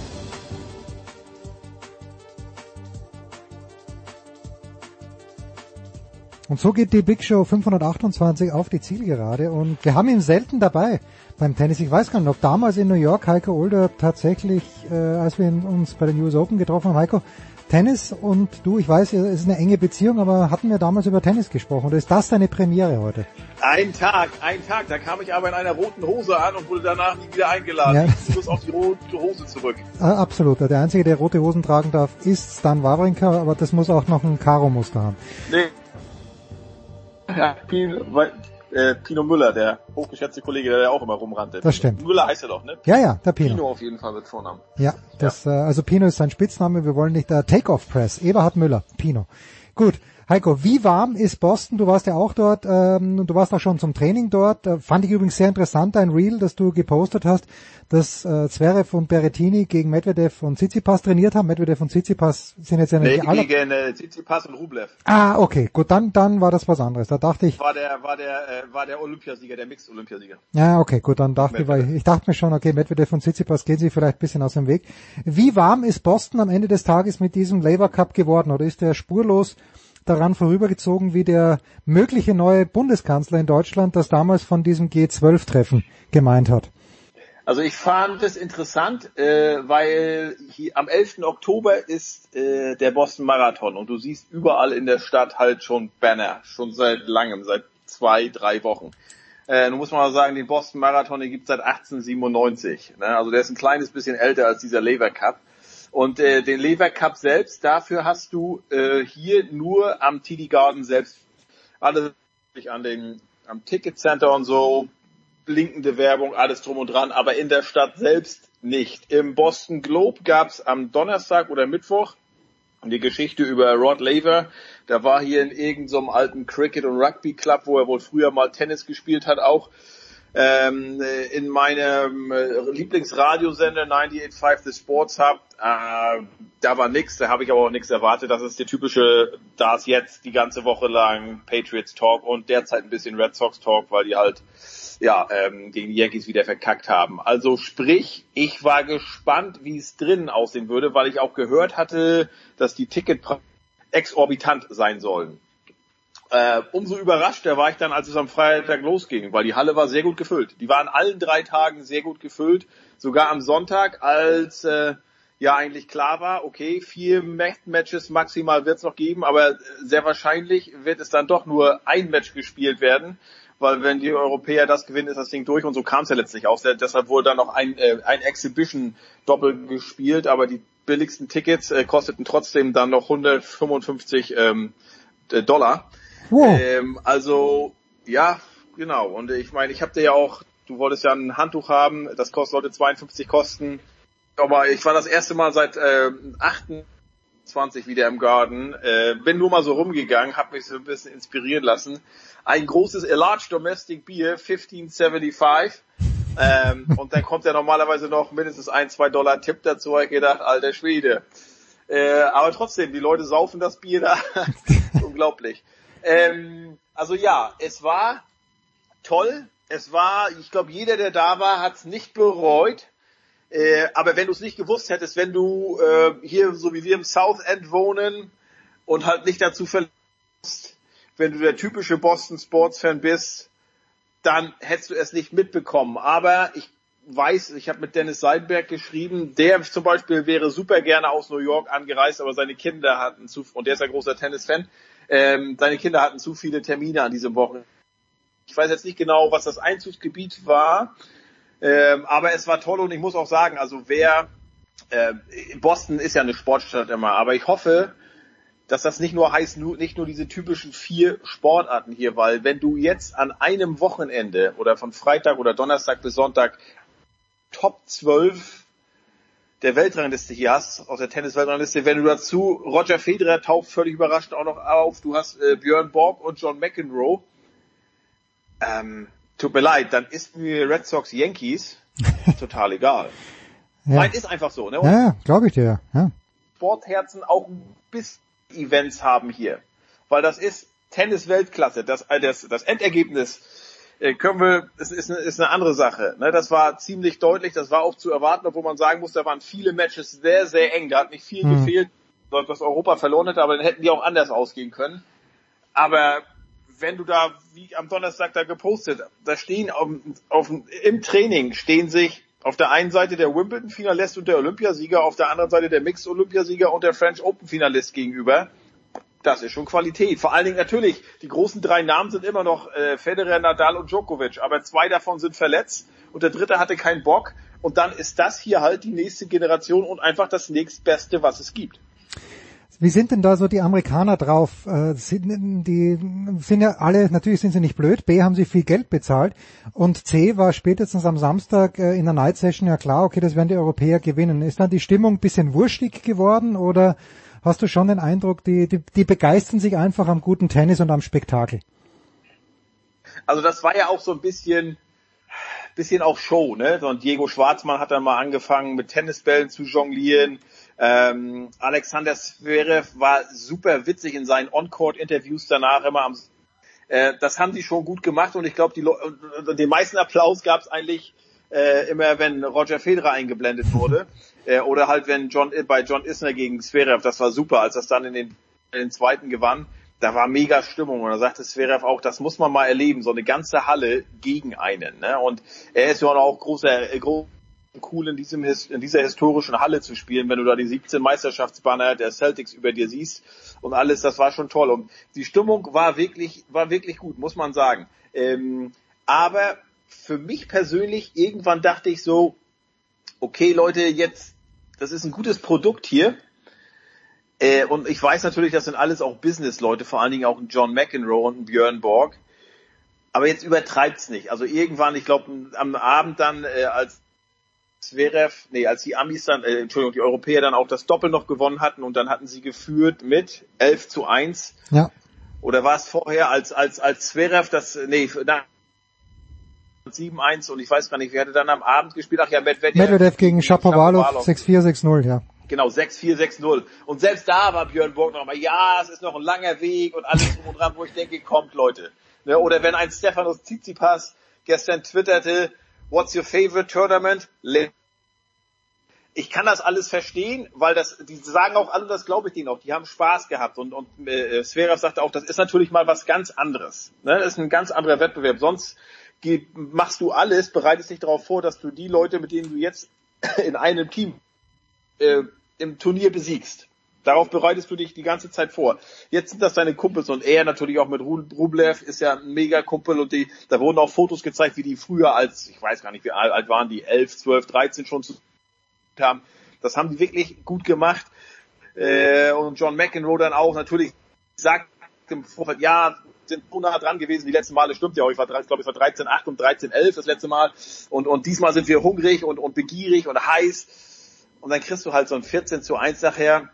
Und so geht die Big Show 528 auf die Zielgerade und wir haben ihn selten dabei beim Tennis. Ich weiß gar nicht, ob damals in New York Heiko Older tatsächlich, äh, als wir uns bei den US Open getroffen haben, Heiko, Tennis und du, ich weiß, es ist eine enge Beziehung, aber hatten wir damals über Tennis gesprochen oder ist das deine Premiere heute? Ein Tag, ein Tag, da kam ich aber in einer roten Hose an und wurde danach nie wieder eingeladen. Ja. Ich muss auf die rote Hose zurück. Ah, absolut, der Einzige, der rote Hosen tragen darf, ist Stan Wawrinka, aber das muss auch noch ein Karo-Muster haben. Nee. Ja, weil- äh, Pino Müller, der hochgeschätzte Kollege, der auch immer rumrannte. Das stimmt. Müller heißt er doch, ne? Ja, ja, der Pino. Pino auf jeden Fall mit Vornamen. Ja, das, Äh, also Pino ist sein Spitzname, wir wollen nicht äh, Take-Off Press, Eberhard Müller, Pino. Gut, Heiko, wie warm ist Boston? Du warst ja auch dort, ähm, du warst auch schon zum Training dort. Äh, fand ich übrigens sehr interessant, ein Reel, das du gepostet hast, dass äh, Zverev und Berrettini gegen Medvedev und Tsitsipas trainiert haben. Medvedev und Tsitsipas sind jetzt ja nicht Nee, die aller... gegen äh, Tsitsipas und Rublev. Ah, okay, gut, dann, dann war das was anderes. Da dachte ich, War der, war der, äh, war der Olympiasieger, der Mixed-Olympiasieger. Ja, okay, gut, dann dachte ich, weil ich dachte mir schon, okay, Medvedev und Tsitsipas gehen sich vielleicht ein bisschen aus dem Weg. Wie warm ist Boston am Ende des Tages mit diesem Labour Cup geworden oder ist der spurlos daran vorübergezogen wie der mögliche neue Bundeskanzler in Deutschland, das damals von diesem G12-Treffen gemeint hat. Also ich fand es interessant, äh, weil hier, am 11. Oktober ist äh, der Boston Marathon und du siehst überall in der Stadt halt schon Banner, schon seit langem, seit zwei, drei Wochen. Äh, nun muss man mal sagen, den Boston Marathon, den gibt seit 1897. Ne? Also der ist ein kleines bisschen älter als dieser Lever Cup. Und äh, den Lever Cup selbst, dafür hast du äh, hier nur am TD Garden selbst alles an den am Ticket Center und so blinkende Werbung, alles drum und dran, aber in der Stadt selbst nicht. Im Boston Globe gab's am Donnerstag oder Mittwoch die Geschichte über Rod Laver. Der war hier in irgendeinem so alten Cricket- und Rugby-Club, wo er wohl früher mal Tennis gespielt hat, auch ähm, in meinem äh, Lieblingsradiosender 98.5 The Sports Hub, äh, da war nix, da habe ich aber auch nichts erwartet. Das ist der typische, da ist jetzt die ganze Woche lang Patriots Talk und derzeit ein bisschen Red Sox Talk, weil die halt ja, ähm, gegen die Yankees wieder verkackt haben. Also sprich, ich war gespannt, wie es drinnen aussehen würde, weil ich auch gehört hatte, dass die Ticket exorbitant sein sollen. Äh, umso überraschter war ich dann, als es am Freitag losging, weil die Halle war sehr gut gefüllt. Die war an allen drei Tagen sehr gut gefüllt, sogar am Sonntag, als äh, ja eigentlich klar war, okay, vier Matches maximal wird es noch geben, aber sehr wahrscheinlich wird es dann doch nur ein Match gespielt werden weil wenn die Europäer das gewinnen, ist das Ding durch und so kam es ja letztlich auch. Deshalb wurde dann noch ein, äh, ein Exhibition-Doppel gespielt, aber die billigsten Tickets äh, kosteten trotzdem dann noch 155 ähm, Dollar. Wow. Ähm, also ja, genau. Und ich meine, ich habe dir ja auch, du wolltest ja ein Handtuch haben, das kostet sollte 52 kosten. Aber ich war das erste Mal seit äh, 28 wieder im Garden, äh, bin nur mal so rumgegangen, habe mich so ein bisschen inspirieren lassen ein großes A Large Domestic Beer 1575. ähm, und dann kommt ja normalerweise noch mindestens ein, zwei Dollar Tipp dazu. Ich gedacht, alter Schwede. Äh, aber trotzdem, die Leute saufen das Bier da. Unglaublich. Ähm, also ja, es war toll. Es war, ich glaube, jeder, der da war, hat es nicht bereut. Äh, aber wenn du es nicht gewusst hättest, wenn du äh, hier so wie wir im South End wohnen und halt nicht dazu verlust, wenn du der typische Boston Sports Fan bist, dann hättest du es nicht mitbekommen. Aber ich weiß, ich habe mit Dennis Seidenberg geschrieben, der zum Beispiel wäre super gerne aus New York angereist, aber seine Kinder hatten zu, und der ist ein großer Tennis-Fan, ähm, seine Kinder hatten zu viele Termine an diesem Wochenende. Ich weiß jetzt nicht genau, was das Einzugsgebiet war, ähm, aber es war toll und ich muss auch sagen, also wer, äh, Boston ist ja eine Sportstadt immer, aber ich hoffe, dass das nicht nur heißt, nur, nicht nur diese typischen vier Sportarten hier, weil wenn du jetzt an einem Wochenende oder von Freitag oder Donnerstag bis Sonntag Top 12 der Weltrangliste hier hast, aus der Tennis-Weltrangliste, wenn du dazu Roger Federer taucht völlig überraschend auch noch auf, du hast äh, Björn Borg und John McEnroe, ähm, tut mir leid, dann ist mir Red Sox Yankees total egal. Ja. Nein, ist einfach so, ne? Und ja, glaube ich dir, ja. Sportherzen auch bis Events haben hier. Weil das ist Tennis-Weltklasse. Das, äh, das, das Endergebnis können wir, es ist, eine, ist eine andere Sache. Ne? Das war ziemlich deutlich, das war auch zu erwarten, obwohl man sagen muss, da waren viele Matches sehr, sehr eng. Da hat nicht viel mhm. gefehlt, dass Europa verloren hätte, aber dann hätten die auch anders ausgehen können. Aber wenn du da, wie am Donnerstag da gepostet, da stehen auf, auf, im Training stehen sich auf der einen Seite der Wimbledon-Finalist und der Olympiasieger, auf der anderen Seite der Mixed-Olympiasieger und der French Open-Finalist gegenüber. Das ist schon Qualität. Vor allen Dingen natürlich, die großen drei Namen sind immer noch äh, Federer, Nadal und Djokovic, aber zwei davon sind verletzt und der dritte hatte keinen Bock. Und dann ist das hier halt die nächste Generation und einfach das nächstbeste, was es gibt. Wie sind denn da so die Amerikaner drauf? Äh, sind, die sind ja alle, natürlich sind sie nicht blöd, B haben sie viel Geld bezahlt und C war spätestens am Samstag äh, in der Night Session ja klar, okay, das werden die Europäer gewinnen. Ist dann die Stimmung ein bisschen wurstig geworden oder hast du schon den Eindruck, die, die, die begeistern sich einfach am guten Tennis und am Spektakel? Also das war ja auch so ein bisschen, bisschen auch Show, ne? So ein Diego Schwarzmann hat dann mal angefangen mit Tennisbällen zu jonglieren. Ähm, Alexander Zverev war super witzig in seinen On-Court-Interviews danach immer am äh, das haben sie schon gut gemacht und ich glaube, den meisten Applaus gab es eigentlich äh, immer, wenn Roger Federer eingeblendet wurde äh, oder halt wenn John bei John Isner gegen Zverev, das war super, als das dann in den, in den zweiten gewann. da war mega Stimmung und da sagte Zverev auch, das muss man mal erleben, so eine ganze Halle gegen einen. Ne? Und er ist ja auch großer, äh, groß, cool in diesem in dieser historischen Halle zu spielen, wenn du da die 17 Meisterschaftsbanner der Celtics über dir siehst und alles, das war schon toll. Und die Stimmung war wirklich, war wirklich gut, muss man sagen. Ähm, aber für mich persönlich, irgendwann dachte ich so, okay Leute, jetzt, das ist ein gutes Produkt hier. Äh, und ich weiß natürlich, das sind alles auch Business-Leute, vor allen Dingen auch ein John McEnroe und ein Björn Borg. Aber jetzt übertreibt's nicht. Also irgendwann, ich glaube, am Abend dann, äh, als Zverev, nee, als die Amis dann, äh, Entschuldigung, die Europäer dann auch das Doppel noch gewonnen hatten und dann hatten sie geführt mit 11 zu 1. Ja. Oder war es vorher als, als, als Zverev das, nee, na, 7-1 und ich weiß gar nicht, wer hatte dann am Abend gespielt? Ach ja, Medvedev, Medvedev gegen Shapovalov 6-4, 6-0, ja. Genau, 6-4, 6-0. Und selbst da war Björn Borg noch mal, ja, es ist noch ein langer Weg und alles drum und dran, wo ich denke, kommt Leute. Ne, oder wenn ein Stefanos Tsitsipas gestern twitterte, what's your favorite tournament? Ich kann das alles verstehen, weil das, die sagen auch alle, das glaube ich denen auch, die haben Spaß gehabt und, und äh, Sverev sagte auch, das ist natürlich mal was ganz anderes. Ne? Das ist ein ganz anderer Wettbewerb. Sonst machst du alles, bereitest dich darauf vor, dass du die Leute, mit denen du jetzt in einem Team äh, im Turnier besiegst. Darauf bereitest du dich die ganze Zeit vor. Jetzt sind das deine Kumpels und er natürlich auch mit Rublev ist ja ein mega Kumpel und die, da wurden auch Fotos gezeigt, wie die früher als, ich weiß gar nicht, wie alt waren die, 11, 12, 13 schon haben. Das haben die wirklich gut gemacht. Äh, und John McEnroe dann auch natürlich sagt im Vorfeld, ja, sind so nah dran gewesen. Die letzten Male stimmt ja auch. Ich war, glaube ich, war 13, 8 und 13, 11 das letzte Mal. Und, und diesmal sind wir hungrig und, und begierig und heiß. Und dann kriegst du halt so ein 14 zu 1 nachher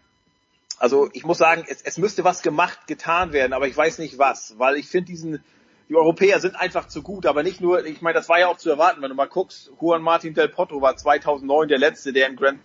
also ich muss sagen, es, es müsste was gemacht, getan werden, aber ich weiß nicht was, weil ich finde diesen, die Europäer sind einfach zu gut, aber nicht nur, ich meine, das war ja auch zu erwarten, wenn du mal guckst, Juan Martin del Potro war 2009 der Letzte, der im Grand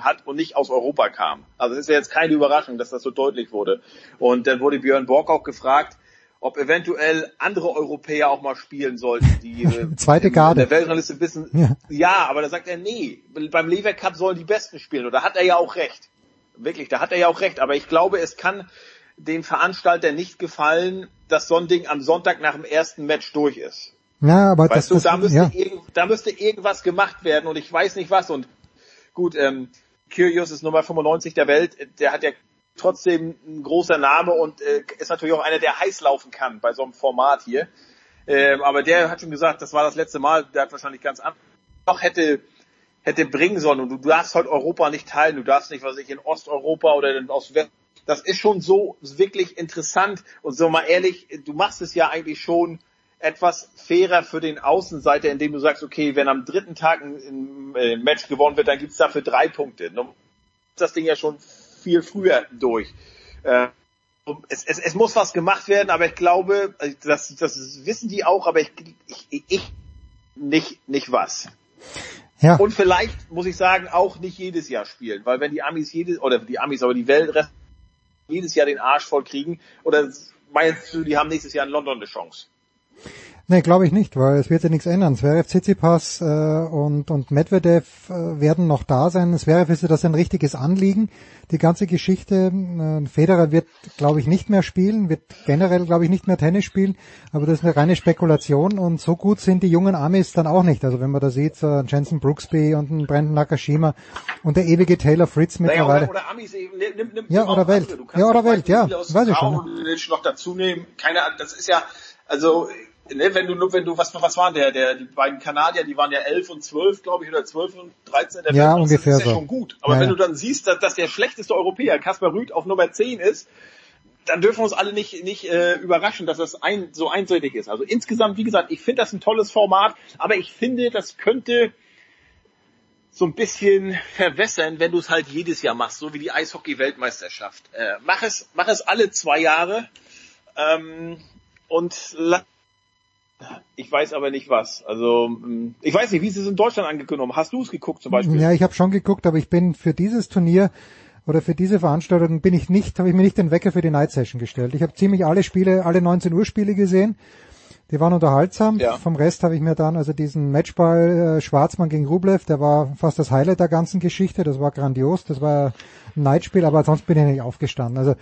hat und nicht aus Europa kam. Also es ist ja jetzt keine Überraschung, dass das so deutlich wurde. Und dann wurde Björn Borg auch gefragt, ob eventuell andere Europäer auch mal spielen sollten, die äh, zweite Garde der Weltrangliste wissen. Ja. ja, aber da sagt er, nee, beim Lever Cup sollen die Besten spielen. Und da hat er ja auch recht. Wirklich, da hat er ja auch recht. Aber ich glaube, es kann den Veranstalter nicht gefallen, dass so ein Ding am Sonntag nach dem ersten Match durch ist. Ja, aber weißt das, du, das, da, müsste ja. irgend, da müsste irgendwas gemacht werden und ich weiß nicht was. Und gut, ähm, Kyrgios ist Nummer 95 der Welt. Der hat ja trotzdem ein großer Name und äh, ist natürlich auch einer, der heiß laufen kann bei so einem Format hier. Ähm, aber der hat schon gesagt, das war das letzte Mal. Der hat wahrscheinlich ganz anders noch hätte hätte bringen sollen. Und du darfst halt Europa nicht teilen. Du darfst nicht, was ich, in Osteuropa oder in Ostwest. Das ist schon so wirklich interessant. Und so mal ehrlich, du machst es ja eigentlich schon etwas fairer für den Außenseiter, indem du sagst, okay, wenn am dritten Tag ein, ein Match gewonnen wird, dann gibt's dafür drei Punkte. Dann ist das Ding ja schon viel früher durch. Äh, es, es, es muss was gemacht werden, aber ich glaube, das, das wissen die auch, aber ich, ich, ich nicht, nicht was. Ja. Und vielleicht, muss ich sagen, auch nicht jedes Jahr spielen, weil wenn die Amis jedes, oder die Amis, aber die Welt jedes Jahr den Arsch voll kriegen, oder meinst du, die haben nächstes Jahr in London eine Chance? Nee, glaube ich nicht, weil es wird ja nichts ändern. Zverev, Tsitsipas äh, und, und Medvedev äh, werden noch da sein. Zverev ist ja das ein richtiges Anliegen, die ganze Geschichte. Äh, Federer wird, glaube ich, nicht mehr spielen, wird generell, glaube ich, nicht mehr Tennis spielen, aber das ist eine reine Spekulation und so gut sind die jungen Amis dann auch nicht. Also wenn man da sieht, ein Jensen Brooksby und ein Brandon Nakashima und der ewige Taylor Fritz mittlerweile. Naja, oder, oder Amis, nimm, nimm, ja, oder Welt. Ja, oder Welt, ja, weiß ich schon. Ne? noch dazu nehmen. Keine Ahnung, das ist ja, also ne, wenn du wenn du was was waren der der die beiden Kanadier, die waren ja 11 und 12, glaube ich, oder 12 und 13 der ja, Welt, ungefähr das ist ja so. schon gut. Aber ja, wenn ja. du dann siehst, dass, dass der schlechteste Europäer Kaspar Rüth auf Nummer 10 ist, dann dürfen wir uns alle nicht nicht äh, überraschen, dass das ein, so einseitig ist. Also insgesamt, wie gesagt, ich finde das ein tolles Format, aber ich finde, das könnte so ein bisschen verwässern, wenn du es halt jedes Jahr machst, so wie die Eishockey-Weltmeisterschaft. Äh, mach es, mach es alle zwei Jahre ähm, und la ich weiß aber nicht was. Also ich weiß nicht, wie ist es in Deutschland angekündigt? Hast du es geguckt zum Beispiel? Ja, ich habe schon geguckt, aber ich bin für dieses Turnier oder für diese Veranstaltung bin ich nicht, habe ich mir nicht den Wecker für die Night Session gestellt. Ich habe ziemlich alle Spiele, alle 19 Uhr Spiele gesehen. Die waren unterhaltsam. Ja. Vom Rest habe ich mir dann also diesen Matchball äh, Schwarzmann gegen Rublev, der war fast das Highlight der ganzen Geschichte. Das war grandios. Das war ein Neidspiel, aber sonst bin ich nicht aufgestanden. Also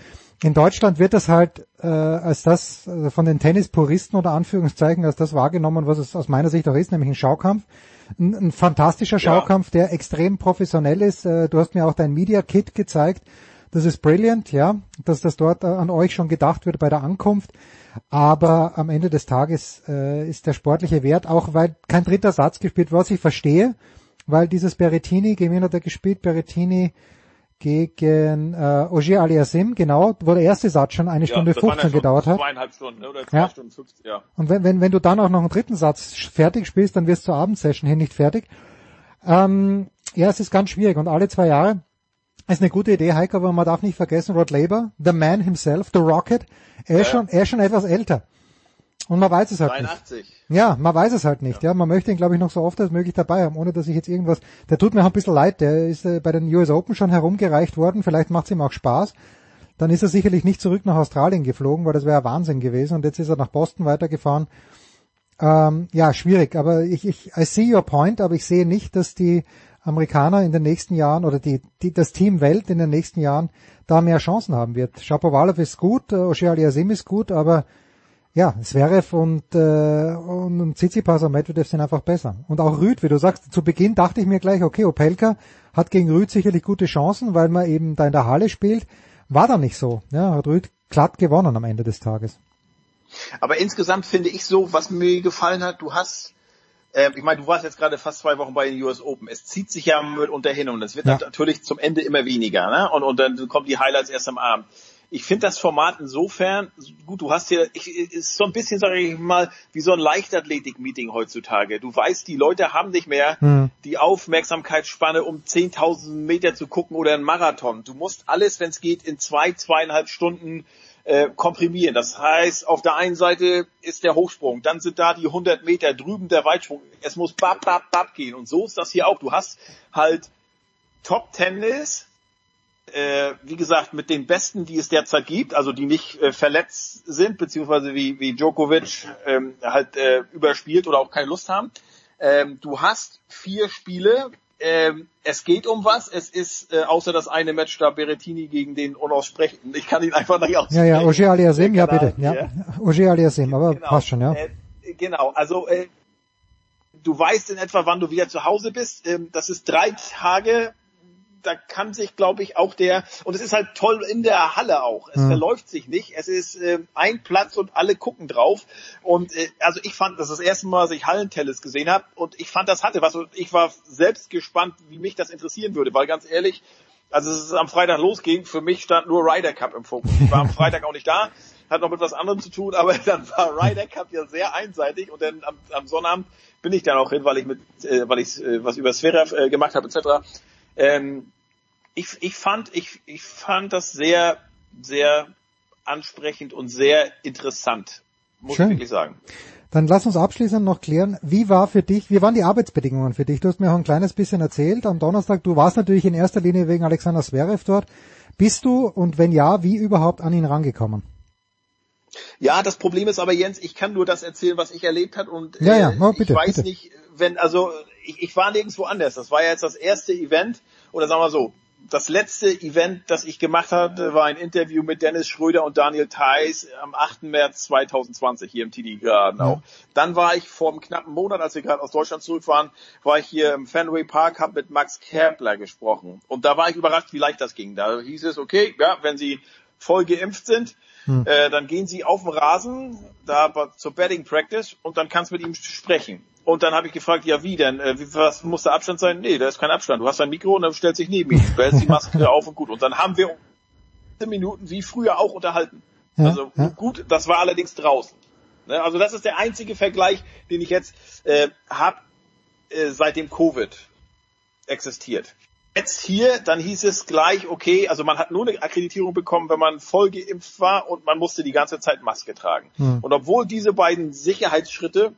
in Deutschland wird das halt äh, als das also von den Tennispuristen oder Anführungszeichen als das wahrgenommen, was es aus meiner Sicht auch ist, nämlich ein Schaukampf. Ein, ein fantastischer Schaukampf, der extrem professionell ist. Äh, du hast mir auch dein Media Kit gezeigt. Das ist brilliant, ja, dass das dort äh, an euch schon gedacht wird bei der Ankunft. Aber am Ende des Tages äh, ist der sportliche Wert, auch weil kein dritter Satz gespielt wird, was ich verstehe, weil dieses Berettini, wen hat er gespielt? Berettini gegen äh, Ogier Aliasim, genau, wo der erste Satz schon eine Stunde das waren 15 schon gedauert hat. Zweieinhalb Stunden, oder zwei Ja. Stunden 50, ja. Und wenn, wenn, wenn du dann auch noch einen dritten Satz fertig spielst, dann wirst du zur Abendsession hin nicht fertig. Ähm, ja, es ist ganz schwierig und alle zwei Jahre ist eine gute Idee, Heiko, aber man darf nicht vergessen, Rod Laver, the man himself, the Rocket, er ist Ja. schon, er ist schon etwas älter. Und man weiß es halt 83. nicht. Ja, man weiß es halt nicht. Ja, man möchte ihn, glaube ich, noch so oft als möglich dabei haben, ohne dass ich jetzt irgendwas. Der tut mir auch ein bisschen leid. Der ist äh, bei den US Open schon herumgereicht worden. Vielleicht macht es ihm auch Spaß. Dann ist er sicherlich nicht zurück nach Australien geflogen, weil das wäre Wahnsinn gewesen. Und jetzt ist er nach Boston weitergefahren. Ähm, ja, schwierig. Aber ich, ich, I see your point, aber ich sehe nicht, dass die Amerikaner in den nächsten Jahren oder die, die das Team Welt in den nächsten Jahren da mehr Chancen haben wird. Shapovalov ist gut, äh, Osher Aliasim ist gut, aber ja, Zverev und, äh, und, und Tsitsipas und Medvedev sind einfach besser. Und auch Rüd, wie du sagst, zu Beginn dachte ich mir gleich, okay, Opelka hat gegen Rüd sicherlich gute Chancen, weil man eben da in der Halle spielt. War dann nicht so. Ja, hat Rüd glatt gewonnen am Ende des Tages. Aber insgesamt finde ich so, was mir gefallen hat, du hast, äh, ich meine, du warst jetzt gerade fast zwei Wochen bei den US Open. Es zieht sich ja mitunter hin und es wird Ja. natürlich zum Ende immer weniger, ne? Und, und dann kommen die Highlights erst am Abend. Ich finde das Format insofern, gut, du hast hier, ich, ist so ein bisschen, sage ich mal, wie so ein Leichtathletik-Meeting heutzutage. Du weißt, die Leute haben nicht mehr Hm. die Aufmerksamkeitsspanne, um 10.000 Meter zu gucken oder einen Marathon. Du musst alles, wenn es geht, in zwei, zweieinhalb Stunden äh, komprimieren. Das heißt, auf der einen Seite ist der Hochsprung, dann sind da die 100 Meter, drüben der Weitsprung. Es muss bap, bap, bap gehen. Und so ist das hier auch. Du hast halt Top-Tennis, äh, wie gesagt, mit den Besten, die es derzeit gibt, also die nicht äh, verletzt sind, beziehungsweise wie, wie Djokovic ähm, halt äh, überspielt oder auch keine Lust haben. Ähm, du hast vier Spiele. Ähm, es geht um was. Es ist äh, außer das eine Match da Berettini gegen den Unaussprechlichen. Ich kann ihn einfach nicht Ja, aussprechen. ja, Ogier Aliasim, ja bitte. Ja, Ogier Aliasim, aber passt schon, ja. Äh, genau, also äh, du weißt in etwa, wann du wieder zu Hause bist. Ähm, das ist drei Tage. Da kann sich, glaube ich, auch der und es ist halt toll in der Halle auch. Es Mhm. verläuft sich nicht. Es ist äh, ein Platz und alle gucken drauf. Und äh, also ich fand, das ist das erste Mal, dass ich Hallentennis gesehen habe und ich fand, das hatte was. Und ich war selbst gespannt, wie mich das interessieren würde, weil ganz ehrlich, als es am Freitag losging, für mich stand nur Ryder Cup im Fokus. Ich war am Freitag auch nicht da, hat noch mit was anderem zu tun, aber dann war Ryder Cup ja sehr einseitig und dann am, am Sonnabend bin ich dann auch hin, weil ich mit, äh, weil ich äh, was über Sphäre äh, gemacht habe etc. Ähm, ich, ich fand, ich, ich fand das sehr, sehr ansprechend und sehr interessant, muss Schön. ich wirklich sagen. Dann lass uns abschließend noch klären, wie war für dich, wie waren die Arbeitsbedingungen für dich? Du hast mir auch ein kleines bisschen erzählt am Donnerstag. Du warst natürlich in erster Linie wegen Alexander Zverev dort. Bist du und wenn ja, wie überhaupt an ihn rangekommen? Ja, das Problem ist aber, Jens, ich kann nur das erzählen, was ich erlebt habe und Ja, ja, oh, bitte, ich weiß bitte. nicht, wenn, also ich, ich war nirgendwo anders. Das war ja jetzt das erste Event oder sagen wir so, das letzte Event, das ich gemacht hatte, war ein Interview mit Dennis Schröder und Daniel Theiss am 8. März 2020 hier im TD Garden auch. Dann war ich vor einem knappen Monat, als wir gerade aus Deutschland zurück waren, war ich hier im Fenway Park, habe mit Max Kepler gesprochen. Und da war ich überrascht, wie leicht das ging. Da hieß es, okay, ja, wenn Sie voll geimpft sind, Hm. äh, dann gehen Sie auf den Rasen, da zur Betting Practice und dann kannst du mit ihm sprechen. Und dann habe ich gefragt, ja wie denn? Äh, was muss der Abstand sein? Nee, da ist kein Abstand. Du hast ein Mikro und dann stellt sich neben ihn. Du hältst die Maske auf und gut. Und dann haben wir uns 15 Minuten wie früher auch unterhalten. Ja, also ja. gut, das war allerdings draußen. Ne? Also das ist der einzige Vergleich, den ich jetzt äh, habe, äh, seitdem Covid existiert. Jetzt hier, dann hieß es gleich, okay, also man hat nur eine Akkreditierung bekommen, wenn man voll geimpft war und man musste die ganze Zeit Maske tragen. Hm. Und obwohl diese beiden Sicherheitsschritte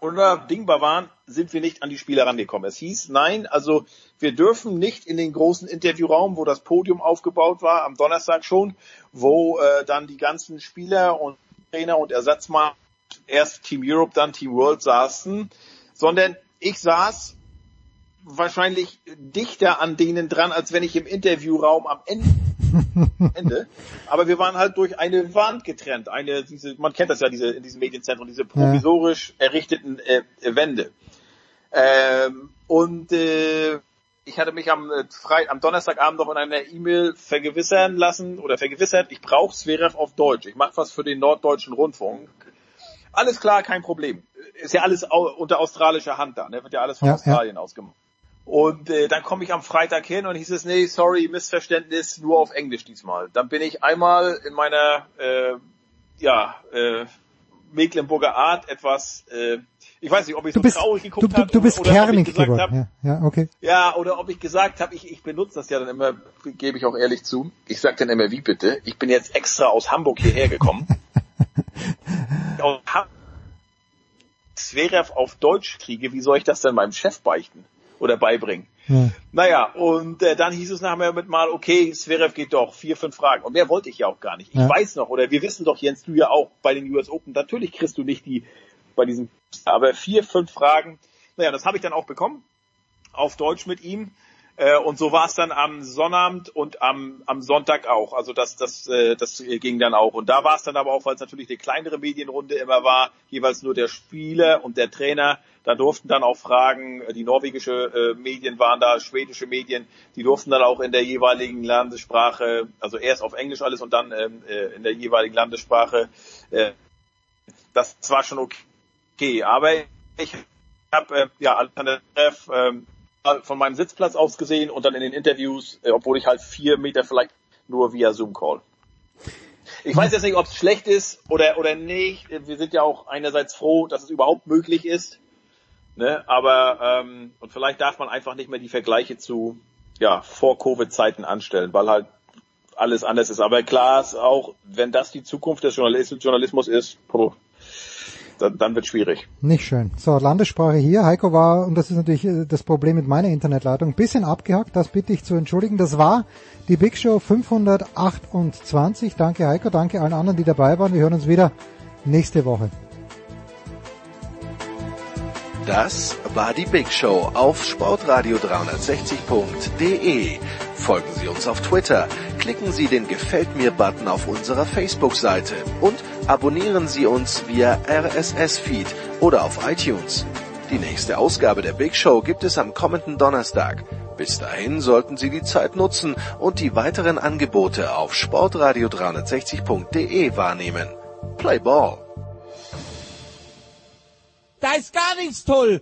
unabdingbar waren, sind wir nicht an die Spieler rangekommen. Es hieß, nein, also wir dürfen nicht in den großen Interviewraum, wo das Podium aufgebaut war, am Donnerstag schon, wo äh, dann die ganzen Spieler und Trainer und Ersatzmann erst Team Europe, dann Team World saßen, sondern ich saß wahrscheinlich dichter an denen dran, als wenn ich im Interviewraum am Ende Ende. Aber wir waren halt durch eine Wand getrennt. Eine, diese, man kennt das ja, diese, in diesem Medienzentrum, diese provisorisch errichteten äh, Wände. Ähm, und äh, ich hatte mich am, äh, Frei am Donnerstagabend noch in einer E-Mail vergewissern lassen oder vergewissert, ich brauche Sverev auf Deutsch. Ich mache was für den norddeutschen Rundfunk. Alles klar, kein Problem. Ist ja alles au unter australischer Hand da, ne? Wird ja alles von Ja, Australien ausgemacht. Und äh, dann komme ich am Freitag hin und hieß es, nee, sorry, Missverständnis, nur auf Englisch diesmal. Dann bin ich einmal in meiner äh, ja, äh, Mecklenburger Art etwas, äh, ich weiß nicht, ob ich Du so bist, traurig du, geguckt du, habe du bist oder kernig gesagt geworden. habe, Ja, ja, okay. ja, oder ob ich gesagt habe, ich, ich benutze das ja dann immer, gebe ich auch ehrlich zu. Ich sage dann immer, wie bitte? Ich bin jetzt extra aus Hamburg hierher gekommen. aus Zverev auf Deutsch kriege, wie soll ich das denn meinem Chef beichten oder beibringen? Ja. Naja, und äh, dann hieß es nachher mit mal, okay, Zverev geht doch, vier, fünf Fragen. Und mehr wollte ich ja auch gar nicht. Ich Ja. weiß noch, oder wir wissen doch, Jens, du ja auch bei den US Open, natürlich kriegst du nicht die bei diesem, aber vier, fünf Fragen. Naja, das habe ich dann auch bekommen, auf Deutsch mit ihm. Äh, und so war es dann am Sonnabend und am, am Sonntag auch. Also das, das, äh, das ging dann auch. Und da war es dann aber auch, weil es natürlich eine kleinere Medienrunde immer war, jeweils nur der Spieler und der Trainer. Da durften dann auch Fragen, äh, die norwegische Medien waren da, schwedische Medien, die durften dann auch in der jeweiligen Landessprache, also erst auf Englisch alles und dann ähm, äh, in der jeweiligen Landessprache. Das war schon okay. Aber ich habe äh, ja Treff, ähm, von meinem Sitzplatz aus gesehen und dann in den Interviews, äh, obwohl ich halt vier Meter vielleicht nur via Zoom-Call. Ich weiß jetzt nicht, ob es schlecht ist oder oder nicht. Wir sind ja auch einerseits froh, dass es überhaupt möglich ist. Ne? Aber ähm, und vielleicht darf man einfach nicht mehr die Vergleiche zu ja vor Covid-Zeiten anstellen, weil halt alles anders ist. Aber klar ist auch, wenn das die Zukunft des Journalismus, ist, dann, dann wird schwierig. Nicht schön. So, Landessprache hier. Heiko war, und das ist natürlich äh, das Problem mit meiner Internetleitung, ein bisschen abgehackt. Das bitte ich zu entschuldigen. Das war die Big Show 528. Danke Heiko, danke allen anderen, die dabei waren. Wir hören uns wieder nächste Woche. Das war die Big Show auf sportradio360.de. Folgen Sie uns auf Twitter, klicken Sie den Gefällt mir Button auf unserer Facebook-Seite und abonnieren Sie uns via RSS-Feed oder auf iTunes. Die nächste Ausgabe der Big Show gibt es am kommenden Donnerstag. Bis dahin sollten Sie die Zeit nutzen und die weiteren Angebote auf sportradio360.de wahrnehmen. Play Ball! Da ist gar nichts toll.